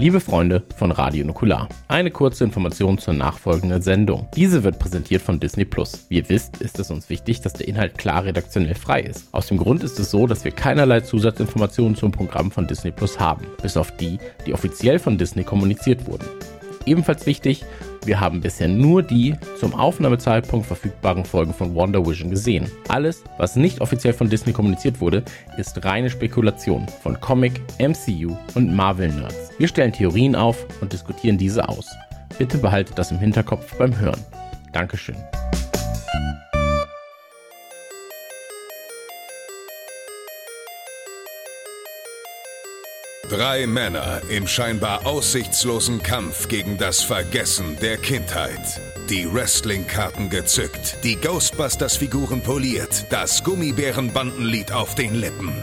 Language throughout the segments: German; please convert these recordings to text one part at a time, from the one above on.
Liebe Freunde von Radio Nukular, eine kurze Information zur nachfolgenden Sendung. Diese wird präsentiert von Disney Plus. Wie ihr wisst, ist es uns wichtig, dass der Inhalt klar redaktionell frei ist. Aus dem Grund ist es so, dass wir keinerlei Zusatzinformationen zum Programm von Disney Plus haben, bis auf die, die offiziell von Disney kommuniziert wurden. Ebenfalls wichtig, wir haben bisher nur die zum Aufnahmezeitpunkt verfügbaren Folgen von Wonder Vision gesehen. Alles, was nicht offiziell von Disney kommuniziert wurde, ist reine Spekulation von Comic, MCU und Marvel-Nerds. Wir stellen Theorien auf und diskutieren diese aus. Bitte behaltet das im Hinterkopf beim Hören. Dankeschön. Drei Männer im scheinbar aussichtslosen Kampf gegen das Vergessen der Kindheit. Die Wrestling-Karten gezückt, die Ghostbusters-Figuren poliert, das Gummibärenbandenlied auf den Lippen.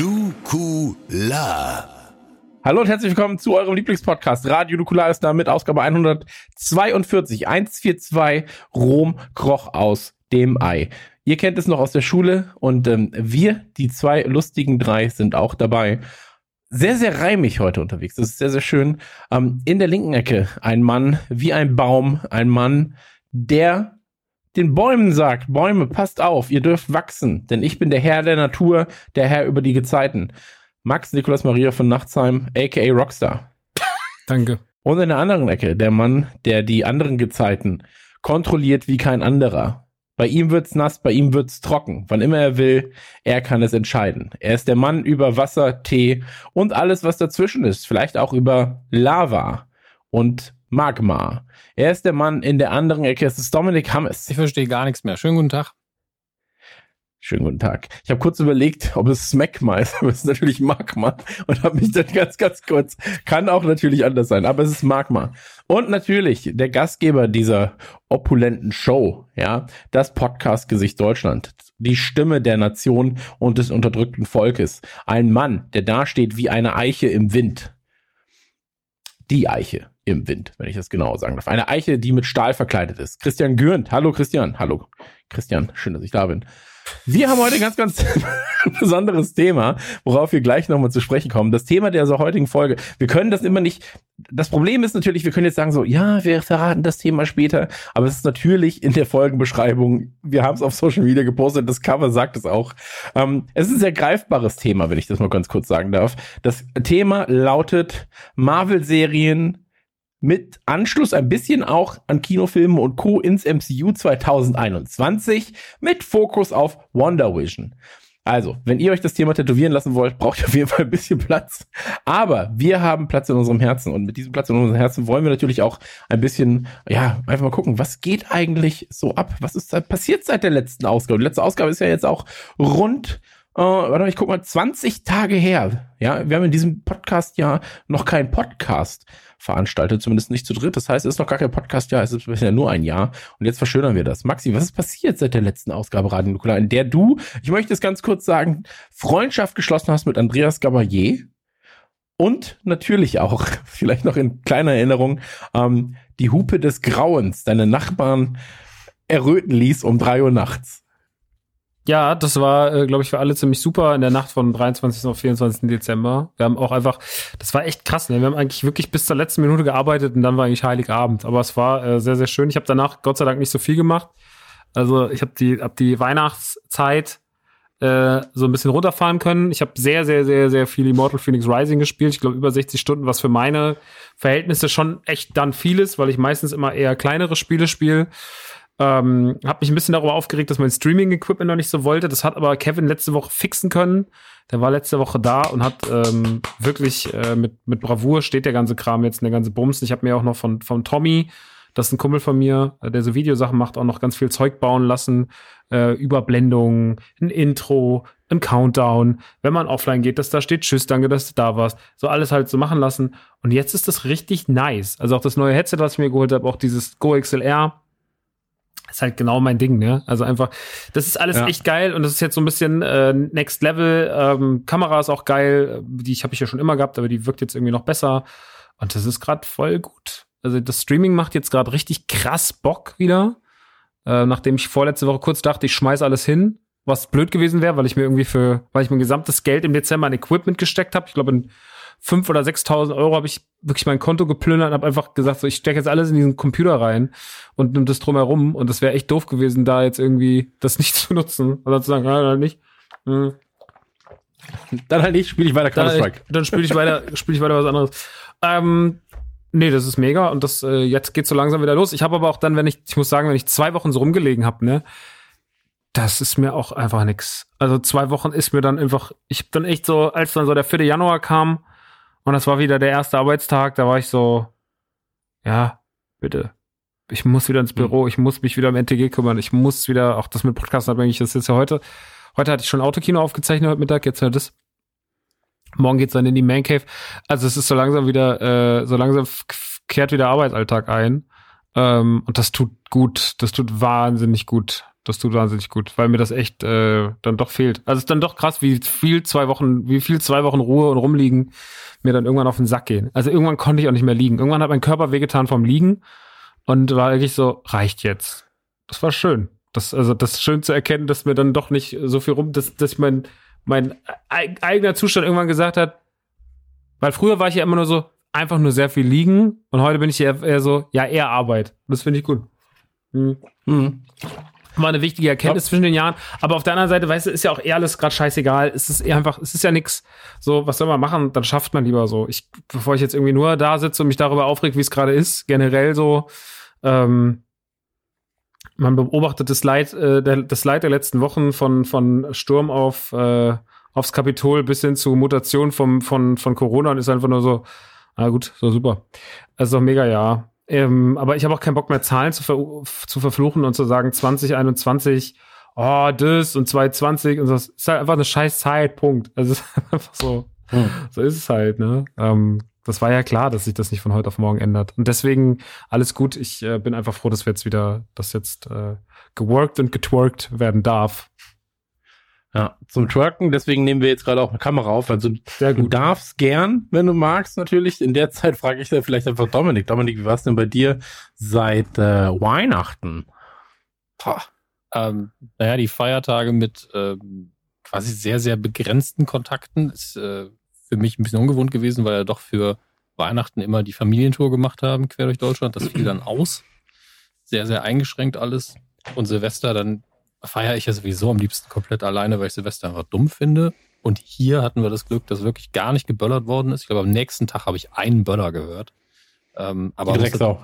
Nukular. Hallo und herzlich willkommen zu eurem Lieblingspodcast. Radio Nukular ist da mit Ausgabe 142, 142 Rom kroch aus dem Ei. Ihr kennt es noch aus der Schule und ähm, wir, die zwei lustigen drei, sind auch dabei. Sehr, sehr reimig heute unterwegs. Das ist sehr, sehr schön. Ähm, in der linken Ecke ein Mann wie ein Baum, ein Mann, der den Bäumen sagt, Bäume, passt auf, ihr dürft wachsen, denn ich bin der Herr der Natur, der Herr über die Gezeiten. Max Nikolaus Maria von Nachtsheim, aka Rockstar. Danke. Und in der anderen Ecke der Mann, der die anderen Gezeiten kontrolliert wie kein anderer. Bei ihm wird's nass, bei ihm wird's trocken. Wann immer er will, er kann es entscheiden. Er ist der Mann über Wasser, Tee und alles, was dazwischen ist. Vielleicht auch über Lava und Magma. Er ist der Mann in der anderen Ecke. Es ist Dominik Hammes. Ich verstehe gar nichts mehr. Schönen guten Tag. Schönen guten Tag. Ich habe kurz überlegt, ob es Smegma ist, aber es ist natürlich Magma und habe mich dann ganz, ganz kurz, kann auch natürlich anders sein, aber es ist Magma. Und natürlich der Gastgeber dieser opulenten Show, ja, das Podcast-Gesicht Deutschland, die Stimme der Nation und des unterdrückten Volkes. Ein Mann, der dasteht wie eine Eiche im Wind. Die Eiche im Wind, wenn ich das genau sagen darf. Eine Eiche, die mit Stahl verkleidet ist. Christian Gürnt. Hallo Christian. Hallo Christian. Schön, dass ich da bin. Wir haben heute ein ganz, ganz besonderes Thema, worauf wir gleich nochmal zu sprechen kommen. Das Thema der so heutigen Folge. Wir können das immer nicht, das Problem ist natürlich, wir können jetzt sagen so, ja, wir verraten das Thema später, aber es ist natürlich in der Folgenbeschreibung, wir haben es auf Social Media gepostet, das Cover sagt es auch. Ähm, es ist ein sehr greifbares Thema, wenn ich das mal ganz kurz sagen darf. Das Thema lautet Marvel-Serien mit Anschluss ein bisschen auch an Kinofilme und Co. ins MCU 2021 mit Fokus auf Wonder Vision. Also, wenn ihr euch das Thema tätowieren lassen wollt, braucht ihr auf jeden Fall ein bisschen Platz. Aber wir haben Platz in unserem Herzen und mit diesem Platz in unserem Herzen wollen wir natürlich auch ein bisschen, ja, einfach mal gucken, was geht eigentlich so ab? Was ist da passiert seit der letzten Ausgabe? Die letzte Ausgabe ist ja jetzt auch rund äh, warte mal, ich guck mal, 20 Tage her. Ja, wir haben in diesem Podcast ja noch keinen Podcast veranstaltet, zumindest nicht zu dritt. Das heißt, es ist noch gar kein Podcast, ja, es ist bisher nur ein Jahr. Und jetzt verschönern wir das. Maxi, was ist passiert seit der letzten Ausgabe Radio Nukular, in der du, ich möchte es ganz kurz sagen, Freundschaft geschlossen hast mit Andreas Gabalier und natürlich auch, vielleicht noch in kleiner Erinnerung, ähm, die Hupe des Grauens, deine Nachbarn erröten ließ um drei Uhr nachts. Ja, das war, äh, glaube ich, für alle ziemlich super in der Nacht von 23. auf 24. Dezember. Wir haben auch einfach, das war echt krass, ne? Wir haben eigentlich wirklich bis zur letzten Minute gearbeitet und dann war eigentlich Heiligabend. Aber es war äh, sehr, sehr schön. Ich habe danach Gott sei Dank nicht so viel gemacht. Also ich habe die, hab die Weihnachtszeit äh, so ein bisschen runterfahren können. Ich habe sehr, sehr, sehr, sehr viel Immortal Phoenix Rising gespielt. Ich glaube über 60 Stunden, was für meine Verhältnisse schon echt dann viel ist, weil ich meistens immer eher kleinere Spiele spiele. Ähm, hab mich ein bisschen darüber aufgeregt, dass mein Streaming-Equipment noch nicht so wollte. Das hat aber Kevin letzte Woche fixen können. Der war letzte Woche da und hat ähm, wirklich äh, mit, mit Bravour steht der ganze Kram jetzt, der ganze Bums. Ich habe mir auch noch von, von Tommy, das ist ein Kumpel von mir, äh, der so Videosachen macht, auch noch ganz viel Zeug bauen lassen. Äh, Überblendungen, ein Intro, ein Countdown, wenn man offline geht, dass da steht Tschüss, danke, dass du da warst. So alles halt so machen lassen. Und jetzt ist das richtig nice. Also auch das neue Headset, was ich mir geholt habe, auch dieses Go XLR, ist halt genau mein Ding, ne? Also einfach, das ist alles ja. echt geil und das ist jetzt so ein bisschen äh, Next Level. Ähm, Kamera ist auch geil, die habe ich ja schon immer gehabt, aber die wirkt jetzt irgendwie noch besser. Und das ist gerade voll gut. Also das Streaming macht jetzt gerade richtig krass Bock wieder. Äh, nachdem ich vorletzte Woche kurz dachte, ich schmeiß alles hin, was blöd gewesen wäre, weil ich mir irgendwie für, weil ich mein gesamtes Geld im Dezember in Equipment gesteckt habe. Ich glaube, in fünf oder 6.000 Euro habe ich wirklich mein Konto geplündert und habe einfach gesagt, so, ich stecke jetzt alles in diesen Computer rein und nimm das drumherum. Und das wäre echt doof gewesen, da jetzt irgendwie das nicht zu nutzen. Oder zu sagen, ja, dann nicht. Hm. Dann halt nicht, spiele ich weiter Counter-Strike. Dann, dann spiele ich weiter, spiele ich weiter was anderes. Ähm, nee, das ist mega und das äh, jetzt geht so langsam wieder los. Ich habe aber auch dann, wenn ich, ich muss sagen, wenn ich zwei Wochen so rumgelegen habe, ne, das ist mir auch einfach nix. Also zwei Wochen ist mir dann einfach, ich bin echt so, als dann so der 4. Januar kam, und das war wieder der erste Arbeitstag, da war ich so, ja, bitte. Ich muss wieder ins Büro, ich muss mich wieder um NTG kümmern, ich muss wieder, auch das mit Podcast abhängig, das ist jetzt ja heute. Heute hatte ich schon Autokino aufgezeichnet heute Mittag, jetzt hört es. Morgen geht's dann in die Man Cave. Also es ist so langsam wieder, äh, so langsam kehrt wieder Arbeitsalltag ein. Ähm, und das tut gut, das tut wahnsinnig gut. Das tut wahnsinnig gut, weil mir das echt äh, dann doch fehlt. Also es ist dann doch krass, wie viel zwei Wochen, wie viel zwei Wochen Ruhe und rumliegen mir dann irgendwann auf den Sack gehen. Also irgendwann konnte ich auch nicht mehr liegen. Irgendwann hat mein Körper wehgetan vom Liegen und war eigentlich so, reicht jetzt. Das war schön. Das, also das ist schön zu erkennen, dass mir dann doch nicht so viel rum, dass, dass mein, mein eigener Zustand irgendwann gesagt hat, weil früher war ich ja immer nur so, einfach nur sehr viel liegen und heute bin ich eher, eher so, ja, eher Arbeit. Das finde ich gut. Hm. Hm war eine wichtige Erkenntnis ja. zwischen den Jahren. Aber auf der anderen Seite, weißt du, ist ja auch eher alles gerade scheißegal. Es ist eher einfach, es ist ja nix. So, was soll man machen? Dann schafft man lieber so. Ich, bevor ich jetzt irgendwie nur da sitze und mich darüber aufregt, wie es gerade ist, generell so, ähm, man beobachtet das Leid, äh, der, das Leid der letzten Wochen von, von Sturm auf, äh, aufs Kapitol bis hin zu Mutation vom, von, von Corona und ist einfach nur so, ah gut, so super. Also mega, ja. Ähm, aber ich habe auch keinen Bock mehr, Zahlen zu, ver zu verfluchen und zu sagen 2021, oh, das und 2020 und das ist halt einfach eine scheiß Zeit, Punkt. Also ist einfach so. Hm. So ist es halt, ne? Ähm, das war ja klar, dass sich das nicht von heute auf morgen ändert. Und deswegen alles gut. Ich äh, bin einfach froh, dass wir jetzt wieder, dass jetzt äh, geworkt und getworkt werden darf. Ja, zum Twerken, deswegen nehmen wir jetzt gerade auch eine Kamera auf. Also Sehr gut. du darfst gern, wenn du magst, natürlich. In der Zeit frage ich da vielleicht einfach Dominik. Dominik, wie war es denn bei dir seit äh, Weihnachten? Boah. Ähm, naja, die Feiertage mit ähm, quasi sehr, sehr begrenzten Kontakten ist äh, für mich ein bisschen ungewohnt gewesen, weil ja doch für Weihnachten immer die Familientour gemacht haben, quer durch Deutschland. Das fiel dann aus. Sehr, sehr eingeschränkt alles. Und Silvester dann feiere ich ja sowieso am liebsten komplett alleine, weil ich Silvester einfach dumm finde. Und hier hatten wir das Glück, dass wirklich gar nicht geböllert worden ist. Ich glaube, am nächsten Tag habe ich einen Böller gehört. Ähm, aber muss, auch.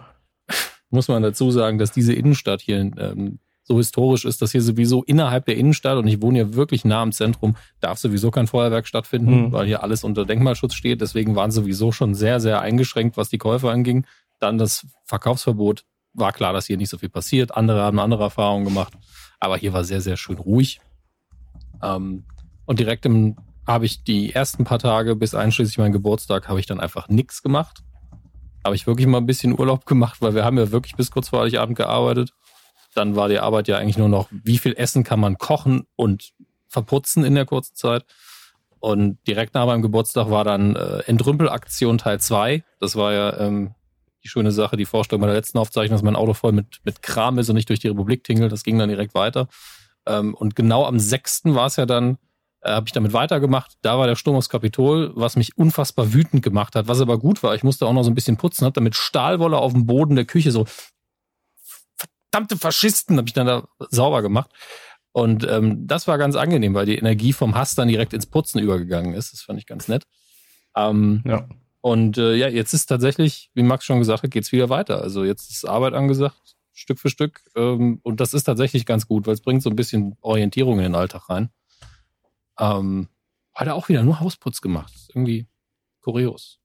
muss man dazu sagen, dass diese Innenstadt hier ähm, so historisch ist, dass hier sowieso innerhalb der Innenstadt, und ich wohne ja wirklich nah am Zentrum, darf sowieso kein Feuerwerk stattfinden, mhm. weil hier alles unter Denkmalschutz steht. Deswegen waren sowieso schon sehr, sehr eingeschränkt, was die Käufe anging. Dann das Verkaufsverbot. War klar, dass hier nicht so viel passiert. Andere haben andere Erfahrungen gemacht. Aber hier war sehr, sehr schön ruhig. Ähm, und direkt im habe ich die ersten paar Tage bis einschließlich meinen Geburtstag habe ich dann einfach nichts gemacht. Habe ich wirklich mal ein bisschen Urlaub gemacht, weil wir haben ja wirklich bis kurz vor Heiligabend gearbeitet. Dann war die Arbeit ja eigentlich nur noch, wie viel Essen kann man kochen und verputzen in der kurzen Zeit. Und direkt nach meinem Geburtstag war dann äh, Entrümpelaktion Teil 2. Das war ja ähm, die schöne Sache, die Vorstellung bei der letzten Aufzeichnung, dass mein Auto voll mit, mit Kram ist und nicht durch die Republik tingelt. Das ging dann direkt weiter. Ähm, und genau am 6. war es ja dann, äh, habe ich damit weitergemacht. Da war der Sturm aufs Kapitol, was mich unfassbar wütend gemacht hat, was aber gut war. Ich musste auch noch so ein bisschen putzen, habe damit Stahlwolle auf dem Boden der Küche so verdammte Faschisten habe ich dann da sauber gemacht. Und ähm, das war ganz angenehm, weil die Energie vom Hass dann direkt ins Putzen übergegangen ist. Das fand ich ganz nett. Ähm, ja. Und äh, ja, jetzt ist tatsächlich, wie Max schon gesagt hat, geht's wieder weiter. Also jetzt ist Arbeit angesagt, Stück für Stück. Ähm, und das ist tatsächlich ganz gut, weil es bringt so ein bisschen Orientierung in den Alltag rein. Ähm, hat er auch wieder nur Hausputz gemacht. Irgendwie kurios.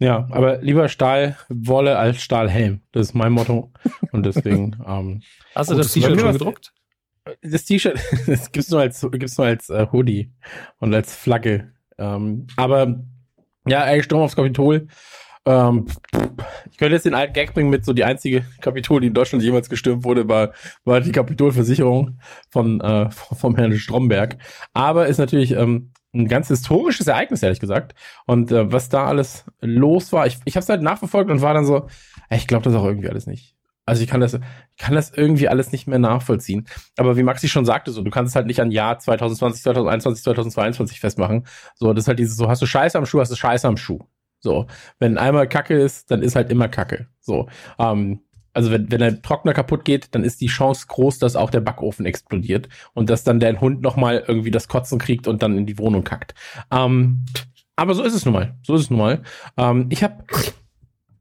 Ja, aber lieber Stahlwolle als Stahlhelm. Das ist mein Motto. Und deswegen. Ähm, Hast du das T-Shirt schon gedruckt? das T-Shirt, das gibt's nur als, gibt's nur als äh, Hoodie und als Flagge. Ähm, aber ja, ey, Sturm aufs Kapitol. Ähm, ich könnte jetzt den alten Gag bringen mit so die einzige Kapitol, die in Deutschland jemals gestürmt wurde, war, war die Kapitolversicherung von, äh, vom Herrn Stromberg. Aber ist natürlich ähm, ein ganz historisches Ereignis, ehrlich gesagt. Und äh, was da alles los war, ich, ich habe es halt nachverfolgt und war dann so, ey, ich glaube das auch irgendwie alles nicht. Also ich kann das, ich kann das irgendwie alles nicht mehr nachvollziehen. Aber wie Maxi schon sagte, so, du kannst es halt nicht an Jahr 2020, 2021, 2022 festmachen. So, das ist halt dieses, so hast du Scheiße am Schuh, hast du Scheiße am Schuh. So, wenn einmal Kacke ist, dann ist halt immer Kacke. So, ähm, also wenn, wenn der Trockner kaputt geht, dann ist die Chance groß, dass auch der Backofen explodiert und dass dann der Hund nochmal irgendwie das Kotzen kriegt und dann in die Wohnung kackt. Ähm, aber so ist es nun mal. So ist es nun mal. Ähm, ich habe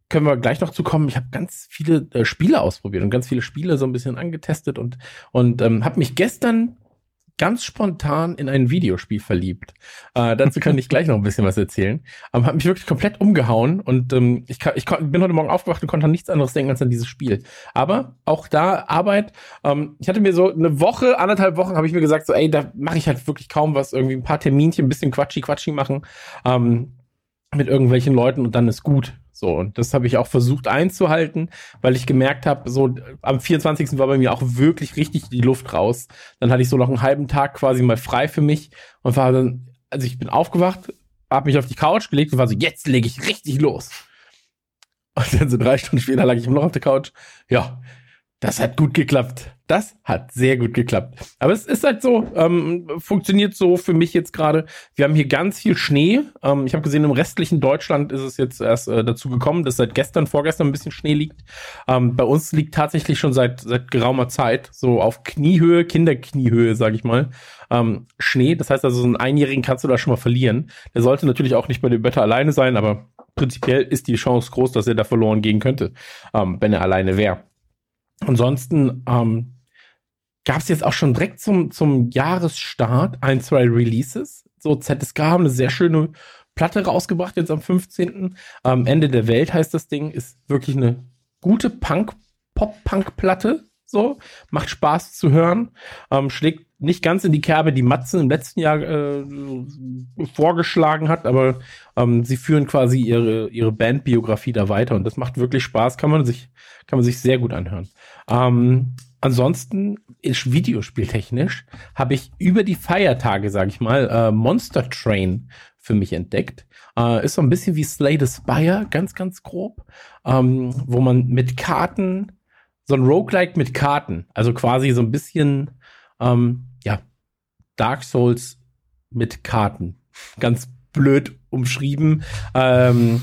können wir gleich noch zu kommen. Ich habe ganz viele äh, Spiele ausprobiert und ganz viele Spiele so ein bisschen angetestet und und ähm, habe mich gestern ganz spontan in ein Videospiel verliebt. Äh, dazu kann ich gleich noch ein bisschen was erzählen. Aber hat mich wirklich komplett umgehauen und ähm, ich, kann, ich bin heute Morgen aufgewacht und konnte an nichts anderes denken als an dieses Spiel. Aber auch da Arbeit. Ähm, ich hatte mir so eine Woche, anderthalb Wochen, habe ich mir gesagt, so ey, da mache ich halt wirklich kaum was. Irgendwie ein paar Terminchen, ein bisschen quatschi quatschi machen ähm, mit irgendwelchen Leuten und dann ist gut. So, und das habe ich auch versucht einzuhalten, weil ich gemerkt habe, so am 24. war bei mir auch wirklich richtig die Luft raus. Dann hatte ich so noch einen halben Tag quasi mal frei für mich und war dann, also ich bin aufgewacht, habe mich auf die Couch gelegt und war so, jetzt lege ich richtig los. Und dann so drei Stunden später lag ich immer noch auf der Couch. Ja, das hat gut geklappt. Das hat sehr gut geklappt. Aber es ist halt so, ähm, funktioniert so für mich jetzt gerade. Wir haben hier ganz viel Schnee. Ähm, ich habe gesehen, im restlichen Deutschland ist es jetzt erst äh, dazu gekommen, dass seit gestern, vorgestern ein bisschen Schnee liegt. Ähm, bei uns liegt tatsächlich schon seit seit geraumer Zeit so auf Kniehöhe, Kinderkniehöhe, sage ich mal, ähm, Schnee. Das heißt also, so einen Einjährigen kannst du da schon mal verlieren. Der sollte natürlich auch nicht bei dem Wetter alleine sein, aber prinzipiell ist die Chance groß, dass er da verloren gehen könnte, ähm, wenn er alleine wäre. Ansonsten ähm, gab es jetzt auch schon direkt zum, zum Jahresstart ein, zwei Releases. So, ZSK haben eine sehr schöne Platte rausgebracht, jetzt am 15. Ähm, Ende der Welt heißt das Ding, ist wirklich eine gute Punk, Pop-Punk-Platte. So, macht Spaß zu hören, ähm, schlägt nicht ganz in die Kerbe, die Matzen im letzten Jahr äh, vorgeschlagen hat, aber ähm, sie führen quasi ihre, ihre Bandbiografie da weiter und das macht wirklich Spaß, kann man sich, kann man sich sehr gut anhören. Ähm, ansonsten ist videospieltechnisch habe ich über die Feiertage, sage ich mal, äh, Monster Train für mich entdeckt. Äh, ist so ein bisschen wie Slay the Spire, ganz, ganz grob, ähm, wo man mit Karten so ein Roguelike mit Karten. Also quasi so ein bisschen, ähm, Dark Souls mit Karten. Ganz blöd umschrieben. Ähm,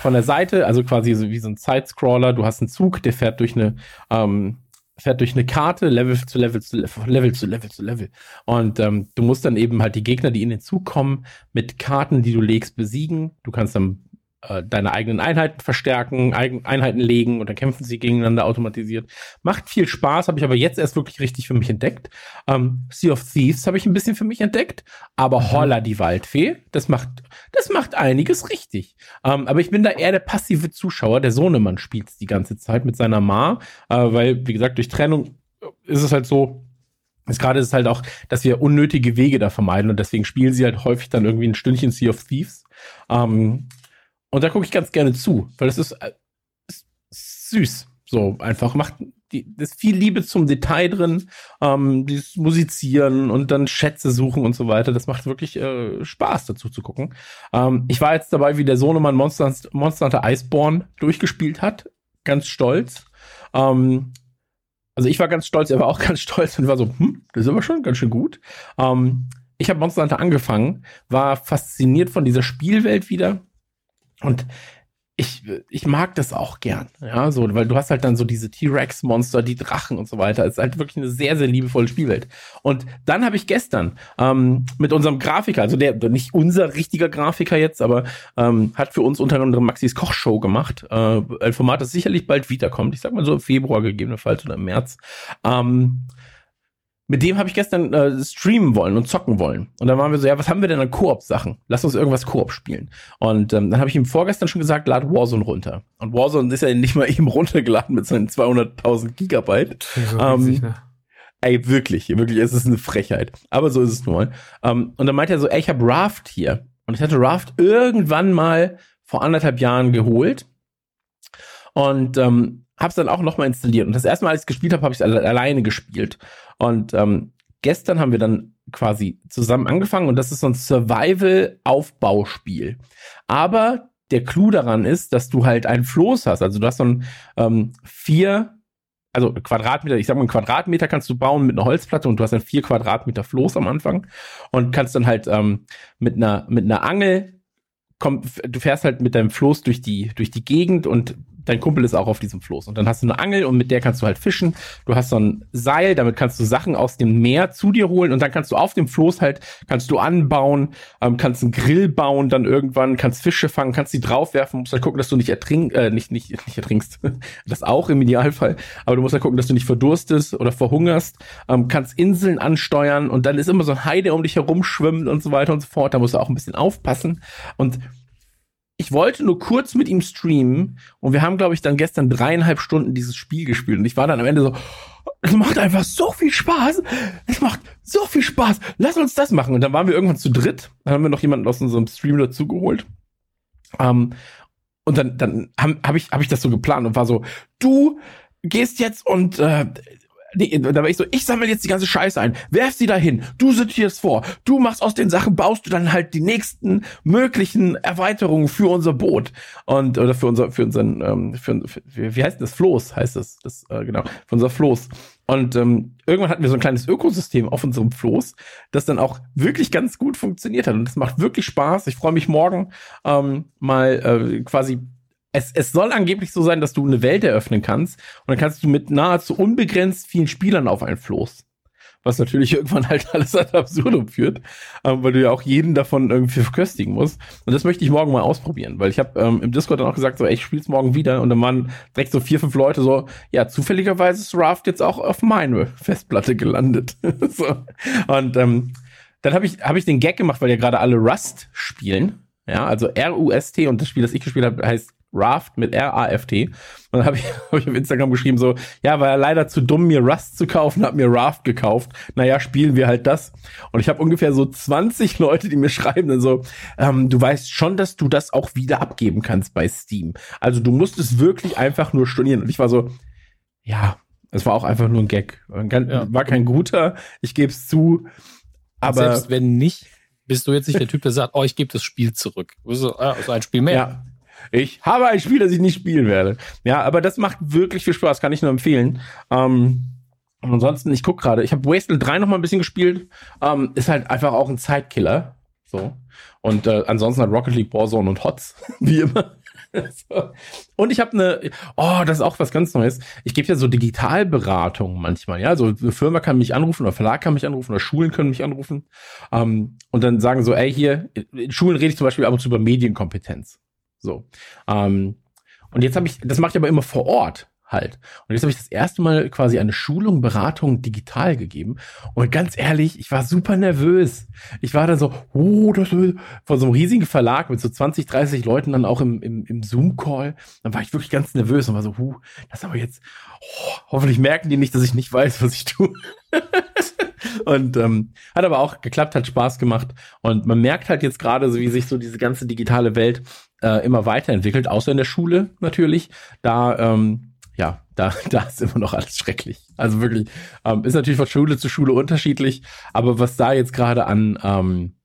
von der Seite, also quasi so wie so ein Sidescroller. Du hast einen Zug, der fährt durch eine, ähm, fährt durch eine Karte, Level zu Level zu Level, Level zu Level zu Level. Und ähm, du musst dann eben halt die Gegner, die in den Zug kommen, mit Karten, die du legst, besiegen. Du kannst dann äh, deine eigenen Einheiten verstärken, Eigen Einheiten legen und dann kämpfen sie gegeneinander automatisiert. Macht viel Spaß, habe ich aber jetzt erst wirklich richtig für mich entdeckt. Ähm, sea of Thieves habe ich ein bisschen für mich entdeckt, aber mhm. Holla die Waldfee, das macht, das macht einiges richtig. Ähm, aber ich bin da eher der passive Zuschauer. Der Sohnemann spielt die ganze Zeit mit seiner Ma, äh, weil, wie gesagt, durch Trennung ist es halt so, ist gerade ist halt auch, dass wir unnötige Wege da vermeiden und deswegen spielen sie halt häufig dann irgendwie ein Stündchen Sea of Thieves. Ähm, und da gucke ich ganz gerne zu, weil es ist, äh, ist, süß. So einfach macht die, ist viel Liebe zum Detail drin, ähm, dieses Musizieren und dann Schätze suchen und so weiter. Das macht wirklich äh, Spaß dazu zu gucken. Ähm, ich war jetzt dabei, wie der Sohnemann Monster, Monster Hunter Iceborne durchgespielt hat. Ganz stolz. Ähm, also ich war ganz stolz, er war auch ganz stolz und war so, hm, das ist aber schon ganz schön gut. Ähm, ich habe Monster Hunter angefangen, war fasziniert von dieser Spielwelt wieder und ich, ich mag das auch gern, ja, so, weil du hast halt dann so diese T-Rex-Monster, die Drachen und so weiter. Es ist halt wirklich eine sehr, sehr liebevolle Spielwelt. Und dann habe ich gestern ähm, mit unserem Grafiker, also der, nicht unser richtiger Grafiker jetzt, aber ähm, hat für uns unter anderem Maxis Kochshow gemacht. Äh, ein Format, das sicherlich bald wiederkommt. Ich sag mal so im Februar gegebenenfalls oder im März. Ähm, mit dem habe ich gestern äh, streamen wollen und zocken wollen. Und dann waren wir so, ja, was haben wir denn an Koop-Sachen? Lass uns irgendwas Koop spielen. Und ähm, dann habe ich ihm vorgestern schon gesagt, lad Warzone runter. Und Warzone ist ja nicht mal eben runtergeladen mit seinen 200.000 Gigabyte. So ähm, ne? ey, wirklich, wirklich, es ist eine Frechheit. Aber so ist es nun mal. Ähm, und dann meinte er so, ey, ich habe Raft hier. Und ich hatte Raft irgendwann mal vor anderthalb Jahren geholt. Und ähm, habe es dann auch nochmal installiert. Und das erste Mal, als ich gespielt habe, habe ich alle alleine gespielt. Und ähm, gestern haben wir dann quasi zusammen angefangen und das ist so ein Survival-Aufbauspiel. Aber der Clou daran ist, dass du halt einen Floß hast. Also du hast so ein ähm, vier, also Quadratmeter, ich sag mal, einen Quadratmeter kannst du bauen mit einer Holzplatte und du hast ein vier Quadratmeter Floß am Anfang und kannst dann halt ähm, mit einer mit einer Angel komm, du fährst halt mit deinem Floß durch die durch die Gegend und dein Kumpel ist auch auf diesem Floß. Und dann hast du eine Angel und mit der kannst du halt fischen. Du hast so ein Seil, damit kannst du Sachen aus dem Meer zu dir holen und dann kannst du auf dem Floß halt, kannst du anbauen, ähm, kannst einen Grill bauen dann irgendwann, kannst Fische fangen, kannst die draufwerfen, musst halt gucken, dass du nicht ertrink, äh, nicht, nicht, nicht ertrinkst. das auch im Idealfall. Aber du musst halt gucken, dass du nicht verdurstest oder verhungerst, ähm, kannst Inseln ansteuern und dann ist immer so ein Hai, der um dich herumschwimmt und so weiter und so fort. Da musst du auch ein bisschen aufpassen. Und ich wollte nur kurz mit ihm streamen und wir haben, glaube ich, dann gestern dreieinhalb Stunden dieses Spiel gespielt und ich war dann am Ende so, es macht einfach so viel Spaß. Es macht so viel Spaß. Lass uns das machen. Und dann waren wir irgendwann zu dritt. Dann haben wir noch jemanden aus unserem Stream dazugeholt. Ähm, und dann, dann habe hab ich, hab ich das so geplant und war so, du gehst jetzt und äh, nee, da war ich so, ich sammle jetzt die ganze Scheiße ein, werf sie dahin, du sortierst vor, du machst aus den Sachen, baust du dann halt die nächsten möglichen Erweiterungen für unser Boot und oder für unser, für unseren, ähm, für, für, wie heißt das Floß heißt das, das äh, genau, für unser Floß. Und ähm, irgendwann hatten wir so ein kleines Ökosystem auf unserem Floß, das dann auch wirklich ganz gut funktioniert hat. Und das macht wirklich Spaß. Ich freue mich morgen ähm, mal äh, quasi es, es soll angeblich so sein, dass du eine Welt eröffnen kannst und dann kannst du mit nahezu unbegrenzt vielen Spielern auf einen Floß. Was natürlich irgendwann halt alles ad absurdum führt, ähm, weil du ja auch jeden davon irgendwie verköstigen musst. Und das möchte ich morgen mal ausprobieren, weil ich habe ähm, im Discord dann auch gesagt, so, ey, ich spiel's morgen wieder und dann waren direkt so vier, fünf Leute so, ja, zufälligerweise ist Raft jetzt auch auf meine Festplatte gelandet. so. Und ähm, dann habe ich, hab ich den Gag gemacht, weil ja gerade alle Rust spielen. Ja, also R-U-S-T und das Spiel, das ich gespielt habe, heißt Raft mit R-A-F-T. Und dann habe ich, hab ich auf Instagram geschrieben so, ja, war ja leider zu dumm, mir Rust zu kaufen, hab mir Raft gekauft. Naja, spielen wir halt das. Und ich habe ungefähr so 20 Leute, die mir schreiben dann so, ähm, du weißt schon, dass du das auch wieder abgeben kannst bei Steam. Also du musst es wirklich einfach nur stornieren. Und ich war so, ja, es war auch einfach nur ein Gag. War kein guter, ich gebe es zu. Aber selbst wenn nicht, bist du jetzt nicht der Typ, der sagt, oh, ich gebe das Spiel zurück. So, ah, so ein Spiel mehr. Ja. Ich habe ein Spiel, das ich nicht spielen werde. Ja, aber das macht wirklich viel Spaß, kann ich nur empfehlen. Ähm, ansonsten, ich guck gerade, ich habe Wasteland 3 noch mal ein bisschen gespielt. Ähm, ist halt einfach auch ein Zeitkiller. So. Und äh, ansonsten hat Rocket League, Warzone und HOTS, wie immer. so. Und ich habe eine, oh, das ist auch was ganz Neues. Ich gebe ja so Digitalberatung manchmal, ja. So eine Firma kann mich anrufen oder Verlag kann mich anrufen oder Schulen können mich anrufen. Ähm, und dann sagen so, ey, hier, in Schulen rede ich zum Beispiel ab und zu über Medienkompetenz. So. Ähm, und jetzt habe ich, das mache ich aber immer vor Ort halt. Und jetzt habe ich das erste Mal quasi eine Schulung, Beratung digital gegeben. Und ganz ehrlich, ich war super nervös. Ich war da so, oh, das ist von so einem riesigen Verlag mit so 20, 30 Leuten dann auch im, im, im Zoom-Call. Dann war ich wirklich ganz nervös und war so, huh, das aber jetzt, oh, hoffentlich merken die nicht, dass ich nicht weiß, was ich tue. und ähm, hat aber auch geklappt, hat Spaß gemacht. Und man merkt halt jetzt gerade, so wie sich so diese ganze digitale Welt äh, immer weiterentwickelt, außer in der Schule natürlich. Da, ähm, ja, da, da ist immer noch alles schrecklich. Also wirklich, ähm, ist natürlich von Schule zu Schule unterschiedlich, aber was da jetzt gerade an, ähm,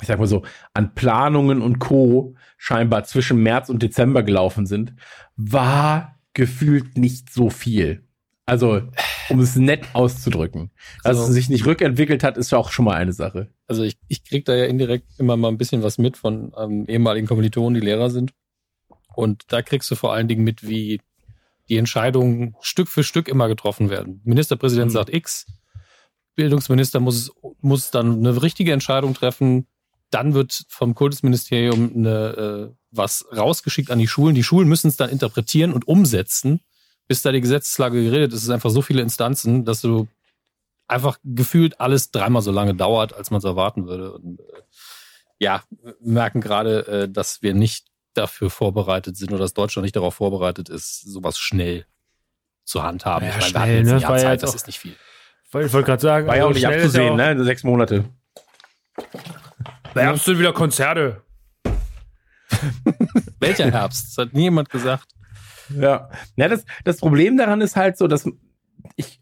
ich sag mal so, an Planungen und Co. scheinbar zwischen März und Dezember gelaufen sind, war gefühlt nicht so viel. Also, um es nett auszudrücken. Dass also, es sich nicht rückentwickelt hat, ist ja auch schon mal eine Sache. Also ich, ich krieg da ja indirekt immer mal ein bisschen was mit von ähm, ehemaligen Kommilitonen, die Lehrer sind. Und da kriegst du vor allen Dingen mit, wie die Entscheidungen Stück für Stück immer getroffen werden. Ministerpräsident mhm. sagt X, Bildungsminister muss, muss dann eine richtige Entscheidung treffen. Dann wird vom Kultusministerium eine, äh, was rausgeschickt an die Schulen. Die Schulen müssen es dann interpretieren und umsetzen bis da die Gesetzeslage geredet ist, es einfach so viele Instanzen, dass du einfach gefühlt alles dreimal so lange dauert, als man es erwarten würde. Und äh, ja, wir merken gerade, äh, dass wir nicht dafür vorbereitet sind oder dass Deutschland nicht darauf vorbereitet ist, sowas schnell zu handhaben. Ja, ich meine, schnell, ne? Jahr Zeit, das ist nicht viel. Weil ich wollte gerade sagen, War ja auch also nicht abzusehen, ja auch- ne? Sechs Monate. Herbst sind wieder Konzerte. Welcher Herbst? Das hat niemand gesagt. Ja. ja das, das Problem daran ist halt so, dass ich.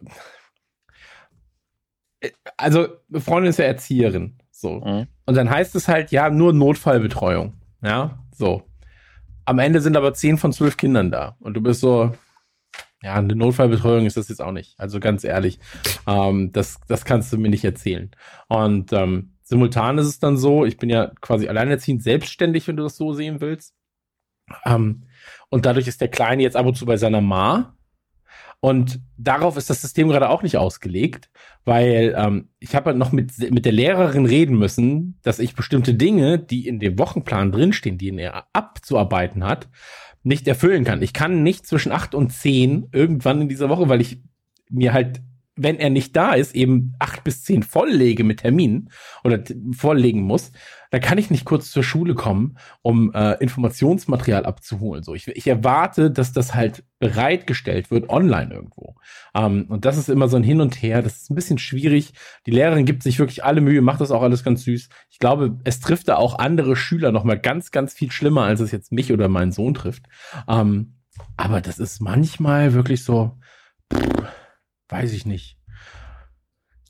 Also, eine Freundin ist ja Erzieherin. So. Mhm. Und dann heißt es halt, ja, nur Notfallbetreuung. Ja, so. Am Ende sind aber zehn von zwölf Kindern da. Und du bist so, ja, eine Notfallbetreuung ist das jetzt auch nicht. Also ganz ehrlich, ähm, das, das kannst du mir nicht erzählen. Und ähm, simultan ist es dann so, ich bin ja quasi alleinerziehend selbstständig, wenn du das so sehen willst. Ähm, und dadurch ist der Kleine jetzt ab und zu bei seiner Ma. Und darauf ist das System gerade auch nicht ausgelegt, weil ähm, ich habe halt noch mit, mit der Lehrerin reden müssen, dass ich bestimmte Dinge, die in dem Wochenplan drinstehen, die er abzuarbeiten hat, nicht erfüllen kann. Ich kann nicht zwischen acht und zehn irgendwann in dieser Woche, weil ich mir halt, wenn er nicht da ist, eben acht bis zehn volllege mit Terminen oder volllegen muss, da kann ich nicht kurz zur Schule kommen, um äh, Informationsmaterial abzuholen. So, ich, ich erwarte, dass das halt bereitgestellt wird online irgendwo. Ähm, und das ist immer so ein Hin und Her. Das ist ein bisschen schwierig. Die Lehrerin gibt sich wirklich alle Mühe, macht das auch alles ganz süß. Ich glaube, es trifft da auch andere Schüler noch mal ganz, ganz viel schlimmer, als es jetzt mich oder meinen Sohn trifft. Ähm, aber das ist manchmal wirklich so, pff, weiß ich nicht.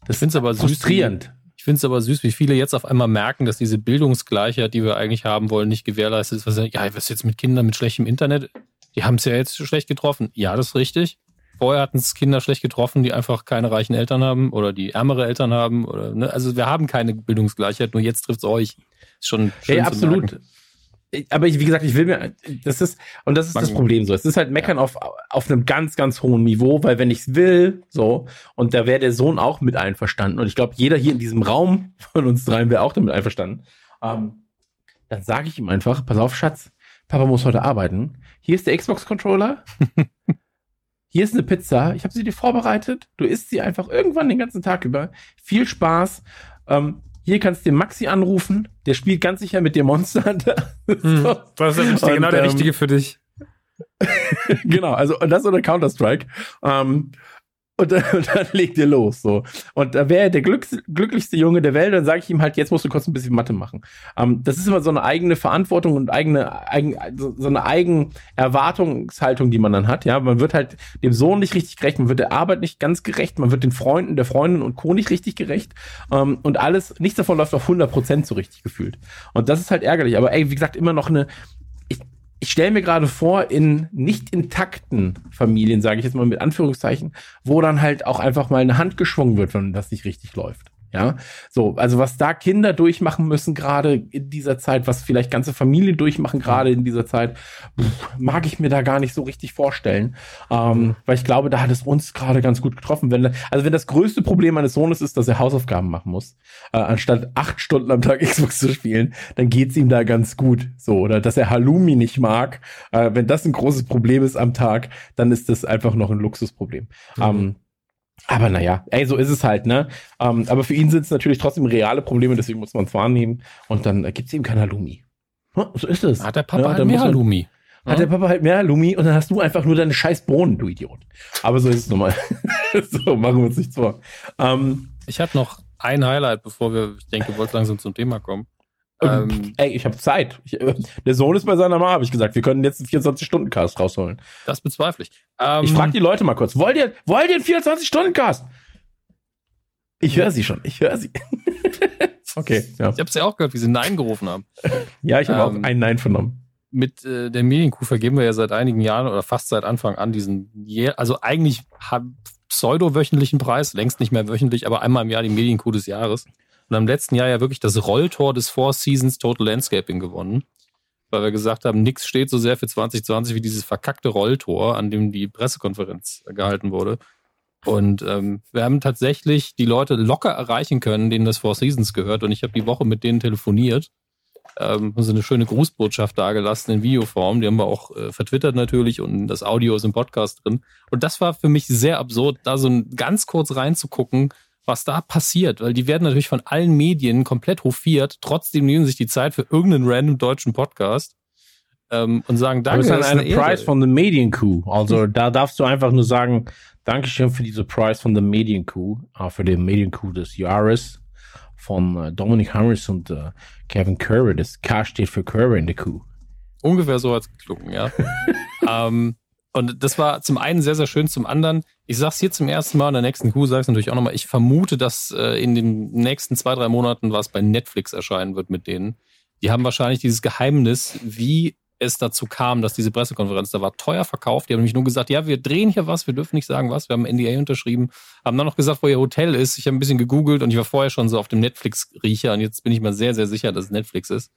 Das Ich find's aber frustrierend. Ich finde es aber süß, wie viele jetzt auf einmal merken, dass diese Bildungsgleichheit, die wir eigentlich haben wollen, nicht gewährleistet ist. Was, ja, was ist jetzt mit Kindern mit schlechtem Internet? Die haben es ja jetzt schlecht getroffen. Ja, das ist richtig. Vorher hatten es Kinder schlecht getroffen, die einfach keine reichen Eltern haben oder die ärmere Eltern haben. Oder, ne? Also wir haben keine Bildungsgleichheit, nur jetzt trifft es euch. Ist schon schön zu absolut. merken. Ich- Aber ich, wie gesagt, ich will mir, das ist, und das ist das Man- Problem so. Es ist halt Meckern auf, auf einem ganz, ganz hohen Niveau, weil wenn ich's will, so, und da wäre der Sohn auch mit einverstanden, und ich glaube, jeder hier in diesem Raum von uns dreien wäre auch damit einverstanden, ähm, dann sage ich ihm einfach, pass auf, Schatz, Papa muss heute arbeiten. Hier ist der Xbox-Controller. Hier ist eine Pizza. Ich habe sie dir vorbereitet. Du isst sie einfach irgendwann den ganzen Tag über. Viel Spaß. Ähm, hier kannst du den Maxi anrufen. Der spielt ganz sicher mit dir Monster Hunter. Hm, So. Das ist Und, genau der ähm, Richtige für dich. genau, also und das oder Counter-Strike. Ähm, und, dann- und dann legt ihr los. So. Und da wäre der glücks glücklichste Junge der Welt, dann sage ich ihm halt, jetzt musst du kurz ein bisschen Mathe machen. Ähm, das ist immer so eine eigene Verantwortung und eigene, eigen, so eine Eigenerwartungshaltung, die man dann hat. Ja, man wird halt dem Sohn nicht richtig gerecht, man wird der Arbeit nicht ganz gerecht, man wird den Freunden, der Freundin und Co. nicht richtig gerecht. Ähm, und alles, nichts davon läuft auf 100% so richtig gefühlt. Und das ist halt ärgerlich. Aber ey, wie gesagt, immer noch eine, ich stelle mir gerade vor, in nicht intakten Familien, sage ich jetzt mal mit Anführungszeichen, wo dann halt auch einfach mal eine Hand geschwungen wird, wenn das nicht richtig läuft. Ja, so, also was da Kinder durchmachen müssen, gerade in dieser Zeit, was vielleicht ganze Familien durchmachen, gerade in dieser Zeit, pff, mag ich mir da gar nicht so richtig vorstellen. Ähm, weil ich glaube, da hat es uns gerade ganz gut getroffen. Wenn, also wenn das größte Problem meines Sohnes ist, dass er Hausaufgaben machen muss, äh, anstatt acht Stunden am Tag Xbox zu spielen, dann geht's ihm da ganz gut. So, oder dass er Halloumi nicht mag. Äh, wenn das ein großes Problem ist am Tag, dann ist das einfach noch ein Luxusproblem. Ähm, aber naja, ey, so ist es halt, ne? Ähm, aber für ihn sind es natürlich trotzdem reale Probleme, deswegen muss man es wahrnehmen. Und dann äh, gibt's eben kein Halloumi. Hm, so ist es. Hat der Papa Ja, halt mehr Halloumi. Hat der Papa halt mehr Halloumi und dann hast du einfach nur deine scheiß Bohnen, du Idiot. Aber so ist es nun mal. so, machen wir uns nichts vor. Ähm, Ich hatte noch ein Highlight, bevor wir, ich denke, wollt langsam zum Thema kommen. Ähm, ey, ich habe Zeit. Ich, äh, der Sohn ist bei seiner Mama, habe ich gesagt. Wir können jetzt einen 24-Stunden-Cast rausholen. das bezweifle ich. Ähm, Ich frage die Leute mal kurz, wollt ihr, wollt ihr einen 24-Stunden-Cast? Ich höre sie schon, ich höre sie. okay, ja. Ich habe es ja auch gehört, wie sie Nein gerufen haben. Ja, ich habe Ähm, auch ein Nein vernommen. Mit äh, der Medienkuh vergeben wir ja seit einigen Jahren oder fast seit Anfang an diesen, also eigentlich pseudo-wöchentlichen Preis, längst nicht mehr wöchentlich, aber einmal im Jahr die Medienkuh des Jahres. Und im letzten Jahr ja wirklich das Rolltor des Four Seasons Total Landscaping gewonnen. Weil wir gesagt haben, nichts steht so sehr für 2020 wie dieses verkackte Rolltor, an dem die Pressekonferenz gehalten wurde. Und ähm, wir haben tatsächlich die Leute locker erreichen können, denen das Four Seasons gehört. Und ich habe die Woche mit denen telefoniert. Ähm, haben sie eine schöne Grußbotschaft dagelassen in Videoform. Die haben wir auch äh, vertwittert natürlich und das Audio ist im Podcast drin. Und das war für mich sehr absurd, da so ganz kurz reinzugucken, was da passiert. Weil die werden natürlich von allen Medien komplett hofiert. Trotzdem nehmen sich die Zeit für irgendeinen random deutschen Podcast. ähm, und sagen Aber Danke. das ist dann das eine Ehre. Prize von der Medienkuh. Also da darfst du einfach nur sagen, Dankeschön für diese Prize von der Medienkuh, äh, für den Medienkuh des Jahres von äh, Dominic Harris und äh, Kevin Curry. Das K steht für Curry in der Kuh. Ungefähr so hat's geklungen, ja. ähm, und das war zum einen sehr, sehr schön, zum anderen, ich sag's hier zum ersten Mal, in der nächsten Kuh sage ich natürlich auch nochmal, ich vermute, dass äh, in den nächsten zwei, drei Monaten was bei Netflix erscheinen wird mit denen. Die haben wahrscheinlich dieses Geheimnis, wie es dazu kam, dass diese Pressekonferenz da war, teuer verkauft. Die haben nämlich nur gesagt, ja, wir drehen hier was, wir dürfen nicht sagen was, wir haben NDA unterschrieben, haben dann noch gesagt, wo ihr Hotel ist. Ich habe ein bisschen gegoogelt und ich war vorher schon so auf dem Netflix-Riecher und jetzt bin ich mal sehr, sehr sicher, dass es Netflix ist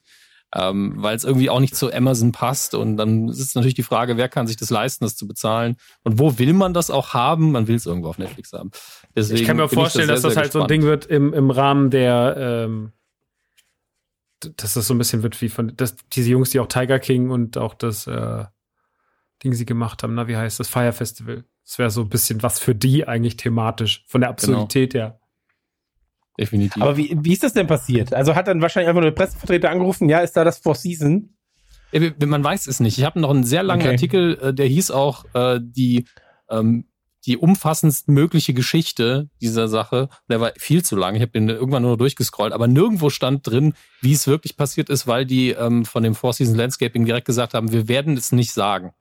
ähm, weil es irgendwie auch nicht zu Amazon passt. Und dann ist natürlich die Frage, wer kann sich das leisten, das zu bezahlen? Und wo will man das auch haben? Man will es irgendwo auf Netflix haben. Deswegen ich kann mir vorstellen, da dass sehr, das sehr halt so ein gespannt. Ding wird im, im Rahmen der, ähm, dass das so ein bisschen wird wie von, dass diese Jungs, die auch Tiger King und auch das äh, Ding sie gemacht haben, na, wie heißt das? Fire Festival. Das wäre so ein bisschen was für die eigentlich thematisch, von der Absurdität her. Definitiv. Aber wie, wie ist das denn passiert? Also hat dann wahrscheinlich einfach nur der Pressevertreter angerufen, ja, ist da das Four Season? Man weiß es nicht. Ich habe noch einen sehr langen Okay. Artikel, äh, der hieß auch äh, die ähm, die umfassendst mögliche Geschichte dieser Sache. Der war viel zu lang. Ich habe den irgendwann nur noch durchgescrollt, aber nirgendwo stand drin, wie es wirklich passiert ist, weil die ähm, von dem Four Seasons Landscaping direkt gesagt haben, wir werden es nicht sagen.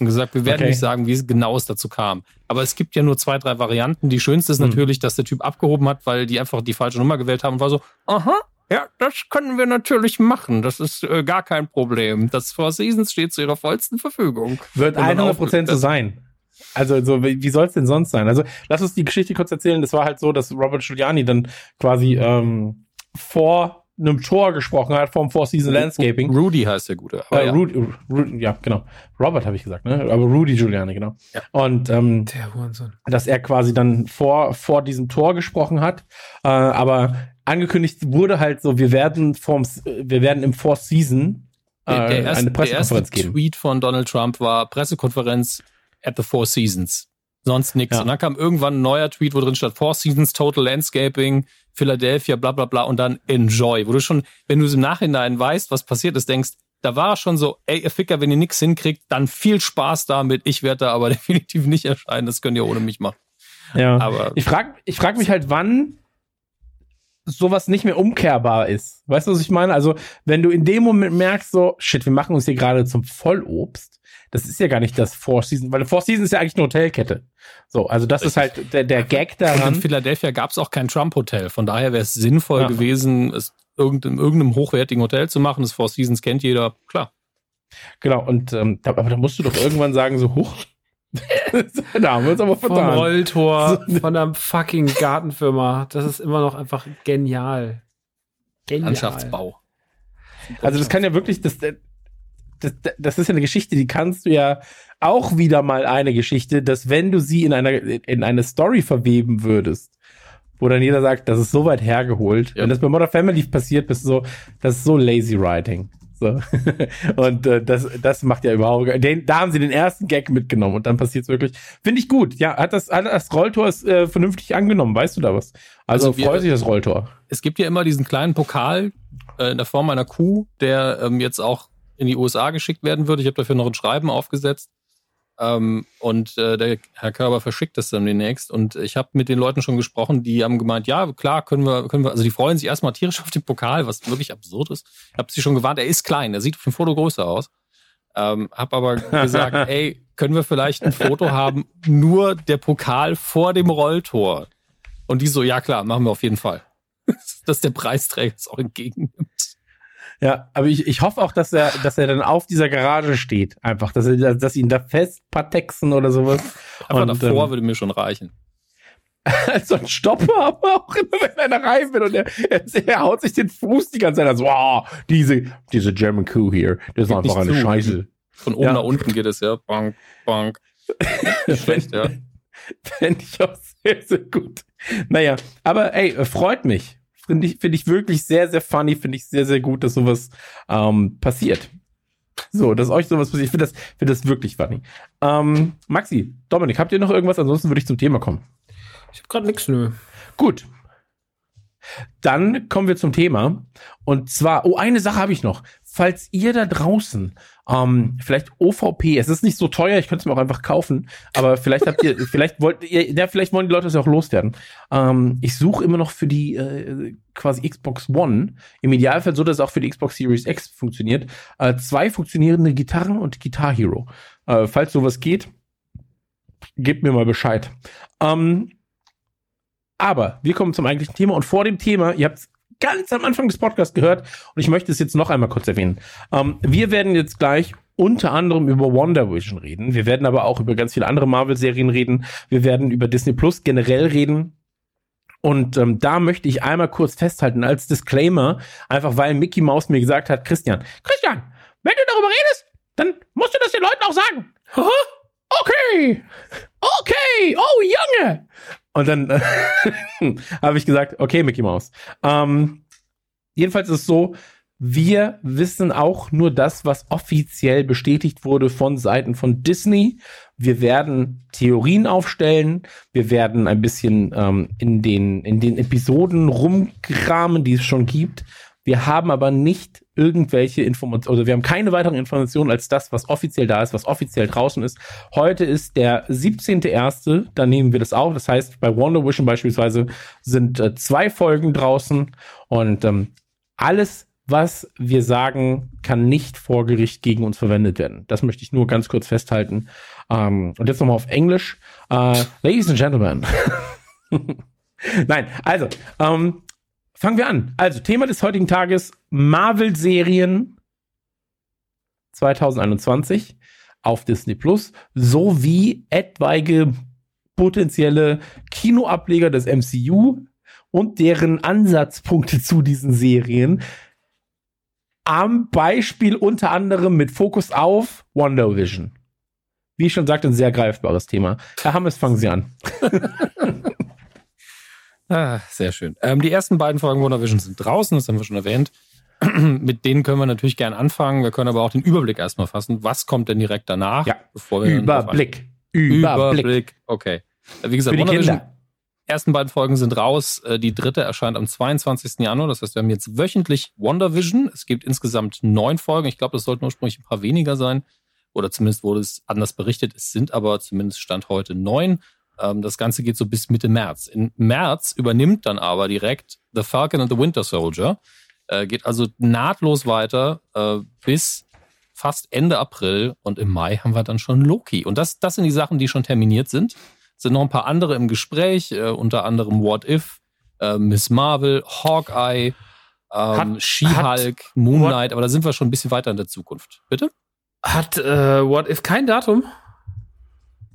Und gesagt, wir werden Okay. nicht sagen, wie es genau es dazu kam. Aber es gibt ja nur zwei, drei Varianten. Die schönste ist Hm. natürlich, dass der Typ abgehoben hat, weil die einfach die falsche Nummer gewählt haben und war so, aha, ja, das können wir natürlich machen. Das ist äh, gar kein Problem. Das Four Seasons steht zu ihrer vollsten Verfügung. Wird Und dann 100 Prozent so aufgelöst. sein. Also, so, wie, wie soll es denn sonst sein? Also, lass uns die Geschichte kurz erzählen. Das war halt so, dass Robert Giuliani dann quasi ähm, vor einem Tor gesprochen hat, vom Four Season Landscaping. Rudy heißt der Gute. Aber Äh, ja. Rudy, Rudy, ja, genau. Robert habe ich gesagt, ne? Aber Rudy Giuliani, genau. Ja. Und ähm, Der dass er quasi dann vor, vor diesem Tor gesprochen hat. Äh, aber angekündigt wurde halt so, wir werden vorm, wir werden im Four Season äh, Der, der, erste, eine der erste Pressekonferenz geben. Tweet von Donald Trump war Pressekonferenz at the Four Seasons. Sonst nichts. Ja. Und dann kam irgendwann ein neuer Tweet, wo drin stand Four Seasons, Total Landscaping, Philadelphia, bla bla bla und dann Enjoy. Wo du schon, wenn du es im Nachhinein weißt, was passiert ist, denkst, da war er schon so, ey, ihr Ficker, wenn ihr nix hinkriegt, dann viel Spaß damit. Ich werde da aber definitiv nicht erscheinen. Das könnt ihr ohne mich machen. Ja. Aber Ich frage ich frag mich halt, wann sowas nicht mehr umkehrbar ist. Weißt du, was ich meine? Also, wenn du in dem Moment merkst, so, shit, wir machen uns hier gerade zum Vollobst, das ist ja gar nicht das Four Seasons, weil Four Seasons ist ja eigentlich eine Hotelkette. So, also das ist halt der, der Gag Und in daran. Philadelphia gab es auch kein Trump-Hotel. Von daher wäre es sinnvoll Ja. gewesen, es irgendeinem, irgendeinem hochwertigen Hotel zu machen. Das Four Seasons kennt jeder. Klar. Genau, und ähm, da, aber da musst du doch irgendwann sagen, so, huch, da haben wir uns aber Vom vertan. Rolltor, von der fucking Gartenfirma. Das ist immer noch einfach genial. Genial. Landschaftsbau. Also das kann ja wirklich, das, das, das ist ja eine Geschichte, die kannst du ja auch wieder mal eine Geschichte, dass wenn du sie in einer in eine Story verweben würdest, wo dann jeder sagt, das ist so weit hergeholt. Ja. Wenn das bei Modern Family passiert, bist du so, das ist so lazy writing. So. und äh, das, das macht ja überhaupt, den, da haben sie den ersten Gag mitgenommen und dann passiert es wirklich. Finde ich gut. Ja, hat das, hat das Rolltor ist, äh, vernünftig angenommen, weißt du da was? Also, Also freut sich das Rolltor. Es gibt ja immer diesen kleinen Pokal äh, in der Form einer Kuh, der ähm, jetzt auch in die USA geschickt werden würde. Ich habe dafür noch ein Schreiben aufgesetzt. Ähm, und äh, der Herr Körber verschickt das dann demnächst. Und ich habe mit den Leuten schon gesprochen, die haben gemeint, ja, klar, können wir, können wir, also die freuen sich erstmal tierisch auf den Pokal, was wirklich absurd ist. Ich habe sie schon gewarnt, er ist klein, er sieht auf dem Foto größer aus. Ähm, hab aber gesagt, ey, können wir vielleicht ein Foto haben, nur der Pokal vor dem Rolltor. Und die so, ja klar, machen wir auf jeden Fall. Dass der Preisträger es auch entgegennimmt. Ja, aber ich, ich hoffe auch, dass er, dass er dann auf dieser Garage steht. Einfach, dass er, dass sie ihn da fest patexen oder sowas. Aber Und, davor ähm, würde mir schon reichen. als so ein Stopper, aber auch immer wenn einer rein will und er, er, er haut sich den Fuß die ganze Zeit an. So, wow, diese, diese German Coup hier, das ist einfach eine zu. Scheiße. Von oben Ja. nach unten geht es ja. Bonk. Nicht schlecht, ja. Fände ich auch sehr, sehr gut. Naja, aber ey, freut mich. Finde ich, finde ich wirklich sehr, sehr funny. Finde ich sehr, sehr gut, dass sowas ähm, passiert. So, dass euch sowas passiert. Ich finde das, finde das wirklich funny. Ähm, Maxi, Dominik, habt ihr noch irgendwas? Ansonsten würde ich zum Thema kommen. Ich hab grad nix, nö. Gut. Dann kommen wir zum Thema. Und zwar, oh, eine Sache habe ich noch. Falls ihr da draußen ähm, vielleicht OVP, es ist nicht so teuer, ich könnte es mir auch einfach kaufen, aber vielleicht habt ihr, vielleicht wollt ihr, ja, vielleicht wollen die Leute das ja auch loswerden. Ähm, ich suche immer noch für die äh, quasi Xbox One, im Idealfall so, dass es auch für die Xbox Series X funktioniert, äh, zwei funktionierende Gitarren und Guitar Hero. Äh, falls sowas geht, gebt mir mal Bescheid. Ähm, aber wir kommen zum eigentlichen Thema und vor dem Thema, ihr habt ganz am Anfang des Podcasts gehört und ich möchte es jetzt noch einmal kurz erwähnen. Ähm, wir werden jetzt gleich unter anderem über Wonder Vision reden. Wir werden aber auch über ganz viele andere Marvel-Serien reden. Wir werden über Disney Plus generell reden. Und ähm, da möchte ich einmal kurz festhalten als Disclaimer, einfach weil Mickey Mouse mir gesagt hat, Christian, Christian, wenn du darüber redest, dann musst du das den Leuten auch sagen. Okay, okay, oh Junge. Und dann habe ich gesagt, okay, Mickey Mouse. Ähm, jedenfalls ist es so, wir wissen auch nur das, was offiziell bestätigt wurde von Seiten von Disney. Wir werden Theorien aufstellen. Wir werden ein bisschen ähm, in den in den Episoden rumkramen, die es schon gibt. Wir haben aber nicht irgendwelche Informationen, also wir haben keine weiteren Informationen als das, was offiziell da ist, was offiziell draußen ist. Heute ist der 17.01., da nehmen wir das auf. Das heißt, bei Wonder Vision beispielsweise sind äh, zwei Folgen draußen und ähm, alles, was wir sagen, kann nicht vor Gericht gegen uns verwendet werden. Das möchte ich nur ganz kurz festhalten. Ähm, und jetzt nochmal auf Englisch. Äh, Ladies and Gentlemen. Nein, also, ähm, Fangen wir an. Also, Thema des heutigen Tages: Marvel-Serien 2021 auf Disney Plus sowie etwaige potenzielle Kinoableger des MCU und deren Ansatzpunkte zu diesen Serien. Am Beispiel unter anderem mit Fokus auf Wonder Vision. Wie ich schon sagte, ein sehr greifbares Thema. Herr Hammes, fangen Sie an. Ah, sehr schön. Ähm, die ersten beiden Folgen WandaVision sind draußen, das haben wir schon erwähnt. Mit denen können wir natürlich gern anfangen. Wir können aber auch den Überblick erstmal fassen. Was kommt denn direkt danach? Ja. Überblick. Überblick. Überblick. Okay. Wie gesagt, WandaVision, ersten beiden Folgen sind raus. Äh, die dritte erscheint am 22. Januar. Das heißt, wir haben jetzt wöchentlich WandaVision. Es gibt insgesamt neun Folgen. Ich glaube, das sollten ursprünglich ein paar weniger sein. Oder zumindest wurde es anders berichtet. Es sind aber zumindest Stand heute neun. Ähm, das Ganze geht so bis Mitte März. Im März übernimmt dann aber direkt The Falcon and the Winter Soldier. Äh, geht also nahtlos weiter äh, bis fast Ende April und im Mai haben wir dann schon Loki. Und das, das sind die Sachen, die schon terminiert sind. Es sind noch ein paar andere im Gespräch, äh, unter anderem What If, äh, Miss Marvel, Hawkeye, ähm, She-Hulk, Moon Knight, aber da sind wir schon ein bisschen weiter in der Zukunft. Bitte? Hat äh, What If kein Datum?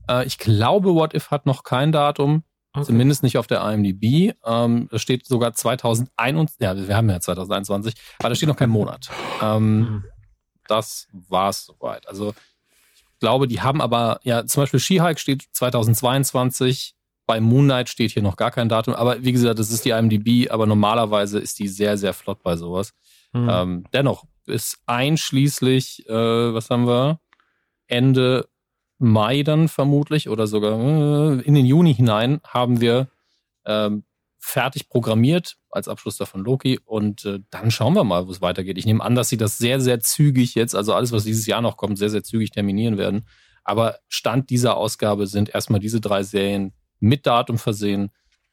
Äh, ich glaube, What If hat noch kein Datum. Okay. Zumindest nicht auf der IMDb. Ähm, da steht sogar 2021, ja, wir haben ja 2021, aber da steht noch kein Monat. Ähm. Das war's soweit. Also, ich glaube, die haben aber, ja, zum Beispiel She-Hulk steht 2022, bei Moon Knight steht hier noch gar kein Datum, aber wie gesagt, das ist die IMDb, aber normalerweise ist die sehr, sehr flott bei sowas. Mhm. Ähm, dennoch, bis einschließlich, äh, was haben wir? Ende Mai dann vermutlich oder sogar äh, in den Juni hinein haben wir ähm, fertig programmiert als Abschluss davon Loki und äh, dann schauen wir mal, wo es weitergeht. Ich nehme an, dass sie das sehr, sehr zügig jetzt, also alles, was dieses Jahr noch kommt, sehr, sehr zügig terminieren werden. Aber Stand dieser Ausgabe sind erstmal diese drei Serien mit Datum versehen.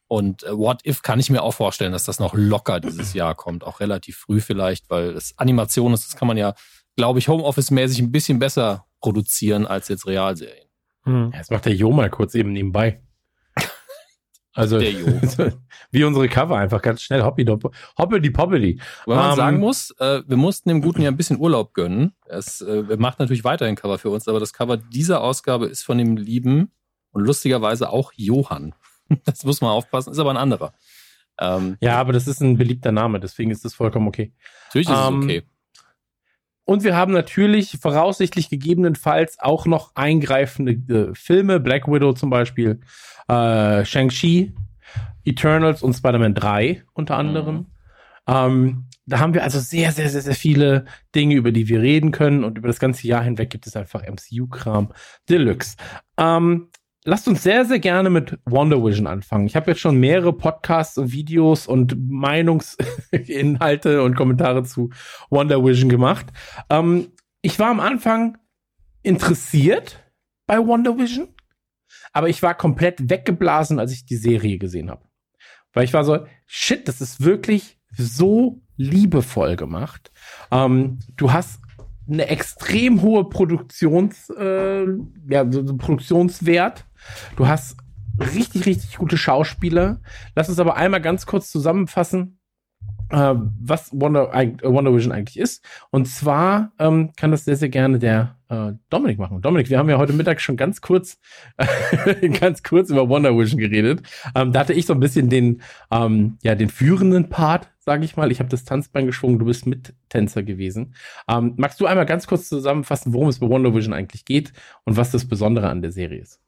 Und äh, What If kann ich mir auch vorstellen, dass das noch locker dieses Jahr kommt, auch relativ früh vielleicht, weil es Animation ist, das kann man ja, glaube ich, Homeoffice-mäßig ein bisschen besser produzieren als jetzt Realserien. Hm. Das macht der Jo mal kurz eben nebenbei. Also wie unsere Cover einfach ganz schnell Hobby Hoppity Poppity. Weil man um, sagen muss, äh, wir mussten dem Guten ja ein bisschen Urlaub gönnen. Es äh, macht natürlich weiterhin Cover für uns, aber das Cover dieser Ausgabe ist von dem lieben und lustigerweise auch Johann. Das muss man aufpassen, ist aber ein anderer. Ähm, ja, aber das ist ein beliebter Name, deswegen ist das vollkommen okay. Natürlich ist es um, ähm, okay. Und wir haben natürlich voraussichtlich gegebenenfalls auch noch eingreifende äh, Filme, Black Widow zum Beispiel, äh, Shang-Chi, Eternals und Spider-Man 3 unter anderem. Mhm. Ähm, da haben wir also sehr, sehr, sehr, sehr viele Dinge, über die wir reden können. Und über das ganze Jahr hinweg gibt es einfach MCU-Kram Deluxe. Ähm, lasst uns sehr, sehr gerne mit Wonder Vision anfangen. Ich habe jetzt schon mehrere Podcasts und Videos und Meinungsinhalte und Kommentare zu Wonder Vision gemacht. Ähm, ich war am Anfang interessiert bei Wonder Vision, aber ich war komplett weggeblasen, als ich die Serie gesehen habe. Weil ich war so, shit, das ist wirklich so liebevoll gemacht. Ähm, du hast eine extrem hohe Produktions, äh, ja, Produktionswert. Du hast richtig, richtig gute Schauspieler. Lass uns aber einmal ganz kurz zusammenfassen, äh, was Wonder, äh, Wonder Vision eigentlich ist. Und zwar ähm, kann das sehr, sehr gerne der äh, Dominik machen. Dominik, wir haben ja heute Mittag schon ganz kurz, ganz kurz über Wonder Vision geredet. Ähm, da hatte ich so ein bisschen den, ähm, ja, den führenden Part, sage ich mal. Ich habe das Tanzbein geschwungen, du bist Mittänzer gewesen. Ähm, magst du einmal ganz kurz zusammenfassen, worum es bei Wonder Vision eigentlich geht und was das Besondere an der Serie ist?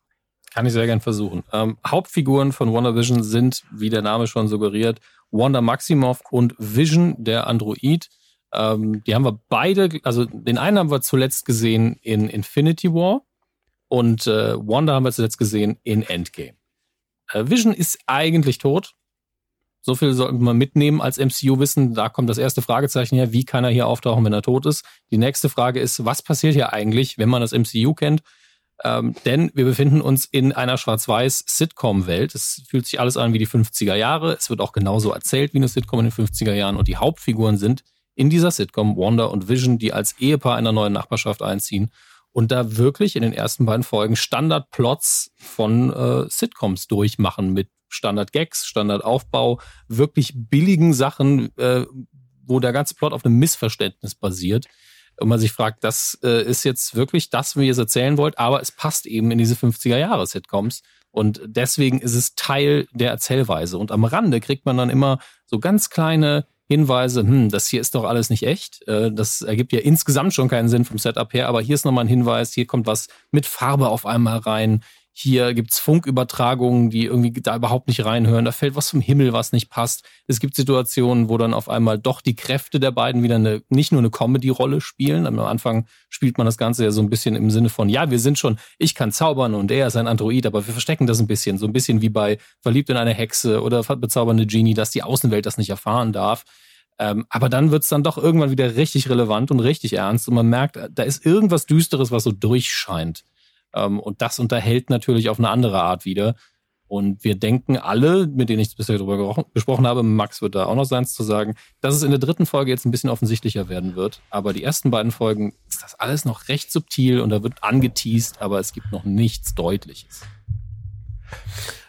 Kann ich sehr gern versuchen. Ähm, Hauptfiguren von Wonder Vision sind, wie der Name schon suggeriert, Wanda Maximoff und Vision, der Android. Ähm, die haben wir beide, also den einen haben wir zuletzt gesehen in Infinity War und äh, Wanda haben wir zuletzt gesehen in Endgame. Äh, Vision ist eigentlich tot. So viel sollten wir mitnehmen als MCU wissen. Da kommt das erste Fragezeichen her. Wie kann er hier auftauchen, wenn er tot ist? Die nächste Frage ist, was passiert hier eigentlich, wenn man das MCU kennt? Ähm, denn wir befinden uns in einer schwarz-weiß Sitcom-Welt. Es fühlt sich alles an wie die 50er Jahre. Es wird auch genauso erzählt wie eine Sitcom in den 50er Jahren. Und die Hauptfiguren sind in dieser Sitcom Wanda und Vision, die als Ehepaar in einer neuen Nachbarschaft einziehen und da wirklich in den ersten beiden Folgen Standardplots von äh, Sitcoms durchmachen mit Standard-Gags, Standardaufbau, wirklich billigen Sachen, äh, wo der ganze Plot auf einem Missverständnis basiert und man sich fragt, das äh, ist jetzt wirklich das, wie ihr es erzählen wollt, aber es passt eben in diese 50er-Jahre-Sitcoms. Und deswegen ist es Teil der Erzählweise. Und am Rande kriegt man dann immer so ganz kleine Hinweise, hm, das hier ist doch alles nicht echt. Äh, das ergibt ja insgesamt schon keinen Sinn vom Setup her, aber hier ist nochmal ein Hinweis, hier kommt was mit Farbe auf einmal rein. Hier gibt's Funkübertragungen, die irgendwie da überhaupt nicht reinhören. Da fällt was vom Himmel, was nicht passt. Es gibt Situationen, wo dann auf einmal doch die Kräfte der beiden wieder eine, nicht nur eine Comedy-Rolle spielen. Am Anfang spielt man das Ganze ja so ein bisschen im Sinne von, ja, wir sind schon, ich kann zaubern und er ist ein Android, aber wir verstecken das ein bisschen. So ein bisschen wie bei Verliebt in eine Hexe oder bezaubernde Genie, dass die Außenwelt das nicht erfahren darf. Ähm, aber dann wird's dann doch irgendwann wieder richtig relevant und richtig ernst und man merkt, da ist irgendwas Düsteres, was so durchscheint. Ähm, und das unterhält natürlich auf eine andere Art wieder. Und wir denken alle, mit denen ich bisher darüber gesprochen habe, Max wird da auch noch seins zu sagen, dass es in der dritten Folge jetzt ein bisschen offensichtlicher werden wird. Aber die ersten beiden Folgen ist das alles noch recht subtil und da wird angeteased, aber es gibt noch nichts Deutliches.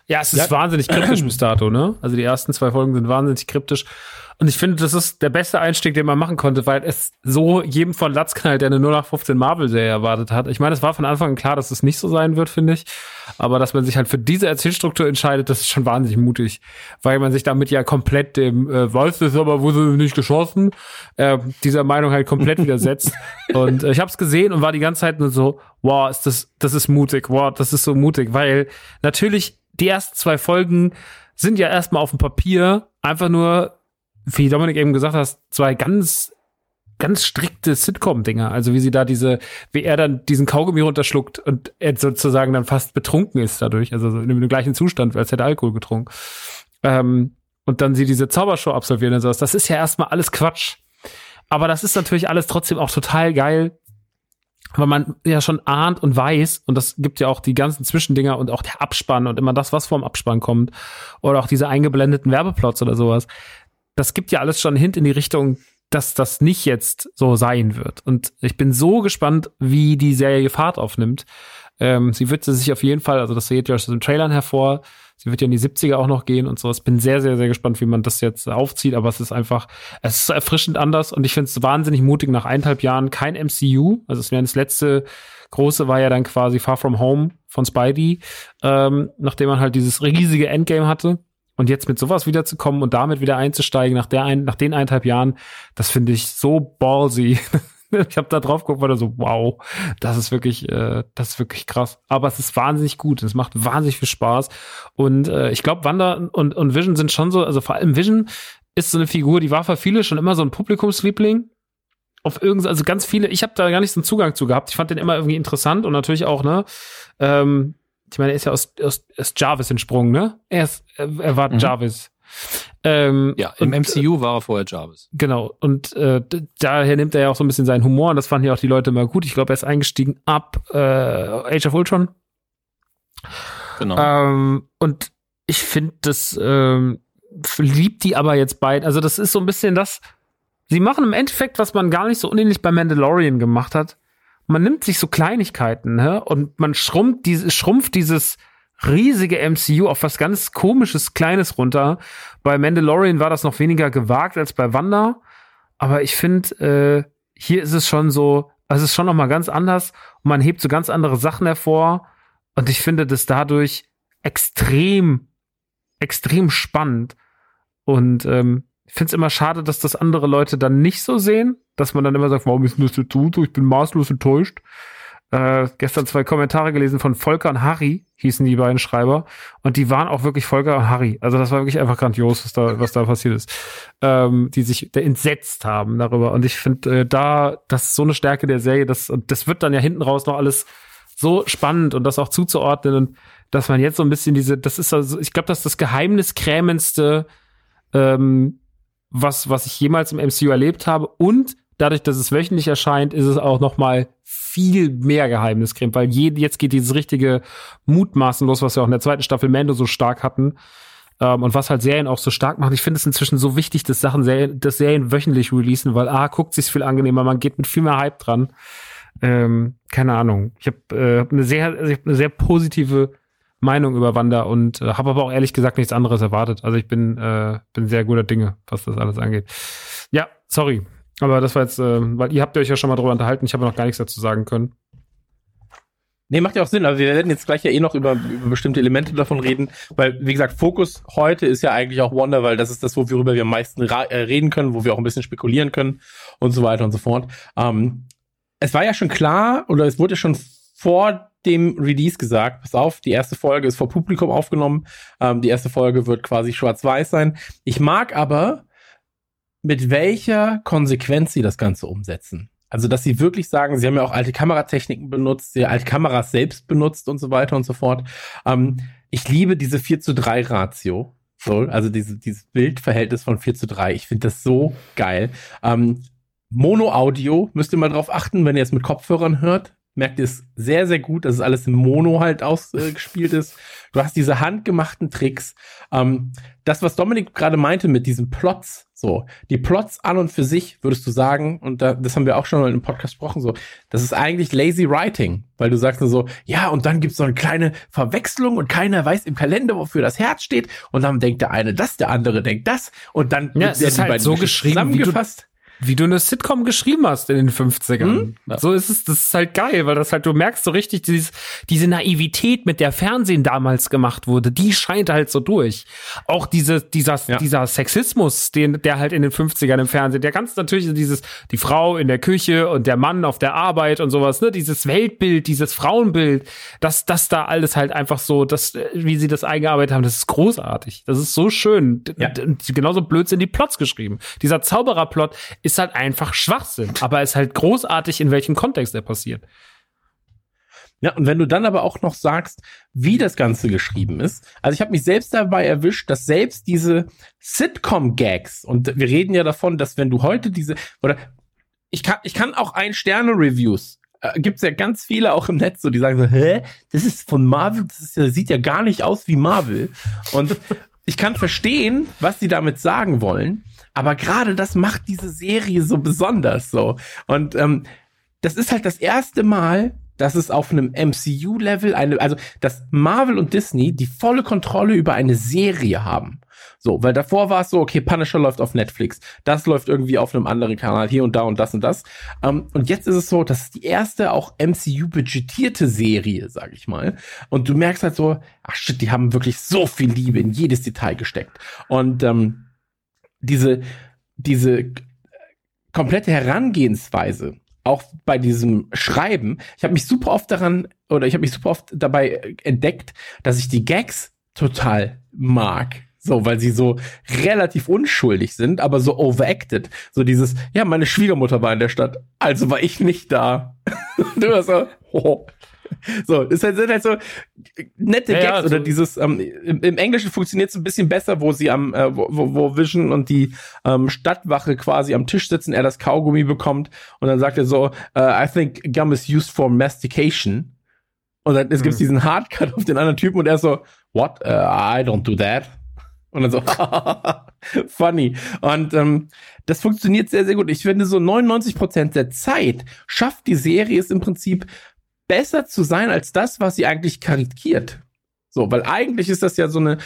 Ja, es ist ja. wahnsinnig kryptisch bis dato, ne? Also die ersten zwei Folgen sind wahnsinnig kryptisch. Und ich finde, das ist der beste Einstieg, den man machen konnte, weil es so jedem von Latz knallt, der eine 0815 Marvel-Serie erwartet hat. Ich meine, es war von Anfang an klar, dass es nicht so sein wird, finde ich. Aber dass man sich halt für diese Erzählstruktur entscheidet, das ist schon wahnsinnig mutig. Weil man sich damit ja komplett dem, äh, weiß das aber, wurde nicht geschossen, äh, dieser Meinung halt komplett widersetzt. und äh, ich habe es gesehen und war die ganze Zeit nur so, wow, ist das, das ist mutig, wow, das ist so mutig, weil natürlich die ersten zwei Folgen sind ja erstmal auf dem Papier einfach nur wie Dominik eben gesagt hast, zwei ganz ganz strikte Sitcom-Dinger. Also wie sie da diese, wie er dann diesen Kaugummi runterschluckt und er sozusagen dann fast betrunken ist dadurch, also in dem gleichen Zustand, als hätte er Alkohol getrunken. Ähm, und dann sie diese Zaubershow absolvieren und sowas. Das ist ja erstmal alles Quatsch. Aber das ist natürlich alles trotzdem auch total geil, weil man ja schon ahnt und weiß, und das gibt ja auch die ganzen Zwischendinger und auch der Abspann und immer das, was vorm Abspann kommt, oder auch diese eingeblendeten Werbeplots oder sowas das gibt ja alles schon Hint in die Richtung, dass das nicht jetzt so sein wird. Und ich bin so gespannt, wie die Serie Fahrt aufnimmt. Ähm, sie wird sich auf jeden Fall, also das seht ihr aus den Trailern hervor, sie wird ja in die 70er auch noch gehen und so. Ich bin sehr, sehr, sehr gespannt, wie man das jetzt aufzieht, aber es ist einfach, es ist erfrischend anders und ich finde es wahnsinnig mutig, nach eineinhalb Jahren kein MCU, also es wäre das letzte große war ja dann quasi Far From Home von Spidey, ähm, nachdem man halt dieses riesige Endgame hatte und jetzt mit sowas wiederzukommen und damit wieder einzusteigen nach der ein, nach den eineinhalb Jahren, das finde ich so ballsy. ich habe da drauf geguckt, war da so, wow, das ist wirklich, äh, das ist wirklich krass. Aber es ist wahnsinnig gut. Es macht wahnsinnig viel Spaß. Und äh, ich glaube, Wanda und, und Vision sind schon so, also vor allem Vision ist so eine Figur, die war für viele schon immer so ein Publikumsliebling. Auf irgend, also ganz viele, ich habe da gar nicht so einen Zugang zu gehabt. Ich fand den immer irgendwie interessant und natürlich auch, ne, ähm, ich meine, er ist ja aus, aus, aus Jarvis entsprungen, ne? Er, ist, er war mhm. Jarvis. Ähm, ja, im und, MCU war er vorher Jarvis. Genau. Und äh, daher nimmt er ja auch so ein bisschen seinen Humor und das fanden ja auch die Leute immer gut. Ich glaube, er ist eingestiegen ab äh, Age of Ultron. Genau. Ähm, und ich finde, das ähm, liebt die aber jetzt beide. Also, das ist so ein bisschen das. Sie machen im Endeffekt, was man gar nicht so unähnlich bei Mandalorian gemacht hat. Man nimmt sich so Kleinigkeiten, ne? Und man schrumpft, diese, schrumpft dieses riesige MCU auf was ganz komisches, kleines runter. Bei Mandalorian war das noch weniger gewagt als bei Wanda. Aber ich finde, äh, hier ist es schon so, also es ist schon noch mal ganz anders. Und man hebt so ganz andere Sachen hervor. Und ich finde das dadurch extrem, extrem spannend. Und ähm, ich finde es immer schade, dass das andere Leute dann nicht so sehen, dass man dann immer sagt, warum ist denn das jetzt so? Ich bin maßlos enttäuscht äh, gestern zwei Kommentare gelesen von Volker und Harry, hießen die beiden Schreiber. Und die waren auch wirklich Volker und Harry. Also das war wirklich einfach grandios, was da, was da passiert ist. Ähm, die sich entsetzt haben darüber. Und ich finde, äh, da, das ist so eine Stärke der Serie, das, und das wird dann ja hinten raus noch alles so spannend und das auch zuzuordnen und dass man jetzt so ein bisschen diese, das ist also, ich glaube, das ist das geheimniskrämendste, ähm, was, was ich jemals im MCU erlebt habe. Und dadurch, dass es wöchentlich erscheint, ist es auch noch mal viel mehr Geheimniskrim, weil je, jetzt geht dieses richtige Mutmaßen los, was wir auch in der zweiten Staffel Mando so stark hatten. Ähm, und was halt Serien auch so stark macht. Ich finde es inzwischen so wichtig, dass Sachen Serien, dass Serien wöchentlich releasen, weil A, guckt sich's viel angenehmer, man geht mit viel mehr Hype dran. Ähm, keine Ahnung. Ich habe äh, eine sehr, also ich hab eine sehr positive Meinung über Wanda und äh, habe aber auch ehrlich gesagt nichts anderes erwartet. Also ich bin, äh, bin sehr guter Dinge, was das alles angeht. Ja, sorry. Aber das war jetzt, äh, weil ihr habt euch ja schon mal drüber unterhalten, ich habe noch gar nichts dazu sagen können. Nee, macht ja auch Sinn. Also wir werden jetzt gleich ja eh noch über, über bestimmte Elemente davon reden, weil, wie gesagt, Fokus heute ist ja eigentlich auch Wonder, weil das ist das, worüber wir am meisten äh, reden können, wo wir auch ein bisschen spekulieren können und so weiter und so fort. Ähm, es war ja schon klar, oder es wurde schon vor dem Release gesagt, pass auf, die erste Folge ist vor Publikum aufgenommen, ähm, die erste Folge wird quasi schwarz-weiß sein. Ich mag aber, mit welcher Konsequenz sie das Ganze umsetzen. Also, dass sie wirklich sagen, sie haben ja auch alte Kameratechniken benutzt, sie alte Kameras selbst benutzt und so weiter und so fort. Ähm, ich liebe diese 4 zu 3 Ratio. So, also diese, dieses Bildverhältnis von 4 zu 3. Ich finde das so geil. Ähm, Mono-Audio, müsst ihr mal drauf achten, wenn ihr es mit Kopfhörern hört merkt ihr es sehr, sehr gut, dass es alles im Mono halt ausgespielt ist. Du hast diese handgemachten Tricks. Ähm, das, was Dominik gerade meinte mit diesen Plots, so, die Plots an und für sich, würdest du sagen, und da, das haben wir auch schon mal im Podcast gesprochen, so, das ist eigentlich lazy writing, weil du sagst nur so, ja, und dann gibt's so eine kleine Verwechslung und keiner weiß im Kalender, wofür das Herz steht, und dann denkt der eine das, der andere denkt das, und dann ja, es ist halt so geschrieben, zusammengefasst wie du eine Sitcom geschrieben hast in den 50ern. Hm? Ja. So ist es, das ist halt geil, weil das halt, du merkst so richtig, dieses, diese Naivität, mit der Fernsehen damals gemacht wurde, die scheint halt so durch. Auch diese, dieser, ja. dieser Sexismus, den, der halt in den 50ern im Fernsehen, der ganz natürlich dieses, die Frau in der Küche und der Mann auf der Arbeit und sowas, ne, dieses Weltbild, dieses Frauenbild, dass das da alles halt einfach so, das, wie sie das eingearbeitet haben, das ist großartig. Das ist so schön. Ja. Genauso blöd sind die Plots geschrieben. Dieser Zaubererplot ist halt einfach Schwachsinn, aber ist halt großartig, in welchem Kontext er passiert. Ja, und wenn du dann aber auch noch sagst, wie das Ganze geschrieben ist. Also ich habe mich selbst dabei erwischt, dass selbst diese Sitcom-Gags, und wir reden ja davon, dass wenn du heute diese, oder ich kann, ich kann auch Ein-Sterne-Reviews, äh, gibt's ja ganz viele auch im Netz, so die sagen so, hä, das ist von Marvel, das ist ja, sieht ja gar nicht aus wie Marvel. Und ich kann verstehen, was sie damit sagen wollen. Aber gerade das macht diese Serie so besonders so. Und ähm, das ist halt das erste Mal, dass es auf einem MCU-Level eine, also dass Marvel und Disney die volle Kontrolle über eine Serie haben. So, weil davor war es so, okay, Punisher läuft auf Netflix, das läuft irgendwie auf einem anderen Kanal, hier und da und das und das. Ähm, und jetzt ist es so, das ist die erste auch MCU-budgetierte Serie, sag ich mal. Und du merkst halt so, ach shit, die haben wirklich so viel Liebe in jedes Detail gesteckt. Und ähm, diese, diese komplette Herangehensweise, auch bei diesem Schreiben, ich habe mich super oft daran oder ich habe mich super oft dabei entdeckt, dass ich die Gags total mag. So, weil sie so relativ unschuldig sind, aber so overacted. So dieses, ja, meine Schwiegermutter war in der Stadt, also war ich nicht da. du warst so, oh, so, ist halt, sind halt so nette Ja, Gags ja, oder dieses, ähm, im, im Englischen funktioniert es ein bisschen besser, wo sie am, äh, wo, wo Vision und die ähm, Stadtwache quasi am Tisch sitzen, er das Kaugummi bekommt und dann sagt er so, äh, I think gum is used for mastication. Und dann es gibt Hm. diesen Hardcut auf den anderen Typen und er so, what? Uh, I don't do that. Und dann so, funny. Und ähm, das funktioniert sehr, sehr gut. Ich finde, so 99% der Zeit schafft die Serie es im Prinzip besser zu sein als das, was sie eigentlich karikiert. So, weil eigentlich ist das ja so eine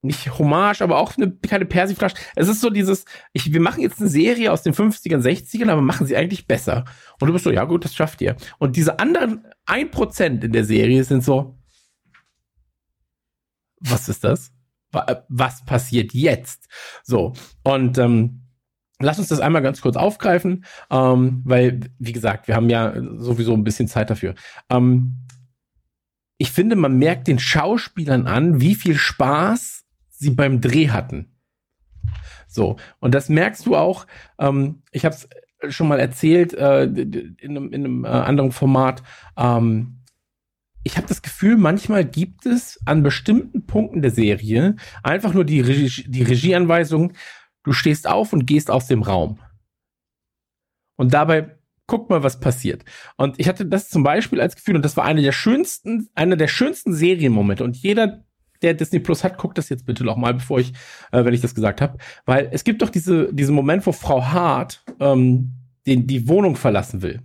nicht Hommage, aber auch eine, keine Persiflage. Es ist so dieses, ich, wir machen jetzt eine Serie aus den 50ern, 60ern, aber machen sie eigentlich besser. Und du bist so, ja gut, das schafft ihr. Und diese anderen 1% in der Serie sind so, was ist das? Äh, Was passiert jetzt? So, und ähm, lass uns das einmal ganz kurz aufgreifen, ähm, weil, wie gesagt, wir haben ja sowieso ein bisschen Zeit dafür. Ähm, ich finde, man merkt den Schauspielern an, wie viel Spaß sie beim Dreh hatten. So, und das merkst du auch, ähm, ich habe es schon mal erzählt äh, in einem, in einem äh, anderen Format, ähm, ich habe das Gefühl, manchmal gibt es an bestimmten Punkten der Serie einfach nur die, Regie, die Regieanweisung, du stehst auf und gehst aus dem Raum. Und dabei guck mal, was passiert. Und ich hatte das zum Beispiel als Gefühl, und das war eine der schönsten, einer der schönsten Serienmomente. Und jeder, der Disney Plus hat, guckt das jetzt bitte noch mal, bevor ich, äh, wenn ich das gesagt habe. Weil es gibt doch diese, diesen Moment, wo Frau Hart ähm, den, die Wohnung verlassen will.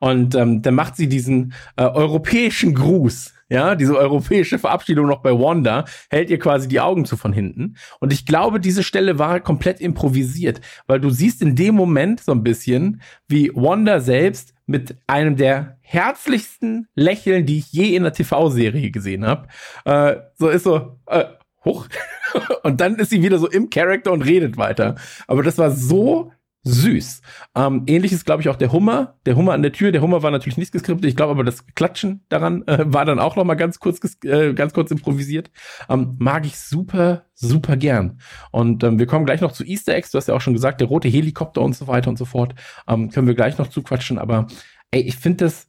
Und ähm, dann macht sie diesen äh, europäischen Gruß, ja, diese europäische Verabschiedung noch bei Wanda, hält ihr quasi die Augen zu von hinten. Und ich glaube, diese Stelle war komplett improvisiert, weil du siehst in dem Moment so ein bisschen, wie Wanda selbst mit einem der herzlichsten Lächeln, die ich je in einer TV-Serie gesehen habe, äh, so ist so, äh, hoch. und dann ist sie wieder so im Charakter und redet weiter. Aber das war so süß. Ähm, ähnliches glaube ich auch der Hummer. Der Hummer an der Tür. Der Hummer war natürlich nicht geskriptet. Ich glaube aber das Klatschen daran äh, war dann auch noch mal ganz kurz, äh, ganz kurz improvisiert. Ähm, mag ich super, super gern. Und ähm, wir kommen gleich noch zu Easter Eggs. Du hast ja auch schon gesagt, der rote Helikopter und so weiter und so fort. Ähm, können wir gleich noch zuquatschen. Aber ey, ich finde das,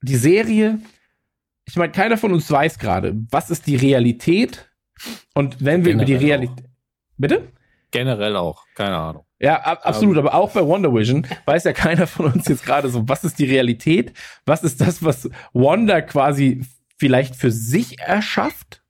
die Serie, ich meine, keiner von uns weiß gerade, was ist die Realität. Und wenn wir über die Realität, bitte? Generell auch, keine Ahnung. Ja, ab, absolut, aber auch bei Wonder Vision weiß ja keiner von uns jetzt gerade so, was ist die Realität? Was ist das, was Wanda quasi vielleicht für sich erschafft?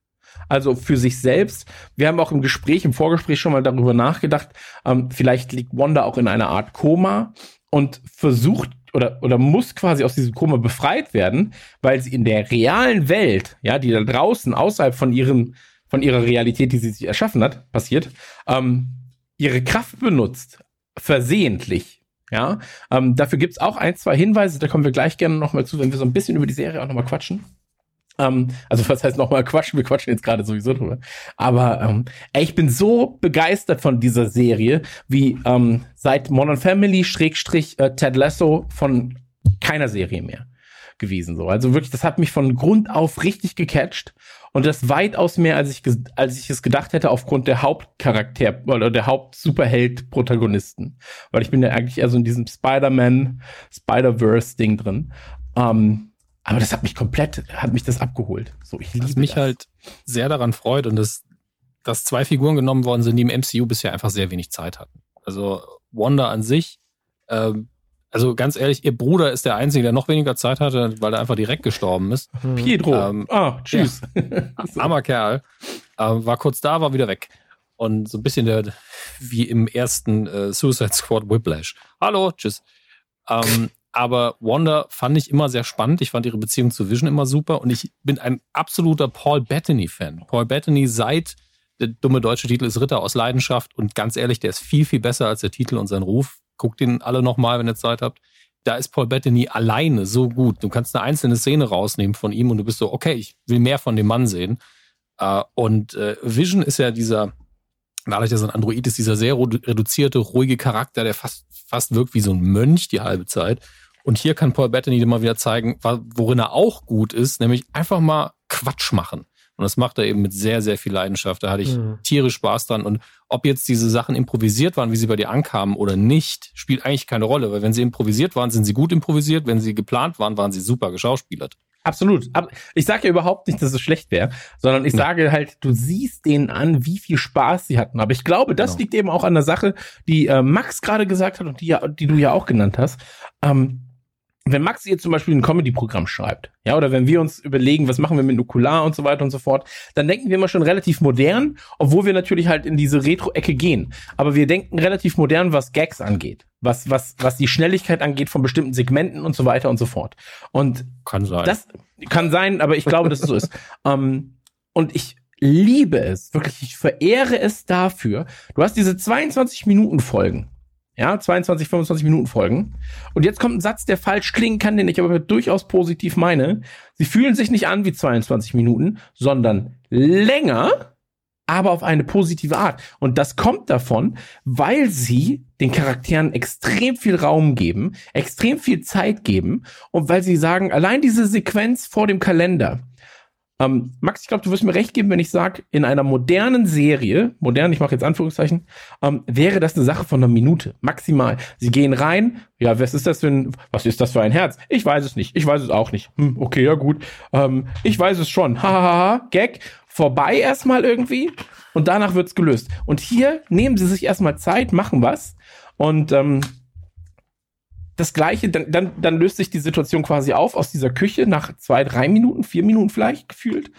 Also für sich selbst. Wir haben auch im Gespräch, im Vorgespräch schon mal darüber nachgedacht, ähm, vielleicht liegt Wanda auch in einer Art Koma und versucht oder, oder muss quasi aus diesem Koma befreit werden, weil sie in der realen Welt, ja, die da draußen außerhalb von ihrem, von ihrer Realität, die sie sich erschaffen hat, passiert, ähm, ihre Kraft benutzt, versehentlich. Ja, ähm, dafür gibt's auch ein, zwei Hinweise, da kommen wir gleich gerne nochmal zu, wenn wir so ein bisschen über die Serie auch nochmal quatschen. Ähm, also was heißt nochmal quatschen? Wir quatschen jetzt gerade sowieso drüber. Aber ähm, ey, ich bin so begeistert von dieser Serie, wie ähm, seit Modern Family Schrägstrich äh, Ted Lasso von keiner Serie mehr gewesen. So, also wirklich, das hat mich von Grund auf richtig gecatcht und das weitaus mehr, als ich als ich es gedacht hätte, aufgrund der Hauptcharakter oder der Haupt-Superheld-Protagonisten, weil ich bin ja eigentlich eher so in diesem Spider-Man, Spider-Verse-Ding drin. Ähm, aber das hat mich komplett, hat mich das abgeholt. So, ich liebe Was mich das. halt sehr daran freut und das, dass zwei Figuren genommen worden sind, die im MCU bisher einfach sehr wenig Zeit hatten. Also Wanda an sich, ähm, also ganz ehrlich, ihr Bruder ist der Einzige, der noch weniger Zeit hatte, weil er einfach direkt gestorben ist. Pietro. Ähm, ah, tschüss. So. Armer Kerl. Ähm, war kurz da, war wieder weg. Und so ein bisschen der, wie im ersten äh, Suicide Squad Whiplash. Hallo, tschüss. Ähm, aber Wanda fand ich immer sehr spannend. Ich fand ihre Beziehung zu Vision immer super. Und ich bin ein absoluter Paul Bettany-Fan. Paul Bettany seit der dumme deutsche Titel ist Ritter aus Leidenschaft. Und ganz ehrlich, der ist viel, viel besser als der Titel und sein Ruf. Guckt ihn alle nochmal, wenn ihr Zeit habt. Da ist Paul Bettany alleine so gut. Du kannst eine einzelne Szene rausnehmen von ihm und du bist so, okay, ich will mehr von dem Mann sehen. Äh, und äh, Vision ist ja dieser, dadurch, dass er ein Android ist, dieser sehr redu- reduzierte, ruhige Charakter, der fast, fast wirkt wie so ein Mönch die halbe Zeit. Und hier kann Paul Bettany dir mal wieder zeigen, worin er auch gut ist, nämlich einfach mal Quatsch machen. Und das macht er eben mit sehr, sehr viel Leidenschaft. Da hatte ich Mhm. tierisch Spaß dran. Und ob jetzt diese Sachen improvisiert waren, wie sie bei dir ankamen oder nicht, spielt eigentlich keine Rolle. Weil wenn sie improvisiert waren, sind sie gut improvisiert. Wenn sie geplant waren, waren sie super geschauspielert. Absolut. Ich sage ja überhaupt nicht, dass es schlecht wäre, sondern ich sage halt, du siehst denen an, wie viel Spaß sie hatten. Aber ich glaube, das genau. liegt eben auch an der Sache, die äh, Max gerade gesagt hat und die, die du ja auch genannt hast. Ähm, wenn Max jetzt zum Beispiel ein Comedy-Programm schreibt, ja, oder wenn wir uns überlegen, was machen wir mit Nukular und so weiter und so fort, dann denken wir immer schon relativ modern, obwohl wir natürlich halt in diese Retro-Ecke gehen. Aber wir denken relativ modern, was Gags angeht, was, was, was die Schnelligkeit angeht von bestimmten Segmenten und so weiter und so fort. Und kann sein. Das kann sein, aber ich glaube, dass es so ist. Um, und ich liebe es, wirklich, ich verehre es dafür. Du hast diese 22 Minuten Folgen ja, 22, 25 Minuten Folgen. Und jetzt kommt ein Satz, der falsch klingen kann, den ich aber durchaus positiv meine. Sie fühlen sich nicht an wie 22 Minuten, sondern länger, aber auf eine positive Art. Und das kommt davon, weil sie den Charakteren extrem viel Raum geben, extrem viel Zeit geben und weil sie sagen, allein diese Sequenz vor dem Kalender, ähm, Max, ich glaube, du wirst mir recht geben, wenn ich sage, in einer modernen Serie, modern, ich mache jetzt Anführungszeichen, ähm, wäre das eine Sache von einer Minute, maximal. Sie gehen rein, ja, was ist das für ein, was ist das für ein Herz? Ich weiß es nicht, ich weiß es auch nicht. Hm, okay, ja gut. Ähm, ich weiß es schon. Hahaha, Gag. Vorbei erstmal irgendwie und danach wird's gelöst. Und hier nehmen sie sich erstmal Zeit, machen was und ähm, das Gleiche, dann, dann, dann löst sich die Situation quasi auf aus dieser Küche nach zwei, drei Minuten, vier Minuten vielleicht gefühlt.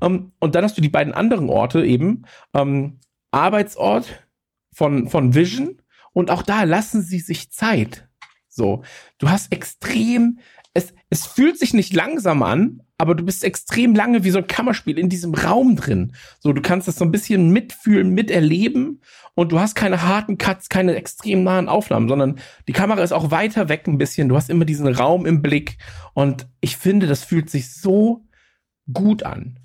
Ähm, und dann hast du die beiden anderen Orte eben, ähm, Arbeitsort von, von Vision und auch da lassen sie sich Zeit. So, du hast extrem, es, es fühlt sich nicht langsam an, aber du bist extrem lange wie so ein Kammerspiel in diesem Raum drin. So, du kannst das so ein bisschen mitfühlen, miterleben und du hast keine harten Cuts, keine extrem nahen Aufnahmen, sondern die Kamera ist auch weiter weg ein bisschen. Du hast immer diesen Raum im Blick und ich finde, das fühlt sich so gut an.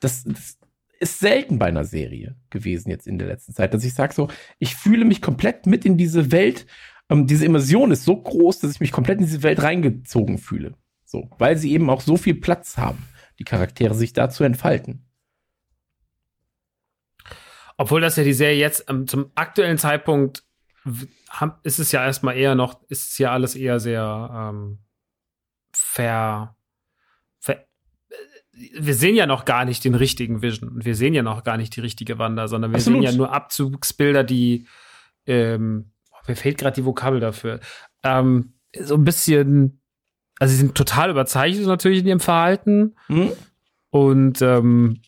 Das, das ist selten bei einer Serie gewesen jetzt in der letzten Zeit, dass ich sage so, ich fühle mich komplett mit in diese Welt. Ähm, diese Immersion ist so groß, dass ich mich komplett in diese Welt reingezogen fühle. So, weil sie eben auch so viel Platz haben, die Charaktere sich da zu entfalten. Obwohl das ja die Serie jetzt ähm, zum aktuellen Zeitpunkt ist es ja erstmal eher noch, ist es ja alles eher sehr ähm, ver, ver, wir sehen ja noch gar nicht den richtigen Vision und wir sehen ja noch gar nicht die richtige Wanda, sondern wir Absolut. sehen ja nur Abzugsbilder, die ähm, mir fehlt gerade die Vokabel dafür, ähm, so ein bisschen also sie sind total überzeichnet natürlich in ihrem Verhalten. Mhm. Und ähm,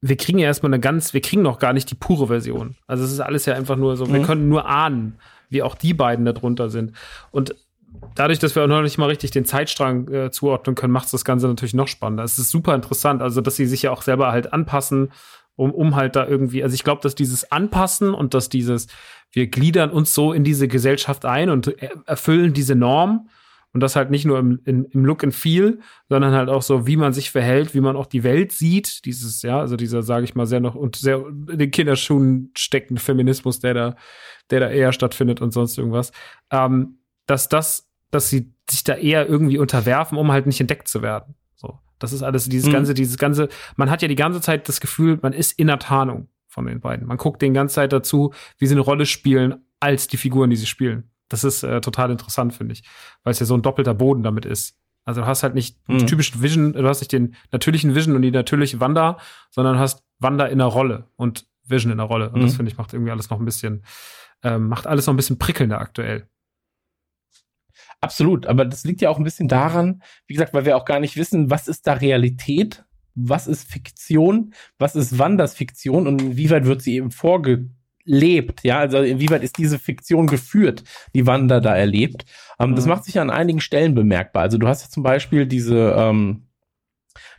wir kriegen ja erstmal eine ganz, wir kriegen noch gar nicht die pure Version. Also es ist alles ja einfach nur so, mhm. wir können nur ahnen, wie auch die beiden da drunter sind. Und dadurch, dass wir auch noch nicht mal richtig den Zeitstrang äh, zuordnen können, macht das Ganze natürlich noch spannender. Es ist super interessant, also dass sie sich ja auch selber halt anpassen, um, um halt da irgendwie, also ich glaube, dass dieses Anpassen und dass dieses, wir gliedern uns so in diese Gesellschaft ein und erfüllen diese Norm, und das halt nicht nur im, in, im Look and Feel, sondern halt auch so, wie man sich verhält, wie man auch die Welt sieht. Dieses, ja, also dieser, sage ich mal, sehr noch und sehr in den Kinderschuhen steckende Feminismus, der da, der da eher stattfindet und sonst irgendwas. Ähm, dass das, dass sie sich da eher irgendwie unterwerfen, um halt nicht entdeckt zu werden. So. Das ist alles dieses mhm. ganze, dieses ganze, man hat ja die ganze Zeit das Gefühl, man ist in der Tarnung von den beiden. Man guckt den ganze Zeit dazu, wie sie eine Rolle spielen, als die Figuren, die sie spielen. Das ist äh, total interessant, finde ich, weil es ja so ein doppelter Boden damit ist. Also du hast halt nicht mhm. den typischen Vision, du hast nicht den natürlichen Vision und die natürliche Wanda, sondern hast Wanda in der Rolle und Vision in der Rolle. Und mhm. das finde ich macht irgendwie alles noch ein bisschen, ähm, macht alles noch ein bisschen prickelnder aktuell. Absolut, aber das liegt ja auch ein bisschen daran, wie gesagt, weil wir auch gar nicht wissen, was ist da Realität, was ist Fiktion, was ist Wanders Fiktion und inwieweit wird sie eben vorge lebt, ja, also inwieweit ist diese Fiktion geführt, die Wanda da erlebt. Ähm, mhm. Das macht sich an einigen Stellen bemerkbar. Also du hast ja zum Beispiel diese, ähm,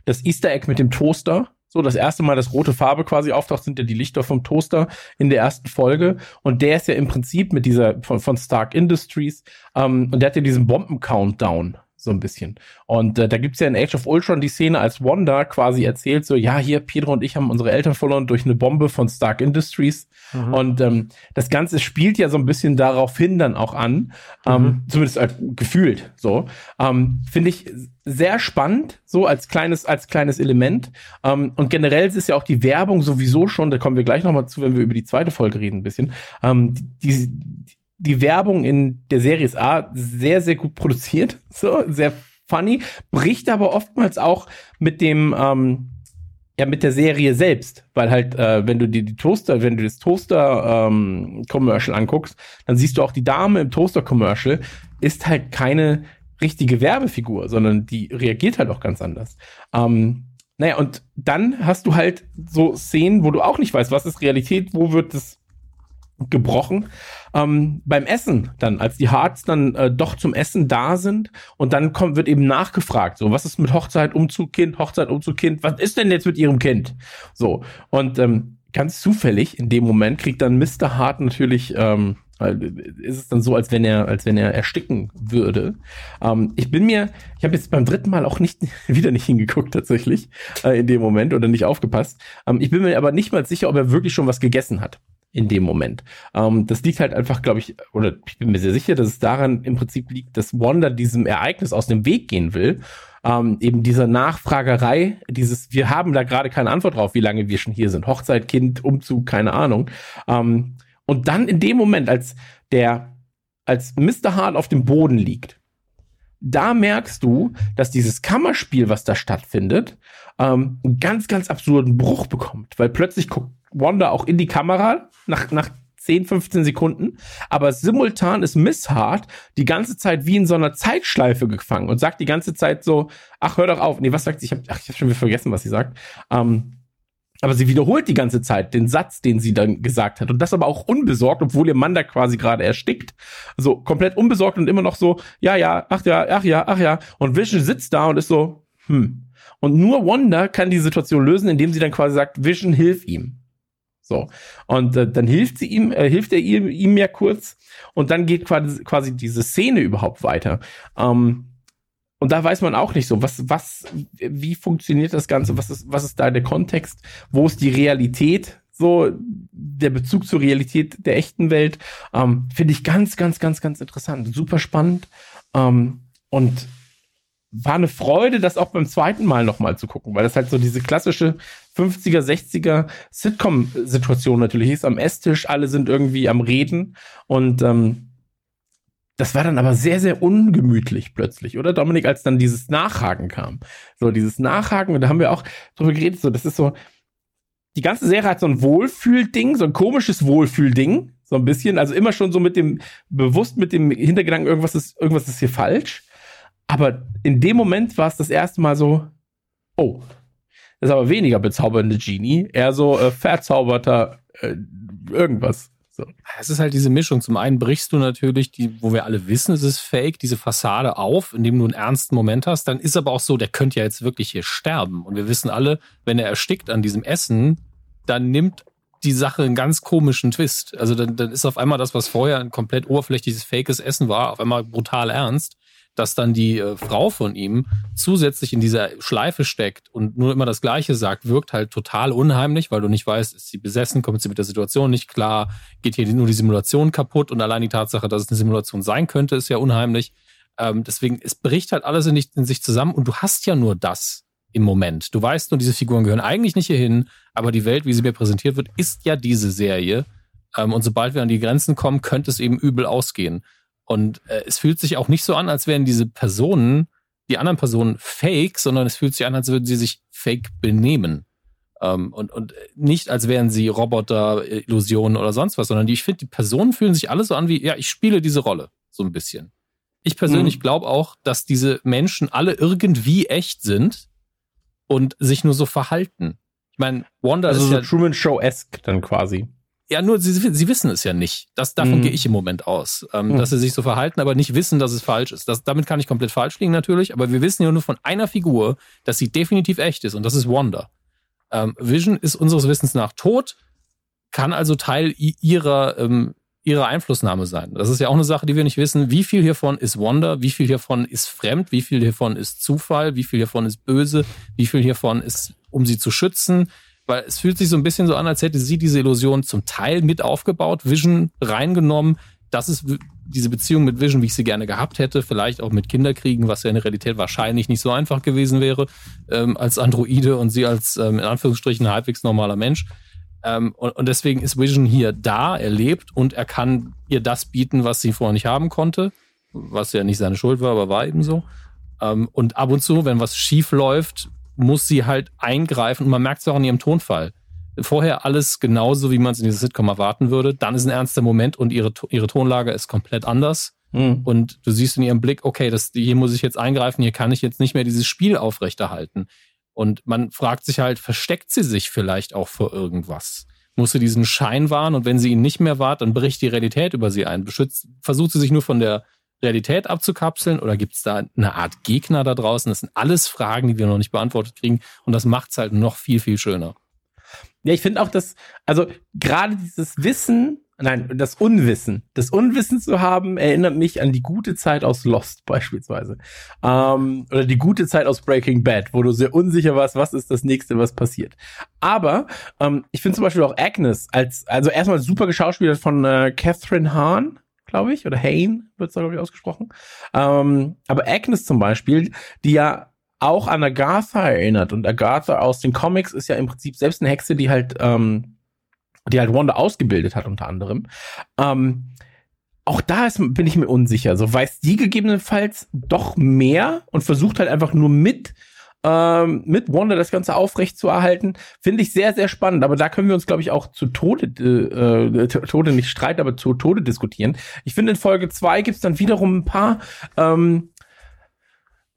das Easter Egg mit dem Toaster. So, das erste Mal, dass rote Farbe quasi auftaucht, sind ja die Lichter vom Toaster in der ersten Folge. Und der ist ja im Prinzip mit dieser von, von Stark Industries, ähm, und der hat ja diesen Bomben-Countdown so ein bisschen. Und äh, da gibt's ja in Age of Ultron die Szene, als Wanda quasi erzählt, so, ja, hier, Pedro und ich haben unsere Eltern verloren durch eine Bombe von Stark Industries. Mhm. Und ähm, das Ganze spielt ja so ein bisschen darauf hin dann auch an, ähm, mhm. zumindest äh, gefühlt so. Ähm, Finde ich sehr spannend, so als kleines, als kleines Element. Ähm, und generell ist ja auch die Werbung sowieso schon, da kommen wir gleich nochmal zu, wenn wir über die zweite Folge reden, ein bisschen. Ähm, die, die die Werbung in der Serie ist A sehr, sehr gut produziert, so sehr funny, bricht aber oftmals auch mit dem, ähm, ja, mit der Serie selbst, weil halt, äh, wenn du dir die Toaster, wenn du das Toaster-Commercial ähm, anguckst, dann siehst du auch die Dame im Toaster-Commercial ist halt keine richtige Werbefigur, sondern die reagiert halt auch ganz anders. Ähm, naja, und dann hast du halt so Szenen, wo du auch nicht weißt, was ist Realität, wo wird es gebrochen. Ähm, beim Essen dann, als die Hearts dann äh, doch zum Essen da sind und dann kommt, wird eben nachgefragt, so, was ist mit Hochzeit, Umzug, Kind, Hochzeit, Umzug, Kind, was ist denn jetzt mit ihrem Kind? So, und ähm, ganz zufällig in dem Moment kriegt dann Mr. Hart natürlich ähm, ist es dann so, als wenn er, als wenn er ersticken würde. Ähm, ich bin mir, ich habe jetzt beim dritten Mal auch nicht wieder nicht hingeguckt tatsächlich äh, in dem Moment oder nicht aufgepasst. Ähm, ich bin mir aber nicht mal sicher, ob er wirklich schon was gegessen hat in dem Moment. Ähm, das liegt halt einfach, glaube ich, oder ich bin mir sehr sicher, dass es daran im Prinzip liegt, dass Wanda diesem Ereignis aus dem Weg gehen will. Ähm, eben dieser Nachfragerei, dieses, wir haben da gerade keine Antwort drauf, wie lange wir schon hier sind. Hochzeit, Kind, Umzug, keine Ahnung. Ähm, und dann in dem Moment, als der, als Mr. Hart auf dem Boden liegt, da merkst du, dass dieses Kammerspiel, was da stattfindet, ähm, einen ganz, ganz absurden Bruch bekommt, weil plötzlich guckt Wanda auch in die Kamera nach, nach 10, 15 Sekunden, aber simultan ist Miss Hart die ganze Zeit wie in so einer Zeitschleife gefangen und sagt die ganze Zeit so, ach, hör doch auf. Nee, was sagt sie? Ich habe ach, ich hab schon wieder vergessen, was sie sagt. Ähm, aber sie wiederholt die ganze Zeit den Satz, den sie dann gesagt hat. Und das aber auch unbesorgt, obwohl ihr Mann da quasi gerade erstickt. Also komplett unbesorgt und immer noch so, ja, ja, ach ja, ach ja, ach ja. Und Vision sitzt da und ist so, hm. Und nur Wanda kann die Situation lösen, indem sie dann quasi sagt, Vision, hilf ihm. So. Und äh, dann hilft sie ihm, äh, hilft er ihm, ihm ja kurz. Und dann geht quasi, quasi diese Szene überhaupt weiter. Ähm, und da weiß man auch nicht so, was, was, wie funktioniert das Ganze, was ist, was ist da der Kontext, wo ist die Realität, so der Bezug zur Realität der echten Welt, ähm, finde ich ganz, ganz, ganz, ganz interessant, super spannend ähm, und war eine Freude, das auch beim zweiten Mal nochmal zu gucken, weil das halt so diese klassische 50er, 60er Sitcom-Situation natürlich ist. Am Esstisch, alle sind irgendwie am Reden und ähm, das war dann aber sehr, sehr ungemütlich plötzlich, oder Dominik, als dann dieses Nachhaken kam. So, dieses Nachhaken, und da haben wir auch drüber geredet, so, das ist so, die ganze Serie hat so ein Wohlfühlding, so ein komisches Wohlfühlding, so ein bisschen, also immer schon so mit dem, bewusst mit dem Hintergedanken, irgendwas ist, irgendwas ist hier falsch. Aber in dem Moment war es das erste Mal so, oh, das ist aber weniger bezaubernde Genie, eher so äh, verzauberter äh, irgendwas. So. Es ist halt diese Mischung. Zum einen brichst du natürlich, die, wo wir alle wissen, es ist fake, diese Fassade auf, indem du einen ernsten Moment hast. Dann ist aber auch so, der könnte ja jetzt wirklich hier sterben. Und wir wissen alle, wenn er erstickt an diesem Essen, dann nimmt die Sache einen ganz komischen Twist. Also dann, dann ist auf einmal das, was vorher ein komplett oberflächliches, fakes Essen war, auf einmal brutal ernst dass dann die äh, Frau von ihm zusätzlich in dieser Schleife steckt und nur immer das Gleiche sagt, wirkt halt total unheimlich, weil du nicht weißt, ist sie besessen, kommt sie mit der Situation nicht klar, geht hier nur die Simulation kaputt und allein die Tatsache, dass es eine Simulation sein könnte, ist ja unheimlich. Ähm, deswegen, es bricht halt alles in, in sich zusammen und du hast ja nur das im Moment. Du weißt nur, diese Figuren gehören eigentlich nicht hierhin, aber die Welt, wie sie mir präsentiert wird, ist ja diese Serie. Ähm, und sobald wir an die Grenzen kommen, könnte es eben übel ausgehen. Und äh, es fühlt sich auch nicht so an, als wären diese Personen, die anderen Personen fake, sondern es fühlt sich an, als würden sie sich fake benehmen. Ähm, und, und nicht, als wären sie Roboter, Illusionen oder sonst was, sondern die, ich finde, die Personen fühlen sich alle so an wie, ja, ich spiele diese Rolle. So ein bisschen. Ich persönlich mhm. glaube auch, dass diese Menschen alle irgendwie echt sind und sich nur so verhalten. Ich meine, Wanda also ist so ja Truman Show-esque dann quasi. Ja, nur sie, sie wissen es ja nicht. Das, davon mhm. gehe ich im Moment aus. Ähm, mhm. Dass sie sich so verhalten, aber nicht wissen, dass es falsch ist. Das, damit kann ich komplett falsch liegen natürlich, aber wir wissen ja nur von einer Figur, dass sie definitiv echt ist und das ist Wanda. Ähm, Vision ist unseres Wissens nach tot, kann also Teil ihrer, ähm, ihrer Einflussnahme sein. Das ist ja auch eine Sache, die wir nicht wissen. Wie viel hiervon ist Wanda? Wie viel hiervon ist fremd? Wie viel hiervon ist Zufall? Wie viel hiervon ist böse? Wie viel hiervon ist, um sie zu schützen? Weil es fühlt sich so ein bisschen so an, als hätte sie diese Illusion zum Teil mit aufgebaut, Vision reingenommen. Das ist diese Beziehung mit Vision, wie ich sie gerne gehabt hätte, vielleicht auch mit Kinderkriegen, was ja in der Realität wahrscheinlich nicht so einfach gewesen wäre, ähm, als Androide und sie als ähm, in Anführungsstrichen halbwegs normaler Mensch. Ähm, und, und deswegen ist Vision hier da, er lebt und er kann ihr das bieten, was sie vorher nicht haben konnte, was ja nicht seine Schuld war, aber war eben so. Ähm, und ab und zu, wenn was schief läuft, muss sie halt eingreifen und man merkt es auch in ihrem Tonfall. Vorher alles genauso, wie man es in dieser Sitcom erwarten würde. Dann ist ein ernster Moment und ihre, ihre Tonlage ist komplett anders. Mhm. Und du siehst in ihrem Blick, okay, das, hier muss ich jetzt eingreifen, hier kann ich jetzt nicht mehr dieses Spiel aufrechterhalten. Und man fragt sich halt, versteckt sie sich vielleicht auch vor irgendwas? Muss sie diesen Schein wahren und wenn sie ihn nicht mehr wahrt, dann bricht die Realität über sie ein. Beschützt, versucht sie sich nur von der Realität abzukapseln oder gibt es da eine Art Gegner da draußen? Das sind alles Fragen, die wir noch nicht beantwortet kriegen und das macht es halt noch viel, viel schöner. Ja, ich finde auch, dass, also gerade dieses Wissen, nein, das Unwissen, das Unwissen zu haben, erinnert mich an die gute Zeit aus Lost beispielsweise. Ähm, oder die gute Zeit aus Breaking Bad, wo du sehr unsicher warst, was ist das nächste, was passiert. Aber ähm, ich finde zum Beispiel auch Agnes als, also erstmal super geschauspielert von äh, Catherine Hahn, glaube ich, oder Hain wird es da, glaube ich, ausgesprochen. Ähm, aber Agnes zum Beispiel, die ja auch an Agatha erinnert. Und Agatha aus den Comics ist ja im Prinzip selbst eine Hexe, die halt, ähm, die halt Wanda ausgebildet hat, unter anderem. Ähm, auch da ist, bin ich mir unsicher. So weiß die gegebenenfalls doch mehr und versucht halt einfach nur mit ähm, mit Wanda das Ganze aufrecht zu erhalten, finde ich sehr, sehr spannend. Aber da können wir uns, glaube ich, auch zu Tode, äh, Tode nicht streiten, aber zu Tode diskutieren. Ich finde, in Folge zwei gibt's dann wiederum ein paar ähm,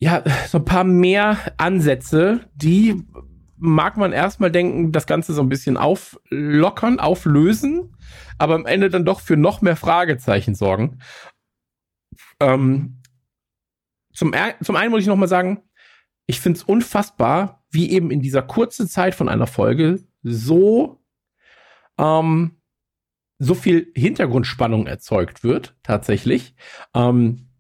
ja, so ein paar mehr Ansätze, die mag man erstmal denken, das Ganze so ein bisschen auflockern, auflösen, aber am Ende dann doch für noch mehr Fragezeichen sorgen. Ähm, zum, zum einen muss ich noch mal sagen, ich finde es unfassbar, wie eben in dieser kurzen Zeit von einer Folge so ähm, so viel Hintergrundspannung erzeugt wird, tatsächlich. Ähm,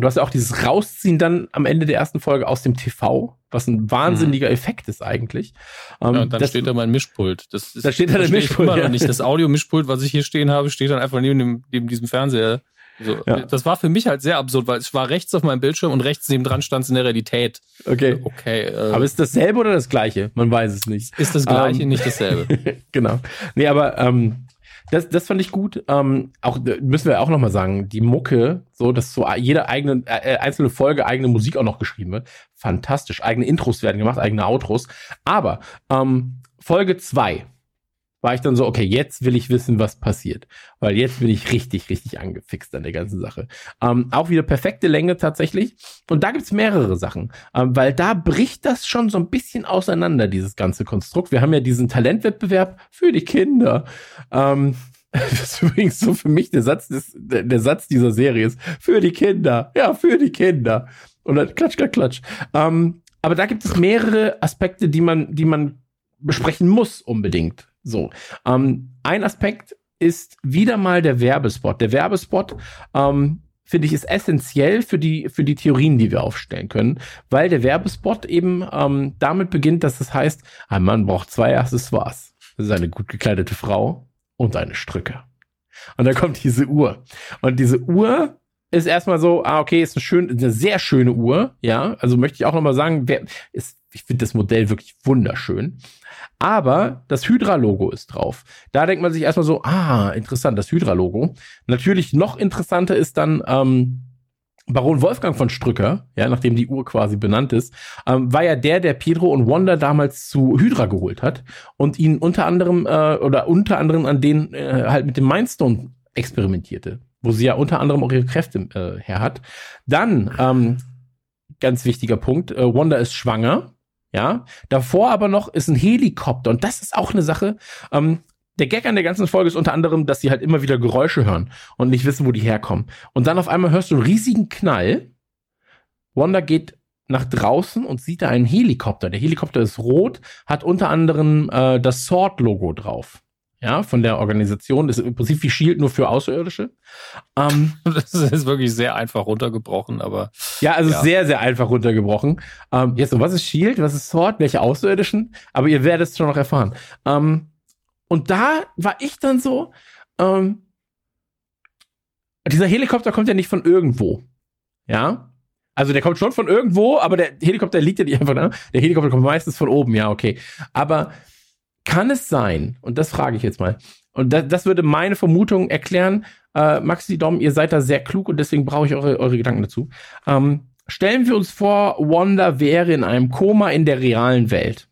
Du hast ja auch dieses Rausziehen dann am Ende der ersten Folge aus dem TV, was ein wahnsinniger mhm. Effekt ist eigentlich. Ähm, ja, und dann das, steht da mein Mischpult. Das ist, da steht da der Mischpult. Immer ja. nicht. Das Audio-Mischpult, was ich hier stehen habe, steht dann einfach neben, dem, neben diesem Fernseher. So, ja. Das war für mich halt sehr absurd, weil es war rechts auf meinem Bildschirm und rechts neben dran stand es in der Realität. Okay. Okay. Äh, aber ist dasselbe oder das gleiche? Man weiß es nicht. Ist das gleiche, um, nicht dasselbe. genau. Nee, aber ähm, das, das fand ich gut. Ähm, auch müssen wir auch noch mal sagen, die Mucke, so dass so jede eigene äh, einzelne Folge eigene Musik auch noch geschrieben wird, fantastisch. Eigene Intros werden gemacht, eigene Outros. Aber ähm, Folge zwei war ich dann so, okay, jetzt will ich wissen, was passiert. Weil jetzt bin ich richtig, richtig angefixt an der ganzen Sache. Ähm, auch wieder perfekte Länge tatsächlich. Und da gibt's mehrere Sachen. Ähm, weil da bricht das schon so ein bisschen auseinander, dieses ganze Konstrukt. Wir haben ja diesen Talentwettbewerb für die Kinder. Ähm, das ist übrigens so für mich der Satz, des, der, der Satz dieser Serie ist, für die Kinder. Ja, für die Kinder. Und dann klatsch, klatsch, klatsch. Ähm, aber da gibt es mehrere Aspekte, die man, die man besprechen muss unbedingt. So. Ähm, ein Aspekt ist wieder mal der Werbespot. Der Werbespot, ähm, finde ich, ist essentiell für die, für die Theorien, die wir aufstellen können, weil der Werbespot eben ähm, damit beginnt, dass es heißt, ein Mann braucht zwei Accessoires. Das ist eine gut gekleidete Frau und eine Strücke. Und dann kommt diese Uhr. Und diese Uhr ist erstmal so, ah, okay, ist eine schön, eine sehr schöne Uhr, ja. Also möchte ich auch nochmal sagen, wer ist, ich finde das Modell wirklich wunderschön. Aber das Hydra-Logo ist drauf. Da denkt man sich erstmal so, ah, interessant, das Hydra-Logo. Natürlich noch interessanter ist dann ähm, Baron Wolfgang von Strücker, ja, nachdem die Uhr quasi benannt ist, ähm, war ja der, der Pedro und Wanda damals zu Hydra geholt hat und ihn unter anderem äh, oder unter anderem an den äh, halt mit dem Mindstone experimentierte, wo sie ja unter anderem auch ihre Kräfte äh, her hat. Dann ähm, ganz wichtiger Punkt, äh, Wanda ist schwanger ja, davor aber noch ist ein Helikopter und das ist auch eine Sache. Ähm, der Gag an der ganzen Folge ist unter anderem, dass sie halt immer wieder Geräusche hören und nicht wissen, wo die herkommen. Und dann auf einmal hörst du einen riesigen Knall. Wanda geht nach draußen und sieht da einen Helikopter. Der Helikopter ist rot, hat unter anderem äh, das Sword-Logo drauf ja, von der Organisation. Das ist im Prinzip wie Shield nur für Außerirdische. Ähm, das ist wirklich sehr einfach runtergebrochen, aber. Ja, also ja. sehr, sehr einfach runtergebrochen. Ähm, jetzt so, was ist Shield? Was ist Sword? Welche Außerirdischen? Aber ihr werdet es schon noch erfahren. Ähm, und da war ich dann so, ähm, dieser Helikopter kommt ja nicht von irgendwo. Ja. Also der kommt schon von irgendwo, aber der Helikopter liegt ja nicht einfach da. Der Helikopter kommt meistens von oben, ja, okay. Aber kann es sein, und das frage ich jetzt mal, und das, das würde meine Vermutung erklären, äh, Maxi Dom, ihr seid da sehr klug und deswegen brauche ich eure, eure Gedanken dazu. Ähm, stellen wir uns vor, Wanda wäre in einem Koma in der realen Welt.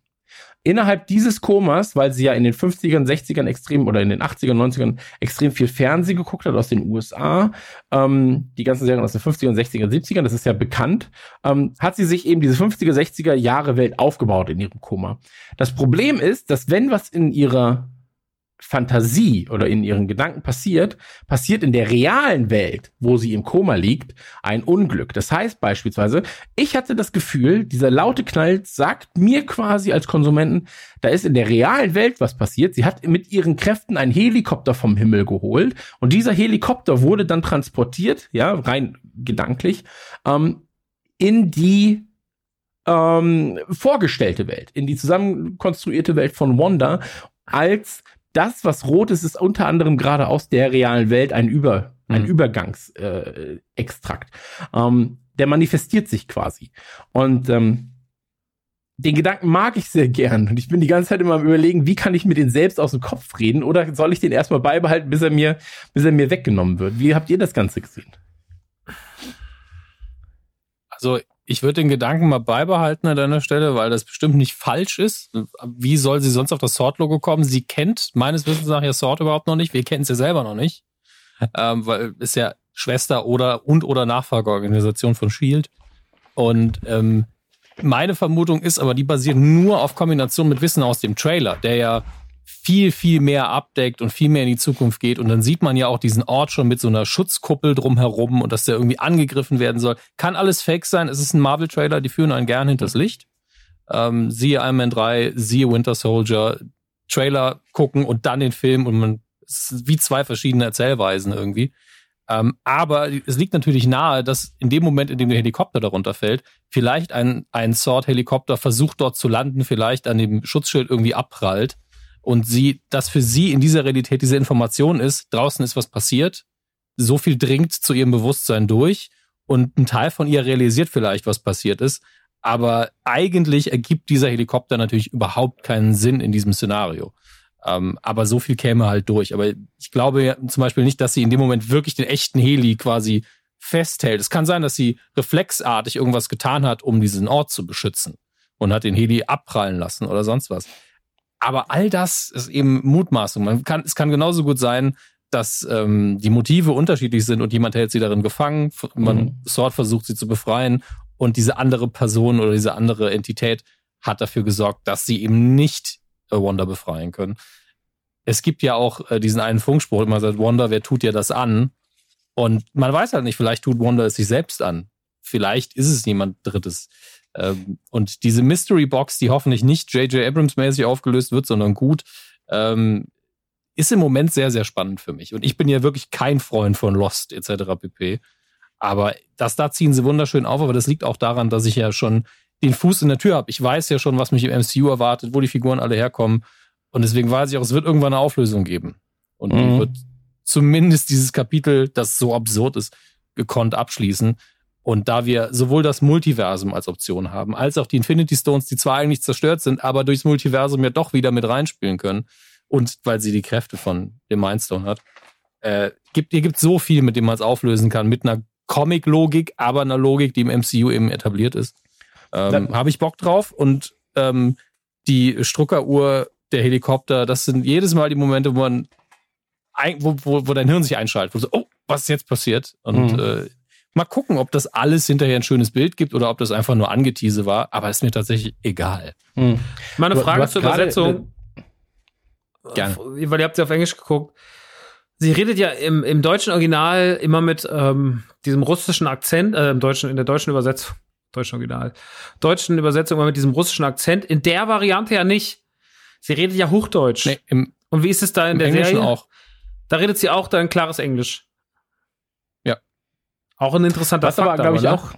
Innerhalb dieses Komas, weil sie ja in den 50ern, 60ern extrem oder in den 80ern, 90ern extrem viel Fernsehen geguckt hat aus den USA, ähm, die ganzen Serien aus den 50ern, 60ern, 70ern, das ist ja bekannt, ähm, hat sie sich eben diese 50er, 60er Jahre Welt aufgebaut in ihrem Koma. Das Problem ist, dass wenn was in ihrer Fantasie oder in ihren Gedanken passiert, passiert in der realen Welt, wo sie im Koma liegt, ein Unglück. Das heißt beispielsweise, ich hatte das Gefühl, dieser laute Knall sagt mir quasi als Konsumenten, da ist in der realen Welt was passiert. Sie hat mit ihren Kräften einen Helikopter vom Himmel geholt und dieser Helikopter wurde dann transportiert, ja, rein gedanklich, ähm, in die ähm, vorgestellte Welt, in die zusammenkonstruierte Welt von Wanda als das, was rot ist, ist unter anderem gerade aus der realen Welt ein Über, ein mhm. Übergangsextrakt. Äh, ähm, der manifestiert sich quasi. Und ähm, den Gedanken mag ich sehr gern. Und ich bin die ganze Zeit immer am überlegen, wie kann ich mir den selbst aus dem Kopf reden? Oder soll ich den erstmal beibehalten, bis er mir, bis er mir weggenommen wird? Wie habt ihr das Ganze gesehen? Also ich würde den Gedanken mal beibehalten an deiner Stelle, weil das bestimmt nicht falsch ist. Wie soll sie sonst auf das Sword-Logo kommen? Sie kennt meines Wissens nach ja Sword überhaupt noch nicht. Wir kennen es ja selber noch nicht. Ähm, weil ist ja Schwester oder und oder Nachfolgeorganisation von Shield. Und ähm, meine Vermutung ist aber, die basiert nur auf Kombination mit Wissen aus dem Trailer, der ja viel, viel mehr abdeckt und viel mehr in die Zukunft geht. Und dann sieht man ja auch diesen Ort schon mit so einer Schutzkuppel drumherum und dass der irgendwie angegriffen werden soll. Kann alles fake sein. Es ist ein Marvel-Trailer, die führen einen gern hinters Licht. Ähm, siehe Iron Man 3, siehe Winter Soldier, Trailer gucken und dann den Film und man ist wie zwei verschiedene Erzählweisen irgendwie. Ähm, aber es liegt natürlich nahe, dass in dem Moment, in dem der Helikopter darunter fällt, vielleicht ein, ein Sword-Helikopter versucht dort zu landen, vielleicht an dem Schutzschild irgendwie abprallt und sie, dass für sie in dieser Realität diese Information ist, draußen ist was passiert, so viel dringt zu ihrem Bewusstsein durch und ein Teil von ihr realisiert vielleicht, was passiert ist, aber eigentlich ergibt dieser Helikopter natürlich überhaupt keinen Sinn in diesem Szenario. Ähm, aber so viel käme halt durch. Aber ich glaube zum Beispiel nicht, dass sie in dem Moment wirklich den echten Heli quasi festhält. Es kann sein, dass sie reflexartig irgendwas getan hat, um diesen Ort zu beschützen und hat den Heli abprallen lassen oder sonst was. Aber all das ist eben Mutmaßung. Man kann, es kann genauso gut sein, dass ähm, die Motive unterschiedlich sind und jemand hält sie darin gefangen, man mhm. Sword versucht sie zu befreien und diese andere Person oder diese andere Entität hat dafür gesorgt, dass sie eben nicht äh, Wanda befreien können. Es gibt ja auch äh, diesen einen Funkspruch, man sagt, Wanda, wer tut dir das an? Und man weiß halt nicht, vielleicht tut Wanda es sich selbst an. Vielleicht ist es jemand Drittes. Ähm, und diese Mystery Box, die hoffentlich nicht J.J. Abrams-mäßig aufgelöst wird, sondern gut, ähm, ist im Moment sehr, sehr spannend für mich. Und ich bin ja wirklich kein Freund von Lost etc. pp. Aber das da ziehen sie wunderschön auf, aber das liegt auch daran, dass ich ja schon den Fuß in der Tür habe. Ich weiß ja schon, was mich im MCU erwartet, wo die Figuren alle herkommen. Und deswegen weiß ich auch, es wird irgendwann eine Auflösung geben. Und mhm. die wird zumindest dieses Kapitel, das so absurd ist, gekonnt abschließen. Und da wir sowohl das Multiversum als Option haben, als auch die Infinity Stones, die zwar eigentlich zerstört sind, aber durchs Multiversum ja doch wieder mit reinspielen können, und weil sie die Kräfte von dem Mindstone hat, äh, gibt, ihr gibt so viel, mit dem man es auflösen kann, mit einer Comic-Logik, aber einer Logik, die im MCU eben etabliert ist. Ähm, Habe ich Bock drauf und ähm, die Struckeruhr, der Helikopter, das sind jedes Mal die Momente, wo man ein, wo, wo, wo dein Hirn sich einschaltet, wo so, oh, was ist jetzt passiert? Und mhm. äh, Mal gucken, ob das alles hinterher ein schönes Bild gibt oder ob das einfach nur Angetease war, aber ist mir tatsächlich egal. Hm. Meine Frage zur Übersetzung. Gerne. Weil ihr habt sie auf Englisch geguckt. Sie redet ja im, im deutschen Original immer mit ähm, diesem russischen Akzent, äh, im deutschen, in der deutschen Übersetzung, deutschen Original, deutschen Übersetzung immer mit diesem russischen Akzent. In der Variante ja nicht. Sie redet ja Hochdeutsch. Nee, im, Und wie ist es da in der Englischen Serie? auch. Da redet sie auch dann klares Englisch. Auch ein interessanter was Fakt, aber, glaube ich, auch.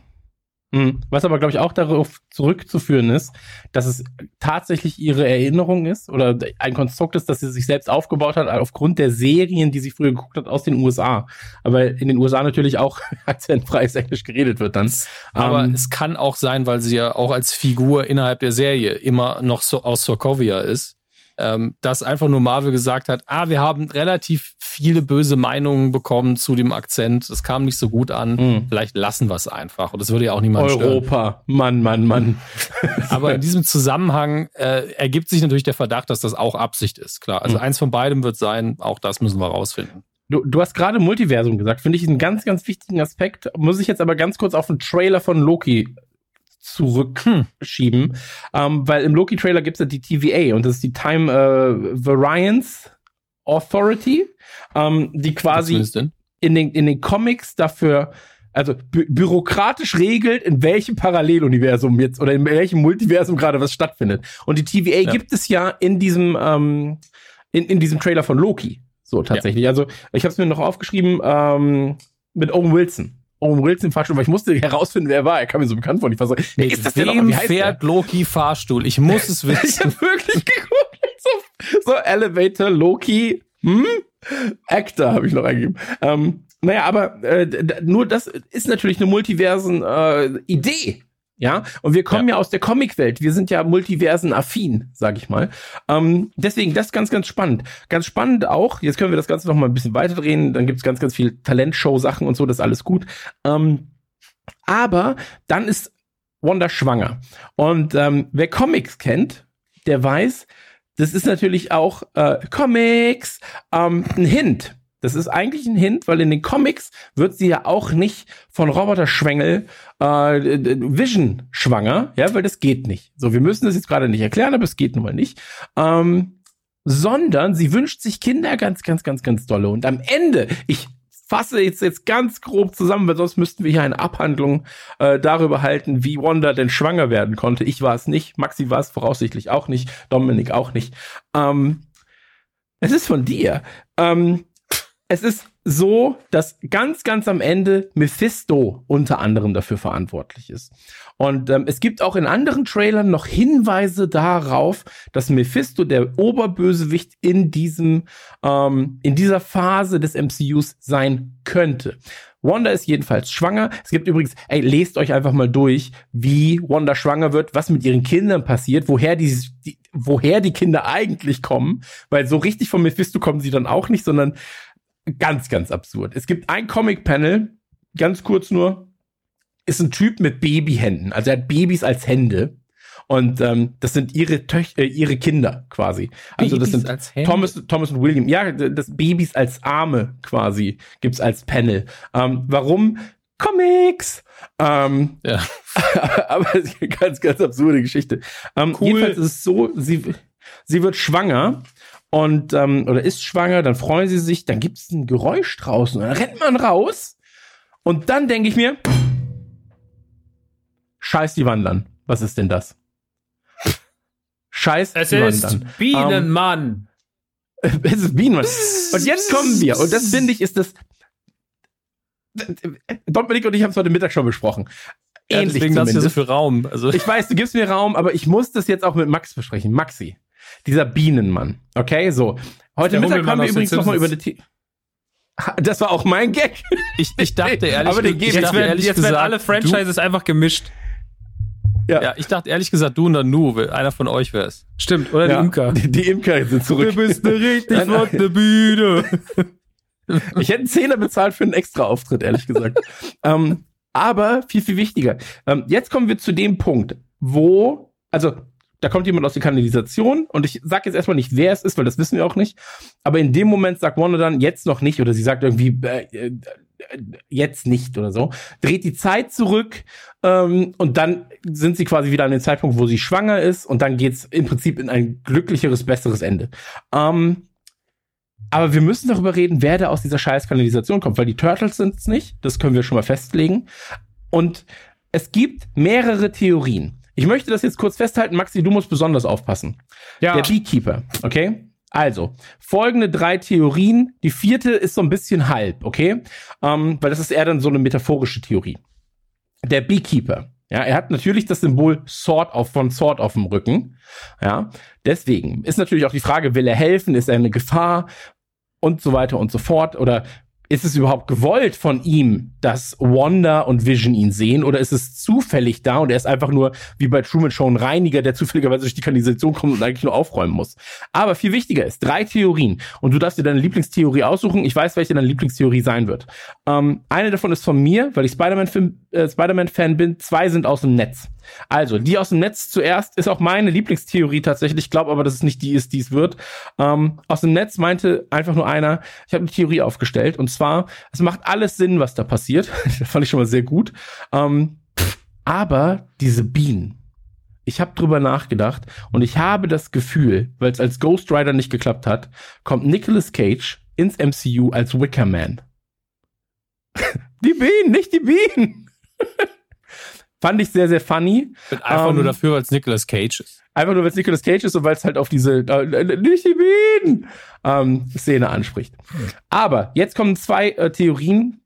Hm, was aber, glaube ich, auch darauf zurückzuführen ist, dass es tatsächlich ihre Erinnerung ist oder ein Konstrukt ist, das sie sich selbst aufgebaut hat, aufgrund der Serien, die sie früher geguckt hat aus den USA. Aber in den USA natürlich auch akzentfreies Englisch geredet wird dann. Aber um, ähm, es kann auch sein, weil sie ja auch als Figur innerhalb der Serie immer noch so aus Sokovia ist ähm, dass einfach nur Marvel gesagt hat, ah, wir haben relativ viele böse Meinungen bekommen zu dem Akzent, es kam nicht so gut an, Mhm. vielleicht lassen wir es einfach. Und das würde ja auch niemand stören. Europa, Mann, Mann, Mann. Aber in diesem Zusammenhang äh, ergibt sich natürlich der Verdacht, dass das auch Absicht ist. Klar, also Mhm. eins von beidem wird sein, auch das müssen wir rausfinden. Du, du hast gerade Multiversum gesagt, finde ich einen ganz, ganz wichtigen Aspekt. Muss ich jetzt aber ganz kurz auf den Trailer von Loki zurückschieben, ähm, weil im Loki-Trailer gibt es ja die TVA und das ist die Time äh, Variance Authority, ähm, die quasi in den, in den Comics dafür, also bü bürokratisch regelt, in welchem Paralleluniversum jetzt oder in welchem Multiversum gerade was stattfindet. Und die TVA Ja. gibt es ja in diesem, ähm, in, in diesem Trailer von Loki. So tatsächlich. Also ich habe es mir noch aufgeschrieben ähm, mit Owen Wilson. Owen Wilson im Fahrstuhl, weil ich musste herausfinden, wer er war. Er kam mir so bekannt vor. Ich war so, wer ist das denn wem heißt der? fährt Loki Fahrstuhl? Ich muss es Ich wissen. habe wirklich geguckt. So, so Elevator, Loki, hm? Actor habe ich noch eingegeben. Ähm, naja, aber äh, nur das ist natürlich eine Multiversen-Idee. Ja, und wir kommen ja, aus der Comicwelt. Wir sind ja Multiversen-affin, sag ich mal. Ähm, deswegen, das ist ganz, ganz spannend. Ganz spannend auch, jetzt können wir das Ganze noch mal ein bisschen weiterdrehen, dann gibt's ganz, ganz viel Talentshow-Sachen und so, das ist alles gut. Ähm, aber dann ist Wanda schwanger. Und ähm, wer Comics kennt, der weiß, das ist natürlich auch äh, Comics ähm, ein Hint. Das ist eigentlich ein Hint, weil in den Comics wird sie ja auch nicht von Roboter-Schwengel äh, Vision schwanger, ja, weil das geht nicht. So, wir müssen das jetzt gerade nicht erklären, aber es geht nun mal nicht. Ähm, sondern sie wünscht sich Kinder ganz, ganz, ganz, ganz dolle. Und am Ende, ich fasse jetzt jetzt ganz grob zusammen, weil sonst müssten wir hier eine Abhandlung äh, darüber halten, wie Wanda denn schwanger werden konnte. Ich war es nicht, Maxi war es voraussichtlich auch nicht, Dominik auch nicht. Ähm, es ist von dir. Ähm, es ist so, dass ganz, ganz am Ende Mephisto unter anderem dafür verantwortlich ist. Und ähm, es gibt auch in anderen Trailern noch Hinweise darauf, dass Mephisto der Oberbösewicht in diesem, ähm, in dieser Phase des MCUs sein könnte. Wanda ist jedenfalls schwanger. Es gibt übrigens, ey, lest euch einfach mal durch, wie Wanda schwanger wird, was mit ihren Kindern passiert, woher die, die woher die Kinder eigentlich kommen, weil so richtig von Mephisto kommen sie dann auch nicht, sondern ganz, ganz absurd. Es gibt ein Comic-Panel, ganz kurz nur, ist ein Typ mit Babyhänden. Also er hat Babys als Hände. Und ähm, das sind ihre Töch äh, ihre Kinder quasi. Also das Babys sind als Hände? Thomas, Thomas und William. Ja, das Babys als Arme quasi gibt's als Panel. Ähm, warum? Comics. Ähm, Ja. aber es ist eine ganz, ganz absurde Geschichte. Ähm, Cool. Jedenfalls ist es so, sie, sie wird schwanger und ähm, oder ist schwanger, dann freuen sie sich, dann gibt es ein Geräusch draußen und dann rennt man raus und dann denke ich mir, scheiß die Wandern. Was ist denn das? Scheiß Es die ist. Bienenmann. Es ist Bienenmann. Und jetzt kommen wir. Und das finde ich ist das. Dominik und ich haben es heute Mittag schon besprochen. Ja, Ähnlich deswegen hast du so zumindest. viel Raum. Also Ich weiß, du gibst mir Raum, aber ich muss das jetzt auch mit Max besprechen. Maxi, dieser Bienenmann. Okay, so. Heute Der Mittag haben wir übrigens nochmal über die. Ha, Das war auch mein Gag. ich, ich dachte ehrlich, Aber den ich geben- dachte Jetzt werden, ehrlich jetzt gesagt, werden alle Franchises einfach gemischt. Du, ja, ich dachte ehrlich gesagt, du und dann Nu, einer von euch wär's. Stimmt, oder Ja, die Imker. Die, die Imker sind zurück. eine richtig Nein, nein. flotte Biene. Ich hätte einen Zehner bezahlt für einen extra Auftritt, ehrlich gesagt. ähm, aber viel, viel wichtiger. Ähm, jetzt kommen wir zu dem Punkt, wo, also, da kommt jemand aus der Kanalisation und ich sag jetzt erstmal nicht, wer es ist, weil das wissen wir auch nicht. Aber in dem Moment sagt Wanda dann jetzt noch nicht oder sie sagt irgendwie äh, äh, jetzt nicht oder so, dreht die Zeit zurück ähm, und dann sind sie quasi wieder an den Zeitpunkt, wo sie schwanger ist und dann geht's im Prinzip in ein glücklicheres, besseres Ende. Ähm, aber wir müssen darüber reden, wer da aus dieser scheiß Kanalisation kommt, weil die Turtles sind es nicht. Das können wir schon mal festlegen. Und es gibt mehrere Theorien. Ich möchte das jetzt kurz festhalten. Maxi, du musst besonders aufpassen. Ja, Der Beekeeper, okay? Also, folgende drei Theorien. Die vierte ist so ein bisschen halb, okay? Ähm, weil das ist eher dann so eine metaphorische Theorie. Der Beekeeper, ja, er hat natürlich das Symbol Sword auf, von Sword auf dem Rücken, ja. Deswegen ist natürlich auch die Frage, will er helfen? Ist er eine Gefahr? Und so weiter und so fort. Oder ist es überhaupt gewollt von ihm, dass Wanda und Vision ihn sehen oder ist es zufällig da und er ist einfach nur wie bei Truman Show ein Reiniger, der zufälligerweise durch die Kanalisation kommt und eigentlich nur aufräumen muss. Aber viel wichtiger ist, drei Theorien und du darfst dir deine Lieblingstheorie aussuchen. Ich weiß, welche deine Lieblingstheorie sein wird. Ähm, eine davon ist von mir, weil ich Spider-Man-Fan äh, Spider bin. Zwei sind aus dem Netz. Also, die aus dem Netz zuerst ist auch meine Lieblingstheorie tatsächlich. Ich glaube aber, dass es nicht die ist, die es wird. Ähm, aus dem Netz meinte einfach nur einer, ich habe eine Theorie aufgestellt und zwar, es macht alles Sinn, was da passiert. das fand ich schon mal sehr gut. Ähm, aber diese Bienen. Ich habe drüber nachgedacht und ich habe das Gefühl, weil es als Ghost Rider nicht geklappt hat, kommt Nicolas Cage ins MCU als Wicker Man. die Bienen, nicht die Bienen. Fand ich sehr, sehr funny. Bin einfach ähm, nur dafür, weil es Nicolas Cage ist. Einfach nur, weil es Nicolas Cage ist und weil es halt auf diese äh, nicht die Bienen ähm, Szene anspricht. Aber jetzt kommen zwei äh, Theorien,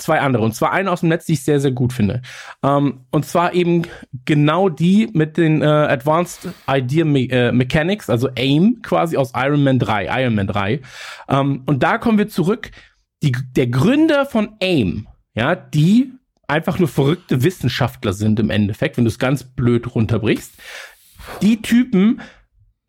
zwei andere. Und zwar eine aus dem Netz, die ich sehr, sehr gut finde. Ähm, und zwar eben genau die mit den äh, Advanced Idea Me äh, Mechanics, also AIM quasi aus Iron Man 3, Iron Man 3. Ähm, und da kommen wir zurück. Die, der Gründer von AIM, ja, die einfach nur verrückte Wissenschaftler sind im Endeffekt, wenn du es ganz blöd runterbrichst. Die Typen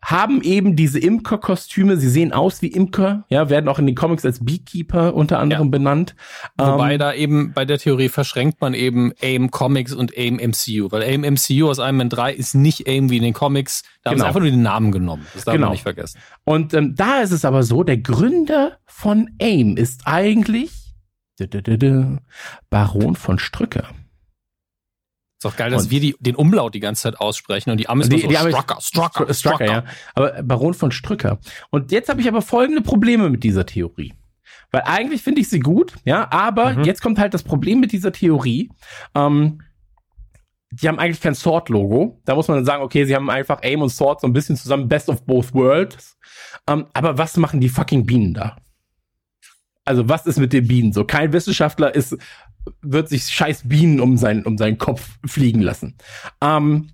haben eben diese Imker-Kostüme. Sie sehen aus wie Imker, ja, werden auch in den Comics als Beekeeper unter anderem ja. benannt. Wobei ähm, da eben bei der Theorie verschränkt man eben AIM Comics und AIM MCU, weil AIM MCU aus Iron Man 3 ist nicht AIM wie in den Comics. Da genau. haben sie genau. einfach nur den Namen genommen. Das darf genau. man nicht vergessen. Und ähm, da ist es aber so, der Gründer von AIM ist eigentlich Baron von Strücker. Ist doch geil, dass und wir die, den Umlaut die ganze Zeit aussprechen und die Amis die, so die Strucker, Strucker, Strucker, Strucker, ja. Aber Baron von Strücker. Und jetzt habe ich aber folgende Probleme mit dieser Theorie. Weil eigentlich finde ich sie gut, ja, aber mhm. jetzt kommt halt das Problem mit dieser Theorie. Ähm, die haben eigentlich kein Sword-Logo. Da muss man dann sagen, okay, sie haben einfach Aim und Sword so ein bisschen zusammen, Best of both worlds. Ähm, aber was machen die fucking Bienen da? Also was ist mit den Bienen so? Kein Wissenschaftler ist wird sich scheiß Bienen um, sein, um seinen Kopf fliegen lassen. Ähm,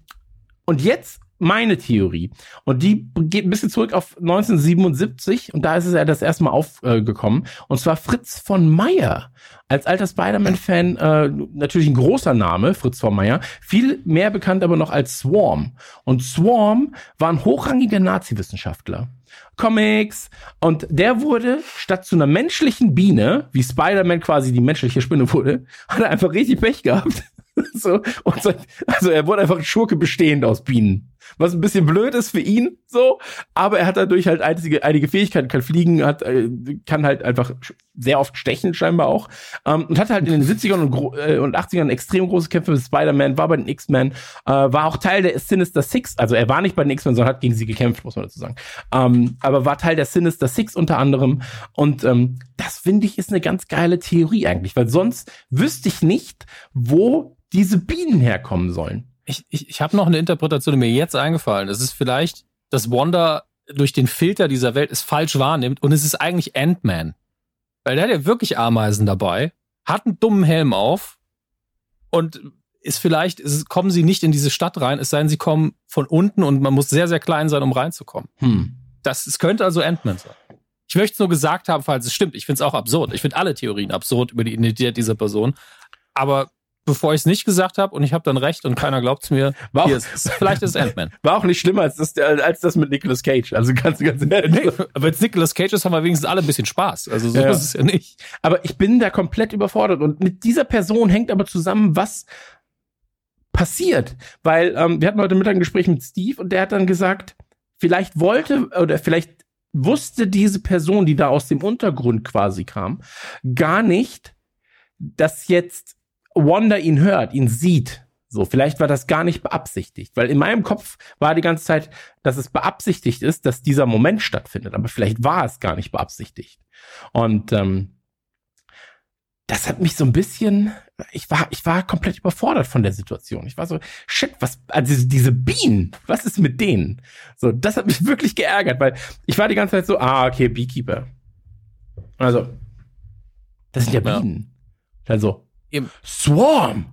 und jetzt meine Theorie. Und die geht ein bisschen zurück auf 1977 und da ist es ja das erste Mal aufgekommen. Und zwar Fritz von Meyer. Als alter Spider-Man-Fan äh, natürlich ein großer Name, Fritz von Meyer. Viel mehr bekannt aber noch als Swarm. Und Swarm war ein hochrangiger Nazi-Wissenschaftler. Comics. Und der wurde statt zu einer menschlichen Biene, wie Spider-Man quasi die menschliche Spinne wurde, hat er einfach richtig Pech gehabt. so, und so, also er wurde einfach Schurke bestehend aus Bienen was ein bisschen blöd ist für ihn, so, aber er hat dadurch halt einige, einige Fähigkeiten, kann fliegen, hat, äh, kann halt einfach sehr oft stechen, scheinbar auch, ähm, und hat halt in den 70ern und, äh, und 80ern extrem große Kämpfe mit Spider-Man, war bei den X-Men, äh, war auch Teil der Sinister Six, also er war nicht bei den X-Men, sondern hat gegen sie gekämpft, muss man dazu sagen, ähm, aber war Teil der Sinister Six unter anderem. Und ähm, das finde ich ist eine ganz geile Theorie eigentlich, weil sonst wüsste ich nicht, wo diese Bienen herkommen sollen ich, ich, ich habe noch eine Interpretation, die mir jetzt eingefallen. Es ist vielleicht, dass Wanda durch den Filter dieser Welt es falsch wahrnimmt und es ist eigentlich Ant-Man. Weil der hat ja wirklich Ameisen dabei, hat einen dummen Helm auf und ist vielleicht, ist, kommen sie nicht in diese Stadt rein, es sei denn, sie kommen von unten und man muss sehr, sehr klein sein, um reinzukommen. Hm. Das, es könnte also Ant-Man sein. Ich möchte es nur gesagt haben, falls es stimmt. Ich finde es auch absurd. Ich finde alle Theorien absurd über die Identität dieser Person. Aber bevor ich es nicht gesagt habe und ich habe dann recht und keiner glaubt es mir. War auch, ist, vielleicht ist Ant-Man. War auch nicht schlimmer als das, als das mit Nicolas Cage. Also ganz, ganz ehrlich. Nee, wenn es Nicolas Cage ist, haben wir wenigstens alle ein bisschen Spaß. Also so ja. ist es ja nicht. Aber ich bin da komplett überfordert und mit dieser Person hängt aber zusammen, was passiert. Weil ähm, wir hatten heute Mittag ein Gespräch mit Steve und der hat dann gesagt, vielleicht wollte oder vielleicht wusste diese Person, die da aus dem Untergrund quasi kam, gar nicht, dass jetzt Wanda ihn hört, ihn sieht. So, vielleicht war das gar nicht beabsichtigt, weil in meinem Kopf war die ganze Zeit, dass es beabsichtigt ist, dass dieser Moment stattfindet, aber vielleicht war es gar nicht beabsichtigt. Und ähm, das hat mich so ein bisschen, ich war, ich war komplett überfordert von der Situation. Ich war so, shit, was, also diese Bienen, was ist mit denen? So, das hat mich wirklich geärgert, weil ich war die ganze Zeit so, ah, okay, Beekeeper. Also, das sind ja Bienen. Also, Eben. Swarm.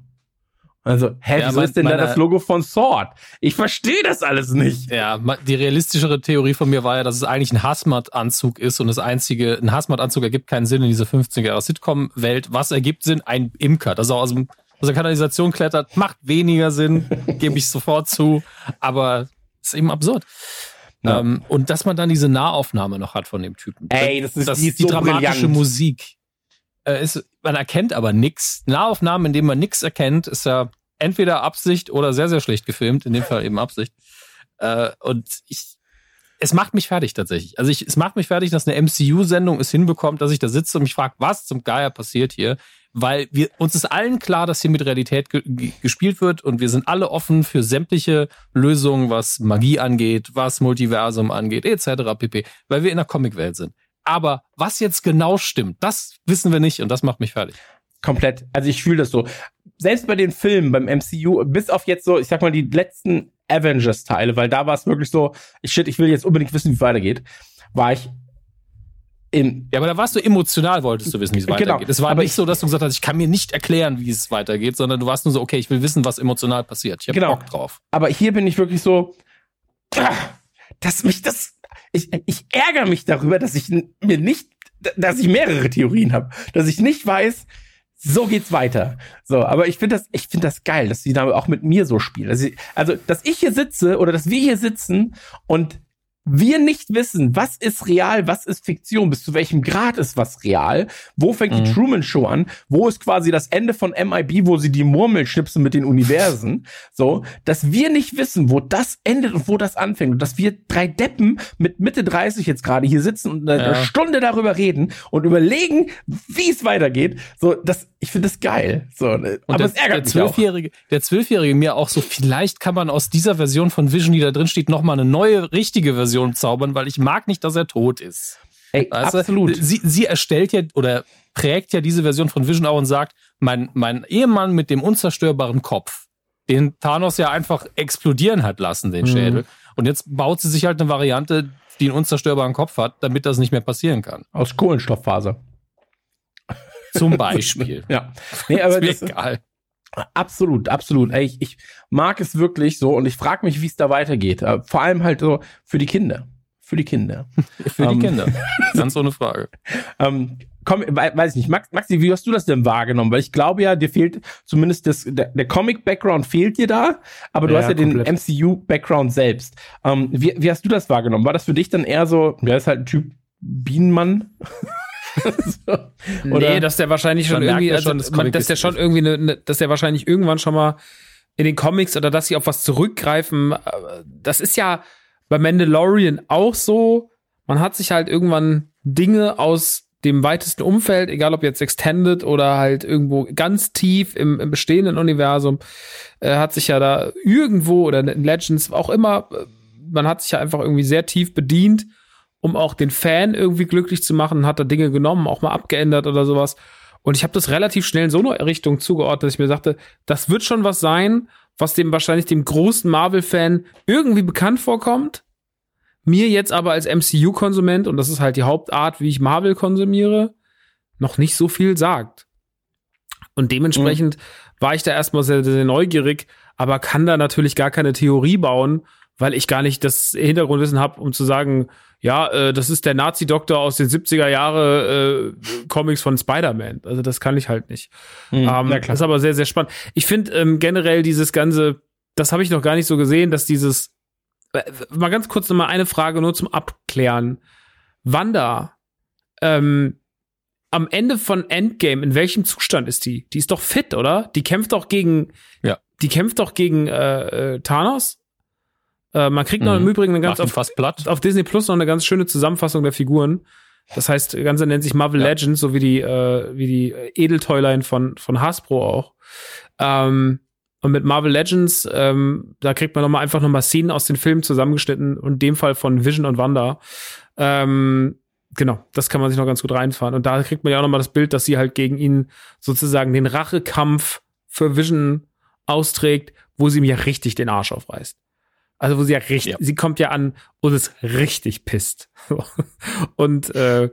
Also, hä, Ja, wieso mein- ist denn da meine- das Logo von Sword? Ich verstehe das alles nicht. Ja, die realistischere Theorie von mir war ja, dass es eigentlich ein Hazmat-Anzug ist und das einzige, ein Hazmat-Anzug ergibt keinen Sinn in dieser 50er-Jahre-Sitcom-Welt. Was ergibt Sinn? Ein Imker, das auch aus, dem, aus der Kanalisation klettert, macht weniger Sinn, gebe ich sofort zu, aber ist eben absurd. Ja. Ähm, und dass man dann diese Nahaufnahme noch hat von dem Typen. Ey, das ist- das, die ist die so dramatische brillant. Musik. Äh, ist, man erkennt aber nix. Nahaufnahmen, in denen man nix erkennt, ist ja entweder Absicht oder sehr, sehr schlecht gefilmt. In dem Fall eben Absicht. Äh, und ich, es macht mich fertig tatsächlich. Also ich, es macht mich fertig, dass eine MCU-Sendung es hinbekommt, dass ich da sitze und mich frage, was zum Geier passiert hier? Weil wir, uns ist allen klar, dass hier mit Realität ge gespielt wird und wir sind alle offen für sämtliche Lösungen, was Magie angeht, was Multiversum angeht, etc. pp. Weil wir in der Comicwelt sind. Aber was jetzt genau stimmt, das wissen wir nicht und das macht mich fertig. Komplett. Also ich fühle das so. Selbst bei den Filmen, beim MCU, bis auf jetzt so, ich sag mal, die letzten Avengers-Teile, weil da war es wirklich so, ich, shit, ich will jetzt unbedingt wissen, wie es weitergeht, war ich in, Ja, aber da warst du emotional, wolltest du wissen, wie es Genau. weitergeht. Es war Aber nicht ich- so, dass du gesagt hast, ich kann mir nicht erklären, wie es weitergeht, sondern du warst nur so, okay, ich will wissen, was emotional passiert. Ich habe Genau. Bock drauf. aber hier bin ich wirklich so, ah, dass mich das, ich, ich ärgere mich darüber, dass ich mir nicht, dass ich mehrere Theorien habe, dass ich nicht weiß, so geht's weiter. So, aber ich finde das, ich finde das geil, dass die da auch mit mir so spielen. Also, also, dass ich hier sitze oder dass wir hier sitzen und wir nicht wissen, was ist real, was ist Fiktion, bis zu welchem Grad ist was real, wo fängt die Mhm. Truman Show an, wo ist quasi das Ende von MIB, wo sie die Murmel schnipsen mit den Universen, so, dass wir nicht wissen, wo das endet und wo das anfängt und dass wir drei Deppen mit Mitte 30 jetzt gerade hier sitzen und eine, Ja. Stunde darüber reden und überlegen, wie es weitergeht, so, das, ich finde das geil, so, ne, Und aber der, es ärgert der mich auch. Zwölfjährige, der Zwölfjährige mir auch so, vielleicht kann man aus dieser Version von Vision, die da drin steht, nochmal eine neue, richtige Version zaubern, weil ich mag nicht, dass er tot ist. Ey, du? absolut. Sie, sie erstellt ja oder prägt ja diese Version von Vision auch und sagt, mein, mein Ehemann mit dem unzerstörbaren Kopf, den Thanos ja einfach explodieren hat lassen, den Mhm. Schädel. Und jetzt baut sie sich halt eine Variante, die einen unzerstörbaren Kopf hat, damit das nicht mehr passieren kann. Aus Kohlenstofffaser. Zum Beispiel. Ja. Nee, aber ist mir das, egal. Absolut, absolut. Ey, ich, ich mag es wirklich so und ich frage mich, wie es da weitergeht. Äh, Vor allem halt so für die Kinder. Für die Kinder. Für die Ähm. Kinder. Ganz ohne Frage. ähm, komm, we- weiß ich nicht. Max, Maxi, wie hast du das denn wahrgenommen? Weil ich glaube ja, dir fehlt zumindest das, der, der Comic-Background fehlt dir da, aber du Ja, hast ja komplett. den MCU-Background selbst. Ähm, wie, wie hast du das wahrgenommen? War das für dich dann eher so, der ist halt ein Typ Bienenmann? so, Nee, dass der wahrscheinlich schon irgendwie, also, schon, das man, dass der schon irgendwie, ne, ne, dass der wahrscheinlich irgendwann schon mal in den Comics oder dass sie auf was zurückgreifen. äh, Das ist ja bei Mandalorian auch so. Man hat sich halt irgendwann Dinge aus dem weitesten Umfeld, egal ob jetzt Extended oder halt irgendwo ganz tief im, im bestehenden Universum, äh, hat sich ja da irgendwo oder in Legends auch immer, äh, man hat sich ja einfach irgendwie sehr tief bedient, um auch den Fan irgendwie glücklich zu machen, hat da Dinge genommen, auch mal abgeändert oder sowas. Und ich habe das relativ schnell in so eine Richtung zugeordnet, dass ich mir sagte, das wird schon was sein, was dem wahrscheinlich dem großen Marvel-Fan irgendwie bekannt vorkommt. Mir jetzt aber als MCU-Konsument, und das ist halt die Hauptart, wie ich Marvel konsumiere, noch nicht so viel sagt. Und dementsprechend war ich da erstmal sehr, sehr neugierig, aber kann da natürlich gar keine Theorie bauen, weil ich gar nicht das Hintergrundwissen habe, um zu sagen, ja, äh, das ist der Nazi-Doktor aus den 70er Jahre äh, Comics von Spider-Man. Also das kann ich halt nicht. Hm, Ähm, na das klar. ist aber sehr, sehr spannend. Ich finde ähm, generell dieses ganze, das habe ich noch gar nicht so gesehen, dass dieses, äh, mal ganz kurz noch mal eine Frage nur zum Abklären. Wanda, ähm, am Ende von Endgame, in welchem Zustand ist die? Die ist doch fit, oder? Die kämpft doch gegen, Ja. die kämpft doch gegen äh, äh, Thanos. Äh, man kriegt noch Mhm. im Übrigen eine ganz auf, fast platt. auf Disney Plus noch eine ganz schöne Zusammenfassung der Figuren. Das heißt, das Ganze nennt sich Marvel Ja. Legends, so wie die, äh, wie die Edeltoyline von, von Hasbro auch. Ähm, und mit Marvel Legends, ähm, da kriegt man noch mal einfach noch mal Szenen aus den Filmen zusammengeschnitten und in dem Fall von Vision und Wanda. Ähm, genau, das kann man sich noch ganz gut reinfahren. Und da kriegt man ja auch noch mal das Bild, dass sie halt gegen ihn sozusagen den Rachekampf für Vision austrägt, wo sie ihm ja richtig den Arsch aufreißt. Also wo sie ja richtig, Ja. sie kommt ja an und ist richtig pisst. Und äh,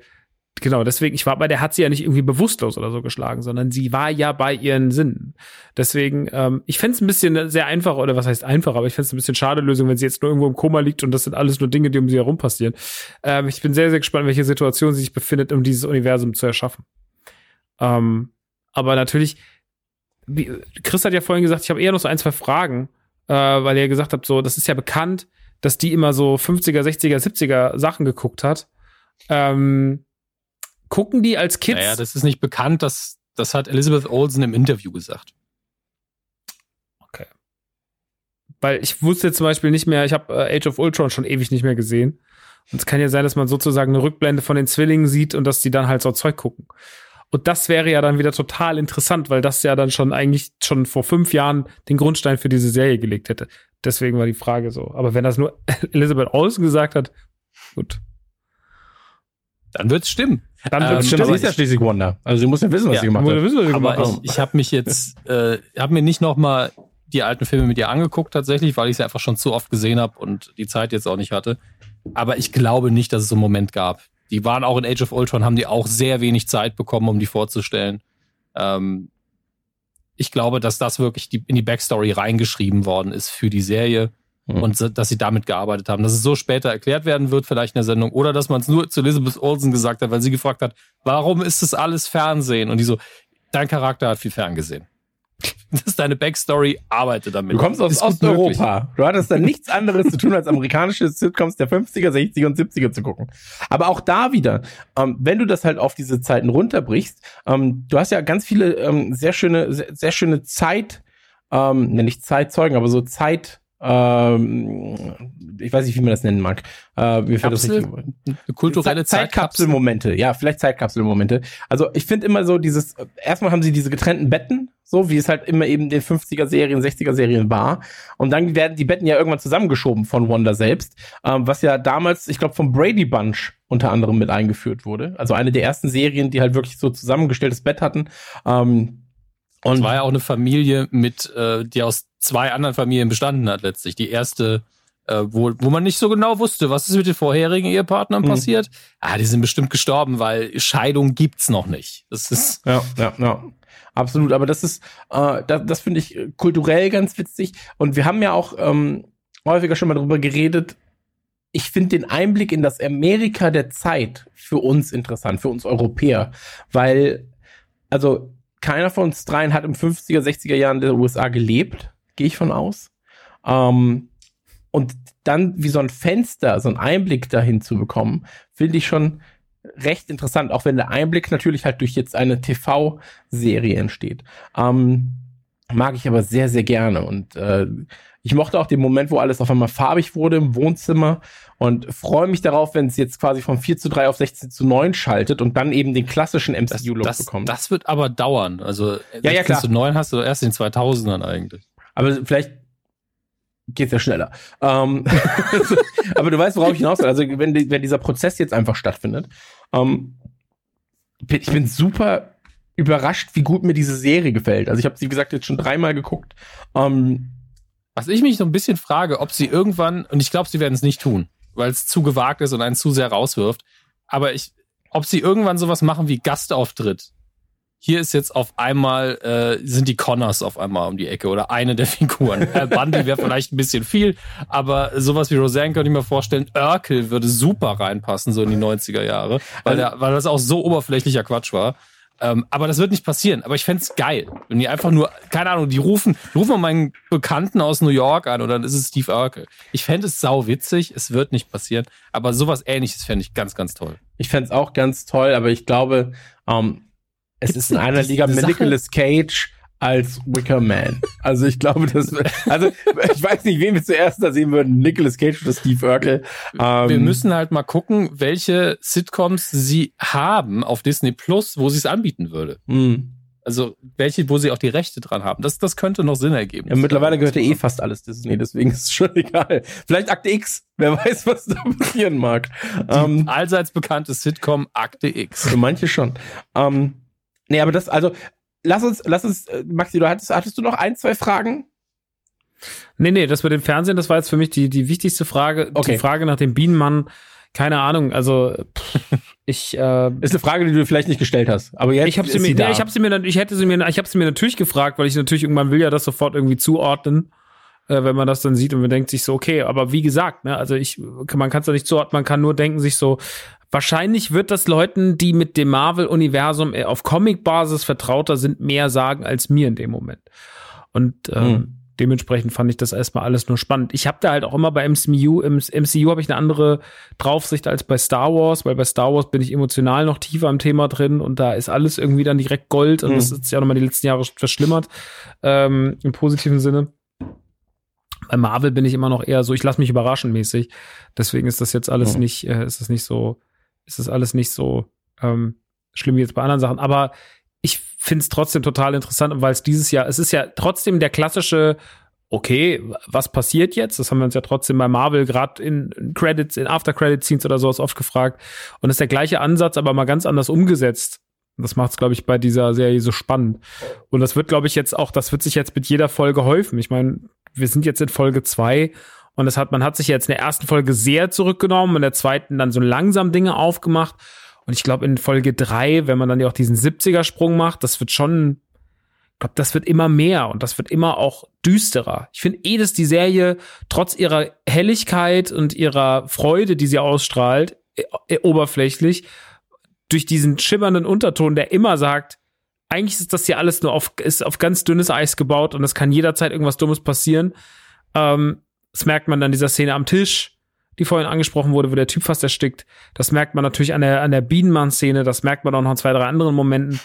genau, deswegen, ich war bei der hat sie ja nicht irgendwie bewusstlos oder so geschlagen, sondern sie war ja bei ihren Sinnen. Deswegen, ähm, ich fände es ein bisschen sehr einfach, oder was heißt einfach, aber ich fände es ein bisschen schade Lösung, wenn sie jetzt nur irgendwo im Koma liegt und das sind alles nur Dinge, die um sie herum passieren. Ähm, ich bin sehr, sehr gespannt, welche Situation sie sich befindet, um dieses Universum zu erschaffen. Ähm, aber natürlich, wie, Chris hat ja vorhin gesagt, ich habe eher noch so ein, zwei Fragen, äh, weil ihr gesagt habt, so, das ist ja bekannt, dass die immer so 50er, 60er, 70er Sachen geguckt hat. Ähm, gucken die als Kids? Naja, das ist nicht bekannt, das, das hat Elizabeth Olsen im Interview gesagt. Okay. Weil ich wusste zum Beispiel nicht mehr, ich habe äh, Age of Ultron schon ewig nicht mehr gesehen. Und es kann ja sein, dass man sozusagen eine Rückblende von den Zwillingen sieht und dass die dann halt so Zeug gucken. Und das wäre ja dann wieder total interessant, weil das ja dann schon eigentlich schon vor fünf Jahren den Grundstein für diese Serie gelegt hätte. Deswegen war die Frage so. Aber wenn das nur Elizabeth Olsen gesagt hat, gut. Dann wird's stimmen. Dann ähm, stimmen. Sie ist ja schließlich Wonder. Also sie muss ja wissen, was ja, sie gemacht hat. Wissen, was sie aber gemacht ich, ich habe mich jetzt, äh, habe mir nicht noch mal die alten Filme mit ihr angeguckt tatsächlich, weil ich sie einfach schon zu oft gesehen habe und die Zeit jetzt auch nicht hatte. Aber ich glaube nicht, dass es so einen Moment gab. Die waren auch in Age of Ultron, haben die auch sehr wenig Zeit bekommen, um die vorzustellen. Ähm, ich glaube, dass das wirklich die, in die Backstory reingeschrieben worden ist für die Serie mhm. und dass sie damit gearbeitet haben. Dass es so später erklärt werden wird, vielleicht in der Sendung, oder dass man es nur zu Elizabeth Olsen gesagt hat, weil sie gefragt hat, warum ist das alles Fernsehen? Und die so, dein Charakter hat viel Fernsehen. Das ist deine Backstory, arbeite damit. Du kommst aus Osteuropa. Du hattest da nichts anderes zu tun, als amerikanische Sitcoms der 50er, 60er und 70er zu gucken. Aber auch da wieder, ähm, wenn du das halt auf diese Zeiten runterbrichst, ähm, du hast ja ganz viele ähm, sehr schöne, sehr, sehr schöne Zeit, ähm, ne, nicht Zeitzeugen, aber so Zeit, ähm, ich weiß nicht, wie man das nennen mag. Äh, wie Kapsel, das kulturelle Zeitkapselmomente. Ja, vielleicht Zeitkapselmomente. Also ich finde immer so dieses, erstmal haben sie diese getrennten Betten, so wie es halt immer eben den 50er Serien, 60er Serien war. Und dann werden die Betten ja irgendwann zusammengeschoben von Wanda selbst, ähm, was ja damals, ich glaube, vom Brady Bunch unter anderem mit eingeführt wurde. Also eine der ersten Serien, die halt wirklich so zusammengestelltes Bett hatten. Ähm, und es war ja auch eine Familie mit, äh, die aus zwei anderen Familien bestanden hat letztlich. Die erste, äh, wo, wo man nicht so genau wusste, was ist mit den vorherigen Ehepartnern mhm. passiert. Ah, die sind bestimmt gestorben, weil Scheidung gibt's noch nicht. Das ist ja, ja, ja. Absolut, aber das ist, äh, das, das finde ich kulturell ganz witzig. Und wir haben ja auch ähm, häufiger schon mal darüber geredet. Ich finde den Einblick in das Amerika der Zeit für uns interessant, für uns Europäer, weil, also keiner von uns dreien hat im 50er, 60er Jahren der USA gelebt, gehe ich von aus. Ähm, und dann wie so ein Fenster, so ein Einblick dahin zu bekommen, finde ich schon recht interessant, auch wenn der Einblick natürlich halt durch jetzt eine TV-Serie entsteht. Ähm, mag ich aber sehr, sehr gerne. Und äh, ich mochte auch den Moment, wo alles auf einmal farbig wurde im Wohnzimmer und freue mich darauf, wenn es jetzt quasi von 4 zu 3 auf 16 zu 9 schaltet und dann eben den klassischen MCU-Look bekommt. Das wird aber dauern. Also ja, ja, klar. zu 9 hast du erst in den 2000ern eigentlich. Aber vielleicht geht's ja schneller. Ähm, aber du weißt, worauf ich hinaus will. Also wenn, wenn dieser Prozess jetzt einfach stattfindet, ähm, ich bin super überrascht, wie gut mir diese Serie gefällt. Also ich habe sie, wie gesagt, jetzt schon dreimal geguckt. Ähm, Was ich mich so ein bisschen frage, ob sie irgendwann, und ich glaube, sie werden es nicht tun, weil es zu gewagt ist und einen zu sehr rauswirft. Aber ich, ob sie irgendwann sowas machen wie Gastauftritt. Hier ist jetzt auf einmal, äh, sind die Connors auf einmal um die Ecke oder eine der Figuren. Äh, Bundy wäre vielleicht ein bisschen viel, aber sowas wie Roseanne könnte ich mir vorstellen. Urkel würde super reinpassen, so in die 90er Jahre, weil, also der, weil das auch so oberflächlicher Quatsch war. Ähm, aber das wird nicht passieren. Aber ich fände geil. Wenn die einfach nur, keine Ahnung, die rufen, rufen mal meinen Bekannten aus New York an und dann ist es Steve Urkel. Ich fände es sau witzig. Es wird nicht passieren. Aber sowas ähnliches fände ich ganz, ganz toll. Ich fände es auch ganz toll, aber ich glaube, ähm, es Gibt's ist in einer Liga mit Nicolas Cage als Wicker Man. Also ich glaube, das also ich weiß nicht, wen wir zuerst da sehen würden, Nicolas Cage oder Steve Urkel. Ähm, wir müssen halt mal gucken, welche Sitcoms sie haben auf Disney Plus, wo sie es anbieten würde. Mh. Also welche, wo sie auch die Rechte dran haben. Das, das könnte noch Sinn ergeben. Ja, mittlerweile gehört ja eh fast alles Disney, deswegen ist es schon egal. Vielleicht Akte X, wer weiß, was da passieren mag. Die ähm, allseits bekannte Sitcom Akte X. Für manche schon. Ähm, nee, aber das, also lass uns, lass uns, äh, Maxi, du hattest, hattest du noch ein, zwei Fragen? Nee, nee, das mit dem Fernsehen, das war jetzt für mich die, die wichtigste Frage. Okay. Die Frage nach dem Bienenmann. keine Ahnung, also pff, ich äh, ist eine Frage, die du vielleicht nicht gestellt hast, aber jetzt ich habe sie ist mir, sie nee, ich habe sie mir, ich hätte sie mir, ich habe sie mir natürlich gefragt, weil ich natürlich irgendwann will ja das sofort irgendwie zuordnen, äh, wenn man das dann sieht und man denkt sich so, okay, aber wie gesagt, ne, also ich, man kann es ja nicht zuordnen, man kann nur denken sich so, wahrscheinlich wird das Leuten, die mit dem Marvel-Universum eher auf Comic-Basis vertrauter sind, mehr sagen als mir in dem Moment. Und ähm, Hm. dementsprechend fand ich das erstmal alles nur spannend. Ich habe da halt auch immer bei MCU, im MCU habe ich eine andere Draufsicht als bei Star Wars, weil bei Star Wars bin ich emotional noch tiefer im Thema drin und da ist alles irgendwie dann direkt Gold und Mhm. das ist ja nochmal die letzten Jahre verschlimmert, ähm, im positiven Sinne. Bei Marvel bin ich immer noch eher so, ich lasse mich überraschen mäßig. Deswegen ist das jetzt alles Mhm. nicht, äh, ist das nicht so, ist das alles nicht so ähm, schlimm wie jetzt bei anderen Sachen. Aber ich finde es trotzdem total interessant, weil es dieses Jahr, es ist ja trotzdem der klassische, okay, was passiert jetzt? Das haben wir uns ja trotzdem bei Marvel gerade in, Credits, in After-Credit-Scenes oder sowas oft gefragt. Und das ist der gleiche Ansatz, aber mal ganz anders umgesetzt. Das macht es, glaube ich, bei dieser Serie so spannend. Und das wird, glaube ich, jetzt auch, das wird sich jetzt mit jeder Folge häufen. Ich meine, wir sind jetzt in Folge zwei und es hat, man hat sich jetzt in der ersten Folge sehr zurückgenommen, in der zweiten dann so langsam Dinge aufgemacht. Und ich glaube, in Folge drei, wenn man dann ja auch diesen 70er-Sprung macht, das wird schon, ich glaube, das wird immer mehr und das wird immer auch düsterer. Ich finde eh, dass die Serie trotz ihrer Helligkeit und ihrer Freude, die sie ausstrahlt, äh, äh, oberflächlich, durch diesen schimmernden Unterton, der immer sagt, eigentlich ist das hier alles nur auf, ist auf ganz dünnes Eis gebaut und es kann jederzeit irgendwas Dummes passieren. Ähm, das merkt man dann in dieser Szene am Tisch, die vorhin angesprochen wurde, wo der Typ fast erstickt. Das merkt man natürlich an der, an der Bienenmann-Szene, das merkt man auch noch an zwei, drei anderen Momenten.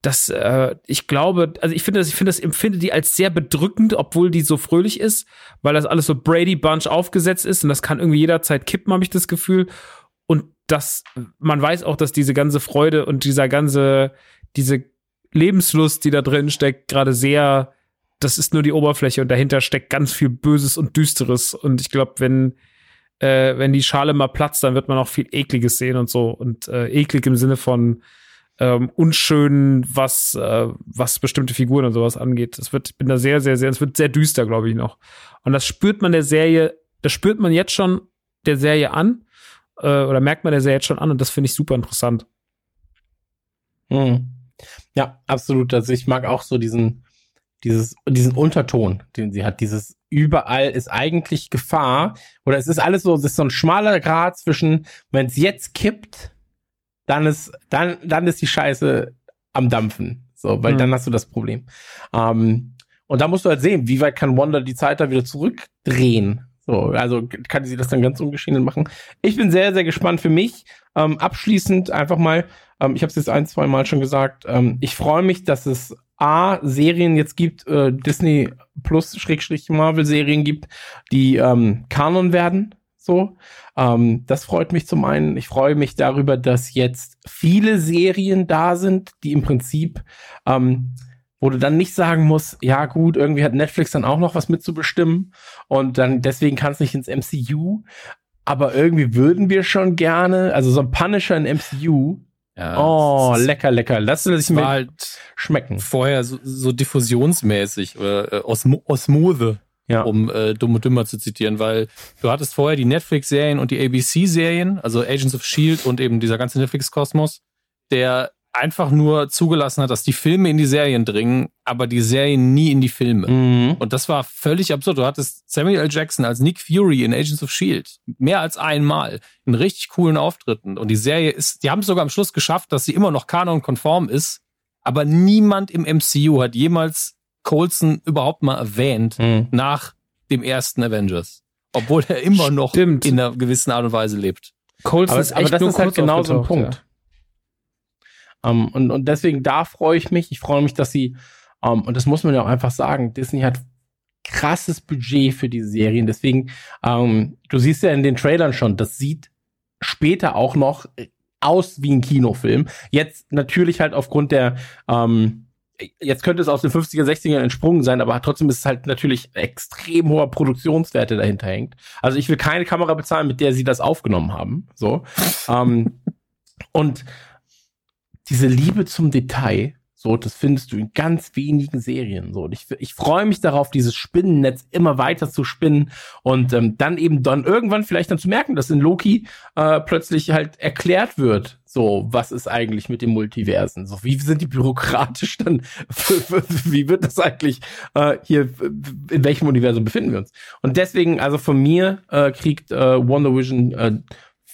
Das, äh, ich glaube, also ich finde das, ich finde das, empfinde die als sehr bedrückend, obwohl die so fröhlich ist, weil das alles so Brady Bunch aufgesetzt ist und das kann irgendwie jederzeit kippen, habe ich das Gefühl. Und das, man weiß auch, dass diese ganze Freude und dieser ganze, diese Lebenslust, die da drin steckt, gerade sehr, das ist nur die Oberfläche und dahinter steckt ganz viel Böses und Düsteres. Und ich glaube, wenn, äh, wenn die Schale mal platzt, dann wird man auch viel Ekliges sehen und so. Und äh, eklig im Sinne von ähm, unschön, was, äh, was bestimmte Figuren und sowas angeht. Es wird, ich bin da sehr, sehr, sehr, es wird sehr düster, glaube ich, noch. Und das spürt man der Serie, das spürt man jetzt schon der Serie an, äh, oder merkt man der Serie jetzt schon an und das finde ich super interessant. Hm. Ja, absolut. Also ich mag auch so diesen, dieses, diesen Unterton, den sie hat. Dieses überall ist eigentlich Gefahr. Oder es ist alles so, es ist so ein schmaler Grad zwischen, wenn es jetzt kippt, dann ist, dann, dann ist die Scheiße am Dampfen. So, weil Mhm. dann hast du das Problem. Ähm, und da musst du halt sehen, wie weit kann Wanda die Zeit da wieder zurückdrehen. So, also kann sie das dann ganz ungeschehen machen. Ich bin sehr, sehr gespannt für mich. Ähm, abschließend einfach mal, ähm, ich habe es jetzt ein, zwei Mal schon gesagt, ähm, ich freue mich, dass es A, Serien jetzt gibt, äh, Disney Plus Schrägstrich Marvel Serien gibt, die ähm, Kanon werden. So, ähm, das freut mich zum einen. Ich freue mich darüber, dass jetzt viele Serien da sind, die im Prinzip, ähm, wo du dann nicht sagen musst, ja gut, irgendwie hat Netflix dann auch noch was mitzubestimmen und dann deswegen kann es nicht ins MCU. Aber irgendwie würden wir schon gerne, also so ein Punisher in MCU. Ja, oh, lecker, lecker. Lass es mir halt schmecken. vorher so, so diffusionsmäßig oder äh, Osmo Osmose, Ja. um äh, Dumm und Dümmer zu zitieren, weil du hattest vorher die Netflix-Serien und die ABC-Serien, also Agents of S.H.I.E.L.D. und eben dieser ganze Netflix-Kosmos, der einfach nur zugelassen hat, dass die Filme in die Serien dringen, aber die Serien nie in die Filme. Mhm. Und das war völlig absurd. Du hattest Samuel L. Jackson als Nick Fury in Agents of S.H.I.E.L.D. mehr als einmal in richtig coolen Auftritten. Und die Serie ist, die haben es sogar am Schluss geschafft, dass sie immer noch kanonkonform ist. Aber niemand im MCU hat jemals Coulson überhaupt mal erwähnt Mhm. nach dem ersten Avengers. Obwohl er immer noch Stimmt. in einer gewissen Art und Weise lebt. Coles Aber, ist aber echt das nur ist halt kurz genau so ein Punkt. Ähm, und, und deswegen, da freue ich mich. Ich freue mich, dass sie, ähm, und das muss man ja auch einfach sagen, Disney hat krasses Budget für diese Serien. Deswegen, ähm, du siehst ja in den Trailern schon, das sieht später auch noch aus wie ein Kinofilm. Jetzt natürlich halt aufgrund der, ähm, jetzt könnte es aus den 50er, 60ern entsprungen sein, aber trotzdem ist es halt natürlich extrem hoher Produktionswerte dahinter hängt. Also ich will keine Kamera bezahlen, mit der sie das aufgenommen haben. So. ähm, und diese Liebe zum Detail, So, das findest du in ganz wenigen Serien. So, und ich, ich freue mich darauf, dieses Spinnennetz immer weiter zu spinnen und ähm, dann eben dann irgendwann vielleicht dann zu merken, dass in Loki äh, plötzlich halt erklärt wird, so, was ist eigentlich mit dem Multiversen? So, wie sind die bürokratisch dann? wie wird das eigentlich äh, hier? In welchem Universum befinden wir uns? Und deswegen, also von mir äh, kriegt äh, Wonder Vision äh,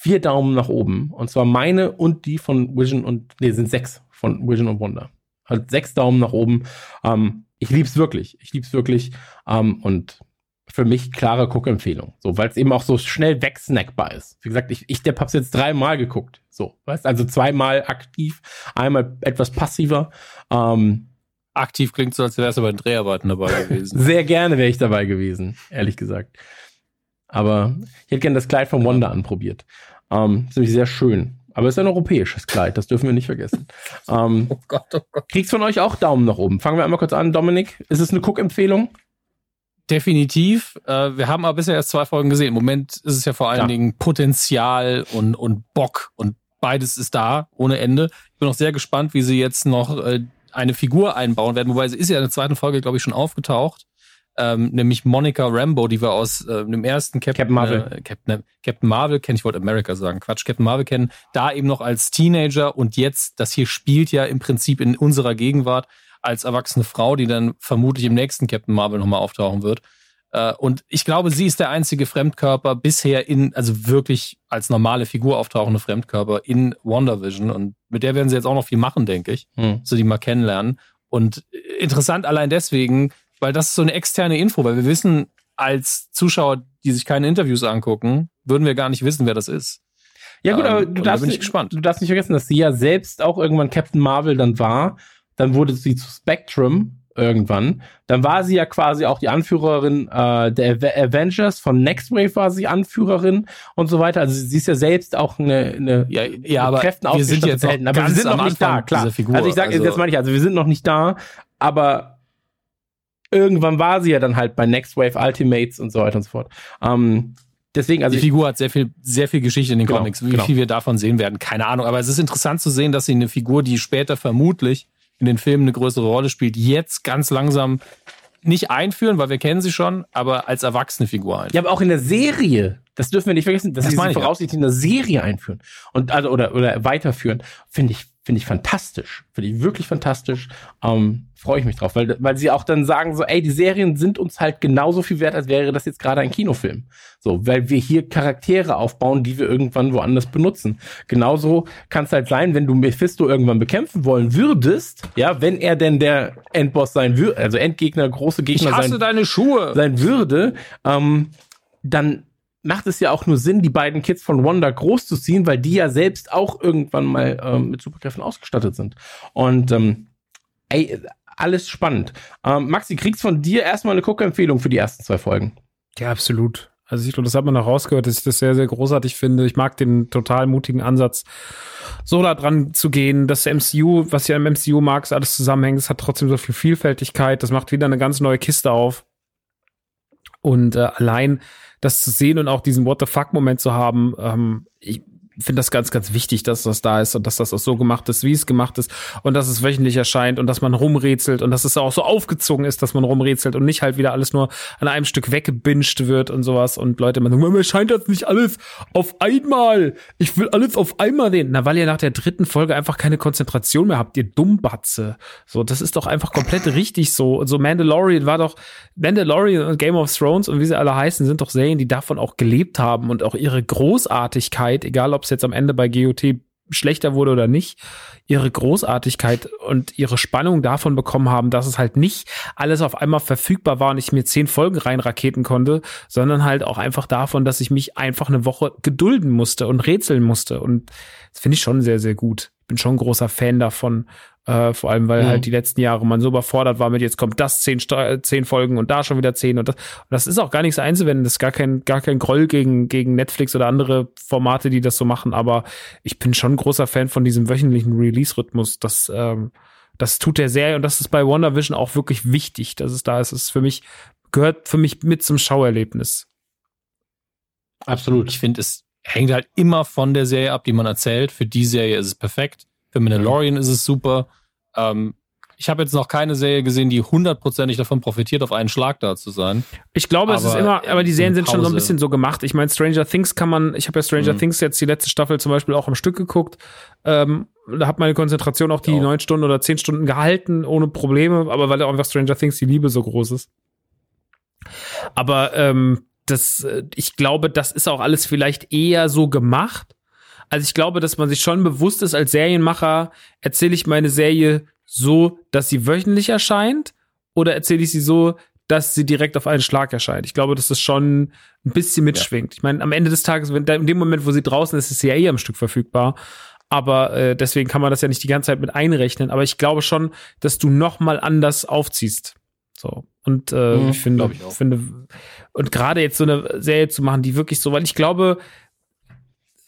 vier Daumen nach oben. Und zwar meine und die von Vision und nee, sind sechs von Vision und Wonder. Halt sechs Daumen nach oben. Ähm, ich lieb's wirklich. Ich lieb's wirklich. Ähm, und für mich klare Guckempfehlung. So, weil es eben auch so schnell wegsnackbar ist. Wie gesagt, ich, ich der hab's jetzt dreimal geguckt. So, weißt also zweimal aktiv, einmal etwas passiver. Ähm, aktiv klingt so, als wärst du bei den Dreharbeiten dabei gewesen. Sehr gerne wäre ich dabei gewesen, ehrlich gesagt. Aber ich hätte gerne das Kleid von Wanda anprobiert. Ähm, ist nämlich sehr schön. Aber es ist ein europäisches Kleid, das dürfen wir nicht vergessen. Ähm, oh Gott, oh Gott. Kriegst von euch auch Daumen nach oben? Fangen wir einmal kurz an, Dominik. Ist es eine Cook-Empfehlung? Definitiv. Äh, wir haben aber bisher erst zwei Folgen gesehen. Im Moment ist es ja vor allen Klar. Dingen Potenzial und, und Bock und beides ist da ohne Ende. Ich bin auch sehr gespannt, wie sie jetzt noch äh, eine Figur einbauen werden. Wobei sie ist ja in der zweiten Folge, glaube ich, schon aufgetaucht ähm, nämlich Monica Rambo, die wir aus äh, dem ersten Captain, Captain Marvel, äh, Captain, Captain Marvel kennen, ich wollte America sagen, Quatsch, Captain Marvel kennen, da eben noch als Teenager und jetzt, das hier spielt ja im Prinzip in unserer Gegenwart als erwachsene Frau, die dann vermutlich im nächsten Captain Marvel nochmal auftauchen wird. Äh, und ich glaube, sie ist der einzige Fremdkörper bisher in, also wirklich als normale Figur auftauchende Fremdkörper in WandaVision. Und mit der werden sie jetzt auch noch viel machen, denke ich. Hm. So die mal kennenlernen. Und interessant allein deswegen, weil das ist so eine externe Info, weil wir wissen als Zuschauer, die sich keine Interviews angucken, würden wir gar nicht wissen, wer das ist. Ja gut, aber ähm, du darfst, nicht, du darfst nicht vergessen, dass sie ja selbst auch irgendwann Captain Marvel dann war. Dann wurde sie zu Spectrum irgendwann. Dann war sie ja quasi auch die Anführerin äh, der Avengers, von Next Wave war sie Anführerin und so weiter. Also sie ist ja selbst auch eine, eine ja, ja, aber Kräften wir sind jetzt Helden. Aber wir sind noch nicht da, klar. Also ich sage, also, jetzt meine ich, also wir sind noch nicht da, aber irgendwann war sie ja dann halt bei Next Wave Ultimates und so weiter und so fort. Ähm, deswegen, also die Figur hat sehr viel, sehr viel Geschichte in den genau, Comics. Wie genau. viel wir davon sehen werden, keine Ahnung. Aber es ist interessant zu sehen, dass sie eine Figur, die später vermutlich in den Filmen eine größere Rolle spielt, jetzt ganz langsam nicht einführen, weil wir kennen sie schon, aber als erwachsene Figur einführen. Ja, aber auch in der Serie, das dürfen wir nicht vergessen, dass das sie sie voraussichtlich in der Serie einführen und also oder oder weiterführen, finde ich finde ich fantastisch. Finde ich wirklich fantastisch. Ähm, Freue ich mich drauf, weil, weil sie auch dann sagen so, ey, die Serien sind uns halt genauso viel wert, als wäre das jetzt gerade ein Kinofilm. So, weil wir hier Charaktere aufbauen, die wir irgendwann woanders benutzen. Genauso kann es halt sein, wenn du Mephisto irgendwann bekämpfen wollen würdest, ja, wenn er denn der Endboss sein würde, also Endgegner, große Gegner ich hasse sein, deine Schuhe. sein würde, ähm, dann macht es ja auch nur Sinn, die beiden Kids von Wanda großzuziehen, weil die ja selbst auch irgendwann mal ähm, mit Superkräften ausgestattet sind. Und ähm, ey, alles spannend. Ähm, Maxi, kriegst von dir erstmal eine Guckempfehlung für die ersten zwei Folgen? Ja, absolut. Also ich glaube, das hat man auch rausgehört, dass ich das sehr, sehr großartig finde. Ich mag den total mutigen Ansatz, so da dran zu gehen, der MCU, was ja im MCU mag, alles zusammenhängt. Es hat trotzdem so viel Vielfältigkeit. Das macht wieder eine ganz neue Kiste auf. Und äh, allein das zu sehen und auch diesen What the fuck-Moment zu haben, ähm, ich, finde das ganz, ganz wichtig, dass das da ist und dass das auch so gemacht ist, wie es gemacht ist und dass es wöchentlich erscheint und dass man rumrätselt und dass es auch so aufgezogen ist, dass man rumrätselt und nicht halt wieder alles nur an einem Stück weggebinscht wird und sowas und Leute immer sagen, mir scheint das nicht alles auf einmal. Ich will alles auf einmal sehen. Na, weil ihr nach der dritten Folge einfach keine Konzentration mehr habt, ihr Dummbatze. So, das ist doch einfach komplett richtig so. So Mandalorian war doch, Mandalorian und Game of Thrones und wie sie alle heißen, sind doch Serien, die davon auch gelebt haben und auch ihre Großartigkeit, egal ob ob es jetzt am Ende bei GOT schlechter wurde oder nicht, ihre Großartigkeit und ihre Spannung davon bekommen haben, dass es halt nicht alles auf einmal verfügbar war und ich mir zehn Folgen reinraketen konnte, sondern halt auch einfach davon, dass ich mich einfach eine Woche gedulden musste und rätseln musste. Und das finde ich schon sehr, sehr gut. Ich bin schon ein großer Fan davon. Äh, vor allem, weil mhm. halt die letzten Jahre man so überfordert war mit, jetzt kommt das zehn, zehn Folgen und da schon wieder zehn und das. Und das ist auch gar nichts einzuwenden. Das ist gar kein, gar kein Groll gegen, gegen Netflix oder andere Formate, die das so machen. Aber ich bin schon ein großer Fan von diesem wöchentlichen Release-Rhythmus. Das, ähm, das tut der Serie und das ist bei WandaVision auch wirklich wichtig, dass es da ist. Es ist für mich, gehört für mich mit zum Schauerlebnis. Absolut. Ich finde, es hängt halt immer von der Serie ab, die man erzählt. Für die Serie ist es perfekt. Für Mandalorian ist es super. Ähm, ich habe jetzt noch keine Serie gesehen, die hundertprozentig davon profitiert, auf einen Schlag da zu sein. Ich glaube, es ist immer, aber die Serien sind schon so ein bisschen so gemacht. Ich meine, Stranger Things kann man, ich habe ja Stranger Mhm. Things jetzt die letzte Staffel zum Beispiel auch am Stück geguckt. Ähm, da hat meine Konzentration auch die neun Stunden oder zehn Stunden gehalten, ohne Probleme, aber weil auch einfach Stranger Things die Liebe so groß ist. Aber ähm, das, äh, ich glaube, das ist auch alles vielleicht eher so gemacht. Also ich glaube, dass man sich schon bewusst ist, als Serienmacher, erzähle ich meine Serie so, dass sie wöchentlich erscheint oder erzähle ich sie so, dass sie direkt auf einen Schlag erscheint. Ich glaube, dass das schon ein bisschen mitschwingt. Ich meine, am Ende des Tages, wenn, in dem Moment, wo sie draußen ist, ist sie ja eh am Stück verfügbar. Aber äh, deswegen kann man das ja nicht die ganze Zeit mit einrechnen. Aber ich glaube schon, dass du noch mal anders aufziehst. So. Und äh, Mhm, ich finde, ich finde, und gerade jetzt so eine Serie zu machen, die wirklich so, weil ich glaube,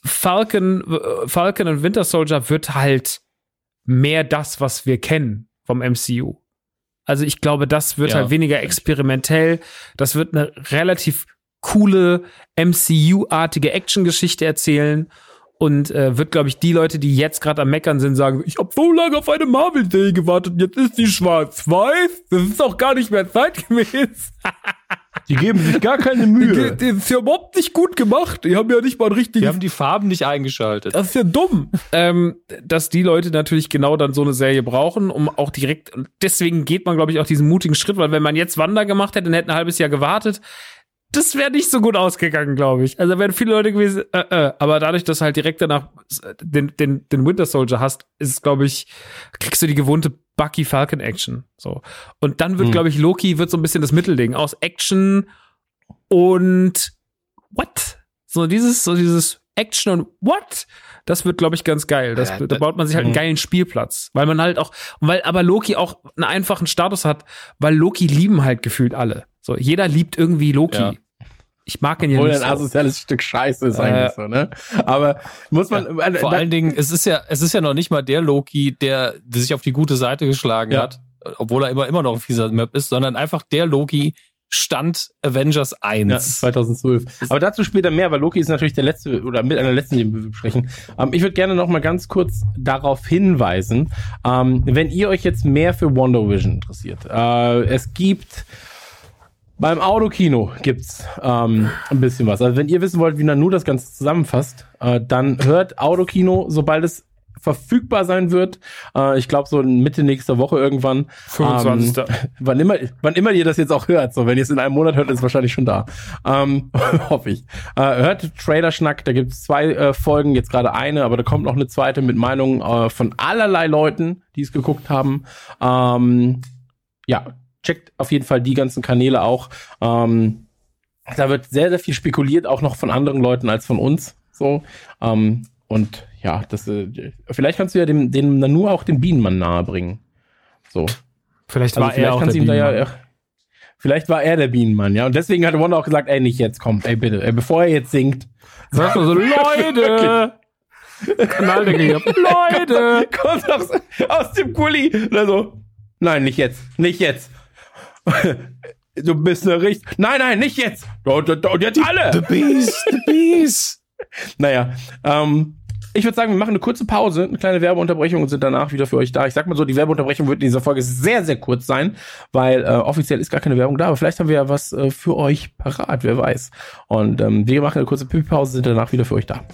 Falcon, Falcon und Winter Soldier wird halt mehr das, was wir kennen vom MCU. Also ich glaube, das wird Ja, halt weniger experimentell. Das wird eine relativ coole MCU-artige Actiongeschichte erzählen und äh, wird, glaube ich, die Leute, die jetzt gerade am Meckern sind, sagen, ich habe so lange auf eine Marvel-Serie gewartet, jetzt ist die schwarz-weiß. Das ist auch gar nicht mehr zeitgemäß. Die geben sich gar keine Die, Mühe. die ist ja überhaupt nicht gut gemacht. Die haben ja nicht mal einen richtigen Die haben die Farben nicht eingeschaltet. das ist ja dumm. ähm, dass die Leute natürlich genau dann so eine Serie brauchen, um auch direkt, und deswegen geht man, glaube ich, auch diesen mutigen Schritt, weil wenn man jetzt Wander gemacht hätte und hätte ein halbes Jahr gewartet, das wäre nicht so gut ausgegangen, glaube ich. Also wären viele Leute gewesen, äh, äh. aber dadurch, dass du halt direkt danach den, den, den Winter Soldier hast, ist glaube ich, kriegst du die gewohnte Bucky Falcon Action. So. Und dann wird, Hm. glaube ich, Loki wird so ein bisschen das Mittelding aus Action und what? So dieses, so dieses Action und what? Das wird, glaube ich, ganz geil. Das, Ja, da baut man sich halt einen Mhm. geilen Spielplatz. Weil man halt auch, weil aber Loki auch einen einfachen Status hat, weil Loki lieben halt gefühlt alle. So, jeder liebt irgendwie Loki. Ja. Ich mag ihn ja Obwohl nicht. ein So. asoziales Stück Scheiße ist Äh, eigentlich so, ne? Aber muss man, äh, Vor da- allen Dingen, es ist ja, es ist ja noch nicht mal der Loki, der, der sich auf die gute Seite geschlagen Ja. hat, obwohl er immer, immer noch ein fieser Map ist, sondern einfach der Loki stand Avengers 1. Ja, 2012. Aber dazu später mehr, weil Loki ist natürlich der letzte oder mit einer letzten, den wir besprechen. Ähm, ich würde gerne noch mal ganz kurz darauf hinweisen, ähm, wenn ihr euch jetzt mehr für Wonder Vision interessiert. Äh, es gibt beim Autokino gibt's ähm, ein bisschen was. Also wenn ihr wissen wollt, wie Nanu das Ganze zusammenfasst, äh, dann hört Autokino, sobald es verfügbar sein wird. Äh, ich glaube so in Mitte nächster Woche irgendwann. 25. Ähm, wann immer, wann immer ihr das jetzt auch hört, so wenn ihr es in einem Monat hört, ist es wahrscheinlich schon da. Ähm, hoffe ich. Äh, hört Trailer-Schnack, da gibt es zwei äh, Folgen, jetzt gerade eine, aber da kommt noch eine zweite mit Meinungen äh, von allerlei Leuten, die es geguckt haben. Ähm, ja, checkt auf jeden Fall die ganzen Kanäle auch. Ähm, da wird sehr, sehr viel spekuliert, auch noch von anderen Leuten als von uns. So. Ähm, und ja, das äh, vielleicht kannst du ja dem, dem Nanu auch den Bienenmann nahebringen. So. Vielleicht Also war er vielleicht auch kannst der da ja. Bienenmann. Vielleicht war er der Bienenmann, ja. Und deswegen hat Wanda auch gesagt, ey, nicht jetzt, komm, ey, bitte, ey, bevor er jetzt singt. Sagst du so, Leute! Gehabt. Leute! Kommt aus, aus dem Kuli. Oder so. Nein, nicht jetzt, nicht jetzt. Du bist eine richtig. Nein, nein, nicht jetzt. Und, jetzt alle. Beast, the Beast. Naja, ähm, ich würde sagen, wir machen eine kurze Pause, eine kleine Werbeunterbrechung und sind danach wieder für euch da. Ich sag mal so, die Werbeunterbrechung wird in dieser Folge sehr, sehr kurz sein, weil äh, offiziell ist gar keine Werbung da, aber vielleicht haben wir ja was äh, für euch parat, wer weiß. Und ähm, wir machen eine kurze Pipi-Pause, sind danach wieder für euch da.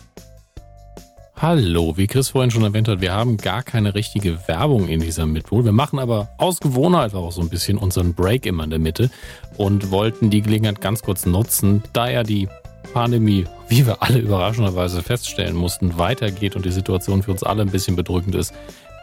Hallo, wie Chris vorhin schon erwähnt hat, wir haben gar keine richtige Werbung in dieser Midpool. Wir machen aber aus Gewohnheit auch so ein bisschen unseren Break immer in der Mitte und wollten die Gelegenheit ganz kurz nutzen, da ja die Pandemie, wie wir alle überraschenderweise feststellen mussten, weitergeht und die Situation für uns alle ein bisschen bedrückend ist,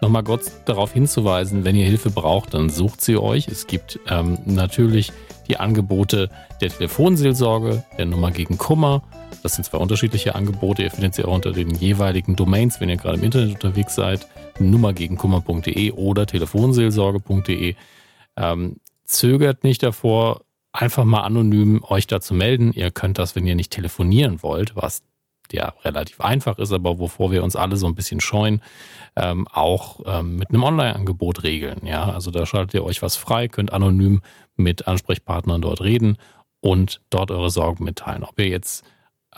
nochmal kurz darauf hinzuweisen, wenn ihr Hilfe braucht, dann sucht sie euch. Es gibt ähm, natürlich die Angebote der Telefonseelsorge, der Nummer gegen Kummer. Das sind zwei unterschiedliche Angebote. Ihr findet sie auch unter den jeweiligen Domains, wenn ihr gerade im Internet unterwegs seid. Nummergegenkummer.de oder telefonseelsorge.de. Ähm, zögert nicht davor, einfach mal anonym euch da zu melden. Ihr könnt das, wenn ihr nicht telefonieren wollt, was ja relativ einfach ist, aber wovor wir uns alle so ein bisschen scheuen, ähm, auch ähm, mit einem Online-Angebot regeln. Ja, also da schaltet ihr euch was frei, könnt anonym mit Ansprechpartnern dort reden und dort eure Sorgen mitteilen. Ob ihr jetzt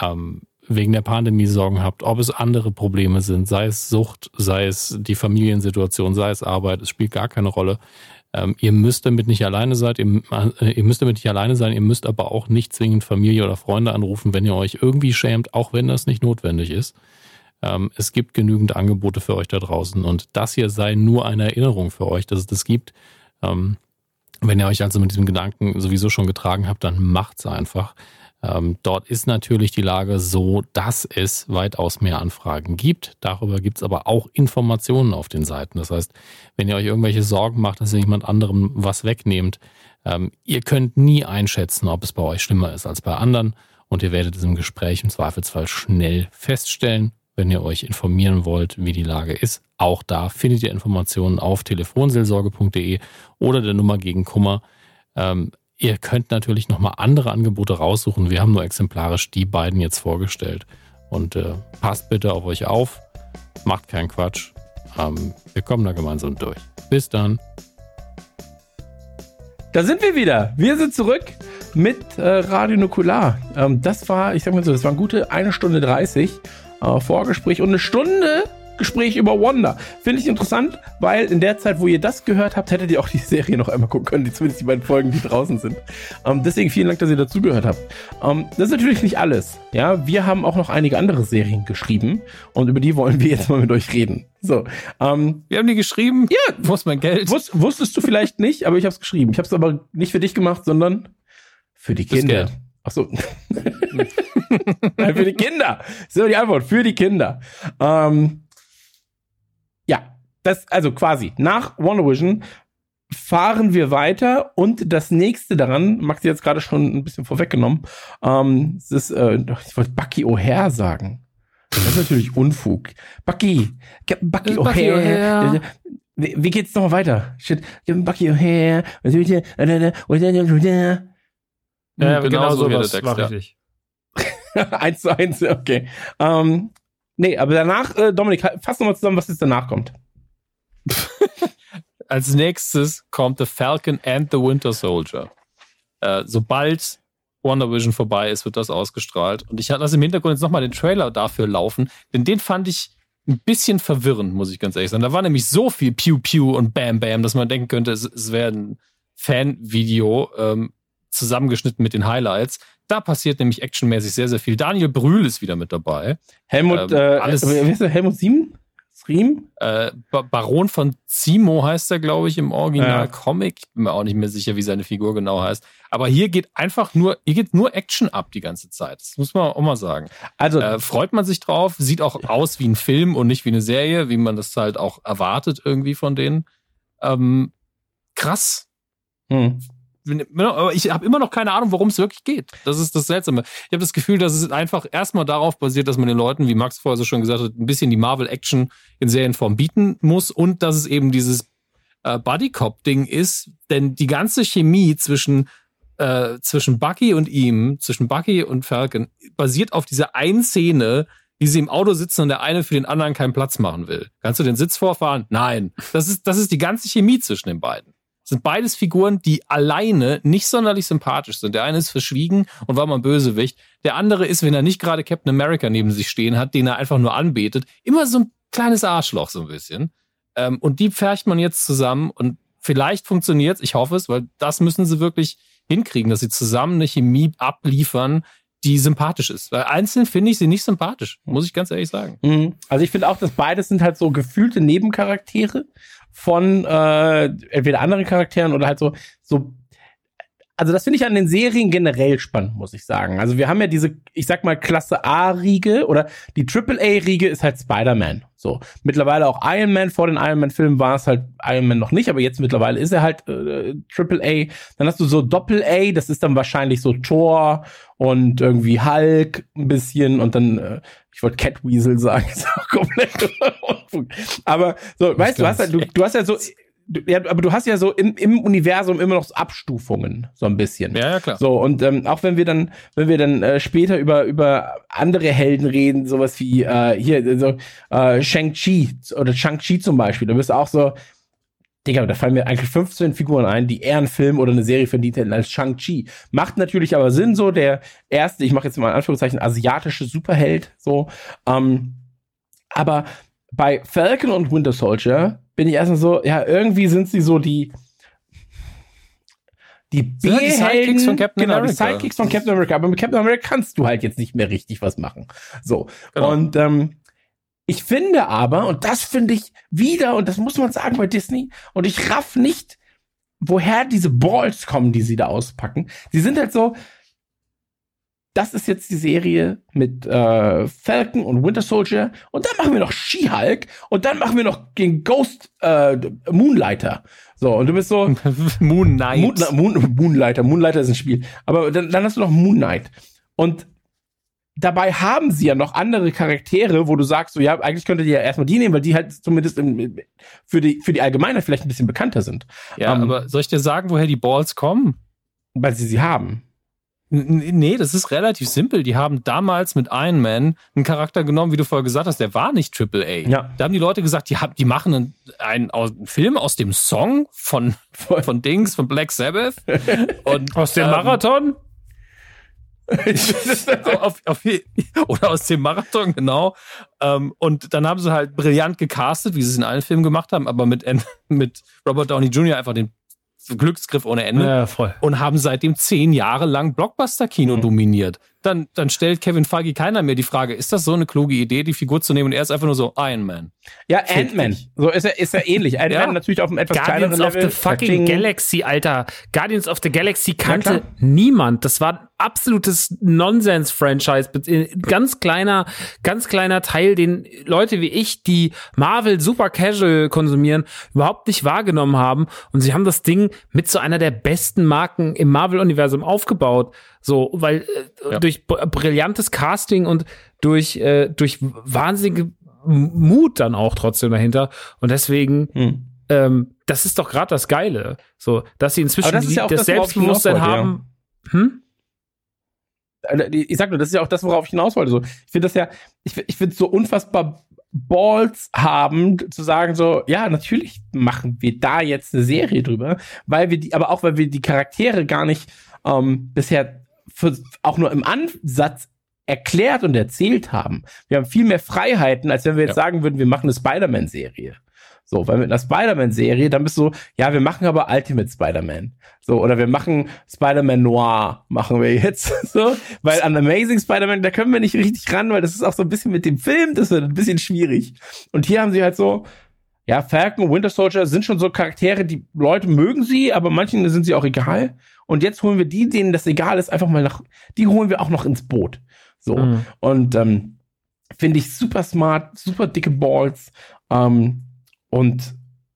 ähm, wegen der Pandemie Sorgen habt, ob es andere Probleme sind, sei es Sucht, sei es die Familiensituation, sei es Arbeit, es spielt gar keine Rolle. Ähm, ihr müsst damit nicht alleine sein, ihr, äh, ihr, müsst damit nicht alleine sein, ihr müsst aber auch nicht zwingend Familie oder Freunde anrufen, wenn ihr euch irgendwie schämt, auch wenn das nicht notwendig ist. Ähm, es gibt genügend Angebote für euch da draußen und das hier sei nur eine Erinnerung für euch, dass es das gibt. Ähm, wenn ihr euch also mit diesem Gedanken sowieso schon getragen habt, dann macht's einfach. Ähm, dort ist natürlich die Lage so, dass es weitaus mehr Anfragen gibt. Darüber gibt es aber auch Informationen auf den Seiten. Das heißt, wenn ihr euch irgendwelche Sorgen macht, dass ihr jemand anderem was wegnehmt, ähm, ihr könnt nie einschätzen, ob es bei euch schlimmer ist als bei anderen. Und ihr werdet es im Gespräch im Zweifelsfall schnell feststellen, wenn ihr euch informieren wollt, wie die Lage ist. Auch da findet ihr Informationen auf telefonseelsorge.de oder der Nummer gegen Kummer. Ähm, Ihr könnt natürlich nochmal andere Angebote raussuchen. Wir haben nur exemplarisch die beiden jetzt vorgestellt. Und äh, passt bitte auf euch auf. Macht keinen Quatsch. Ähm, wir kommen da gemeinsam durch. Bis dann. Da sind wir wieder. Wir sind zurück mit äh, Radio Nukular. Ähm, das war, ich sag mal so, das war eine gute eine Stunde 30 äh, Vorgespräch und eine Stunde Gespräch über Wanda. Finde ich interessant, weil in der Zeit, wo ihr das gehört habt, hättet ihr auch die Serie noch einmal gucken können, die, zumindest die beiden Folgen, die draußen sind. Ähm, deswegen vielen Dank, dass ihr dazugehört habt. Ähm, das ist natürlich nicht alles. Ja, wir haben auch noch einige andere Serien geschrieben und über die wollen wir jetzt mal mit euch reden. So, ähm, wir haben die geschrieben. Ja, wo ist mein Geld? Wus wusstest du vielleicht nicht, aber ich habe es geschrieben. Ich habe es aber nicht für dich gemacht, sondern für die Kinder. Ach so. für die Kinder. So die Antwort. Für die Kinder. Ähm, das, also quasi, nach Wonder Vision fahren wir weiter und das nächste daran, Max jetzt gerade schon ein bisschen vorweggenommen, ähm, das ist, äh, ich wollte Bucky O'Hare sagen. Das ist natürlich Unfug. Bucky, Bucky O'Hare. Wie, wie geht's noch weiter? Shit, Bucky O'Hare. Ja, genau, genau so war richtig. eins zu eins, okay. Ähm, nee, aber danach, äh, Dominik, fass nochmal zusammen, was jetzt danach kommt. Als nächstes kommt The Falcon and the Winter Soldier. Äh, sobald Wonder Vision vorbei ist, wird das ausgestrahlt. Und ich hatte das im Hintergrund jetzt nochmal den Trailer dafür laufen, denn den fand ich ein bisschen verwirrend, muss ich ganz ehrlich sagen. Da war nämlich so viel Pew Pew und Bam Bam, dass man denken könnte, es, es wäre ein Fan-Video ähm, zusammengeschnitten mit den Highlights. Da passiert nämlich actionmäßig sehr, sehr viel. Daniel Brühl ist wieder mit dabei. Helmut, ähm, äh, alles, äh, Helmut 7? Stream? Äh, Baron von Zimo heißt er, glaube ich, im Original-Comic. Ja. Bin mir auch nicht mehr sicher, wie seine Figur genau heißt. Aber hier geht einfach nur, hier geht nur Action ab die ganze Zeit. Das muss man auch mal sagen. Also äh, freut man sich drauf, sieht auch aus wie ein Film und nicht wie eine Serie, wie man das halt auch erwartet irgendwie von denen. Ähm, krass. Hm aber ich habe immer noch keine Ahnung, worum es wirklich geht. Das ist das Seltsame. Ich habe das Gefühl, dass es einfach erstmal darauf basiert, dass man den Leuten, wie Max vorher so schon gesagt hat, ein bisschen die Marvel-Action in Serienform bieten muss und dass es eben dieses äh, Buddy-Cop-Ding ist. Denn die ganze Chemie zwischen äh, zwischen Bucky und ihm, zwischen Bucky und Falcon, basiert auf dieser einen Szene, wie sie im Auto sitzen und der eine für den anderen keinen Platz machen will. Kannst du den Sitz vorfahren? Nein. Das ist, das ist die ganze Chemie zwischen den beiden sind beides Figuren, die alleine nicht sonderlich sympathisch sind. Der eine ist verschwiegen und war mal Bösewicht. Der andere ist, wenn er nicht gerade Captain America neben sich stehen hat, den er einfach nur anbetet, immer so ein kleines Arschloch so ein bisschen. Ähm, und die pfercht man jetzt zusammen und vielleicht funktioniert's. Ich hoffe es, weil das müssen sie wirklich hinkriegen, dass sie zusammen eine Chemie abliefern, die sympathisch ist. Weil einzeln finde ich sie nicht sympathisch, muss ich ganz ehrlich sagen. Mhm. Also ich finde auch, dass beides sind halt so gefühlte Nebencharaktere von äh, entweder anderen Charakteren oder halt so, so also das finde ich an den Serien generell spannend, muss ich sagen. Also wir haben ja diese, ich sag mal, Klasse A-Riege oder die Triple A-Riege ist halt Spider-Man. So. Mittlerweile auch Iron Man. Vor den Iron Man-Filmen war es halt Iron Man noch nicht, aber jetzt mittlerweile ist er halt äh, Triple A. Dann hast du so Doppel A, das ist dann wahrscheinlich so Thor und irgendwie Hulk ein bisschen und dann, äh, ich wollte Catweasel sagen, ist auch komplett Aber so, weißt du, hast halt, du, du hast ja so ja, aber du hast ja so im, im Universum immer noch so Abstufungen, so ein bisschen. Ja, ja, klar. So, und ähm, auch wenn wir dann, wenn wir dann äh, später über, über andere Helden reden, sowas wie äh, hier, so äh, Shang-Chi oder Shang-Chi zum Beispiel, da bist du auch so, Digga, da fallen mir eigentlich 15 Figuren ein, die eher einen Film oder eine Serie verdient hätten als Shang-Chi. Macht natürlich aber Sinn, so der erste, ich mache jetzt mal in Anführungszeichen, asiatische Superheld, so. Ähm, aber bei Falcon und Winter Soldier bin ich erstmal so, ja, irgendwie sind sie so die, die B-Sidekicks von Captain genau, America. die Sidekicks von Captain America. Aber mit Captain America kannst du halt jetzt nicht mehr richtig was machen. So. Genau. Und ähm, ich finde aber, und das finde ich wieder, und das muss man sagen bei Disney, und ich raff nicht, woher diese Balls kommen, die sie da auspacken. Sie sind halt so, das ist jetzt die Serie mit äh, Falcon und Winter Soldier und dann machen wir noch She-Hulk und dann machen wir noch den Ghost äh, Moonlighter. So, und du bist so Moon Knight. Moon, Moon, Moonlighter, Moonlighter ist ein Spiel. Aber dann, dann hast du noch Moon Knight. Und dabei haben sie ja noch andere Charaktere, wo du sagst, so ja, eigentlich könntet ihr ja erstmal die nehmen, weil die halt zumindest im, für die für die Allgemeinheit vielleicht ein bisschen bekannter sind. Ja, um, ähm, aber soll ich dir sagen, woher die Balls kommen? Weil sie sie haben. Nee, das ist relativ simpel. Die haben damals mit Iron Man einen Charakter genommen, wie du vorher gesagt hast, der war nicht Triple A. Ja. Da haben die Leute gesagt, die, haben, die machen einen, einen, einen Film aus dem Song von, von Dings, von Black Sabbath. Und, aus dem ähm, Marathon? auf, auf, oder aus dem Marathon, genau. Ähm, und dann haben sie halt brillant gecastet, wie sie es in allen Filmen gemacht haben, aber mit, mit Robert Downey Jr. einfach den Glücksgriff ohne Ende. Ja, voll. Und haben seitdem zehn Jahre lang Blockbuster-Kino mhm. dominiert. Dann, dann stellt Kevin Feige keiner mehr die Frage, ist das so eine kluge Idee, die Figur zu nehmen? Und er ist einfach nur so Iron Man. Ja, Ant-Man. So ist er, ist er ähnlich. Ant-Man ja. natürlich auf einem etwas Guardians kleineren Level. Guardians of the fucking Galaxy, Alter. Guardians of the Galaxy kannte ja, niemand. Das war ein absolutes Nonsens-Franchise. Ganz kleiner, ganz kleiner Teil, den Leute wie ich, die Marvel super casual konsumieren, überhaupt nicht wahrgenommen haben. Und sie haben das Ding mit so einer der besten Marken im Marvel-Universum aufgebaut. So, weil äh, ja. durch brillantes Casting und durch, äh, durch wahnsinnige Mut dann auch trotzdem dahinter. Und deswegen, hm. ähm, das ist doch gerade das Geile. So, dass sie inzwischen das, ja das, Selbstbewusstsein haben. Ja. Hm? Äh, ich sag nur, das ist ja auch das, worauf ich hinaus wollte. So, ich finde das ja, ich, ich finde es so unfassbar Balls haben, zu sagen so, ja, natürlich machen wir da jetzt eine Serie drüber, weil wir die, aber auch weil wir die Charaktere gar nicht ähm, bisher für, auch nur im Ansatz erklärt und erzählt haben. Wir haben viel mehr Freiheiten, als wenn wir jetzt ja. sagen würden, wir machen eine Spider-Man-Serie. So, weil mit einer Spider-Man-Serie, dann bist du so, ja, wir machen aber Ultimate Spider-Man. So, oder wir machen Spider-Man Noir, machen wir jetzt. So, weil an Amazing Spider-Man, da können wir nicht richtig ran, weil das ist auch so ein bisschen mit dem Film, das wird ein bisschen schwierig. Und hier haben sie halt so, ja, Falcon und Winter Soldier sind schon so Charaktere, die Leute mögen sie, aber manchen sind sie auch egal. Und jetzt holen wir die, denen das egal ist, einfach mal nach, die holen wir auch noch ins Boot. So. Mhm. Und ähm, finde ich super smart, super dicke Balls. Ähm, und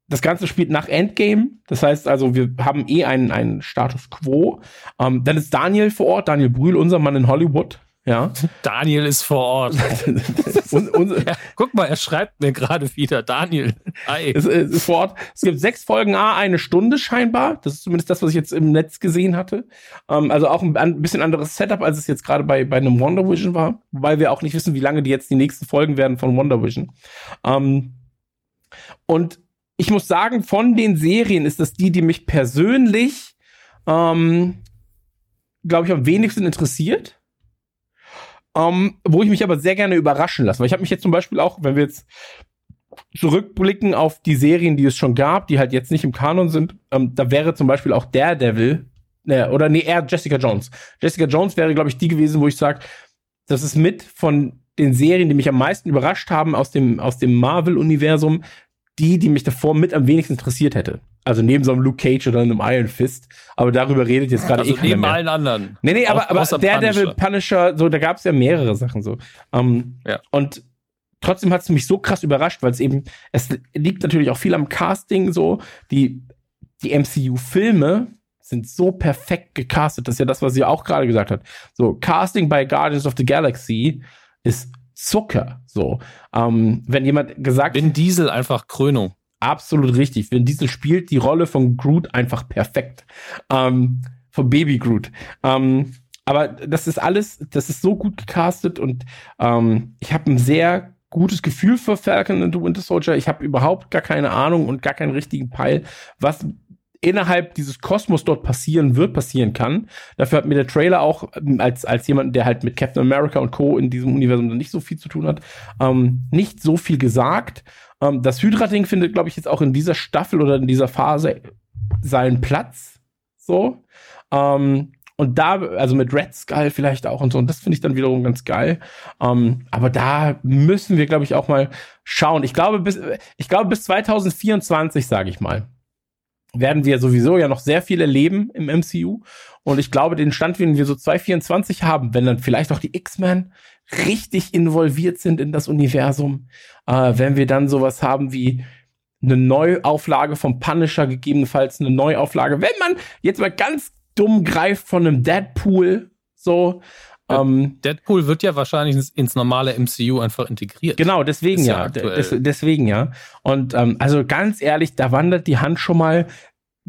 das Ganze spielt nach Endgame. Das heißt also, wir haben eh einen, einen Status quo. Ähm, dann ist Daniel vor Ort, Daniel Brühl, unser Mann in Hollywood. Ja. Daniel ist vor Ort. und, und, ja, guck mal, er schreibt mir gerade wieder. Daniel. Hi. Ist, ist vor Ort. Es gibt sechs Folgen, A, eine Stunde scheinbar. Das ist zumindest das, was ich jetzt im Netz gesehen hatte. Ähm, also auch ein, ein, bisschen anderes Setup, als es jetzt gerade bei, bei einem Wonder Vision war. Weil wir auch nicht wissen, wie lange die jetzt die nächsten Folgen werden von Wonder Vision. Ähm, und ich muss sagen, von den Serien ist das die, die mich persönlich, ähm, glaube ich, am wenigsten interessiert ähm, wo ich mich aber sehr gerne überraschen lasse. Weil ich habe mich jetzt zum Beispiel auch, wenn wir jetzt zurückblicken auf die Serien, die es schon gab, die halt jetzt nicht im Kanon sind, ähm, da wäre zum Beispiel auch Daredevil, äh, oder nee, eher Jessica Jones. Jessica Jones wäre, glaube ich, die gewesen, wo ich sage, das ist mit von den Serien, die mich am meisten überrascht haben aus dem, aus dem Marvel-Universum, die, die mich davor mit am wenigsten interessiert hätte. Also neben so einem Luke Cage oder einem Iron Fist. Aber darüber redet jetzt gerade also eh neben allen anderen. Nee, nee, aber, aber Daredevil, Punisher. Punisher, so, da gab es ja mehrere Sachen so. Um, ja. Und trotzdem hat es mich so krass überrascht, weil es eben, es liegt natürlich auch viel am Casting so. Die, die MCU-Filme sind so perfekt gecastet. Das ist ja das, was sie auch gerade gesagt hat. So, Casting bei Guardians of the Galaxy ist Zucker. So, ähm, wenn jemand gesagt, Vin Diesel einfach Krönung. Absolut richtig. Vin Diesel spielt die Rolle von Groot einfach perfekt. Ähm, von Baby Groot. Ähm, aber das ist alles, das ist so gut gecastet und ähm, ich habe ein sehr gutes Gefühl für Falcon and the Winter Soldier. Ich habe überhaupt gar keine Ahnung und gar keinen richtigen Peil, was innerhalb dieses Kosmos dort passieren wird, passieren kann. Dafür hat mir der Trailer auch ähm, als, als jemand, der halt mit Captain America und Co. in diesem Universum nicht so viel zu tun hat, ähm, nicht so viel gesagt. Ähm, das Hydra-Ding findet, glaube ich, jetzt auch in dieser Staffel oder in dieser Phase seinen Platz. So. Ähm, und da, also mit Red Skull vielleicht auch und so, und das finde ich dann wiederum ganz geil. Ähm, aber da müssen wir, glaube ich, auch mal schauen. Ich glaube, bis, ich glaube, bis 2024, sage ich mal, werden wir sowieso ja noch sehr viel erleben im MCU. Und ich glaube, den Stand, den wir so 2024 haben, wenn dann vielleicht auch die X-Men richtig involviert sind in das Universum, äh, wenn wir dann sowas haben wie eine Neuauflage vom Punisher, gegebenenfalls eine Neuauflage, wenn man jetzt mal ganz dumm greift von einem Deadpool, so. Ähm, Deadpool wird ja wahrscheinlich ins, ins, normale MCU einfach integriert. Genau, deswegen ja. ja des, deswegen ja. Und ähm, also ganz ehrlich, da wandert die Hand schon mal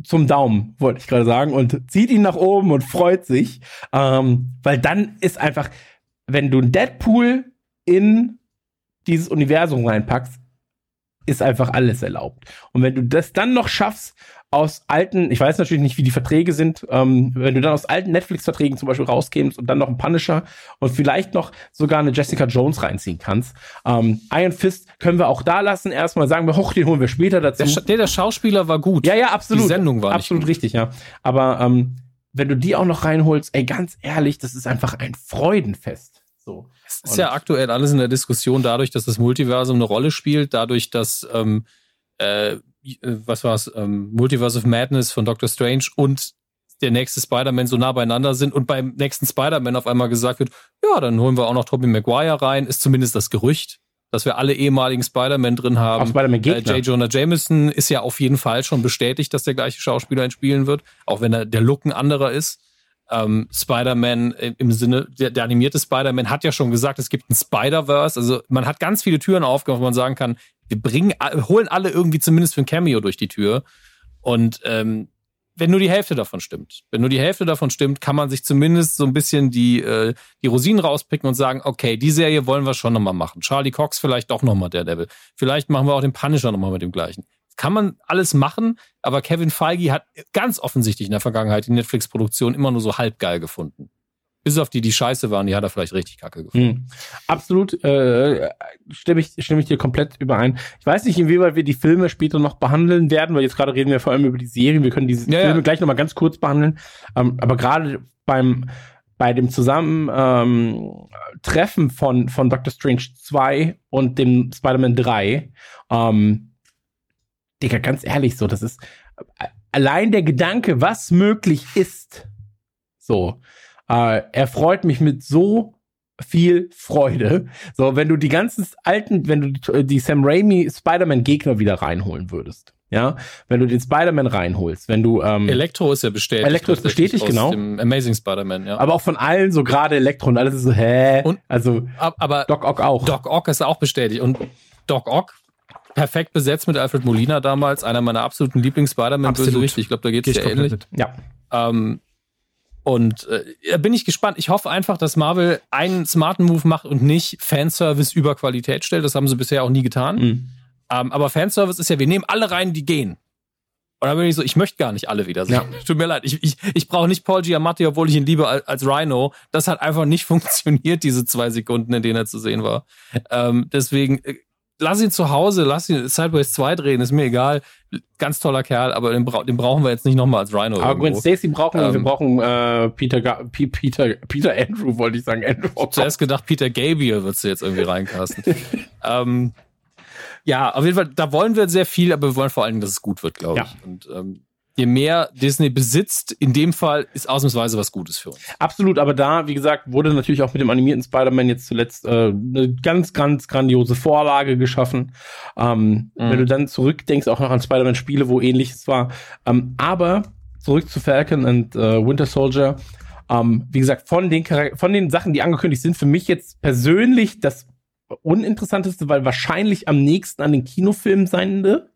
zum Daumen, wollte ich gerade sagen, und zieht ihn nach oben und freut sich. Ähm, weil dann ist einfach, wenn du ein Deadpool in dieses Universum reinpackst, ist einfach alles erlaubt. Und wenn du das dann noch schaffst, aus alten, ich weiß natürlich nicht, wie die Verträge sind, ähm, wenn du dann aus alten Netflix-Verträgen zum Beispiel rauskämst und dann noch einen Punisher und vielleicht noch sogar eine Jessica Jones reinziehen kannst. Ähm, Iron Fist können wir auch da lassen. Erstmal sagen wir, hoch, den holen wir später dazu. Der, der, der Schauspieler war gut. Ja, ja, absolut. Die Sendung war absolut richtig, ja. Aber ähm, wenn du die auch noch reinholst, ey, ganz ehrlich, das ist einfach ein Freudenfest. So. Es ist und ja aktuell alles in der Diskussion dadurch, dass das Multiversum eine Rolle spielt, dadurch, dass ähm, äh, äh, was war's, ähm, Multiverse of Madness von Doctor Strange und der nächste Spider-Man so nah beieinander sind und beim nächsten Spider-Man auf einmal gesagt wird, ja, dann holen wir auch noch Tobey Maguire rein, ist zumindest das Gerücht, dass wir alle ehemaligen Spider-Man drin haben. Spider-Man äh, J. Jonah Jameson ist ja auf jeden Fall schon bestätigt, dass der gleiche Schauspieler spielen wird, auch wenn er, der Look ein anderer ist. Ähm, Spider-Man im Sinne, der, der animierte Spider-Man hat ja schon gesagt, es gibt ein Spider-Verse. Also man hat ganz viele Türen aufgemacht, wo man sagen kann, wir bringen, holen alle irgendwie zumindest für ein Cameo durch die Tür. Und ähm, wenn nur die Hälfte davon stimmt, wenn nur die Hälfte davon stimmt, kann man sich zumindest so ein bisschen die, äh, die Rosinen rauspicken und sagen, okay, die Serie wollen wir schon nochmal machen. Charlie Cox vielleicht doch nochmal der Devil. Vielleicht machen wir auch den Punisher nochmal mit dem gleichen. Kann man alles machen, aber Kevin Feige hat ganz offensichtlich in der Vergangenheit die Netflix-Produktion immer nur so halbgeil gefunden. Bis auf die, die scheiße waren, die hat er vielleicht richtig kacke gefunden. Hm. Absolut, äh, stimme, ich, stimme ich dir komplett überein. Ich weiß nicht, inwieweit wir die Filme später noch behandeln werden, weil jetzt gerade reden wir vor allem über die Serien. Wir können diese ja, Filme ja. gleich nochmal ganz kurz behandeln. Ähm, aber gerade beim bei dem Zusammentreffen ähm, von, von Doctor Strange 2 und dem Spider-Man 3, ähm, Digga, ganz ehrlich, so, das ist allein der Gedanke, was möglich ist, so, äh, er freut mich mit so viel Freude. So, wenn du die ganzen alten, wenn du die, die Sam Raimi Spider-Man-Gegner wieder reinholen würdest. Ja, wenn du den Spider-Man reinholst, wenn du ähm, Elektro ist ja bestätigt. Elektro ist bestätigt, genau. Amazing Spider-Man, ja. Aber auch von allen, so gerade Elektro und alles ist so, hä? Und, also aber Doc Ock auch. Doc Ock ist auch bestätigt. Und Doc Ock, perfekt besetzt mit Alfred Molina damals, einer meiner absoluten Lieblings-Spider-Man-Bösewichte. Ich glaube, da geht es ja ähnlich. Mit. Ja. Ähm, und äh, da bin ich gespannt. Ich hoffe einfach, dass Marvel einen smarten Move macht und nicht Fanservice über Qualität stellt. Das haben sie bisher auch nie getan. Mhm. Ähm, aber Fanservice ist ja, wir nehmen alle rein, die gehen. Und dann bin ich so, ich möchte gar nicht alle wieder sehen. Ja. Tut mir leid. Ich, ich, ich brauche nicht Paul Giamatti, obwohl ich ihn liebe als, als Rhino. Das hat einfach nicht funktioniert, diese zwei Sekunden, in denen er zu sehen war. Ähm, deswegen, äh, lass ihn zu Hause, lass ihn Sideways 2 drehen, ist mir egal. Ganz toller Kerl, aber den, bra den brauchen wir jetzt nicht nochmal als Rhino. Aber Gwen Stacy brauchen wir, ähm, wir brauchen äh, Peter, Ga P Peter, Peter Andrew, wollte ich sagen. Andrew. Ich hab zuerst gedacht, Peter Gabriel würdest du jetzt irgendwie reincasten. ähm, ja, auf jeden Fall, da wollen wir sehr viel, aber wir wollen vor allen Dingen, dass es gut wird, glaube ja. ich. Und ähm, je mehr Disney besitzt, in dem Fall ist ausnahmsweise was Gutes für uns. Absolut, aber da, wie gesagt, wurde natürlich auch mit dem animierten Spider-Man jetzt zuletzt äh, eine ganz, ganz grandiose Vorlage geschaffen. Ähm, mhm. Wenn du dann zurückdenkst, auch noch an Spider-Man-Spiele, wo ähnliches war. Ähm, aber zurück zu Falcon und äh, Winter Soldier. Ähm, wie gesagt, von den, von den Sachen, die angekündigt sind, für mich jetzt persönlich das uninteressanteste, weil wahrscheinlich am nächsten an den Kinofilmen sein wird.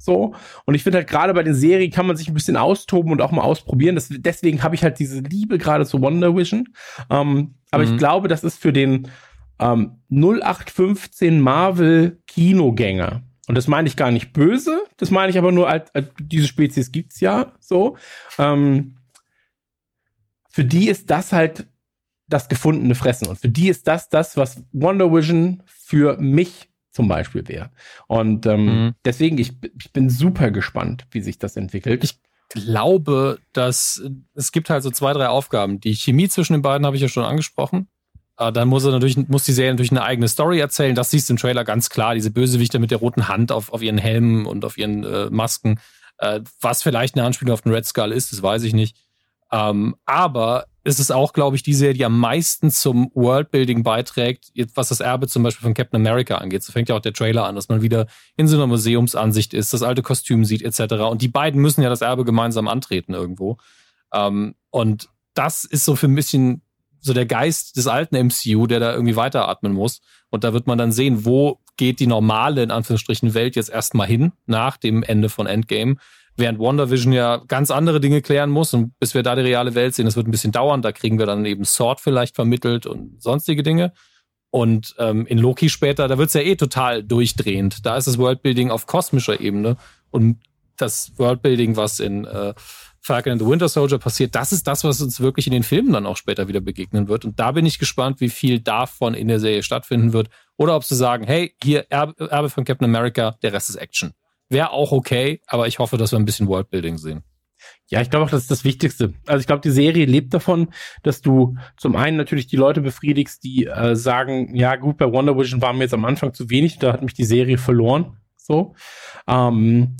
So. Und ich finde halt gerade bei den Serien kann man sich ein bisschen austoben und auch mal ausprobieren. Das, deswegen habe ich halt diese Liebe gerade zu Wonder Vision. Ähm, aber mhm. ich glaube, das ist für den ähm, 0815 Marvel Kinogänger. Und das meine ich gar nicht böse, das meine ich aber nur, als, als diese Spezies gibt's ja so. Ähm, für die ist das halt das gefundene Fressen. Und für die ist das das, was Wonder Vision für mich zum Beispiel wäre. Und ähm, mhm. deswegen, ich, ich bin super gespannt, wie sich das entwickelt. Ich glaube, dass es gibt halt so zwei, drei Aufgaben. Die Chemie zwischen den beiden habe ich ja schon angesprochen. Äh, dann muss er natürlich, muss die Serie natürlich eine eigene Story erzählen. Das siehst du im Trailer ganz klar. Diese Bösewichte mit der roten Hand auf, auf ihren Helmen und auf ihren äh, Masken. Äh, was vielleicht eine Anspielung auf den Red Skull ist, das weiß ich nicht. Ähm, aber es ist auch, glaube ich, die Serie, die am meisten zum Worldbuilding beiträgt, was das Erbe zum Beispiel von Captain America angeht. So fängt ja auch der Trailer an, dass man wieder in so einer Museumsansicht ist, das alte Kostüm sieht, etc. Und die beiden müssen ja das Erbe gemeinsam antreten irgendwo. Ähm, und das ist so für ein bisschen so der Geist des alten MCU, der da irgendwie weiteratmen muss. Und da wird man dann sehen, wo geht die normale, in Anführungsstrichen, Welt jetzt erstmal hin, nach dem Ende von Endgame während WandaVision ja ganz andere Dinge klären muss und bis wir da die reale Welt sehen, das wird ein bisschen dauern, da kriegen wir dann eben Sword vielleicht vermittelt und sonstige Dinge. Und ähm, in Loki später, da wird's ja eh total durchdrehend. Da ist das Worldbuilding auf kosmischer Ebene und das Worldbuilding, was in äh, Falcon and the Winter Soldier passiert, das ist das, was uns wirklich in den Filmen dann auch später wieder begegnen wird. Und da bin ich gespannt, wie viel davon in der Serie stattfinden wird. Oder ob sie sagen, hey, hier Erbe, Erbe von Captain America, der Rest ist Action wäre auch okay, aber ich hoffe, dass wir ein bisschen Worldbuilding sehen. Ja, ich glaube auch, das ist das Wichtigste. Also ich glaube, die Serie lebt davon, dass du zum einen natürlich die Leute befriedigst, die äh, sagen, ja gut, bei Wonder Vision war mir jetzt am Anfang zu wenig, da hat mich die Serie verloren. So. Ähm,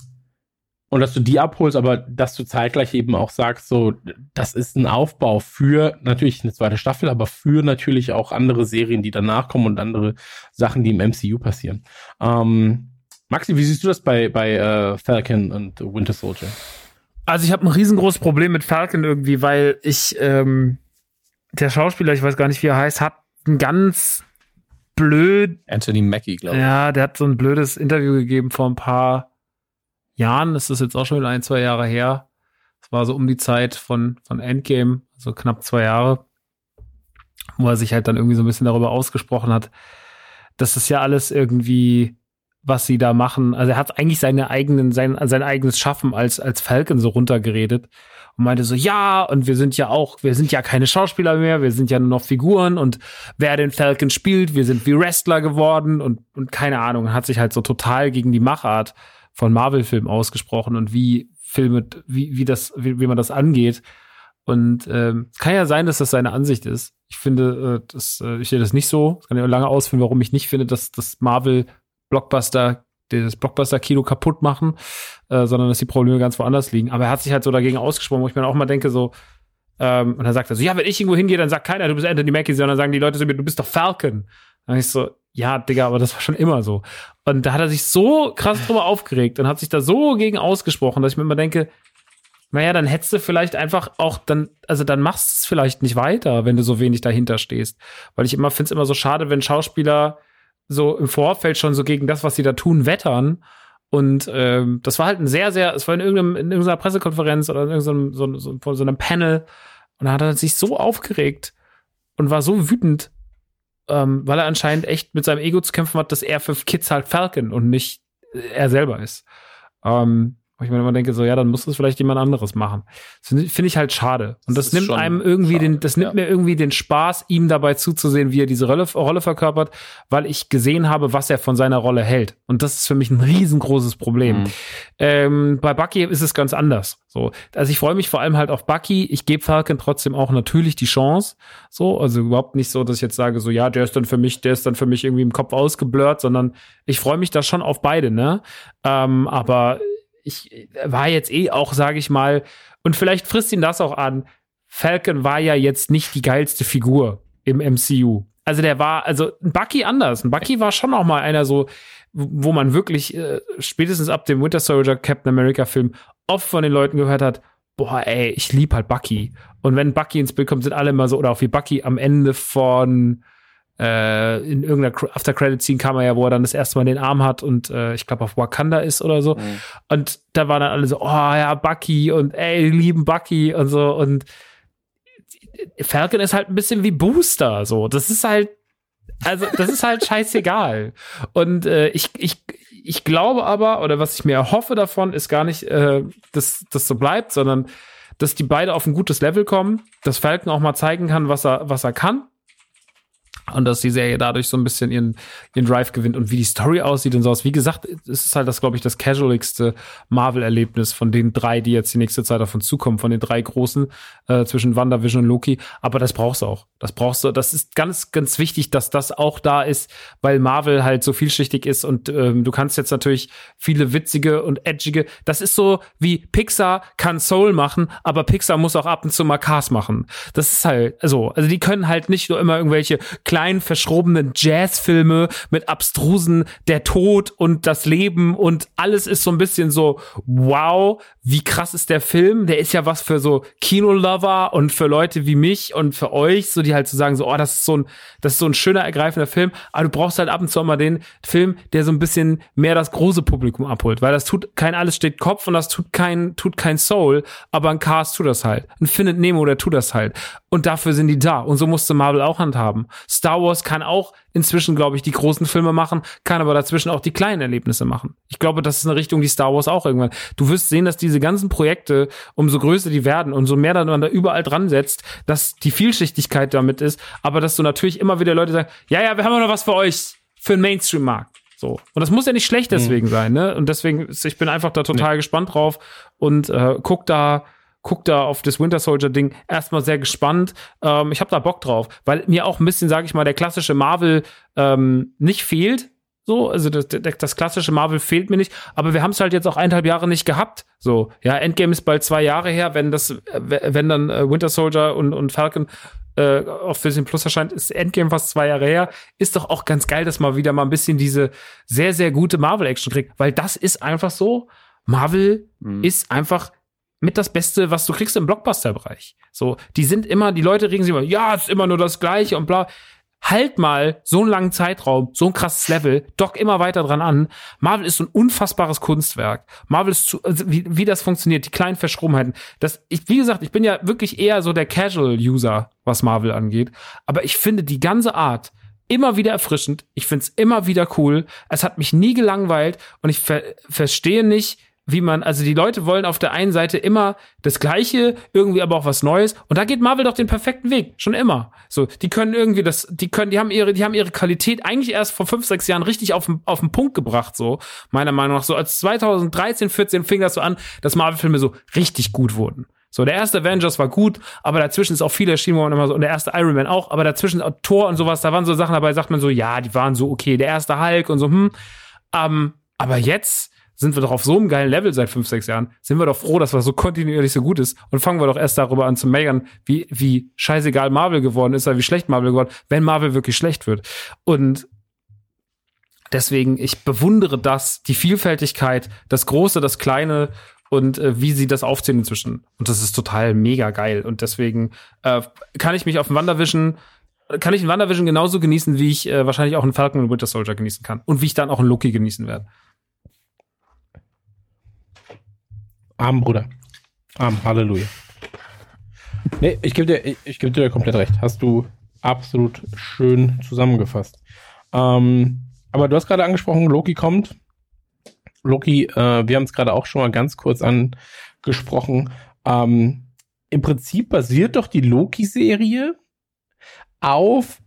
und dass du die abholst, aber dass du zeitgleich eben auch sagst, so, das ist ein Aufbau für natürlich eine zweite Staffel, aber für natürlich auch andere Serien, die danach kommen und andere Sachen, die im MCU passieren. Ähm, Maxi, wie siehst du das bei, bei äh, Falcon und Winter Soldier? Also ich habe ein riesengroßes Problem mit Falcon irgendwie, weil ich, ähm, der Schauspieler, ich weiß gar nicht, wie er heißt, hat ein ganz blöd. Anthony Mackie, glaube ich. Ja, der hat so ein blödes Interview gegeben vor ein paar Jahren. Das ist jetzt auch schon ein, zwei Jahre her. Das war so um die Zeit von, von Endgame, so knapp zwei Jahre, wo er sich halt dann irgendwie so ein bisschen darüber ausgesprochen hat, dass das ja alles irgendwie was sie da machen. Also er hat eigentlich seine eigenen, sein, sein eigenes Schaffen als, als Falcon so runtergeredet und meinte so, ja, und wir sind ja auch, wir sind ja keine Schauspieler mehr, wir sind ja nur noch Figuren und wer den Falcon spielt, wir sind wie Wrestler geworden und, und keine Ahnung, hat sich halt so total gegen die Machart von Marvel-Filmen ausgesprochen und wie Filme, wie, wie das, wie, wie man das angeht. Und ähm, kann ja sein, dass das seine Ansicht ist. Ich finde, äh, das, äh, ich sehe das nicht so. Es kann ja lange ausführen, warum ich nicht finde, dass, dass Marvel Blockbuster das Blockbuster-Kino kaputt machen, äh, sondern dass die Probleme ganz woanders liegen. Aber er hat sich halt so dagegen ausgesprochen, wo ich mir auch mal denke, so, ähm, und dann sagt er so, ja, wenn ich irgendwo hingehe, dann sagt keiner, du bist Anthony Mackie, sondern sagen die Leute zu mir, du bist doch Falcon. Dann ich so, ja, Digga, aber das war schon immer so. Und da hat er sich so krass drüber aufgeregt und hat sich da so gegen ausgesprochen, dass ich mir immer denke, naja, dann hättest du vielleicht einfach auch dann, also dann machst du es vielleicht nicht weiter, wenn du so wenig dahinter stehst. Weil ich immer finde es immer so schade, wenn Schauspieler so im Vorfeld schon so gegen das, was sie da tun, wettern. Und ähm, das war halt ein sehr, sehr, es war in, irgendeinem, in irgendeiner Pressekonferenz oder in irgendeinem so, so, so, so einem Panel. Und da hat er sich so aufgeregt und war so wütend, ähm, weil er anscheinend echt mit seinem Ego zu kämpfen hat, dass er für Kids halt Falcon und nicht er selber ist. Ähm, wo ich mir immer denke, so, ja, dann muss das vielleicht jemand anderes machen. Das finde ich halt schade. Und das, das nimmt einem irgendwie schade, den, das nimmt ja. mir irgendwie den Spaß, ihm dabei zuzusehen, wie er diese Rolle, Rolle verkörpert, weil ich gesehen habe, was er von seiner Rolle hält. Und das ist für mich ein riesengroßes Problem. Mhm. Ähm, bei Bucky ist es ganz anders. So, also ich freue mich vor allem halt auf Bucky. Ich gebe Falcon trotzdem auch natürlich die Chance. So, also überhaupt nicht so, dass ich jetzt sage, so, ja, der ist dann für mich, der ist dann für mich irgendwie im Kopf ausgeblurrt, sondern ich freue mich da schon auf beide, ne? Ähm, aber ich war jetzt eh auch, sage ich mal, und vielleicht frisst ihn das auch an. Falcon war ja jetzt nicht die geilste Figur im MCU. Also der war, also ein Bucky anders. Ein Bucky war schon auch mal einer so, wo man wirklich äh, spätestens ab dem Winter Soldier Captain America Film oft von den Leuten gehört hat, boah, ey, ich lieb halt Bucky. Und wenn Bucky ins Bild kommt, sind alle immer so, oder auch wie Bucky am Ende von äh, in irgendeiner After-Credit-Scene kam er ja, wo er dann das erste Mal den Arm hat und äh, ich glaube auf Wakanda ist oder so. Mhm. Und da waren dann alle so, oh ja, Bucky und ey, lieben Bucky und so. Und Falcon ist halt ein bisschen wie Booster, so. Das ist halt Also, das ist halt scheißegal. Und äh, ich, ich, ich glaube aber, oder was ich mir erhoffe davon, ist gar nicht, äh, dass das so bleibt, sondern dass die beide auf ein gutes Level kommen, dass Falcon auch mal zeigen kann, was er, was er kann und dass die Serie dadurch so ein bisschen ihren, ihren Drive gewinnt und wie die Story aussieht und sowas. Wie gesagt, es ist halt das, glaube ich, das casualigste Marvel-Erlebnis von den drei, die jetzt die nächste Zeit davon zukommen, von den drei großen äh, zwischen WandaVision und Loki. Aber das brauchst du auch. Das brauchst du. Das ist ganz, ganz wichtig, dass das auch da ist, weil Marvel halt so vielschichtig ist und ähm, du kannst jetzt natürlich viele witzige und edgige. Das ist so wie Pixar kann Soul machen, aber Pixar muss auch ab und zu mal Cars machen. Das ist halt so. Also die können halt nicht nur immer irgendwelche kleinen verschrobenen Jazzfilme mit abstrusen der Tod und das Leben und alles ist so ein bisschen so wow, wie krass ist der Film? Der ist ja was für so Kinolover und für Leute wie mich und für euch, so die halt zu so sagen so, oh, das ist so ein das ist so ein schöner ergreifender Film, aber du brauchst halt ab und zu mal den Film, der so ein bisschen mehr das große Publikum abholt, weil das tut kein alles steht Kopf und das tut kein tut kein Soul, aber ein Cast tut das halt. Ein Findet Nemo, der tut das halt. Und dafür sind die da. Und so musste Marvel auch handhaben. Star Wars kann auch inzwischen, glaube ich, die großen Filme machen, kann aber dazwischen auch die kleinen Erlebnisse machen. Ich glaube, das ist eine Richtung, die Star Wars auch irgendwann. Du wirst sehen, dass diese ganzen Projekte, umso größer die werden, umso mehr dann man da überall dran setzt, dass die Vielschichtigkeit damit ist, aber dass du natürlich immer wieder Leute sagen, ja, ja, wir haben noch was für euch, für den Mainstream-Markt. So. Und das muss ja nicht schlecht deswegen mhm. sein, ne? Und deswegen, ich bin einfach da total nee. gespannt drauf und äh, guck da, guck da auf das Winter Soldier Ding erstmal sehr gespannt. Ähm, ich habe da Bock drauf, weil mir auch ein bisschen, sage ich mal, der klassische Marvel ähm, nicht fehlt. So, also das, das klassische Marvel fehlt mir nicht, aber wir haben es halt jetzt auch eineinhalb Jahre nicht gehabt. So, ja, Endgame ist bald zwei Jahre her, wenn das, wenn dann äh, Winter Soldier und, und Falcon äh, auf Disney Plus erscheint, ist Endgame fast zwei Jahre her. Ist doch auch ganz geil, dass man wieder mal ein bisschen diese sehr, sehr gute Marvel-Action kriegt, weil das ist einfach so. Marvel mhm. ist einfach mit das Beste, was du kriegst im Blockbuster-Bereich. So, die sind immer, die Leute regen sich immer, ja, es ist immer nur das Gleiche und bla. Halt mal so einen langen Zeitraum, so ein krasses Level, dock immer weiter dran an. Marvel ist so ein unfassbares Kunstwerk. Marvel ist zu, also wie, wie das funktioniert, die kleinen Verschrobenheiten. Das, ich, wie gesagt, ich bin ja wirklich eher so der Casual-User, was Marvel angeht. Aber ich finde die ganze Art, immer wieder erfrischend. Ich find's immer wieder cool. Es hat mich nie gelangweilt und ich ver verstehe nicht, wie man, also die Leute wollen auf der einen Seite immer das Gleiche, irgendwie aber auch was Neues. Und da geht Marvel doch den perfekten Weg, schon immer. So, die können irgendwie das, die können, die haben ihre, die haben ihre Qualität eigentlich erst vor fünf, sechs Jahren richtig auf, auf den Punkt gebracht, so, meiner Meinung nach. So, als 2013, 14 fing das so an, dass Marvel-Filme so richtig gut wurden. So, der erste Avengers war gut, aber dazwischen ist auch viel erschienen, wo man immer so, und der erste Iron Man auch, aber dazwischen Thor und sowas, da waren so Sachen dabei, sagt man so, ja, die waren so okay, der erste Hulk und so, hm. Um, aber jetzt, sind wir doch auf so einem geilen Level seit fünf, sechs Jahren, sind wir doch froh, dass das so kontinuierlich so gut ist und fangen wir doch erst darüber an zu meckern, wie, wie scheißegal Marvel geworden ist, oder wie schlecht Marvel geworden, wenn Marvel wirklich schlecht wird. Und deswegen, ich bewundere das, die Vielfältigkeit, das Große, das Kleine und äh, wie sie das aufziehen inzwischen. Und das ist total mega geil. Und deswegen äh, kann ich mich auf dem Wandervision kann ich in Wandervision genauso genießen, wie ich äh, wahrscheinlich auch einen Falcon und Winter Soldier genießen kann. Und wie ich dann auch einen Loki genießen werde. Arm, Bruder. Arm, Halleluja. Nee, ich gebe dir, ich, gebe dir komplett recht. Hast du absolut schön zusammengefasst. Ähm, aber du hast gerade angesprochen, Loki kommt. Loki, äh, wir haben es gerade auch schon mal ganz kurz angesprochen. Ähm, Im Prinzip basiert doch die Loki-Serie auf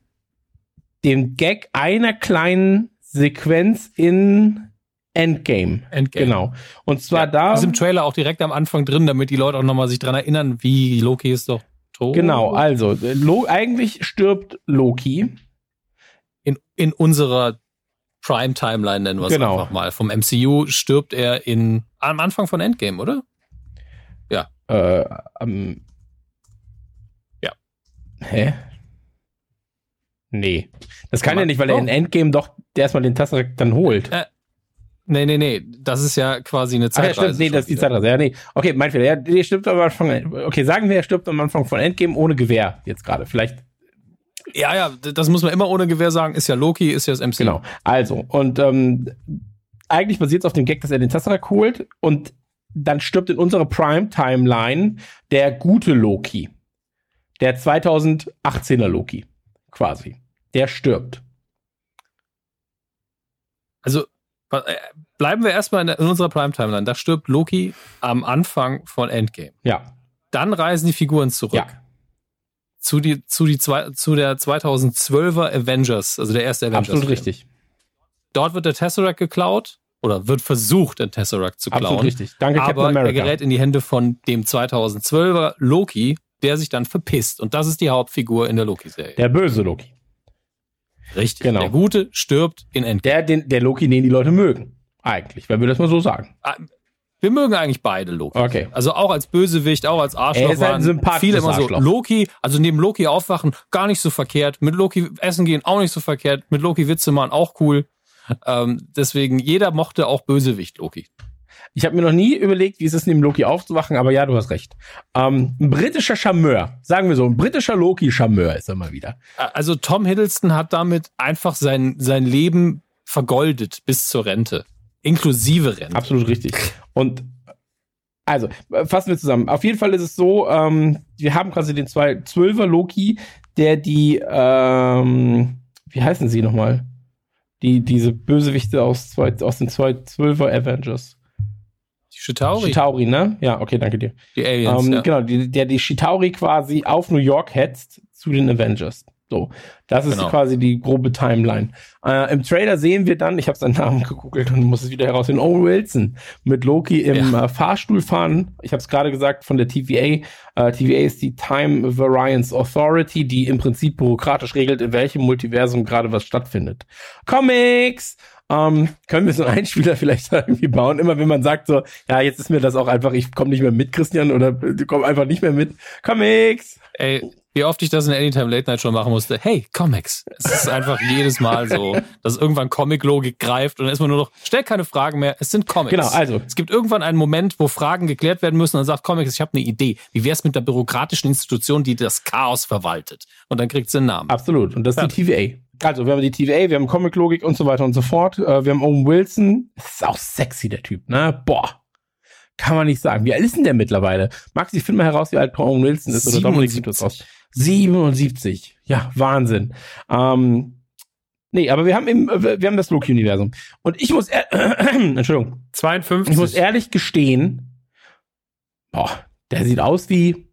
dem Gag einer kleinen Sequenz in Endgame. Endgame. Genau. Und zwar ja, da. Ist im Trailer auch direkt am Anfang drin, damit die Leute auch nochmal sich dran erinnern, wie Loki ist doch tot. Genau, also, Lo eigentlich stirbt Loki. In, in unserer Prime-Timeline nennen wir es genau. einfach mal. Vom MCU stirbt er in, am Anfang von Endgame, oder? Ja. Äh, um, ja. Hä? Nee. Das kann ja nicht, weil er in Endgame doch erstmal den Tesseract dann holt. Äh, Nee, nee, nee, das ist ja quasi eine Zeitreise. Ach, ja, stimmt, nee, das ist die Zeitreise. Ja, nee. Okay, mein Fehler. Ja, der stirbt am Anfang. Okay, sagen wir, er stirbt am Anfang von Endgame ohne Gewehr jetzt gerade. Vielleicht. Ja, ja, das muss man immer ohne Gewehr sagen. Ist ja Loki, ist ja das MC. Genau. Also, und ähm, eigentlich basiert es auf dem Gag, dass er den Tesseract holt und dann stirbt in unserer Prime-Timeline der gute Loki. Der 2018er Loki. Quasi. Der stirbt. Also bleiben wir erstmal in, in unserer Prime-Timeline. Da stirbt Loki am Anfang von Endgame. Ja. Dann reisen die Figuren zurück. Ja. Zu, die, zu, die zwei, zu der 2012er Avengers, also der erste Avengers. Absolut richtig. Dort wird der Tesseract geklaut oder wird versucht, den Tesseract zu klauen. Absolut richtig. Danke, Captain aber America. er gerät in die Hände von dem 2012er Loki, der sich dann verpisst. Und das ist die Hauptfigur in der Loki-Serie. Der böse Loki. Richtig. genau. Der Gute stirbt in Endgame. Der, den, der Loki, den die Leute mögen. Eigentlich, wenn wir das mal so sagen. Ah, Wir mögen eigentlich beide Loki. Okay. Also auch als Bösewicht, auch als Arschloch. Er ist halt ein waren sympathisches viele immer so. Loki, also neben Loki aufwachen, gar nicht so verkehrt. Mit Loki essen gehen, auch nicht so verkehrt. Mit Loki Witze machen, auch cool. Ähm, deswegen, jeder mochte auch Bösewicht Loki. Ich habe mir noch nie überlegt, wie es ist, neben Loki aufzuwachen, aber ja, du hast recht. Ähm, ein britischer Charmeur, sagen wir so, ein britischer Loki-Charmeur ist er mal wieder. Also Tom Hiddleston hat damit einfach sein, sein Leben vergoldet bis zur Rente. Inklusive Rente. Absolut richtig. Und also, fassen wir zusammen. Auf jeden Fall ist es so, ähm, wir haben quasi den zwei Zwölfer Loki, der die, ähm, wie heißen sie nochmal? Die, diese Bösewichte aus, zwei, aus den zwei Zwölfer Avengers. Die Chitauri, Chitauri, ne? Ja, okay, danke dir. die Aliens. Ähm, ja. Genau, die, der die Chitauri quasi auf New York hetzt zu den Avengers. So, das ist Genau. quasi die grobe Timeline. Äh, Im Trailer sehen wir dann, ich habe seinen Namen gegoogelt und muss es wieder herausfinden, Owen Wilson mit Loki im äh, Fahrstuhl fahren. Ich habe es gerade gesagt von der TVA. Äh, TVA ist die Time Variance Authority, die im Prinzip bürokratisch regelt, in welchem Multiversum gerade was stattfindet. Comics! Ähm, können wir so einen Einspieler vielleicht irgendwie bauen? Immer wenn man sagt so, ja, jetzt ist mir das auch einfach, ich komme nicht mehr mit, Christian, oder du komm einfach nicht mehr mit. Comics! Ey, wie oft ich das in Anytime Late Night schon machen musste. Hey, Comics. Es ist einfach jedes Mal so, dass irgendwann Comic-Logik greift und dann ist man nur noch, stell keine Fragen mehr, es sind Comics. Genau, also. Es gibt irgendwann einen Moment, wo Fragen geklärt werden müssen und dann sagt Comics, ich habe eine Idee. Wie wär's mit der bürokratischen Institution, die das Chaos verwaltet? Und dann kriegt sie einen Namen. Absolut. Und das ist die TVA. Also, wir haben die TVA, wir haben Comic-Logik und so weiter und so fort. Äh, wir haben Owen Wilson. Das ist auch sexy, der Typ, ne? Boah. Kann man nicht sagen. Wie alt ist denn der mittlerweile? Max, ich finde mal heraus, wie alt Owen Wilson ist. Oder Dominik sieht das aus. 77. Ja, Wahnsinn. Ähm, nee, aber wir haben eben, äh, wir haben das Loki-Universum. Und ich muss, ehr- Entschuldigung, 52. ich muss ehrlich gestehen, boah, der sieht aus wie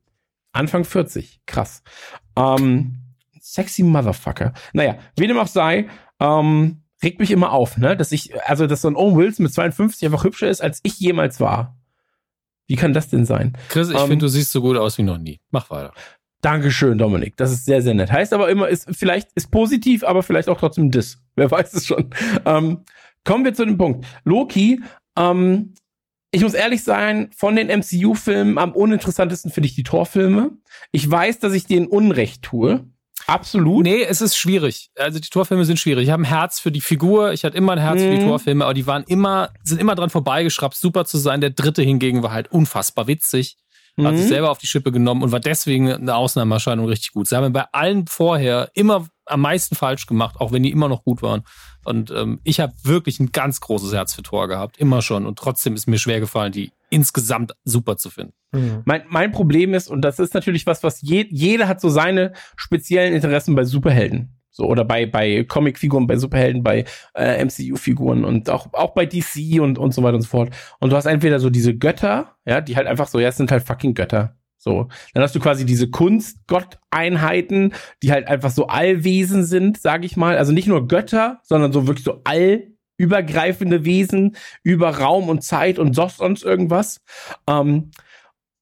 Anfang 40. Krass. Ähm, sexy Motherfucker. Naja, wie dem auch sei, ähm, regt mich immer auf, ne, dass ich, also, dass so ein Owen Wilson mit 52 einfach hübscher ist, als ich jemals war. Wie kann das denn sein? Chris, ich Ähm, finde, du siehst so gut aus wie noch nie. Mach weiter. Dankeschön, Dominik. Das ist sehr, sehr nett. Heißt aber immer, ist vielleicht ist positiv, aber vielleicht auch trotzdem Diss. Wer weiß es schon. Ähm, kommen wir zu dem Punkt. Loki, ähm, ich muss ehrlich sein, von den MCU-Filmen am uninteressantesten finde ich die Torfilme. Ich weiß, dass ich denen Unrecht tue. Absolut. Nee, es ist schwierig. Also die Torfilme sind schwierig. Ich habe ein Herz für die Figur, ich hatte immer ein Herz für die Mhm. Torfilme, aber die waren immer, sind immer dran vorbeigeschraubt, super zu sein. Der dritte hingegen war halt unfassbar witzig. Hat sich Mhm. selber auf die Schippe genommen und war deswegen eine Ausnahmeerscheinung richtig gut. Sie haben bei allen vorher immer am meisten falsch gemacht, auch wenn die immer noch gut waren. Und ähm, ich habe wirklich ein ganz großes Herz für Thor gehabt, immer schon. Und trotzdem ist mir schwer gefallen, die insgesamt super zu finden. Mhm. Mein, mein Problem ist, und das ist natürlich was, was je, jeder hat so seine speziellen Interessen bei Superhelden. So, oder bei, bei Comicfiguren, bei Superhelden, bei äh, MCU-Figuren und auch, auch bei DC und, und so weiter und so fort. Und du hast entweder so diese Götter, ja, die halt einfach so, ja, es sind halt fucking Götter. So. Dann hast du quasi diese Kunstgotteinheiten, die halt einfach so Allwesen sind, sag ich mal. Also nicht nur Götter, sondern so wirklich so allübergreifende Wesen über Raum und Zeit und sonst irgendwas. Ähm,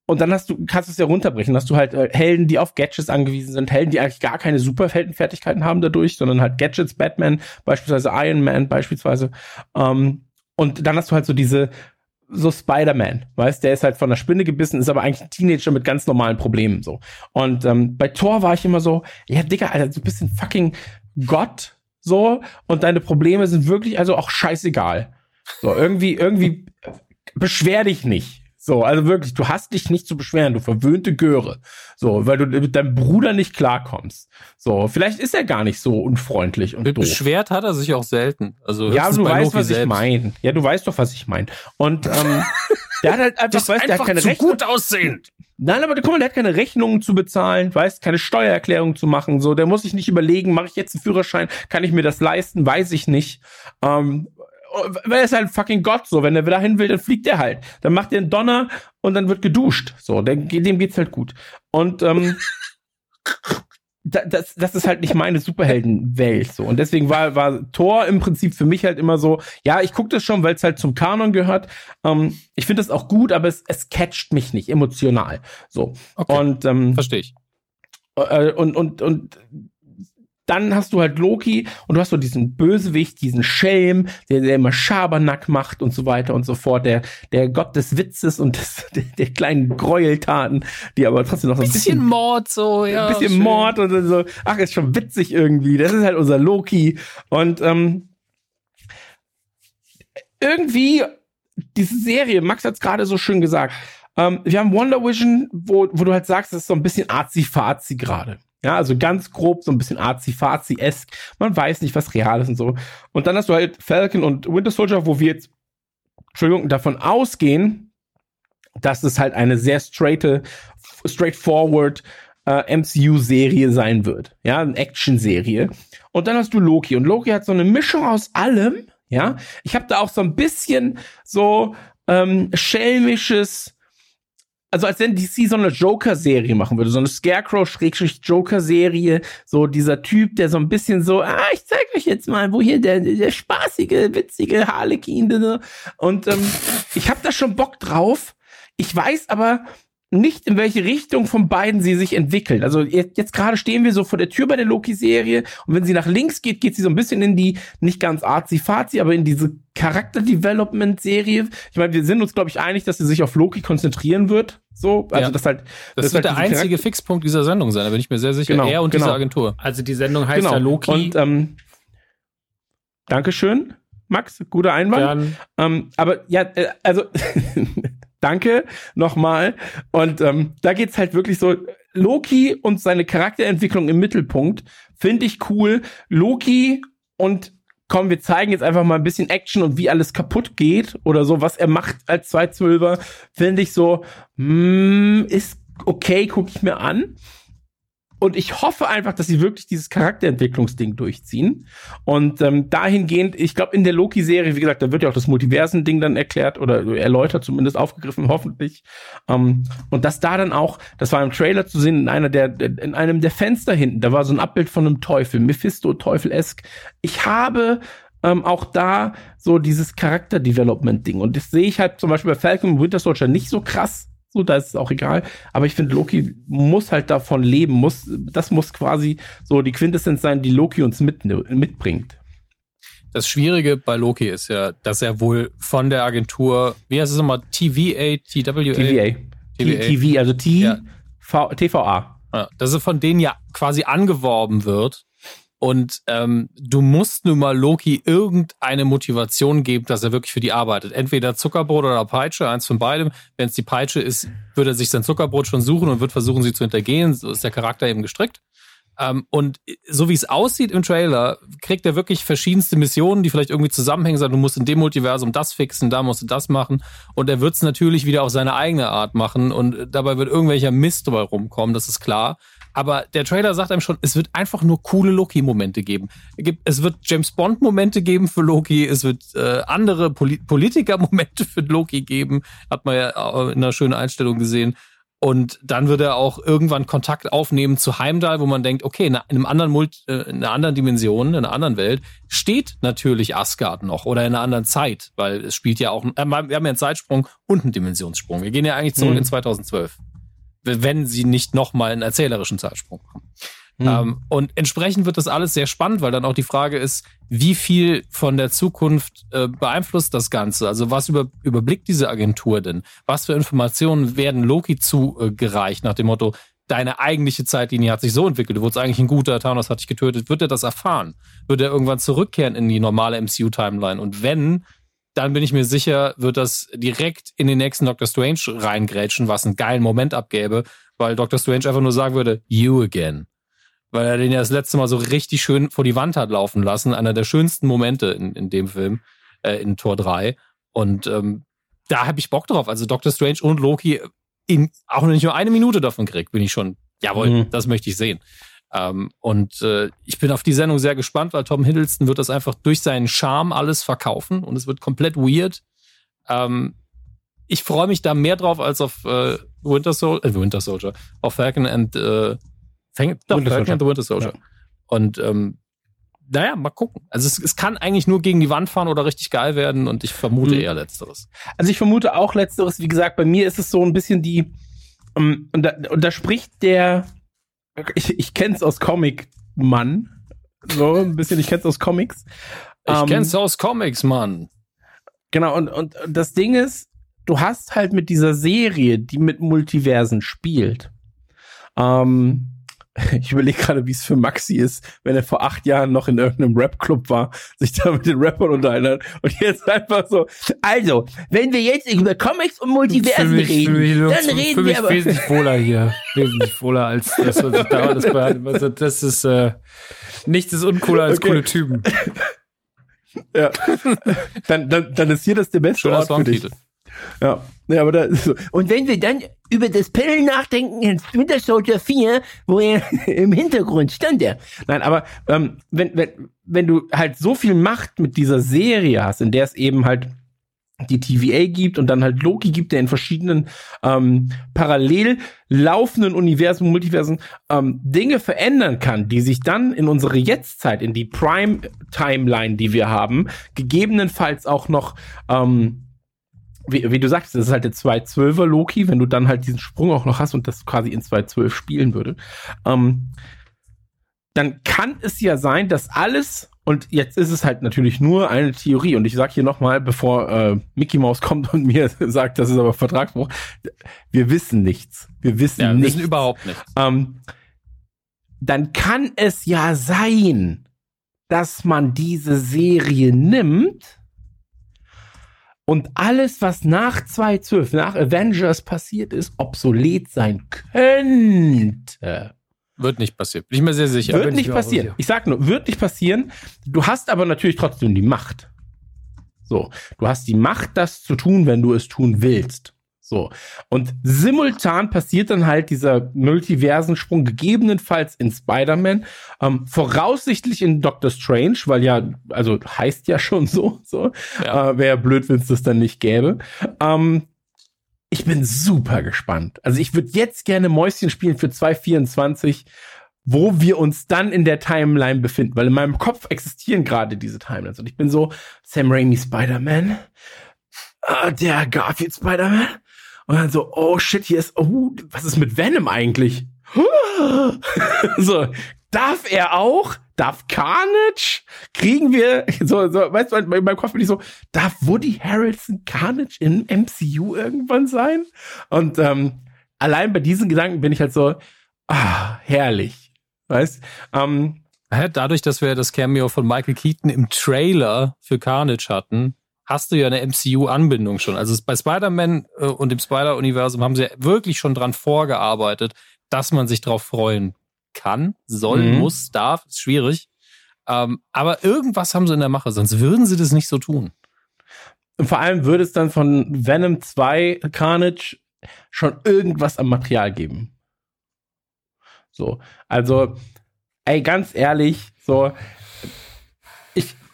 und dann hast du, kannst du es ja runterbrechen, hast du halt äh, Helden, die auf Gadgets angewiesen sind, Helden, die eigentlich gar keine Superheldenfertigkeiten haben dadurch, sondern halt Gadgets, Batman, beispielsweise Iron Man, beispielsweise. Ähm, und dann hast du halt so diese, so Spider-Man, weißt, der ist halt von der Spinne gebissen, ist aber eigentlich ein Teenager mit ganz normalen Problemen, so. Und ähm, bei Thor war ich immer so, ja, Digga, Alter, du bist ein fucking Gott, so, und deine Probleme sind wirklich also auch scheißegal. So, irgendwie, irgendwie, äh, beschwer dich nicht. So, also wirklich, du hast dich nicht zu beschweren, du verwöhnte Göre. So, weil du mit deinem Bruder nicht klarkommst. So, vielleicht ist er gar nicht so unfreundlich und doof. Beschwert hat er sich auch selten. Also Ja, du weißt, Loki was ich selbst. meine. Ja, du weißt doch, was ich meine. Und ähm, der hat halt einfach, weißt, der hat keine Rechnung. aussehend. Nein, aber guck mal, der hat keine Rechnungen zu bezahlen, weißt, keine Steuererklärung zu machen. So, der muss sich nicht überlegen, mache ich jetzt einen Führerschein, kann ich mir das leisten, weiß ich nicht. Ähm, weil er ist halt fucking Gott, so. Wenn er wieder hin will, dann fliegt er halt. Dann macht er einen Donner und dann wird geduscht. So, dem geht's halt gut. Und, ähm, das, das ist halt nicht meine Superheldenwelt so und deswegen war war Thor im Prinzip für mich halt immer so ja ich gucke das schon weil es halt zum Kanon gehört ähm, ich finde das auch gut aber es, es catcht mich nicht emotional so Okay. und ähm, Verstehe ich. äh, und und und dann hast du halt Loki und du hast so diesen Bösewicht, diesen Schelm, der, der immer Schabernack macht und so weiter und so fort, der, der Gott des Witzes und des, der, der kleinen Gräueltaten, die aber trotzdem noch so ein bisschen Mord so, ja. ein bisschen schön. Mord und so. Ach, ist schon witzig irgendwie. Das ist halt unser Loki. Und ähm, irgendwie diese Serie, Max hat es gerade so schön gesagt. Ähm, wir haben Wonder Vision, wo, wo du halt sagst, das ist so ein bisschen arzi-fazi gerade. Ja, also ganz grob so ein bisschen arzi-fazi-esk. Man weiß nicht, was real ist und so. Und dann hast du halt Falcon und Winter Soldier, wo wir jetzt, Entschuldigung, davon ausgehen, dass es halt eine sehr straighte, straightforward äh, MCU-Serie sein wird. Ja, eine Action-Serie. Und dann hast du Loki. Und Loki hat so eine Mischung aus allem. Ja, ich habe da auch so ein bisschen so ähm, schelmisches, also als wenn DC so eine Joker-Serie machen würde, so eine Scarecrow-Joker-Serie, so dieser Typ, der so ein bisschen so, ah, ich zeig euch jetzt mal, wo hier der, der spaßige, witzige Harlequin, ne? und ähm, ich habe da schon Bock drauf. Ich weiß aber nicht, in welche Richtung von beiden sie sich entwickeln. Also jetzt, jetzt gerade stehen wir so vor der Tür bei der Loki-Serie und wenn sie nach links geht, geht sie so ein bisschen in die, nicht ganz arzi-fazi, aber in diese Charakter-Development-Serie. Ich meine, wir sind uns, glaube ich, einig, dass sie sich auf Loki konzentrieren wird. So, also Ja. das halt. Das, ist wird halt der einzige Charakter- Fixpunkt dieser Sendung sein, da bin ich mir sehr sicher. Genau, er und genau. diese Agentur. Also die Sendung heißt genau. ja Loki. Und ähm, Dankeschön, Max, guter Einwand. Ähm, aber ja, äh, also danke nochmal. Und ähm, da geht's halt wirklich so, Loki und seine Charakterentwicklung im Mittelpunkt finde ich cool. Loki und komm, wir zeigen jetzt einfach mal ein bisschen Action und wie alles kaputt geht oder so, was er macht als Zweizwölfer, finde ich so, mm, ist okay, gucke ich mir an. Und ich hoffe einfach, dass sie wirklich dieses Charakterentwicklungsding durchziehen. Und ähm, dahingehend, ich glaube, in der Loki-Serie, wie gesagt, da wird ja auch das Multiversen-Ding dann erklärt oder erläutert, zumindest aufgegriffen, hoffentlich. Ähm, und dass da dann auch, das war im Trailer zu sehen, in einer der, in einem der Fenster hinten, da war so ein Abbild von einem Teufel, Mephisto, Teufel-esk. Ich habe ähm, auch da so dieses Charakter-Development-Ding. Und das sehe ich halt zum Beispiel bei Falcon Winter Soldier nicht so krass. So, da ist es auch egal. Aber ich finde, Loki muss halt davon leben, muss, das muss quasi so die Quintessenz sein, die Loki uns mit, mitbringt. Das Schwierige bei Loki ist ja, dass er wohl von der Agentur, wie heißt es nochmal, TVA, TWA? TVA. TVA. TV, also T, Ja. v, TVA. Ja, dass er von denen ja quasi angeworben wird. Und ähm, du musst nun mal Loki irgendeine Motivation geben, dass er wirklich für die arbeitet. Entweder Zuckerbrot oder Peitsche, eins von beidem. Wenn es die Peitsche ist, wird er sich sein Zuckerbrot schon suchen und wird versuchen, sie zu hintergehen. So ist der Charakter eben gestrickt. Ähm, und so wie es aussieht im Trailer, kriegt er wirklich verschiedenste Missionen, die vielleicht irgendwie zusammenhängen. Sagen, du musst in dem Multiversum das fixen, da musst du das machen. Und er wird es natürlich wieder auf seine eigene Art machen. Und dabei wird irgendwelcher Mist dabei rumkommen, das ist klar. Aber der Trailer sagt einem schon, es wird einfach nur coole Loki-Momente geben. Es wird James Bond-Momente geben für Loki, es wird äh, andere Poli Politiker-Momente für Loki geben. Hat man ja in einer schönen Einstellung gesehen. Und dann wird er auch irgendwann Kontakt aufnehmen zu Heimdall, wo man denkt, okay, in einem anderen Mult äh, in einer anderen Dimension, in einer anderen Welt steht natürlich Asgard noch oder in einer anderen Zeit, weil es spielt ja auch, äh, wir haben ja einen Zeitsprung und einen Dimensionssprung. Wir gehen ja eigentlich zurück Mhm. in 2012 wenn sie nicht nochmal einen erzählerischen Zeitsprung machen. Mhm. Ähm, und entsprechend wird das alles sehr spannend, weil dann auch die Frage ist, wie viel von der Zukunft äh, beeinflusst das Ganze? Also was über, überblickt diese Agentur denn? Was für Informationen werden Loki zugereicht nach dem Motto, deine eigentliche Zeitlinie hat sich so entwickelt, du wurdest eigentlich ein guter, Thanos hat dich getötet. Wird er das erfahren? Wird er irgendwann zurückkehren in die normale MCU-Timeline? Und wenn, dann bin ich mir sicher, wird das direkt in den nächsten Doctor Strange reingrätschen, was einen geilen Moment abgäbe, weil Doctor Strange einfach nur sagen würde, you again. Weil er den ja das letzte Mal so richtig schön vor die Wand hat laufen lassen. Einer der schönsten Momente in, in dem Film, äh, in Tor 3. Und ähm, da habe ich Bock drauf. Also Doctor Strange und Loki in auch nicht nur eine Minute davon kriegt, bin ich schon, jawohl, Mhm. das möchte ich sehen. Ähm, und äh, ich bin auf die Sendung sehr gespannt, weil Tom Hiddleston wird das einfach durch seinen Charme alles verkaufen und es wird komplett weird. Ähm, ich freue mich da mehr drauf als auf äh, Winter, Sol äh, Winter Soldier, auf Falcon and äh, Fang doch, Winter Falcon Soldier. and the Winter Soldier. Ja. Und ähm, naja, mal gucken. Also es, es kann eigentlich nur gegen die Wand fahren oder richtig geil werden und ich vermute Mhm. eher letzteres. Also ich vermute auch letzteres. Wie gesagt, bei mir ist es so ein bisschen die, ähm, und, da, und da spricht der, ich, ich kenne es aus Comic Mann, so ein bisschen, ich kenne es aus Comics. Ich Ähm, kenn's aus Comics, Mann. Genau, und, und das Ding ist, du hast halt mit dieser Serie, die mit Multiversen spielt, ähm, ich überlege gerade, wie es für Maxi ist, wenn er vor acht Jahren noch in irgendeinem Rap-Club war, sich da mit den Rappern unterhalten hat und jetzt einfach so, also, wenn wir jetzt über Comics und Multiversen reden, dann reden für mich wir aber... wesentlich wohler hier. Wesentlich wohler als das, was ich da alles behalte. Also das ist, äh, nichts ist uncooler als Okay. coole Typen. Ja. Dann, dann, dann ist hier das der beste Schöner Ort für dich. Ja. Ja, aber da so. Und wenn wir dann über das Panel nachdenken in Winter Soldier 4, wo er im Hintergrund stand er. Nein, aber ähm, wenn, wenn, wenn du halt so viel Macht mit dieser Serie hast, in der es eben halt die TVA gibt und dann halt Loki gibt, der in verschiedenen ähm, parallel laufenden Universen, Multiversen ähm, Dinge verändern kann, die sich dann in unsere Jetztzeit, in die Prime-Timeline, die wir haben, gegebenenfalls auch noch ähm, wie, wie du sagst, das ist halt der 212er Loki, wenn du dann halt diesen Sprung auch noch hast und das quasi in 212 spielen würde, ähm, dann kann es ja sein, dass alles, und jetzt ist es halt natürlich nur eine Theorie, und ich sag hier nochmal, bevor äh, Mickey Mouse kommt und mir sagt, das ist aber Vertragsbruch, wir wissen nichts. Wir wissen Ja, wir nichts. wissen überhaupt nicht. ähm, dann kann es ja sein, dass man diese Serie nimmt und alles, was nach 2012, nach Avengers passiert ist, obsolet sein könnte. Wird nicht passieren. Bin ich mir sehr sicher. wird nicht passieren. Ich sag nur, wird nicht passieren. Du hast aber natürlich trotzdem die Macht. So, du hast die Macht, das zu tun, wenn du es tun willst. So. Und simultan passiert dann halt dieser Multiversensprung gegebenenfalls in Spider-Man, ähm, voraussichtlich in Doctor Strange, weil ja, also heißt ja schon so, so. Ja. Äh, Wäre ja blöd, wenn es das dann nicht gäbe. Ähm, ich bin super gespannt. Also ich würde jetzt gerne Mäuschen spielen für 224, wo wir uns dann in der Timeline befinden, weil in meinem Kopf existieren gerade diese Timelines und ich bin so Sam Raimi Spider-Man, äh, der Garfield Spider-Man und dann so, oh shit, hier ist, oh, was ist mit Venom eigentlich? so, darf er auch? Darf Carnage? Kriegen wir, so, so, weißt du, in meinem Kopf bin ich so, darf Woody Harrelson Carnage im MCU irgendwann sein? Und ähm, allein bei diesen Gedanken bin ich halt so, ah, herrlich. Weißt ähm, Dadurch, dass wir das Cameo von Michael Keaton im Trailer für Carnage hatten, hast du ja eine MCU-Anbindung schon. Also bei Spider-Man äh, und dem Spider-Universum haben sie ja wirklich schon dran vorgearbeitet, dass man sich drauf freuen kann, soll, Mhm. muss, darf, ist schwierig. Ähm, aber irgendwas haben sie in der Mache, sonst würden sie das nicht so tun. und vor allem würde es dann von Venom 2 Carnage schon irgendwas am Material geben. So, also, ey, ganz ehrlich, so,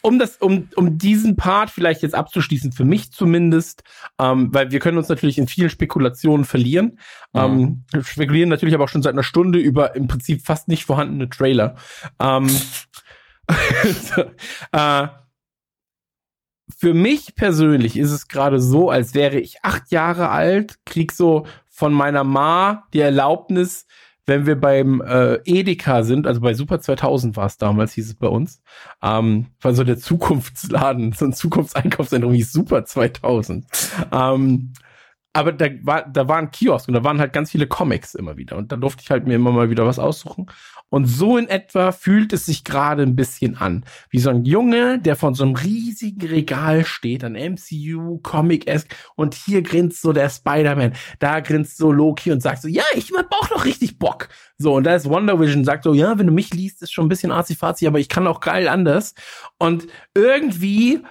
um das, um, um diesen Part vielleicht jetzt abzuschließen, für mich zumindest, ähm, weil wir können uns natürlich in vielen Spekulationen verlieren. Ähm, wir spekulieren natürlich aber auch schon seit einer Stunde über im Prinzip fast nicht vorhandene Trailer. Ähm, so, äh, für mich persönlich ist es gerade so, als wäre ich acht Jahre alt, krieg so von meiner Ma die Erlaubnis, wenn wir beim äh, Edeka sind, also bei Super 2000 war es damals, hieß es bei uns, ähm, war so der Zukunftsladen, so ein Zukunftseinkaufszentrum hieß Super 2000. Ähm, aber da war, da war ein Kiosk und da waren halt ganz viele Comics immer wieder. Und da durfte ich halt mir immer mal wieder was aussuchen. Und so in etwa fühlt es sich gerade ein bisschen an. Wie so ein Junge, der von so einem riesigen Regal steht, an MCU, Comic-esque, und hier grinst so der Spider-Man, da grinst so Loki und sagt so, ja, ich hab auch noch richtig Bock. So, und da ist Wonder Vision, sagt so, ja, wenn du mich liest, ist schon ein bisschen arzi-fazi, aber ich kann auch geil anders. Und irgendwie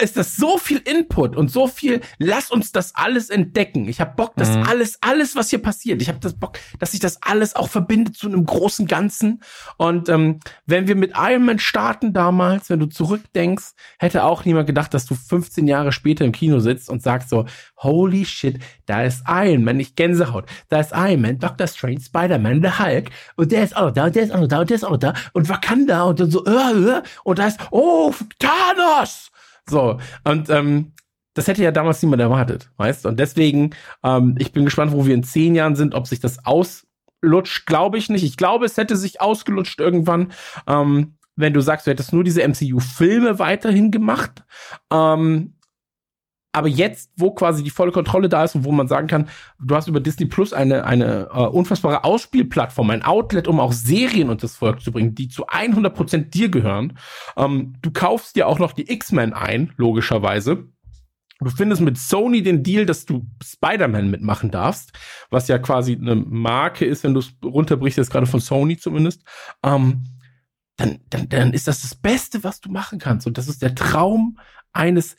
ist das so viel Input und so viel, lass uns das alles entdecken. Ich habe Bock, dass mhm. alles, alles, was hier passiert, ich habe das Bock, dass sich das alles auch verbindet zu einem großen Ganzen. Und ähm, wenn wir mit Iron Man starten damals, wenn du zurückdenkst, hätte auch niemand gedacht, dass du 15 Jahre später im Kino sitzt und sagst so, holy shit, da ist Iron Man, nicht Gänsehaut, da ist Iron Man, Doctor Strange, Spider-Man, der Hulk und der ist auch noch da und der ist auch noch da und der ist auch noch da und Wakanda und dann so, äh, äh, und da ist, oh, Thanos! So, und ähm, das hätte ja damals niemand erwartet, weißt Und deswegen, ähm, ich bin gespannt, wo wir in zehn Jahren sind, ob sich das auslutscht, glaube ich nicht. Ich glaube, es hätte sich ausgelutscht irgendwann, ähm, wenn du sagst, du hättest nur diese MCU-Filme weiterhin gemacht. Ähm, aber jetzt, wo quasi die volle Kontrolle da ist und wo man sagen kann, du hast über Disney Plus eine, eine uh, unfassbare Ausspielplattform, ein Outlet, um auch Serien und das Volk zu bringen, die zu 100% dir gehören. Ähm, du kaufst dir auch noch die X-Men ein, logischerweise. Du findest mit Sony den Deal, dass du Spider-Man mitmachen darfst, was ja quasi eine Marke ist, wenn du es runterbrichst, jetzt gerade von Sony zumindest. Ähm, dann, dann, dann ist das das Beste, was du machen kannst. Und das ist der Traum eines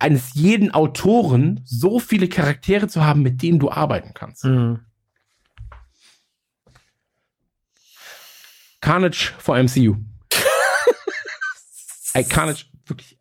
eines jeden Autoren so viele Charaktere zu haben, mit denen du arbeiten kannst. Mhm. Carnage vor MCU. Ey, Carnage, wirklich.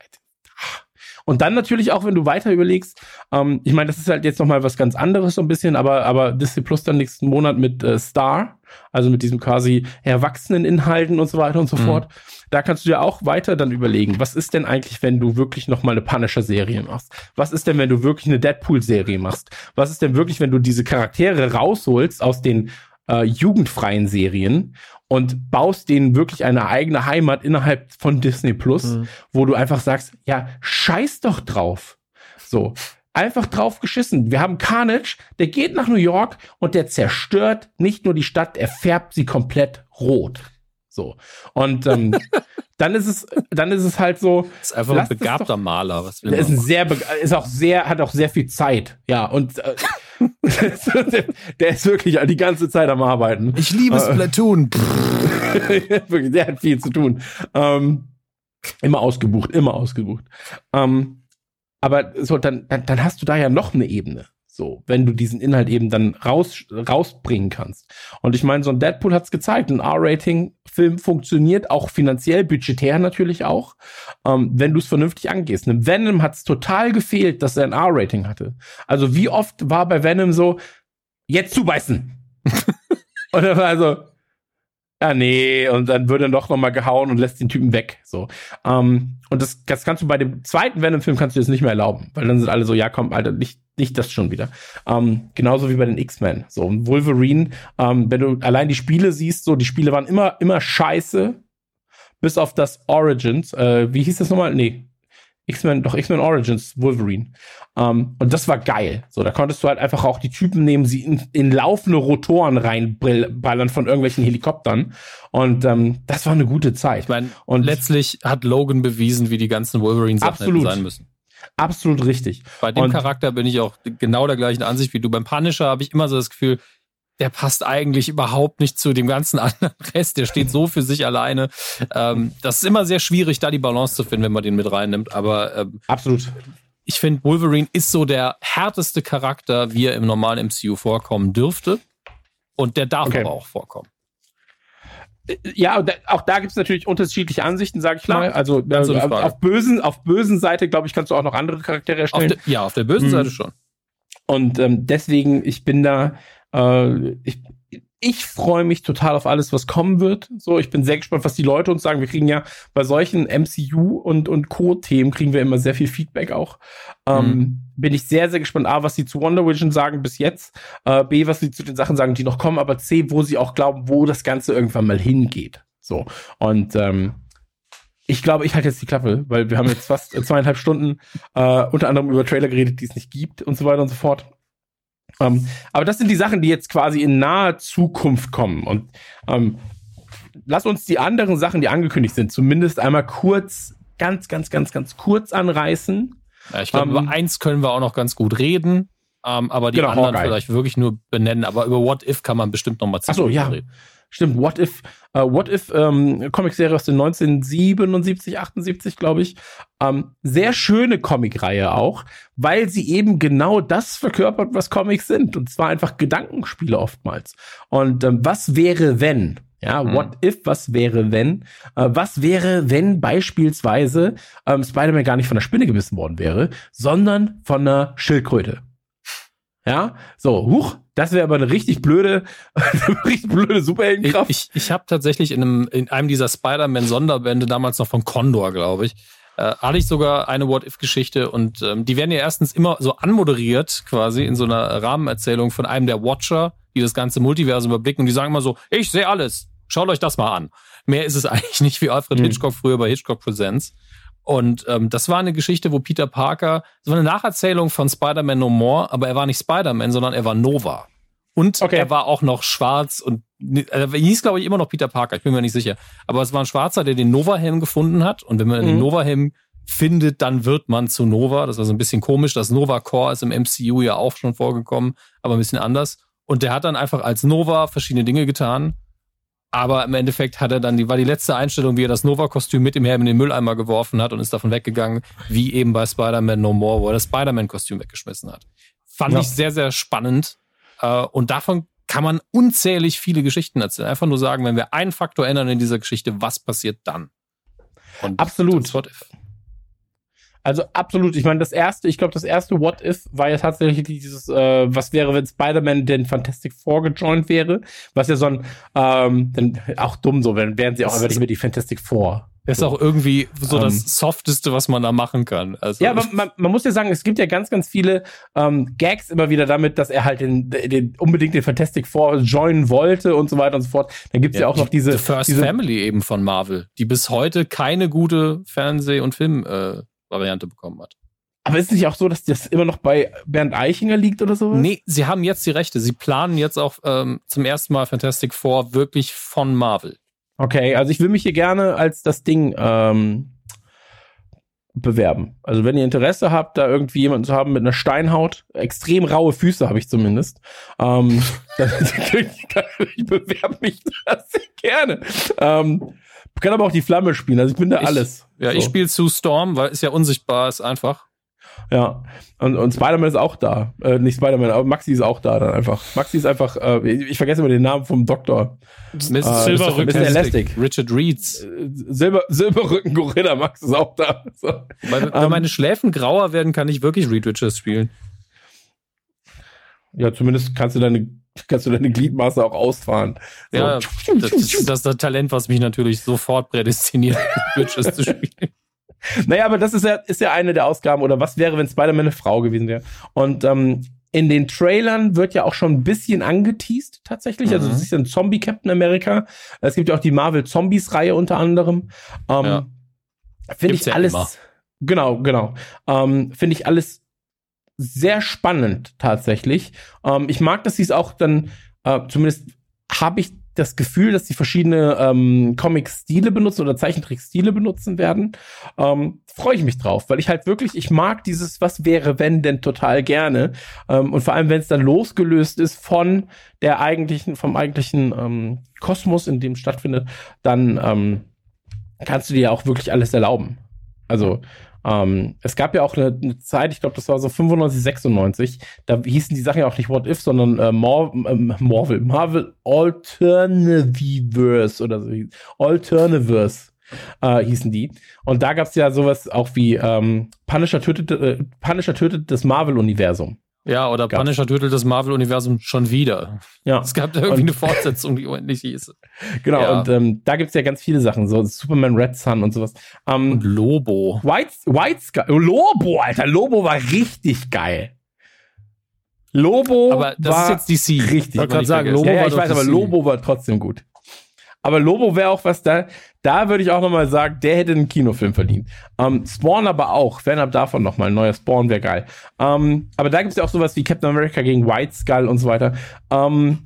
Und dann natürlich auch, wenn du weiter überlegst, ähm, ich meine, das ist halt jetzt nochmal was ganz anderes so ein bisschen, aber, aber Disney Plus dann nächsten Monat mit äh, Star, also mit diesem quasi erwachsenen Inhalten und so weiter und so mhm. fort. Da kannst du dir auch weiter dann überlegen, was ist denn eigentlich, wenn du wirklich noch mal eine Punisher-Serie machst? Was ist denn, wenn du wirklich eine Deadpool-Serie machst? Was ist denn wirklich, wenn du diese Charaktere rausholst aus den äh, jugendfreien Serien und baust denen wirklich eine eigene Heimat innerhalb von Disney Plus, mhm. wo du einfach sagst, ja, scheiß doch drauf. So, einfach drauf geschissen. Wir haben Carnage, der geht nach New York und der zerstört nicht nur die Stadt, er färbt sie komplett rot. So. Und ähm, dann ist es, dann ist es halt so. Ist einfach ein begabter doch, Maler. Was ist ein sehr, ist auch sehr, hat auch sehr viel Zeit. Ja, und äh, der ist wirklich die ganze Zeit am Arbeiten. Ich liebe äh, Splatoon. wirklich, der hat viel zu tun. Ähm, immer ausgebucht, immer ausgebucht. Ähm, aber so, dann, dann, dann hast du da ja noch eine Ebene. So, wenn du diesen Inhalt eben dann raus, rausbringen kannst. Und ich meine, so ein Deadpool hat's gezeigt. Ein R-Rating-Film funktioniert auch finanziell, budgetär natürlich auch, ähm, wenn du es vernünftig angehst. Einem Venom hat's total gefehlt, dass er ein R-Rating hatte. Also wie oft war bei Venom so, jetzt zubeißen. Und er war also, ja, nee, und dann wird er doch nochmal gehauen und lässt den Typen weg. So. Ähm, und das, das kannst du bei dem zweiten Venom-Film kannst du das nicht mehr erlauben, weil dann sind alle so, ja, komm, Alter, nicht, nicht das schon wieder. Ähm, genauso wie bei den X-Men. So, und Wolverine, ähm, wenn du allein die Spiele siehst, so, die Spiele waren immer, immer scheiße, bis auf das Origins. Äh, wie hieß das nochmal? Nee, X-Men, doch X-Men Origins, Wolverine. Um, ähm, und das war geil. So, da konntest du halt einfach auch die Typen nehmen, sie in, in laufende Rotoren reinballern von irgendwelchen Helikoptern. Und ähm, das war eine gute Zeit. Ich meine, und letztlich hat Logan bewiesen, wie die ganzen Wolverine-Sachen sein müssen. Absolut richtig. Bei dem und Charakter bin ich auch genau der gleichen Ansicht wie du. Beim Punisher habe ich immer so das Gefühl, der passt eigentlich überhaupt nicht zu dem ganzen anderen Rest. Der steht so für sich alleine. Ähm, das ist immer sehr schwierig, da die Balance zu finden, wenn man den mit reinnimmt. Aber ähm, absolut. Ich finde, Wolverine ist so der härteste Charakter, wie er im normalen MCU vorkommen dürfte. Und der darf okay. aber auch vorkommen. Äh, ja, auch da gibt es natürlich unterschiedliche Ansichten, sage ich Klar, mal. Also äh, auf, auf, bösen, auf bösen Seite, glaube ich, kannst du auch noch andere Charaktere erstellen. Auf de, ja, auf der bösen mhm. Seite schon. Und ähm, deswegen, ich bin da, äh, ich, ich freue mich total auf alles, was kommen wird. So, ich bin sehr gespannt, was die Leute uns sagen. Wir kriegen ja bei solchen MCU und, und Co-Themen kriegen wir immer sehr viel Feedback auch. Ähm, mhm. Ähm, bin ich sehr, sehr gespannt. A, was sie zu Wonder Vision sagen bis jetzt. Äh, B, was sie zu den Sachen sagen, die noch kommen. Aber C, wo sie auch glauben, wo das Ganze irgendwann mal hingeht. So. Und, ähm, ich glaube, ich halte jetzt die Klappe, weil wir haben jetzt fast zweieinhalb Stunden äh, unter anderem über Trailer geredet, die es nicht gibt und so weiter und so fort. Ähm, aber das sind die Sachen, die jetzt quasi in naher Zukunft kommen. Und ähm, lass uns die anderen Sachen, die angekündigt sind, zumindest einmal kurz, ganz, ganz, ganz, ganz kurz anreißen. Ja, ich glaube, ähm, über eins können wir auch noch ganz gut reden, ähm, aber die genau, anderen Hawkeye. vielleicht wirklich nur benennen. Aber über What If kann man bestimmt noch mal Ach so, ja. reden. Stimmt, What If, äh, What If, ähm, Comicserie aus den 1977, 78, glaube ich. Ähm, sehr schöne Comicreihe auch, weil sie eben genau das verkörpert, was Comics sind. Und zwar einfach Gedankenspiele oftmals. Und ähm, was wäre, wenn? Ja, Mhm. what if, was wäre, wenn? Äh, was wäre, wenn beispielsweise ähm, Spider-Man gar nicht von der Spinne gebissen worden wäre, sondern von einer Schildkröte? Ja, so, huch, das wäre aber eine richtig blöde, richtig blöde Ich, Superheldenkraft. ich, ich habe tatsächlich in einem, in einem dieser Spider-Man-Sonderbände, damals noch von Condor, glaube ich, äh, hatte ich sogar eine What-If-Geschichte und ähm, die werden ja erstens immer so anmoderiert, quasi in so einer Rahmenerzählung von einem der Watcher, die das ganze Multiversum überblicken und die sagen immer so, ich sehe alles, schaut euch das mal an. Mehr ist es eigentlich nicht wie Alfred Hm. Hitchcock früher bei Hitchcock Presents. Und ähm, das war eine Geschichte, wo Peter Parker, war eine Nacherzählung von Spider-Man No More, aber er war nicht Spider-Man, sondern er war Nova. Und Okay. er war auch noch schwarz und er hieß, glaube ich, immer noch Peter Parker, ich bin mir nicht sicher. Aber es war ein Schwarzer, der den Nova-Helm gefunden hat. Und wenn man den Mhm. Nova-Helm findet, dann wird man zu Nova. Das war so ein bisschen komisch. Das Nova-Core ist im MCU ja auch schon vorgekommen, aber ein bisschen anders. Und der hat dann einfach als Nova verschiedene Dinge getan. Aber im Endeffekt hat er dann, die war die letzte Einstellung, wie er das Nova-Kostüm mit dem Helm in den Mülleimer geworfen hat und ist davon weggegangen, wie eben bei Spider-Man No More, wo er das Spider-Man-Kostüm weggeschmissen hat. Fand Ja. ich sehr, sehr spannend. Äh, und davon kann man unzählig viele Geschichten erzählen. Einfach nur sagen, wenn wir einen Faktor ändern in dieser Geschichte, was passiert dann? Und Absolut. das ist What if. Also absolut. Ich meine, das erste, ich glaube, das erste What If war ja tatsächlich dieses, äh, was wäre, wenn Spider-Man den Fantastic Four gejoint wäre, was ja so ein, ähm, dann auch dumm so, wenn wären sie auch einfach nicht mehr die Fantastic Four. Das ist auch irgendwie so Ähm. das Softeste, was man da machen kann. Also, Ja, aber man, man muss ja sagen, es gibt ja ganz, ganz viele ähm, Gags immer wieder damit, dass er halt den, den unbedingt den Fantastic Four joinen wollte und so weiter und so fort. Dann gibt's ja, auch noch diese, The First diese Family eben von Marvel, die bis heute keine gute Fernseh- und Film-Variante äh, Variante bekommen hat. aber ist es nicht auch so, dass das immer noch bei Bernd Eichinger liegt oder sowas? Nee, sie haben jetzt die Rechte. Sie planen jetzt auch ähm, zum ersten Mal Fantastic Four wirklich von Marvel. Okay, also ich will mich hier gerne als das Ding ähm, bewerben. Also wenn ihr Interesse habt, da irgendwie jemanden zu haben mit einer Steinhaut, extrem raue Füße habe ich zumindest, ähm, dann, ich bewerbe mich da sehr gerne. Ähm, kann aber auch die Flamme spielen, also ich bin da Ich- alles. Ja, ich So. spiele zu Storm, weil ist ja unsichtbar, ist einfach. Ja, und, und Spider-Man ist auch da. Äh, nicht Spider-Man, aber Maxi ist auch da dann einfach. Maxi ist einfach, äh, ich vergesse immer den Namen vom Doktor. Mr. Äh, Silberrücken. Mr. Elastic. Richard Reeds. Äh, Silber, Silberrücken Gorilla Max ist auch da. So. Weil, wenn Ähm, meine Schläfen grauer werden, kann ich wirklich Reed Richards spielen. Ja, zumindest kannst du deine, kannst du deine Gliedmaße auch ausfahren. So. Ja, das, ist das Talent, was mich natürlich sofort prädestiniert, Richards zu spielen. Naja, aber das ist ja, ist ja eine der Ausgaben. Oder was wäre, wenn Spider-Man eine Frau gewesen wäre? Und ähm, in den Trailern wird ja auch schon ein bisschen angeteased, tatsächlich. Also, Mhm. es ist ja ein Zombie-Captain America. Es gibt ja auch die Marvel-Zombies-Reihe unter anderem. Ähm, Ja. Finde ich ja alles. immer. Genau, genau. Ähm, Finde ich alles sehr spannend, tatsächlich. Ähm, ich mag, dass sie es auch dann, äh, zumindest habe ich das Gefühl, dass sie verschiedene ähm, Comic-Stile benutzen oder Zeichentrick-Stile benutzen werden. Ähm, Freue ich mich drauf, weil ich halt wirklich, ich mag dieses Was wäre, wenn denn total gerne. Ähm, und vor allem, wenn es dann losgelöst ist von der eigentlichen, vom eigentlichen ähm, Kosmos, in dem es stattfindet, dann ähm, kannst du dir ja auch wirklich alles erlauben. Also, ähm, es gab ja auch eine, eine Zeit, ich glaube, das war so 95, 96, da hießen die Sachen ja auch nicht What If, sondern äh, Mar ähm, Marvel, Marvel Alternativerse oder so. Alterniverse äh, hießen die. Und da gab es ja sowas auch wie ähm, Punisher tötet, äh, Punisher tötet das Marvel-Universum. Ja, oder Gab's. Punisher tötet das Marvel-Universum schon wieder. Ja. Es gab da irgendwie Und- eine Fortsetzung, die unendlich hieß. Genau, Ja. und ähm, da gibt's ja ganz viele Sachen, so Superman Red Sun und sowas. Ähm, Und Lobo. White, White Sky, Lobo, Alter, Lobo war richtig geil. Lobo Aber das war ist jetzt DC. richtig. Man grad nicht sagen. Lobo ja, ja, ich weiß, aber. Lobo war trotzdem gut. Aber Lobo wäre auch was da, da würde ich auch nochmal sagen, der hätte einen Kinofilm verdient. Ähm, Spawn aber auch, fernab davon nochmal, ein neuer Spawn wäre geil. Ähm, aber da gibt's ja auch sowas wie Captain America gegen White Skull und so weiter. Ähm,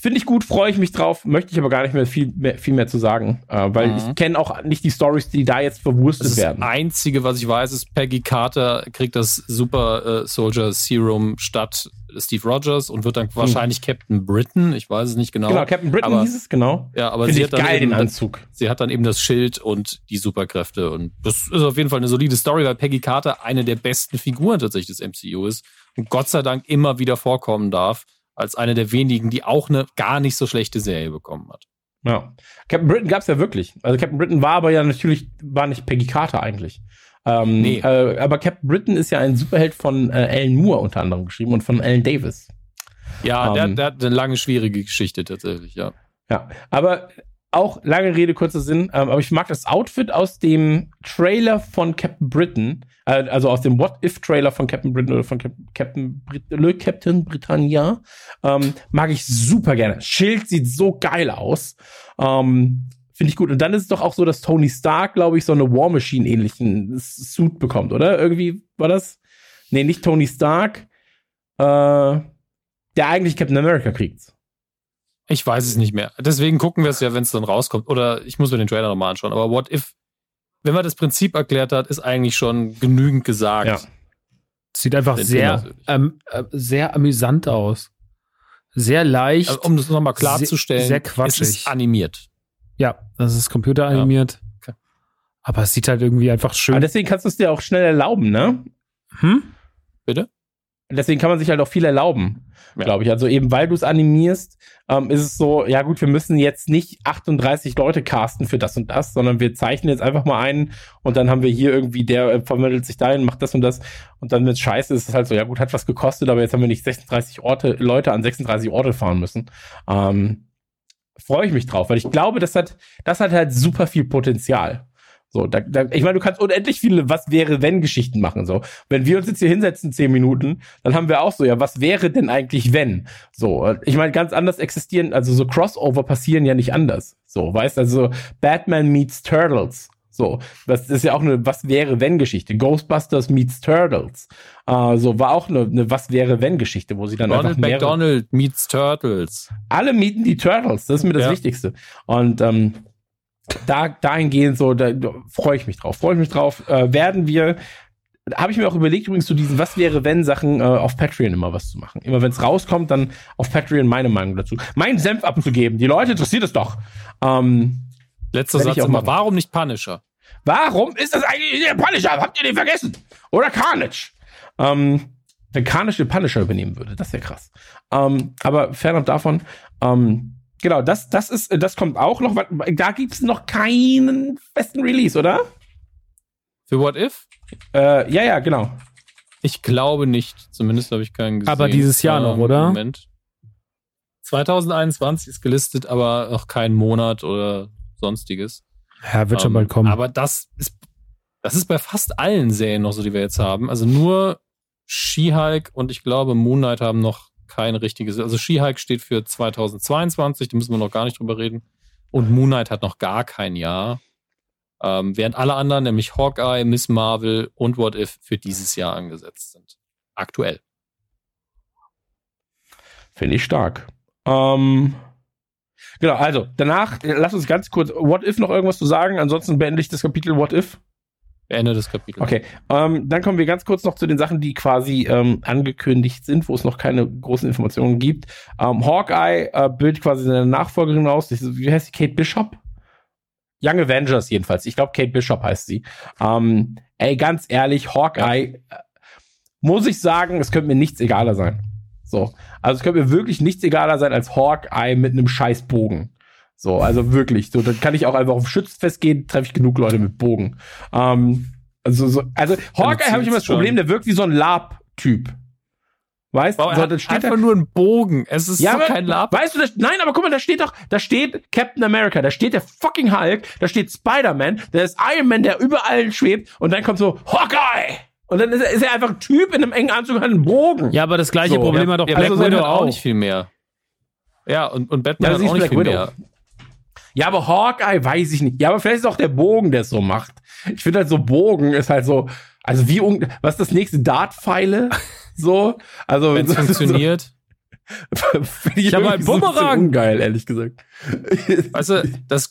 Finde ich gut, freue ich mich drauf, möchte ich aber gar nicht mehr viel mehr, viel mehr zu sagen, äh, weil Mhm. ich kenne auch nicht die Stories, die da jetzt verwurstet Das werden. Einzige, was ich weiß, ist, Peggy Carter kriegt das Super äh, Soldier Serum statt Steve Rogers und wird dann wahrscheinlich Captain Britain. Ich weiß es nicht genau. Genau, Captain Britain aber, hieß es, genau. Ja, aber sie hat dann geil, eben den das- Anzug. Sie hat dann eben das Schild und die Superkräfte. Und das ist auf jeden Fall eine solide Story, weil Peggy Carter eine der besten Figuren tatsächlich des MCU ist. Und Gott sei Dank immer wieder vorkommen darf, als eine der wenigen, die auch eine gar nicht so schlechte Serie bekommen hat. Ja. Captain Britain gab's ja wirklich. Also Captain Britain war aber ja natürlich, war nicht Peggy Carter eigentlich. Ähm, Nee. äh, aber Captain Britain ist ja ein Superheld von äh, Alan Moore unter anderem geschrieben und von Alan Davis. Ja, der, Ähm. der hat eine lange, schwierige Geschichte tatsächlich, ja. Ja, aber auch lange Rede, kurzer Sinn. Ähm, aber ich mag das Outfit aus dem Trailer von Captain Britain, äh, also aus dem What If Trailer von Captain Britain oder von Cap Captain Brit Le Captain Britannia. Ähm, mag ich super gerne. Schild sieht so geil aus. Ähm, Finde ich gut. Und dann ist es doch auch so, dass Tony Stark, glaube ich, so eine War Machine ähnlichen Suit bekommt, oder? Irgendwie war das? Nee, nicht Tony Stark. Äh, der eigentlich Captain America kriegt. Ich weiß es nicht mehr. Deswegen gucken wir es ja, wenn es dann rauskommt. Oder ich muss mir den Trailer nochmal anschauen. Aber What If, wenn man das Prinzip erklärt hat, ist eigentlich schon genügend gesagt. Ja. Sieht einfach Den sehr, ähm, äh, sehr amüsant aus. Sehr leicht. Also, um das nochmal klarzustellen, Sehr- sehr es quatschig. ist animiert. Ja, das ist computeranimiert. Okay. Aber es sieht halt irgendwie einfach schön. Aber deswegen kannst du es dir auch schnell erlauben, ne? hm? Bitte? Deswegen kann man sich halt auch viel erlauben, Ja. glaube ich. Also eben weil du es animierst, ähm, ist es so, ja gut, wir müssen jetzt nicht 38 Leute casten für das und das, sondern wir zeichnen jetzt einfach mal einen und dann haben wir hier irgendwie, der äh, vermittelt sich dahin, macht das und das und dann, wenn es scheiße ist, ist es halt so, ja gut, hat was gekostet, aber jetzt haben wir nicht 36 Orte, Leute an 36 Orte fahren müssen. Ähm, Freue ich mich drauf, weil ich glaube, das hat, das hat halt super viel Potenzial. So, da, da, ich meine, du kannst unendlich viele Was wäre, wenn Geschichten machen. So, wenn wir uns jetzt hier hinsetzen, zehn Minuten, dann haben wir auch so, ja, was wäre denn eigentlich, wenn? So, ich meine, ganz anders existieren, also so Crossover passieren ja nicht anders. So, weißt also Batman meets Turtles. So, das ist ja auch eine Was wäre, wenn Geschichte. Ghostbusters meets Turtles. Äh, so, war auch eine, eine Was wäre, wenn Geschichte, wo sie dann Ronald einfach mehrere McDonald meets Turtles. alle mieten die Turtles. Das ist mir das Ja. Wichtigste. Und ähm, da dahingehend so, da, da freue ich mich drauf. Freue ich mich drauf. Äh, werden wir, habe ich mir auch überlegt, übrigens zu diesen Was wäre wenn Sachen äh, auf Patreon immer was zu machen. Immer wenn es rauskommt, dann auf Patreon meine Meinung dazu. Meinen Senf abzugeben. Die Leute interessiert es doch. Ähm, Letzter Satz auch immer, warum nicht Punisher? Warum ist das eigentlich der Punisher? Habt ihr den vergessen? Oder Carnage? Ähm, wenn Carnage den Punisher übernehmen würde, das wäre krass. Ähm, aber fernab davon, ähm, genau, das, das ist, das kommt auch noch. Da gibt's noch keinen festen Release, oder? Für What If? Äh, ja, ja, genau. Ich glaube nicht. Zumindest habe ich keinen gesehen. Aber dieses Jahr noch, oder? Moment. 2021 ist gelistet, aber noch kein Monat oder sonstiges. Ja, wird schon Ähm, bald kommen. Aber das ist, das ist bei fast allen Serien noch so, die wir jetzt haben. Also nur She-Hulk und ich glaube Moon Knight haben noch kein richtiges. Also She-Hulk steht für 2022, da müssen wir noch gar nicht drüber reden. Und Moon Knight hat noch gar kein Jahr. Ähm, während alle anderen, nämlich Hawkeye, Miss Marvel und What If, für dieses Jahr angesetzt sind. Aktuell. Finde ich stark. Ähm, genau, also danach, lass uns ganz kurz, What If noch irgendwas zu sagen? Ansonsten beende ich das Kapitel What If. Ende des Kapitels. Okay, ähm, dann kommen wir ganz kurz noch zu den Sachen, die quasi ähm, angekündigt sind, wo es noch keine großen Informationen gibt. Ähm, Hawkeye äh, bildet quasi seine Nachfolgerin aus. Wie heißt sie? Kate Bishop? Young Avengers jedenfalls. Ich glaube, Kate Bishop heißt sie. Ähm, ey, ganz ehrlich, Hawkeye, äh, muss ich sagen, es könnte mir nichts egaler sein. So. Also es könnte mir wirklich nichts egaler sein als Hawkeye mit einem scheiß Bogen. So, also wirklich. So, dann kann ich auch einfach auf Schützenfest gehen, treffe ich genug Leute mit Bogen. Ähm, also, so, also Hawkeye habe ich immer das schon. Problem, der wirkt wie so ein Lab-Typ. Weißt er so, dann steht einfach da, nur einen Bogen. Es ist ja, aber, kein Lab. Weißt du, das, nein, aber guck mal, da steht doch, da steht Captain America, da steht der fucking Hulk, da steht Spider-Man, da ist Iron Man, der überall schwebt und dann kommt so Hawkeye! Und dann ist er, ist er einfach ein Typ in einem engen Anzug und hat einen Bogen. ja, aber das gleiche So, Problem ja, hat doch ja, Black also Widow auch. auch nicht viel mehr. Ja, und, und Batman Ja, hat auch nicht Black viel Widow. mehr. Ja, aber Hawkeye weiß ich nicht. Ja, aber vielleicht ist auch der Bogen, der es so macht. Ich finde halt so Bogen ist halt so, also wie, was ist das nächste? Dartpfeile? So? Also, Wenn es so- funktioniert. ich, ich habe einen Bumerang. So ungeil, ehrlich gesagt. Weißt du, das,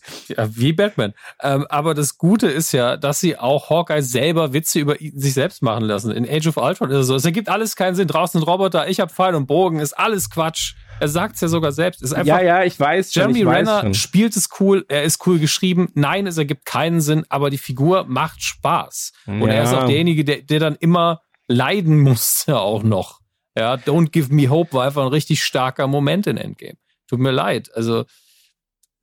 wie Batman. Ähm, aber das Gute ist ja, dass sie auch Hawkeye selber Witze über sich selbst machen lassen. In Age of Ultron ist es so. Es ergibt alles keinen Sinn. Draußen ein Roboter, ich habe Pfeil und Bogen, ist alles Quatsch. Er sagt es ja sogar selbst. Ist einfach, ja, ja, ich weiß schon. Jeremy ich Renner schon. spielt es cool, er ist cool geschrieben. Nein, es ergibt keinen Sinn, aber die Figur macht Spaß. Und Ja. er ist auch derjenige, der, der dann immer leiden musste auch noch. Ja, Don't Give Me Hope war einfach ein richtig starker Moment in Endgame. Tut mir leid. Also,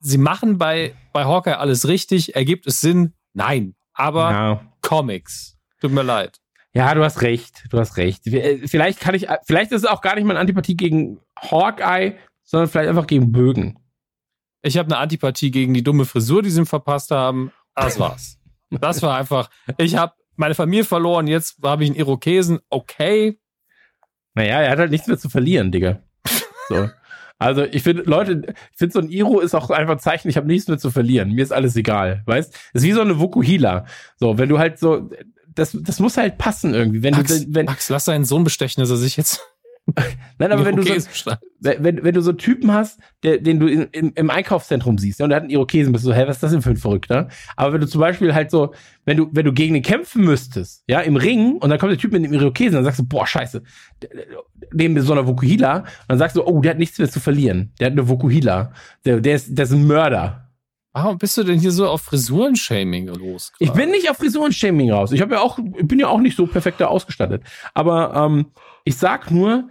sie machen bei, bei Hawkeye alles richtig. Ergibt es Sinn? Nein. Aber Ja. Comics. Tut mir leid. Ja, du hast recht, du hast recht. Äh, Vielleicht kann ich, vielleicht ist es auch gar nicht meine Antipathie gegen Hawkeye, sondern vielleicht einfach gegen Bögen. Ich habe eine Antipathie gegen die dumme Frisur, die sie ihm verpasst haben. Das war's. Das war einfach. Ich habe meine Familie verloren, jetzt habe ich einen Irokesen. Okay. Naja, er hat halt nichts mehr zu verlieren, Digga. So. Also ich finde, Leute, ich finde so ein Iro ist auch einfach ein Zeichen, ich habe nichts mehr zu verlieren. Mir ist alles egal, weißt? ist wie so eine Vokuhila. So, wenn du halt so, das, das muss halt passen irgendwie. Wenn Max, du, wenn, Max, lass seinen Sohn bestechen, dass er sich jetzt. Nein, aber wenn du so, wenn, wenn du so einen Typen hast, der, den du in, im, im Einkaufszentrum siehst, ja, und der hat einen Irokesen, bist du so, hä, was ist das denn für ein Verrückter? Aber wenn du zum Beispiel halt so, wenn du, wenn du gegen den kämpfen müsstest, ja, im Ring, und dann kommt der Typ mit dem Irokesen, dann sagst du, boah, scheiße, neben so einer Vokuhila, und dann sagst du, oh, der hat nichts mehr zu verlieren. Der hat eine Vokuhila. Der, der ist, der ist ein Mörder. Warum bist du denn hier so auf Frisuren-Shaming los? Ich bin nicht auf Frisuren-Shaming raus. Ich habe ja auch, ich bin ja auch nicht so perfekt da ausgestattet. Aber ähm, ich sag nur,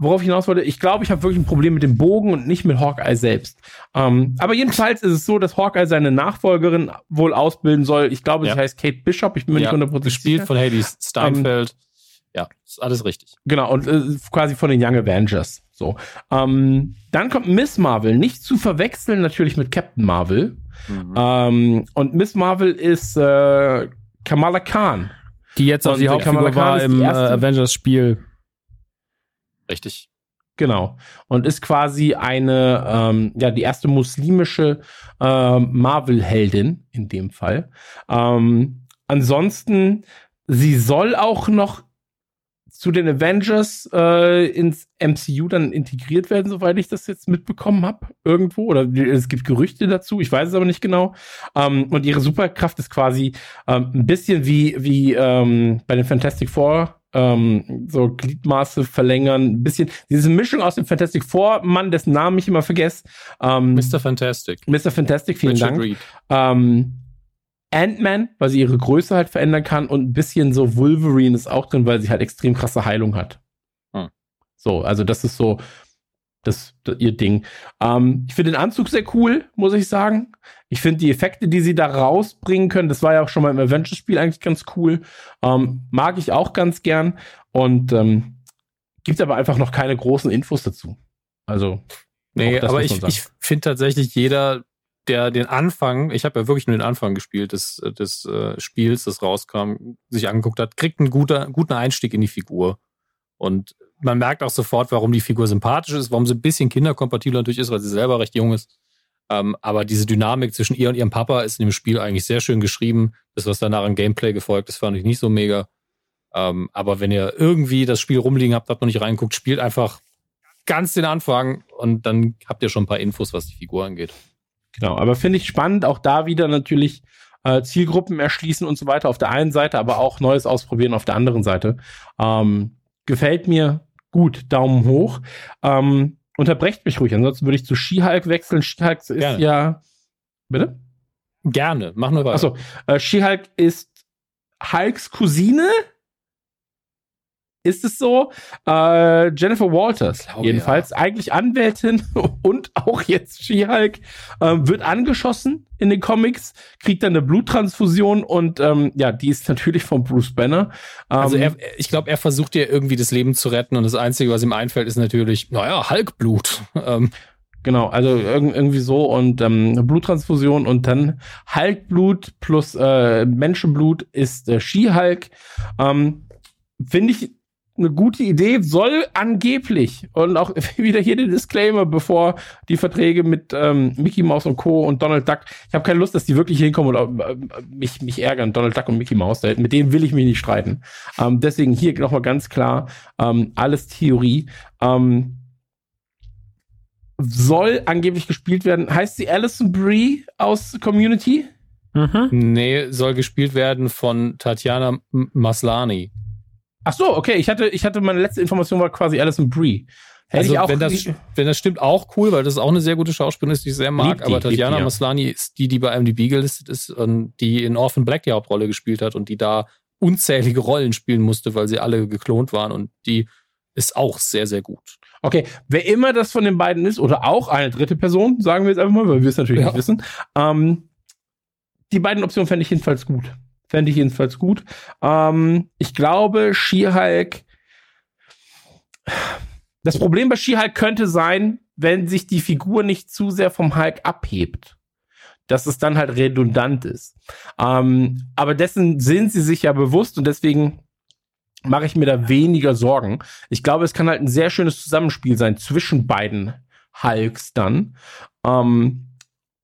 worauf ich hinaus wollte, ich glaube, ich habe wirklich ein Problem mit dem Bogen und nicht mit Hawkeye selbst. Ähm, aber jedenfalls ist es so, dass Hawkeye seine Nachfolgerin wohl ausbilden soll. Ich glaube, Ja. sie heißt Kate Bishop. Ich bin mir ja, nicht 100% gespielt sicher. von Haley Steinfeld. ja, ist alles richtig. Genau, und äh, quasi von den Young Avengers. So. Ähm, dann kommt Miss Marvel, nicht zu verwechseln natürlich mit Captain Marvel. Mhm. Ähm, und Miss Marvel ist äh, Kamala Khan. Die jetzt auch die Hauptfigur war im äh, Avengers-Spiel. Richtig. Genau. Und ist quasi eine, ähm, ja, die erste muslimische ähm, Marvel-Heldin in dem Fall. Ähm, ansonsten, sie soll auch noch zu den Avengers äh, ins MCU dann integriert werden, soweit ich das jetzt mitbekommen habe, irgendwo. Oder es gibt Gerüchte dazu, ich weiß es aber nicht genau. Ähm, und ihre Superkraft ist quasi ähm, ein bisschen wie, wie ähm, bei den Fantastic Four, ähm, so Gliedmaße verlängern, ein bisschen diese Mischung aus dem Fantastic Four Mann, dessen Namen ich immer vergesse. Ähm, Mr. Fantastic. Mr. Fantastic, vielen Richard Dank. Reed. Ant-Man, weil sie ihre Größe halt verändern kann und ein bisschen so Wolverine ist auch drin, weil sie halt extrem krasse Heilung hat. Hm. So, also das ist so das, das ihr Ding. Ähm, ich finde den Anzug sehr cool, muss ich sagen. Ich finde die Effekte, die sie da rausbringen können, das war ja auch schon mal im Avengers-Spiel eigentlich ganz cool. Ähm, mag ich auch ganz gern und ähm, gibt aber einfach noch keine großen Infos dazu. Also Nee, aber ich, ich finde tatsächlich jeder, der den Anfang, ich habe ja wirklich nur den Anfang gespielt des, des äh, Spiels, das rauskam, sich angeguckt hat, kriegt einen guter, guten Einstieg in die Figur. Und man merkt auch sofort, warum die Figur sympathisch ist, warum sie ein bisschen kinderkompatibel natürlich ist, weil sie selber recht jung ist. Ähm, aber diese Dynamik zwischen ihr und ihrem Papa ist in dem Spiel eigentlich sehr schön geschrieben. Das, was danach an Gameplay gefolgt ist, fand ich nicht so mega. Ähm, aber wenn ihr irgendwie das Spiel rumliegen habt, habt noch nicht reinguckt, spielt einfach ganz den Anfang und dann habt ihr schon ein paar Infos, was die Figur angeht. Genau, aber finde ich spannend, auch da wieder natürlich äh, Zielgruppen erschließen und so weiter auf der einen Seite, aber auch Neues ausprobieren auf der anderen Seite. Ähm, gefällt mir gut, Daumen hoch. Ähm, unterbrecht mich ruhig, ansonsten würde ich zu She-Hulk wechseln. She-Hulk ist Gerne. ja. Bitte? Gerne, mach nur weiter. Achso, äh, She-Hulk ist Hulks Cousine. Ist es so? Äh, Jennifer Walters, glaube, jedenfalls, eigentlich Anwältin und auch jetzt She-Hulk, ähm, wird angeschossen in den Comics, kriegt dann eine Bluttransfusion und ähm, ja, die ist natürlich von Bruce Banner. Ähm, also er, ich glaube, er versucht ja irgendwie das Leben zu retten und das Einzige, was ihm einfällt, ist natürlich, naja, Hulkblut. Ähm, Genau, also irg irgendwie so und ähm, Bluttransfusion und dann Hulkblut plus äh, Menschenblut ist äh, She-Hulk. Ähm, Finde ich eine gute Idee, soll angeblich und auch wieder hier der Disclaimer, bevor die Verträge mit ähm, Mickey Mouse und Co. und Donald Duck, ich habe keine Lust, dass die wirklich hinkommen und äh, mich, mich ärgern, Donald Duck und Mickey Mouse, mit denen will ich mich nicht streiten. Ähm, deswegen hier nochmal ganz klar, ähm, alles Theorie. Ähm, soll angeblich gespielt werden. Heißt sie Alison Brie aus Community? Mhm. Nee, soll gespielt werden von Tatjana Maslani. Ach so, okay. Ich hatte, ich hatte meine letzte Information war quasi Alison Brie. Hätte also, ich auch wenn das, wenn das stimmt, auch cool, weil das ist auch eine sehr gute Schauspielerin ist, die ich sehr mag. Die, aber Tatjana die, ja. Maslani ist die, die bei IMDb gelistet ist und die in Orphan Black die Hauptrolle gespielt hat und die da unzählige Rollen spielen musste, weil sie alle geklont waren und die ist auch sehr, sehr gut. Okay, wer immer das von den beiden ist oder auch eine dritte Person, sagen wir jetzt einfach mal, weil wir es natürlich ja. nicht wissen, ähm, die beiden Optionen fände ich jedenfalls gut. Fände ich jedenfalls gut. Ähm, ich glaube, She-Hulk. Das Problem bei She-Hulk könnte sein, wenn sich die Figur nicht zu sehr vom Hulk abhebt. Dass es dann halt redundant ist. Ähm, aber dessen sind sie sich ja bewusst und deswegen mache ich mir da weniger Sorgen. Ich glaube, es kann halt ein sehr schönes Zusammenspiel sein zwischen beiden Hulks dann. Ähm,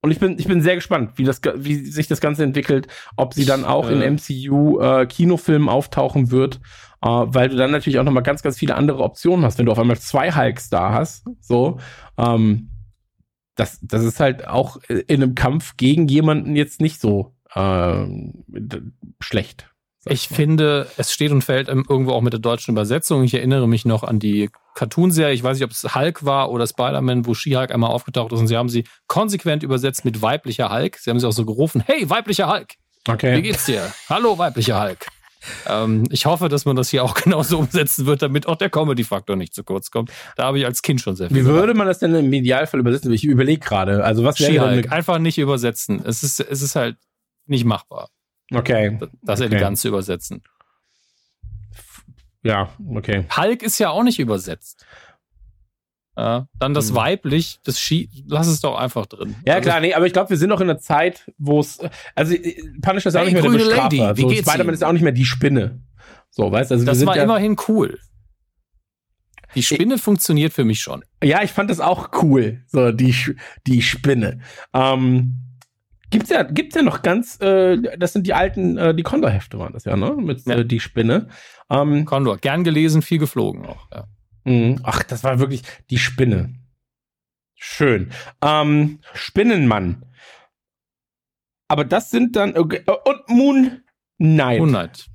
und ich bin, ich bin sehr gespannt, wie, das, wie sich das Ganze entwickelt, ob sie dann auch in MCU äh, Kinofilmen auftauchen wird, äh, weil du dann natürlich auch nochmal ganz, ganz viele andere Optionen hast, wenn du auf einmal zwei Hulks da hast. So, ähm, das, das ist halt auch in einem Kampf gegen jemanden jetzt nicht so äh, schlecht. Ich finde, es steht und fällt irgendwo auch mit der deutschen Übersetzung. Ich erinnere mich noch an die Cartoon-Serie, ich weiß nicht, ob es Hulk war oder Spider-Man, wo She-Hulk einmal aufgetaucht ist und sie haben sie konsequent übersetzt mit weiblicher Hulk. Sie haben sie auch so gerufen, hey, weiblicher Hulk! Okay. Wie geht's dir? Hallo, weiblicher Hulk. Ähm, ich hoffe, dass man das hier auch genauso umsetzen wird, damit auch der Comedy-Faktor nicht zu kurz kommt. Da habe ich als Kind schon sehr viel. Wie würde man das denn im Idealfall übersetzen? Ich überlege gerade. Also was wäre? Einfach nicht übersetzen. Es ist, es ist halt nicht machbar. Okay. Das okay. elegant zu übersetzen. Ja, okay. Hulk ist ja auch nicht übersetzt. Ja, dann das hm. weiblich, das Ski, lass es doch einfach drin. Ja, also, klar, nee, aber ich glaube, wir sind noch in einer Zeit, wo es, also Punisher ist hey, auch nicht mehr der Bestrafer. Lady, so, Spider-Man ist auch nicht mehr die Spinne. So, weißt also Das war ja, immerhin cool. Die Spinne ich, funktioniert für mich schon. Ja, ich fand das auch cool. So, die, die Spinne. Ähm, Gibt's ja, gibt's ja noch ganz, äh, das sind die alten, äh, die Condor-Hefte waren das ja, ne? Mit ja. Äh, die Spinne. Ähm, Condor, gern gelesen, viel geflogen auch, ja. Mh, ach, das war wirklich die Spinne. Schön. Ähm, Spinnenmann. Aber das sind dann, okay, äh, und Moon Knight. Moon Knight.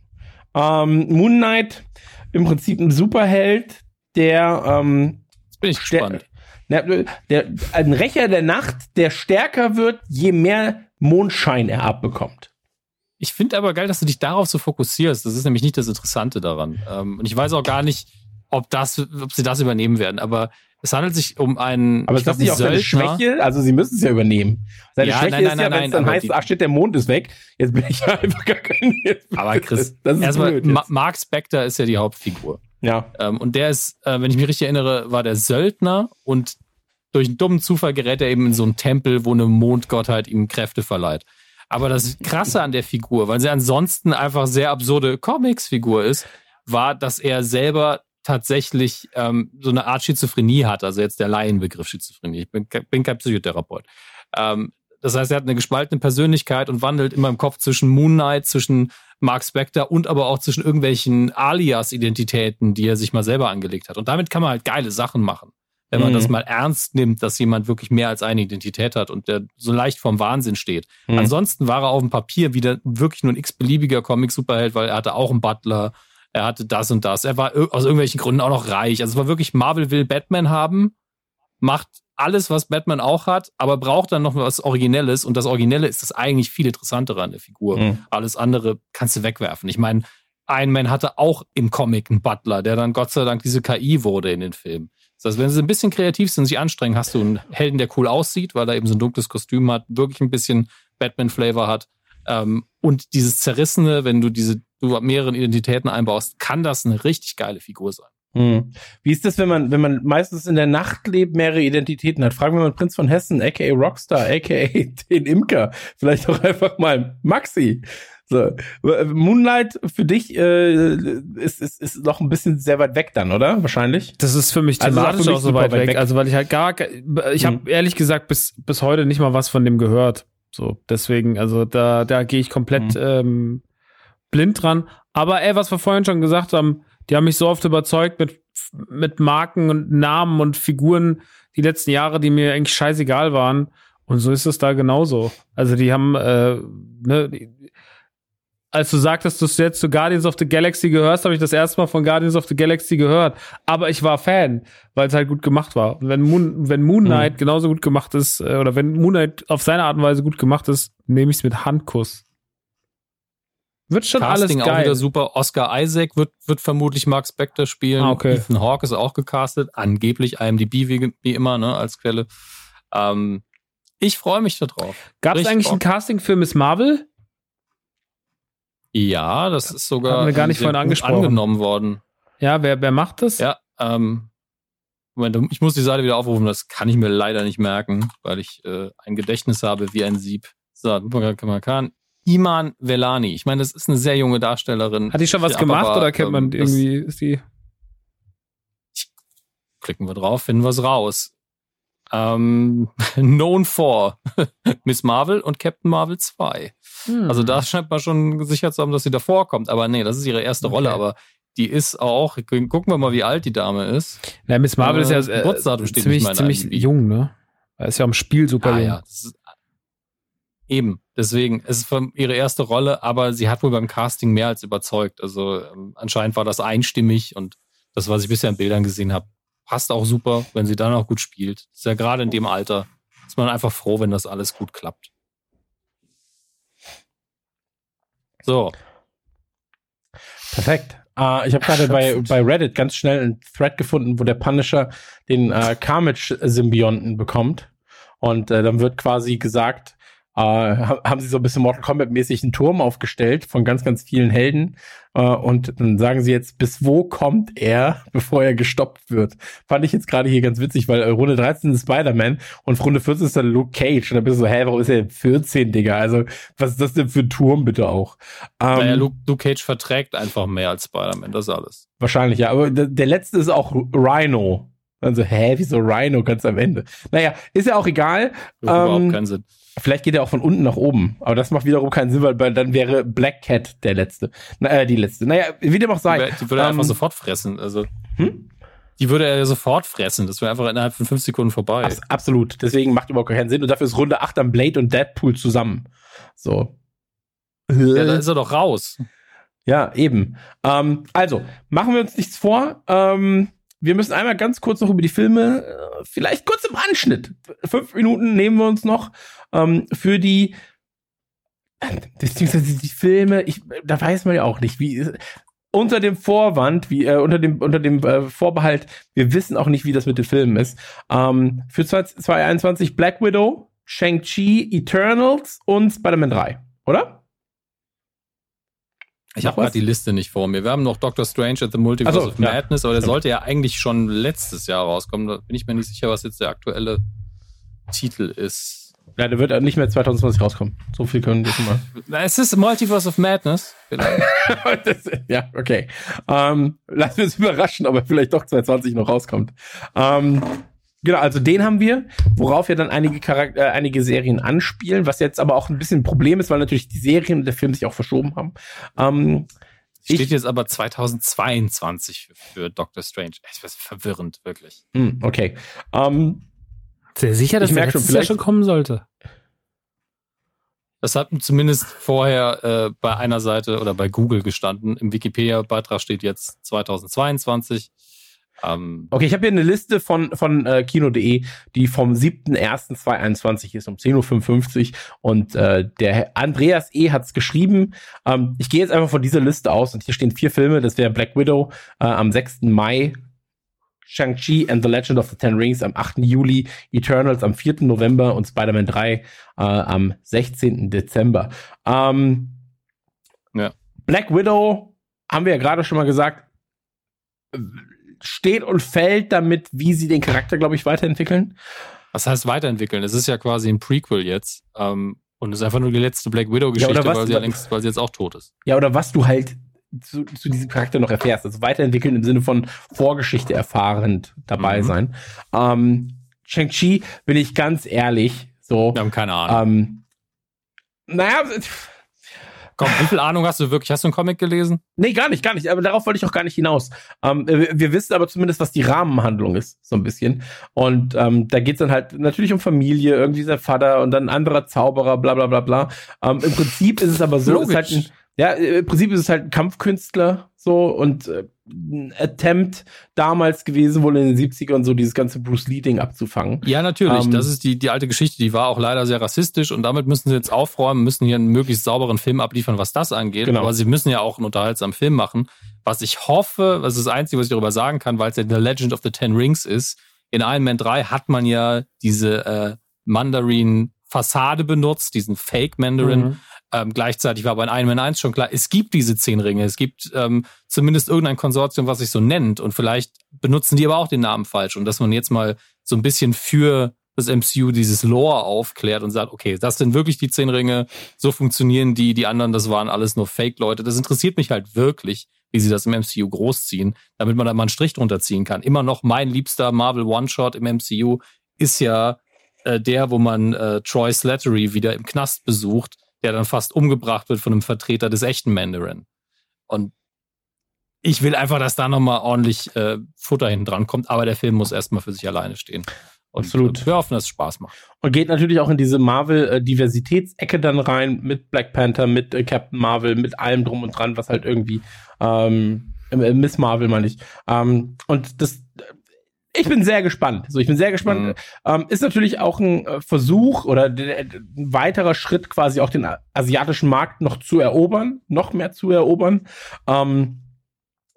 Ähm, Moon Knight, im Prinzip ein Superheld, der, ähm, Jetzt bin ich gespannt. Der, der, ein Rächer der Nacht, der stärker wird, je mehr Mondschein er abbekommt. Ich finde aber geil, dass du dich darauf so fokussierst. Das ist nämlich nicht das Interessante daran. Ähm, und ich weiß auch gar nicht, ob das, ob sie das übernehmen werden. Aber es handelt sich um einen. Aber ist das nicht auch seine Schwäche? Also sie müssen es ja übernehmen. Seine ja, Schwäche nein, nein, ist ja, wenn es dann heißt, ach shit, der Mond ist weg. Jetzt bin ich einfach gar kein. Aber Chris, das ist erstmal, Mark Spector ist ja die Hauptfigur. Ja. Ähm, und der ist, äh, wenn ich mich richtig erinnere, war der Söldner und durch einen dummen Zufall gerät er eben in so einen Tempel, wo eine Mondgottheit ihm Kräfte verleiht. Aber das Krasse an der Figur, weil sie ansonsten einfach sehr absurde Comics-Figur ist, war, dass er selber tatsächlich ähm, so eine Art Schizophrenie hat. Also jetzt der Laienbegriff Schizophrenie. Ich bin, bin kein Psychotherapeut. Ähm, das heißt, er hat eine gespaltene Persönlichkeit und wandelt immer im Kopf zwischen Moon Knight, zwischen Mark Spector und aber auch zwischen irgendwelchen Alias-Identitäten, die er sich mal selber angelegt hat. Und damit kann man halt geile Sachen machen wenn man mhm. das mal ernst nimmt, dass jemand wirklich mehr als eine Identität hat und der so leicht vorm Wahnsinn steht. Mhm. Ansonsten war er auf dem Papier wieder wirklich nur ein x-beliebiger Comic-Superheld, weil er hatte auch einen Butler, er hatte das und das. Er war aus irgendwelchen Gründen auch noch reich. Also es war wirklich, Marvel will Batman haben, macht alles, was Batman auch hat, aber braucht dann noch was Originelles. Und das Originelle ist das eigentlich viel interessantere an der Figur. Mhm. Alles andere kannst du wegwerfen. Ich meine, Iron Man hatte auch im Comic einen Butler, der dann Gott sei Dank diese KI wurde in den Filmen. Das heißt, wenn sie ein bisschen kreativ sind, sich anstrengen, hast du einen Helden, der cool aussieht, weil er eben so ein dunkles Kostüm hat, wirklich ein bisschen Batman-Flavor hat. Ähm, und dieses Zerrissene, wenn du diese du mehreren Identitäten einbaust, kann das eine richtig geile Figur sein. Hm. Wie ist das, wenn man, wenn man meistens in der Nacht lebt, mehrere Identitäten hat? Fragen wir mal Prinz von Hessen, aka Rockstar, aka den Imker, vielleicht auch einfach mal Maxi. So. Moonlight für dich äh, ist, ist, ist noch ein bisschen sehr weit weg dann, oder? Wahrscheinlich. Das ist für mich also thematisch also auch, so weit, weit weg. weg. Also weil ich halt gar, ich habe hm. ehrlich gesagt bis bis heute nicht mal was von dem gehört. So deswegen, also da da gehe ich komplett hm. ähm, blind dran. Aber ey, was wir vorhin schon gesagt haben, Die haben mich so oft überzeugt mit, mit Marken und Namen und Figuren die letzten Jahre, die mir eigentlich scheißegal waren. Und so ist es da genauso. Also die haben, äh, ne, die, als du sagtest, dass du jetzt zu Guardians of the Galaxy gehörst, habe ich das erste Mal von Guardians of the Galaxy gehört. Aber ich war Fan, weil es halt gut gemacht war. Und wenn Moon, wenn Moon mhm. Knight mhm. genauso gut gemacht ist, äh, oder wenn Moon Knight auf seine Art und Weise gut gemacht ist, nehme ich es mit Handkuss. Wird schon Casting alles geil. auch wieder super. Oscar Isaac wird, wird vermutlich Mark Spector spielen. Ah, okay. Ethan Hawke ist auch gecastet. Angeblich IMDb wie, wie immer, ne, als Quelle. Ähm, ich freue mich darauf. Gab es eigentlich Bock. ein Casting für Miss Marvel? Ja, das ist sogar Haben wir gar nicht vorhin angesprochen. angenommen worden. Ja, wer, wer macht das? Ja, ähm, Moment, ich muss die Seite wieder aufrufen, das kann ich mir leider nicht merken, weil ich äh, ein Gedächtnis habe wie ein Sieb. So, man kann. Iman Velani. Ich meine, das ist eine sehr junge Darstellerin. Hat die schon was gemacht aber, oder kennt man ähm, irgendwie, ist die? Klicken wir drauf, finden wir es raus. Ähm, known for Miss Marvel und Captain Marvel 2. Hm. Also da scheint man schon sicher zu haben, dass sie davor kommt. Aber nee, das ist ihre erste okay. Rolle. Aber die ist auch, gucken wir mal, wie alt die Dame ist. Ja, Miss Marvel äh, ist ja äh, ziemlich, ziemlich jung, ne? Ist ja am Spiel super ah, jung. Ja, ist, eben. Deswegen, es ist ihre erste Rolle, aber sie hat wohl beim Casting mehr als überzeugt. Also ähm, anscheinend war das einstimmig und das, was ich bisher in Bildern gesehen habe, passt auch super, wenn sie dann auch gut spielt. Ist ja gerade in dem Alter, ist man einfach froh, wenn das alles gut klappt. So. Perfekt. Uh, ich habe gerade bei, bei Reddit ganz schnell einen Thread gefunden, wo der Punisher den uh, Carnage-Symbionten bekommt. Und uh, dann wird quasi gesagt, äh, haben sie so ein bisschen Mortal Kombat-mäßig einen Turm aufgestellt von ganz, ganz vielen Helden. Äh, und dann sagen sie jetzt, bis wo kommt er, bevor er gestoppt wird? Fand ich jetzt gerade hier ganz witzig, weil Runde 13 ist Spider-Man und Runde 14 ist dann Luke Cage. Und dann bist du so, hä, warum ist er 14, Digga? Also, was ist das denn für ein Turm bitte auch? Ähm, naja, Luke, Luke Cage verträgt einfach mehr als Spider-Man, das ist alles. Wahrscheinlich, ja. Aber der, letzte ist auch Rhino. Dann so, hä, wieso Rhino ganz am Ende? Naja, ist ja auch egal. Überhaupt ähm, keinen Sinn. Vielleicht geht er auch von unten nach oben, aber das macht wiederum keinen Sinn, weil dann wäre Black Cat der letzte. Na, äh, die letzte. Naja, wie dem auch sei. Die würde er um, einfach ähm, sofort fressen. Also. Hm? Die würde er sofort fressen. Das wäre einfach innerhalb von fünf Sekunden vorbei. Abs absolut. Deswegen macht überhaupt keinen Sinn. Und dafür ist Runde 8 dann Blade und Deadpool zusammen. So. Ja, da ist er doch raus. Ja, eben. Ähm, also, machen wir uns nichts vor. Ähm, wir müssen einmal ganz kurz noch über die Filme, äh, vielleicht kurz im Anschnitt. Fünf Minuten nehmen wir uns noch ähm, für die, beziehungsweise die Filme, ich, da weiß man ja auch nicht, wie, unter dem Vorwand, wie äh, unter dem unter dem äh, Vorbehalt, wir wissen auch nicht, wie das mit den Filmen ist. Ähm, für 2021 Black Widow, Shang-Chi, Eternals und Spider-Man 3, oder? Ich habe gerade die Liste nicht vor mir. Wir haben noch Doctor Strange at the Multiverse so, of Madness, ja. aber der sollte ja eigentlich schon letztes Jahr rauskommen. Da bin ich mir nicht sicher, was jetzt der aktuelle Titel ist. Ja, der wird nicht mehr 2020 rauskommen. So viel können wir schon mal. Es ist Multiverse of Madness. das, ja, okay. Ähm, lassen wir uns überraschen, ob er vielleicht doch 2020 noch rauskommt. Ähm, Genau, also den haben wir, worauf ja dann einige Charakter, äh, einige Serien anspielen, was jetzt aber auch ein bisschen ein Problem ist, weil natürlich die Serien und der Film sich auch verschoben haben. Ähm, Steht ich, jetzt aber 2022 für, für Doctor Strange. Das ist verwirrend, wirklich. Hm, okay. Ähm, Sehr sicher, dass der schon, vielleicht schon kommen sollte. Das hat zumindest vorher äh, bei einer Seite oder bei Google gestanden. Im Wikipedia-Beitrag steht jetzt 2022. Ähm, okay, ich habe hier eine Liste von, von äh, Kino.de, die vom 7.1.2021 ist, um 10.55 Uhr. Und äh, der Andreas E. hat's geschrieben. Ähm, ich gehe jetzt einfach von dieser Liste aus und hier stehen vier Filme. Das wäre Black Widow äh, am 6. Mai, Shang-Chi and the Legend of the Ten Rings am 8. Juli, Eternals am 4. November und Spider-Man 3 äh, am 16. Dezember. Ähm, ja. Black Widow haben wir ja gerade schon mal gesagt, steht und fällt damit, wie sie den Charakter, glaube ich, weiterentwickeln. Was heißt weiterentwickeln? Es ist ja quasi ein Prequel jetzt. Ähm, und es ist einfach nur die letzte Black Widow-Geschichte, ja, weil, sie ja längst, weil sie jetzt auch tot ist. Ja, oder was du halt zu, zu diesem Charakter noch erfährst. Also weiterentwickeln im Sinne von Vorgeschichte erfahrend dabei mhm. sein. Ähm, Shang-Chi, bin ich ganz ehrlich, so. Wir haben keine Ahnung. Ähm, naja, Komm, wie viel Ahnung hast du wirklich? Hast du einen Comic gelesen? Nee, gar nicht, gar nicht. Aber darauf wollte ich auch gar nicht hinaus. Ähm, wir, wir, wissen aber zumindest, was die Rahmenhandlung ist, so ein bisschen. Und ähm, da geht's dann halt natürlich um Familie, irgendwie sein Vater und dann ein anderer Zauberer, bla bla bla bla. Ähm, Im Prinzip ist es aber so, ist halt ein, ja, im Prinzip ist es halt ein Kampfkünstler so und äh, ein Attempt damals gewesen, wohl in den 70ern so dieses ganze Bruce Lee-Ding abzufangen. Ja, natürlich. Ähm, das ist die, die alte Geschichte, die war auch leider sehr rassistisch und damit müssen sie jetzt aufräumen, müssen hier einen möglichst sauberen Film abliefern, was das angeht. Genau. Aber sie müssen ja auch einen unterhaltsamen Film machen. Was ich hoffe, das ist das Einzige, was ich darüber sagen kann, weil es ja The Legend of the Ten Rings ist. In Iron Man 3 hat man ja diese äh, Mandarin-Fassade benutzt, diesen Fake Mandarin. Mhm. Ähm, gleichzeitig war bei Iron Man 1 schon klar, es gibt diese zehn Ringe. Es gibt ähm, zumindest irgendein Konsortium, was sich so nennt. Und vielleicht benutzen die aber auch den Namen falsch. Und dass man jetzt mal so ein bisschen für das MCU dieses Lore aufklärt und sagt, okay, das sind wirklich die zehn Ringe, so funktionieren die, die anderen, das waren alles nur Fake-Leute. Das interessiert mich halt wirklich, wie sie das im MCU großziehen, damit man da mal einen Strich drunter ziehen kann. Immer noch mein liebster Marvel One-Shot im MCU ist ja äh, der, wo man äh, Troy Slattery wieder im Knast besucht der dann fast umgebracht wird von einem Vertreter des echten Mandarin. Und ich will einfach, dass da nochmal ordentlich äh, Futter hinten dran kommt, aber der Film muss erstmal für sich alleine stehen. Und Absolut. Wir hoffen, dass es Spaß macht. Und geht natürlich auch in diese Marvel-Diversitätsecke dann rein mit Black Panther, mit äh, Captain Marvel, mit allem drum und dran, was halt irgendwie ähm, äh, Miss Marvel meine ich. Ähm, und das ich bin sehr gespannt. So, ich bin sehr gespannt. Mhm. Ähm, ist natürlich auch ein äh, Versuch oder ein weiterer Schritt, quasi auch den asiatischen Markt noch zu erobern, noch mehr zu erobern. Ähm,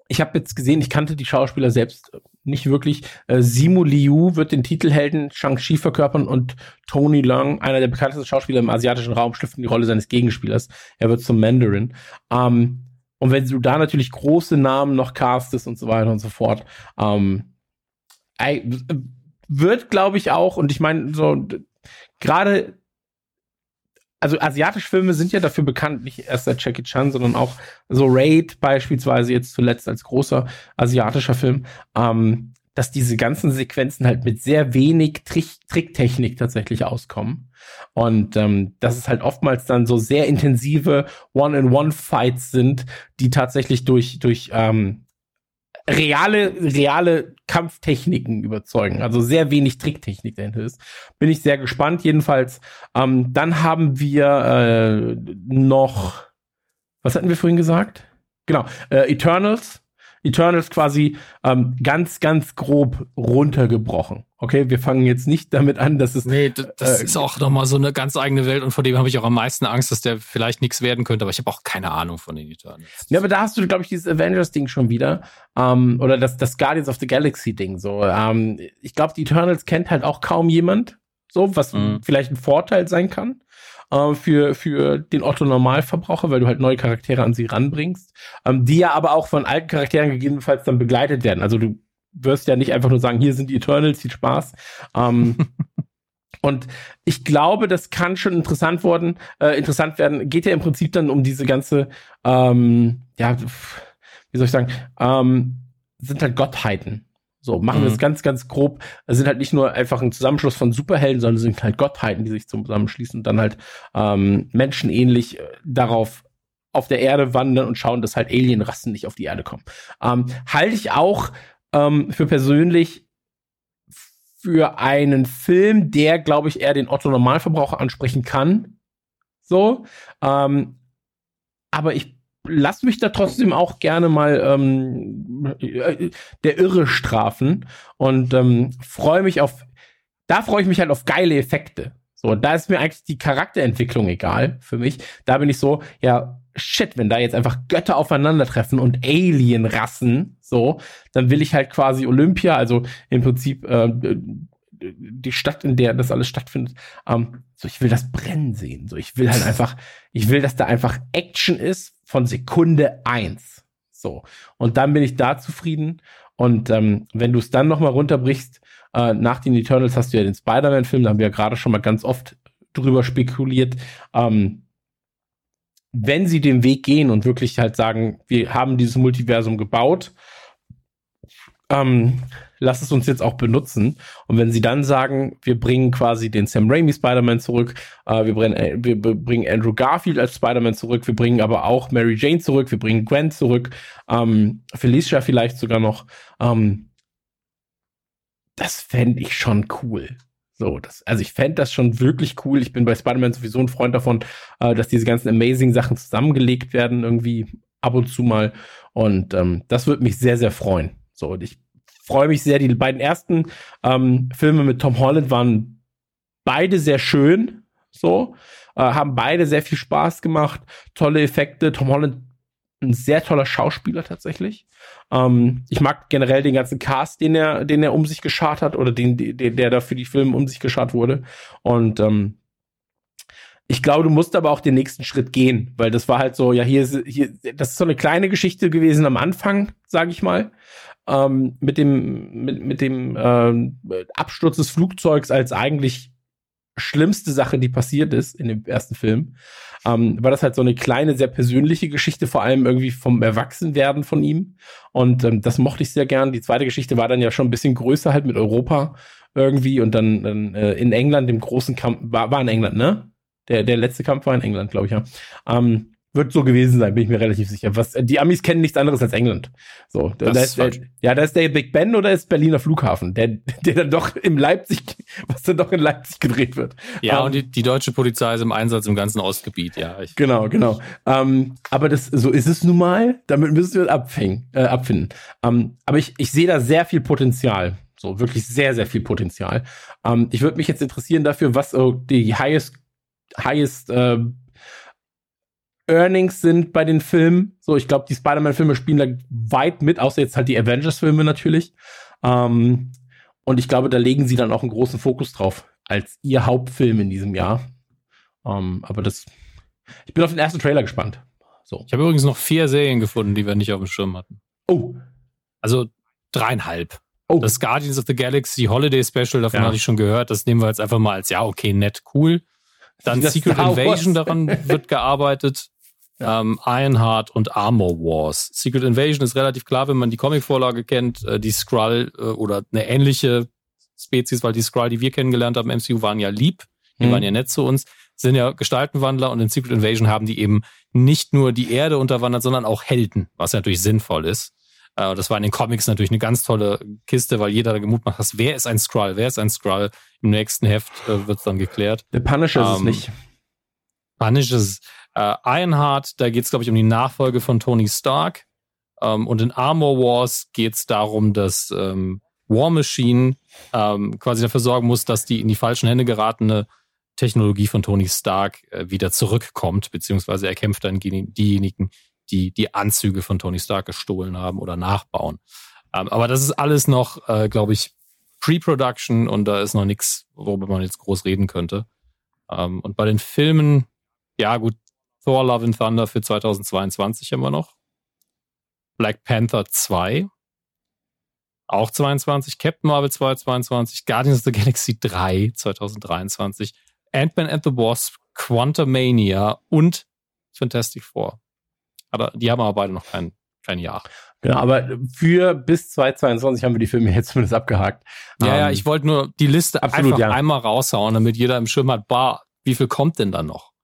ich habe jetzt gesehen, ich kannte die Schauspieler selbst nicht wirklich. Äh, Simu Liu wird den Titelhelden Shang-Chi verkörpern und Tony Leung, einer der bekanntesten Schauspieler im asiatischen Raum, schlüpft in die Rolle seines Gegenspielers. Er wird zum Mandarin. Ähm, und wenn du da natürlich große Namen noch castest und so weiter und so fort, ähm, wird, glaube ich, auch, und ich meine, so gerade, also asiatische Filme sind ja dafür bekannt, nicht erst seit Jackie Chan, sondern auch so Raid beispielsweise jetzt zuletzt als großer asiatischer Film, ähm, dass diese ganzen Sequenzen halt mit sehr wenig Trick Tricktechnik tatsächlich auskommen. Und ähm, dass es halt oftmals dann so sehr intensive One-in-One-Fights sind, die tatsächlich durch, durch ähm, reale, reale Kampftechniken überzeugen. Also sehr wenig Tricktechnik dahinter ist. Bin ich sehr gespannt. Jedenfalls, ähm, dann haben wir äh, noch, was hatten wir vorhin gesagt? Genau, äh, Eternals Eternals quasi ähm, ganz, ganz grob runtergebrochen. Okay, wir fangen jetzt nicht damit an, dass es. Nee, das äh, ist auch nochmal so eine ganz eigene Welt und vor dem habe ich auch am meisten Angst, dass der vielleicht nichts werden könnte, aber ich habe auch keine Ahnung von den Eternals. Ja, aber da hast du, glaube ich, dieses Avengers-Ding schon wieder. Ähm, oder das, das Guardians of the Galaxy-Ding so. Ähm, ich glaube, die Eternals kennt halt auch kaum jemand. So, was mhm. vielleicht ein Vorteil sein kann äh, für, für den Otto-Normalverbraucher, weil du halt neue Charaktere an sie ranbringst, ähm, die ja aber auch von alten Charakteren gegebenenfalls dann begleitet werden. Also du wirst ja nicht einfach nur sagen, hier sind die Eternals, viel Spaß. Ähm, Und ich glaube, das kann schon interessant worden, äh, interessant werden. Geht ja im Prinzip dann um diese ganze, ähm, ja, wie soll ich sagen, ähm, sind halt Gottheiten. So, machen wir es mhm. ganz, ganz grob. Es sind halt nicht nur einfach ein Zusammenschluss von Superhelden, sondern sind halt Gottheiten, die sich zusammenschließen und dann halt ähm, menschenähnlich äh, darauf auf der Erde wandern und schauen, dass halt Alienrassen nicht auf die Erde kommen. Ähm, halte ich auch ähm, für persönlich für einen Film, der, glaube ich, eher den Otto-Normalverbraucher ansprechen kann. So. Ähm, aber ich lass mich da trotzdem auch gerne mal ähm, der Irre strafen und ähm, freue mich auf, da freue ich mich halt auf geile Effekte. So, da ist mir eigentlich die Charakterentwicklung egal für mich. Da bin ich so, ja, shit, wenn da jetzt einfach Götter aufeinandertreffen und Alien-Rassen, so, dann will ich halt quasi Olympia, also im Prinzip äh, die Stadt, in der das alles stattfindet, ähm, so ich will das brennen sehen. So, ich will halt einfach, ich will, dass da einfach Action ist von Sekunde eins. So. Und dann bin ich da zufrieden. Und ähm, wenn du es dann nochmal runterbrichst, äh, nach den Eternals hast du ja den Spider-Man-Film, da haben wir ja gerade schon mal ganz oft drüber spekuliert. Ähm, wenn sie den Weg gehen und wirklich halt sagen, wir haben dieses Multiversum gebaut, ähm, lass es uns jetzt auch benutzen. Und wenn sie dann sagen, wir bringen quasi den Sam Raimi Spider-Man zurück, äh, wir, bringen, äh, wir bringen Andrew Garfield als Spider-Man zurück, wir bringen aber auch Mary Jane zurück, wir bringen Gwen zurück, ähm, Felicia vielleicht sogar noch. Ähm, das fände ich schon cool. So, das, also ich fände das schon wirklich cool. Ich bin bei Spider-Man sowieso ein Freund davon, äh, dass diese ganzen amazing Sachen zusammengelegt werden, irgendwie ab und zu mal. Und ähm, das würde mich sehr, sehr freuen. So, und ich freue mich sehr. Die beiden ersten ähm, Filme mit Tom Holland waren beide sehr schön. So, äh, haben beide sehr viel Spaß gemacht. Tolle Effekte. Tom Holland ein sehr toller Schauspieler tatsächlich. Ähm, ich mag generell den ganzen Cast, den er, den er um sich geschart hat oder den, den der da für die Filme um sich geschart wurde. Und ähm, ich glaube, du musst aber auch den nächsten Schritt gehen, weil das war halt so, ja, hier ist, hier, das ist so eine kleine Geschichte gewesen am Anfang, sage ich mal ähm, mit dem, mit, mit dem ähm, Absturz des Flugzeugs als eigentlich schlimmste Sache, die passiert ist in dem ersten Film, ähm, war das halt so eine kleine, sehr persönliche Geschichte, vor allem irgendwie vom Erwachsenwerden von ihm. Und ähm, das mochte ich sehr gern. Die zweite Geschichte war dann ja schon ein bisschen größer halt mit Europa irgendwie und dann, dann äh, in England, dem großen Kampf, war, war in England, ne? Der, der letzte Kampf war in England, glaube ich, ja. Ähm, wird so gewesen sein, bin ich mir relativ sicher. Was, die Amis kennen nichts anderes als England. So, das da ist, der, ja, da ist der Big Ben oder ist Berliner Flughafen, der, der dann doch im Leipzig, was dann doch in Leipzig gedreht wird. Ja, um, ähm, und die, die deutsche Polizei ist im Einsatz im ganzen Ostgebiet, ja. Ich, genau, genau. Um, aber das, so ist es nun mal. Damit müssen wir abfängen, äh, abfinden. Um, aber ich, ich sehe da sehr viel Potenzial. So, wirklich sehr, sehr viel Potenzial. ich würde mich jetzt interessieren dafür, was so die highest, highest, äh, Earnings sind bei den Filmen. So, ich glaube, die Spider-Man-Filme spielen da weit mit, außer jetzt halt die Avengers-Filme natürlich. Ähm, und ich glaube, da legen sie dann auch einen großen Fokus drauf als ihr Hauptfilm in diesem Jahr. Ähm, aber das, ich bin auf den ersten Trailer gespannt. So. Ich habe übrigens noch vier Serien gefunden, die wir nicht auf dem Schirm hatten. Oh. Also dreieinhalb. Oh. Das Guardians of the Galaxy Holiday Special, davon ja. hatte ich schon gehört. Das nehmen wir jetzt einfach mal als, ja, okay, nett, cool. Dann Secret Invasion, daran wird gearbeitet. Ja. Ähm, Ironheart und Armor Wars. Secret Invasion ist relativ klar, wenn man die Comicvorlage kennt. Äh, die Skrull äh, oder eine ähnliche Spezies, weil die Skrull, die wir kennengelernt haben im MCU, waren ja lieb. Die mhm. waren ja nett zu uns. Sind ja Gestaltenwandler und in Secret Invasion haben die eben nicht nur die Erde unterwandert, sondern auch Helden, was ja natürlich sinnvoll ist. Äh, das war in den Comics natürlich eine ganz tolle Kiste, weil jeder da gemutmacht hat, wer ist ein Skrull, wer ist ein Skrull. Im nächsten Heft äh, wird es dann geklärt. Der Punisher ähm, ist es ähm, nicht. Punisher ist äh, Ironheart, da geht es, glaube ich, um die Nachfolge von Tony Stark. Ähm, und in Armor Wars geht es darum, dass ähm, War Machine ähm, quasi dafür sorgen muss, dass die in die falschen Hände geratene Technologie von Tony Stark äh, wieder zurückkommt, beziehungsweise er kämpft dann gegen diejenigen, die die Anzüge von Tony Stark gestohlen haben oder nachbauen. Ähm, aber das ist alles noch, äh, glaube ich, Pre-Production und da ist noch nichts, worüber man jetzt groß reden könnte. Ähm, und bei den Filmen, ja gut, Thor Love and Thunder für 2022 haben wir noch. Black Panther 2. Auch 22. Captain Marvel 222. Guardians of the Galaxy 3 2023. Ant-Man and the Wasp, Quantumania und Fantastic Four. Aber die haben aber beide noch kein, kein Jahr. Genau, aber für bis 2022 haben wir die Filme jetzt zumindest abgehakt. Ja, um, ja, ähm, ich wollte nur die Liste absolut, einfach ja. einmal raushauen, damit jeder im Schirm hat, bar, wie viel kommt denn da noch?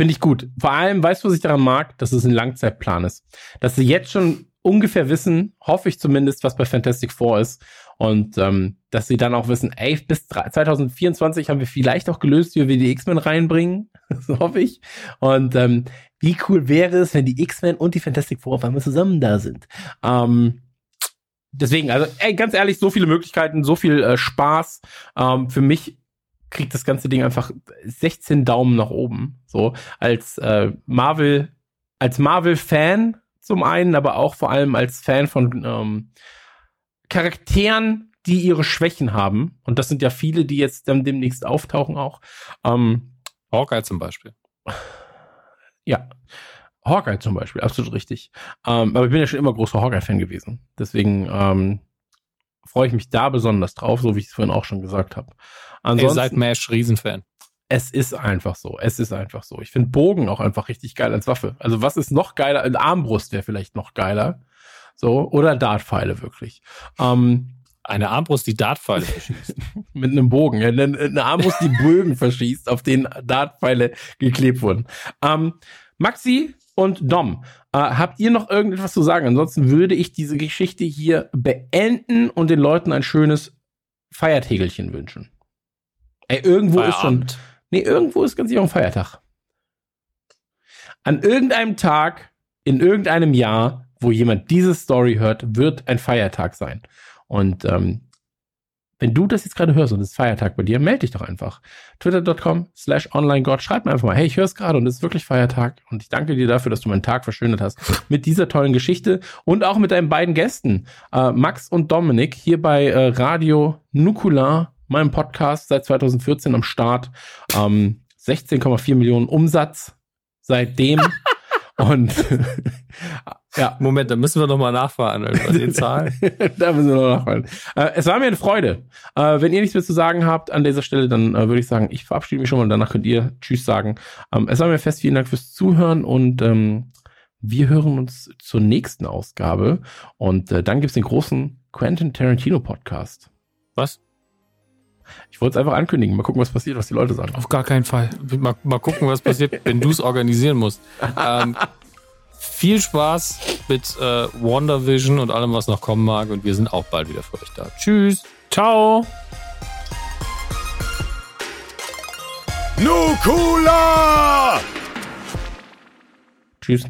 Finde ich gut. Vor allem, weißt du, was ich daran mag? Dass es ein Langzeitplan ist. Dass sie jetzt schon ungefähr wissen, hoffe ich zumindest, was bei Fantastic Four ist. Und ähm, dass sie dann auch wissen, ey, bis 2024 haben wir vielleicht auch gelöst, wie wir die X-Men reinbringen. so hoffe ich. Und ähm, wie cool wäre es, wenn die X-Men und die Fantastic Four auf einmal zusammen da sind. Ähm, deswegen, also, ey, ganz ehrlich, so viele Möglichkeiten, so viel äh, Spaß. Ähm, für mich kriegt das ganze Ding einfach 16 Daumen nach oben. So als äh, Marvel, als Marvel-Fan zum einen, aber auch vor allem als Fan von ähm, Charakteren, die ihre Schwächen haben. Und das sind ja viele, die jetzt dann demnächst auftauchen auch. Ähm, Hawkeye zum Beispiel. Ja. Hawkeye zum Beispiel, absolut richtig. Ähm, aber ich bin ja schon immer großer Hawkeye-Fan gewesen. Deswegen ähm, freue ich mich da besonders drauf, so wie ich es vorhin auch schon gesagt habe. Ansonsten, Ihr seid Mesh Riesenfan. Es ist einfach so. Es ist einfach so. Ich finde Bogen auch einfach richtig geil als Waffe. Also was ist noch geiler? Eine Armbrust wäre vielleicht noch geiler. So, oder Dartpfeile wirklich. Ähm, Eine Armbrust, die Dartpfeile verschießt. mit einem Bogen. Eine, eine Armbrust, die Bögen verschießt, auf denen Dartpfeile geklebt wurden. Ähm, Maxi und Dom, äh, habt ihr noch irgendetwas zu sagen? Ansonsten würde ich diese Geschichte hier beenden und den Leuten ein schönes Feiertägelchen wünschen. Ey, irgendwo ist schon. Feierabend. Nee, irgendwo ist ganz sicher ein Feiertag. An irgendeinem Tag, in irgendeinem Jahr, wo jemand diese Story hört, wird ein Feiertag sein. Und ähm, wenn du das jetzt gerade hörst und es ist Feiertag bei dir, melde dich doch einfach. Twitter.com slash onlinegod. Schreib mir einfach mal, hey, ich höre es gerade und es ist wirklich Feiertag. Und ich danke dir dafür, dass du meinen Tag verschönert hast mit dieser tollen Geschichte und auch mit deinen beiden Gästen, äh, Max und Dominik, hier bei äh, Radio Nukular, meinem Podcast seit 2014 am Start. Ähm, 16,4 Millionen Umsatz seitdem. und ja, Moment, da müssen wir noch mal nachfahren über die Zahl. da müssen wir noch nachfallen. Äh, es war mir eine Freude. Äh, wenn ihr nichts mehr zu sagen habt an dieser Stelle, dann äh, würde ich sagen, ich verabschiede mich schon mal und danach könnt ihr Tschüss sagen. Ähm, es war mir fest, vielen Dank fürs Zuhören und ähm, wir hören uns zur nächsten Ausgabe und äh, dann gibt's den großen Quentin Tarantino Podcast. Was? Ich wollte es einfach ankündigen. Mal gucken, was passiert, was die Leute sagen. Auf gar keinen Fall. Mal, mal gucken, was passiert, wenn du es organisieren musst. Ähm, viel Spaß mit äh, WandaVision und allem, was noch kommen mag. Und wir sind auch bald wieder für euch da. Tschüss. Ciao. Nukula! Tschüss.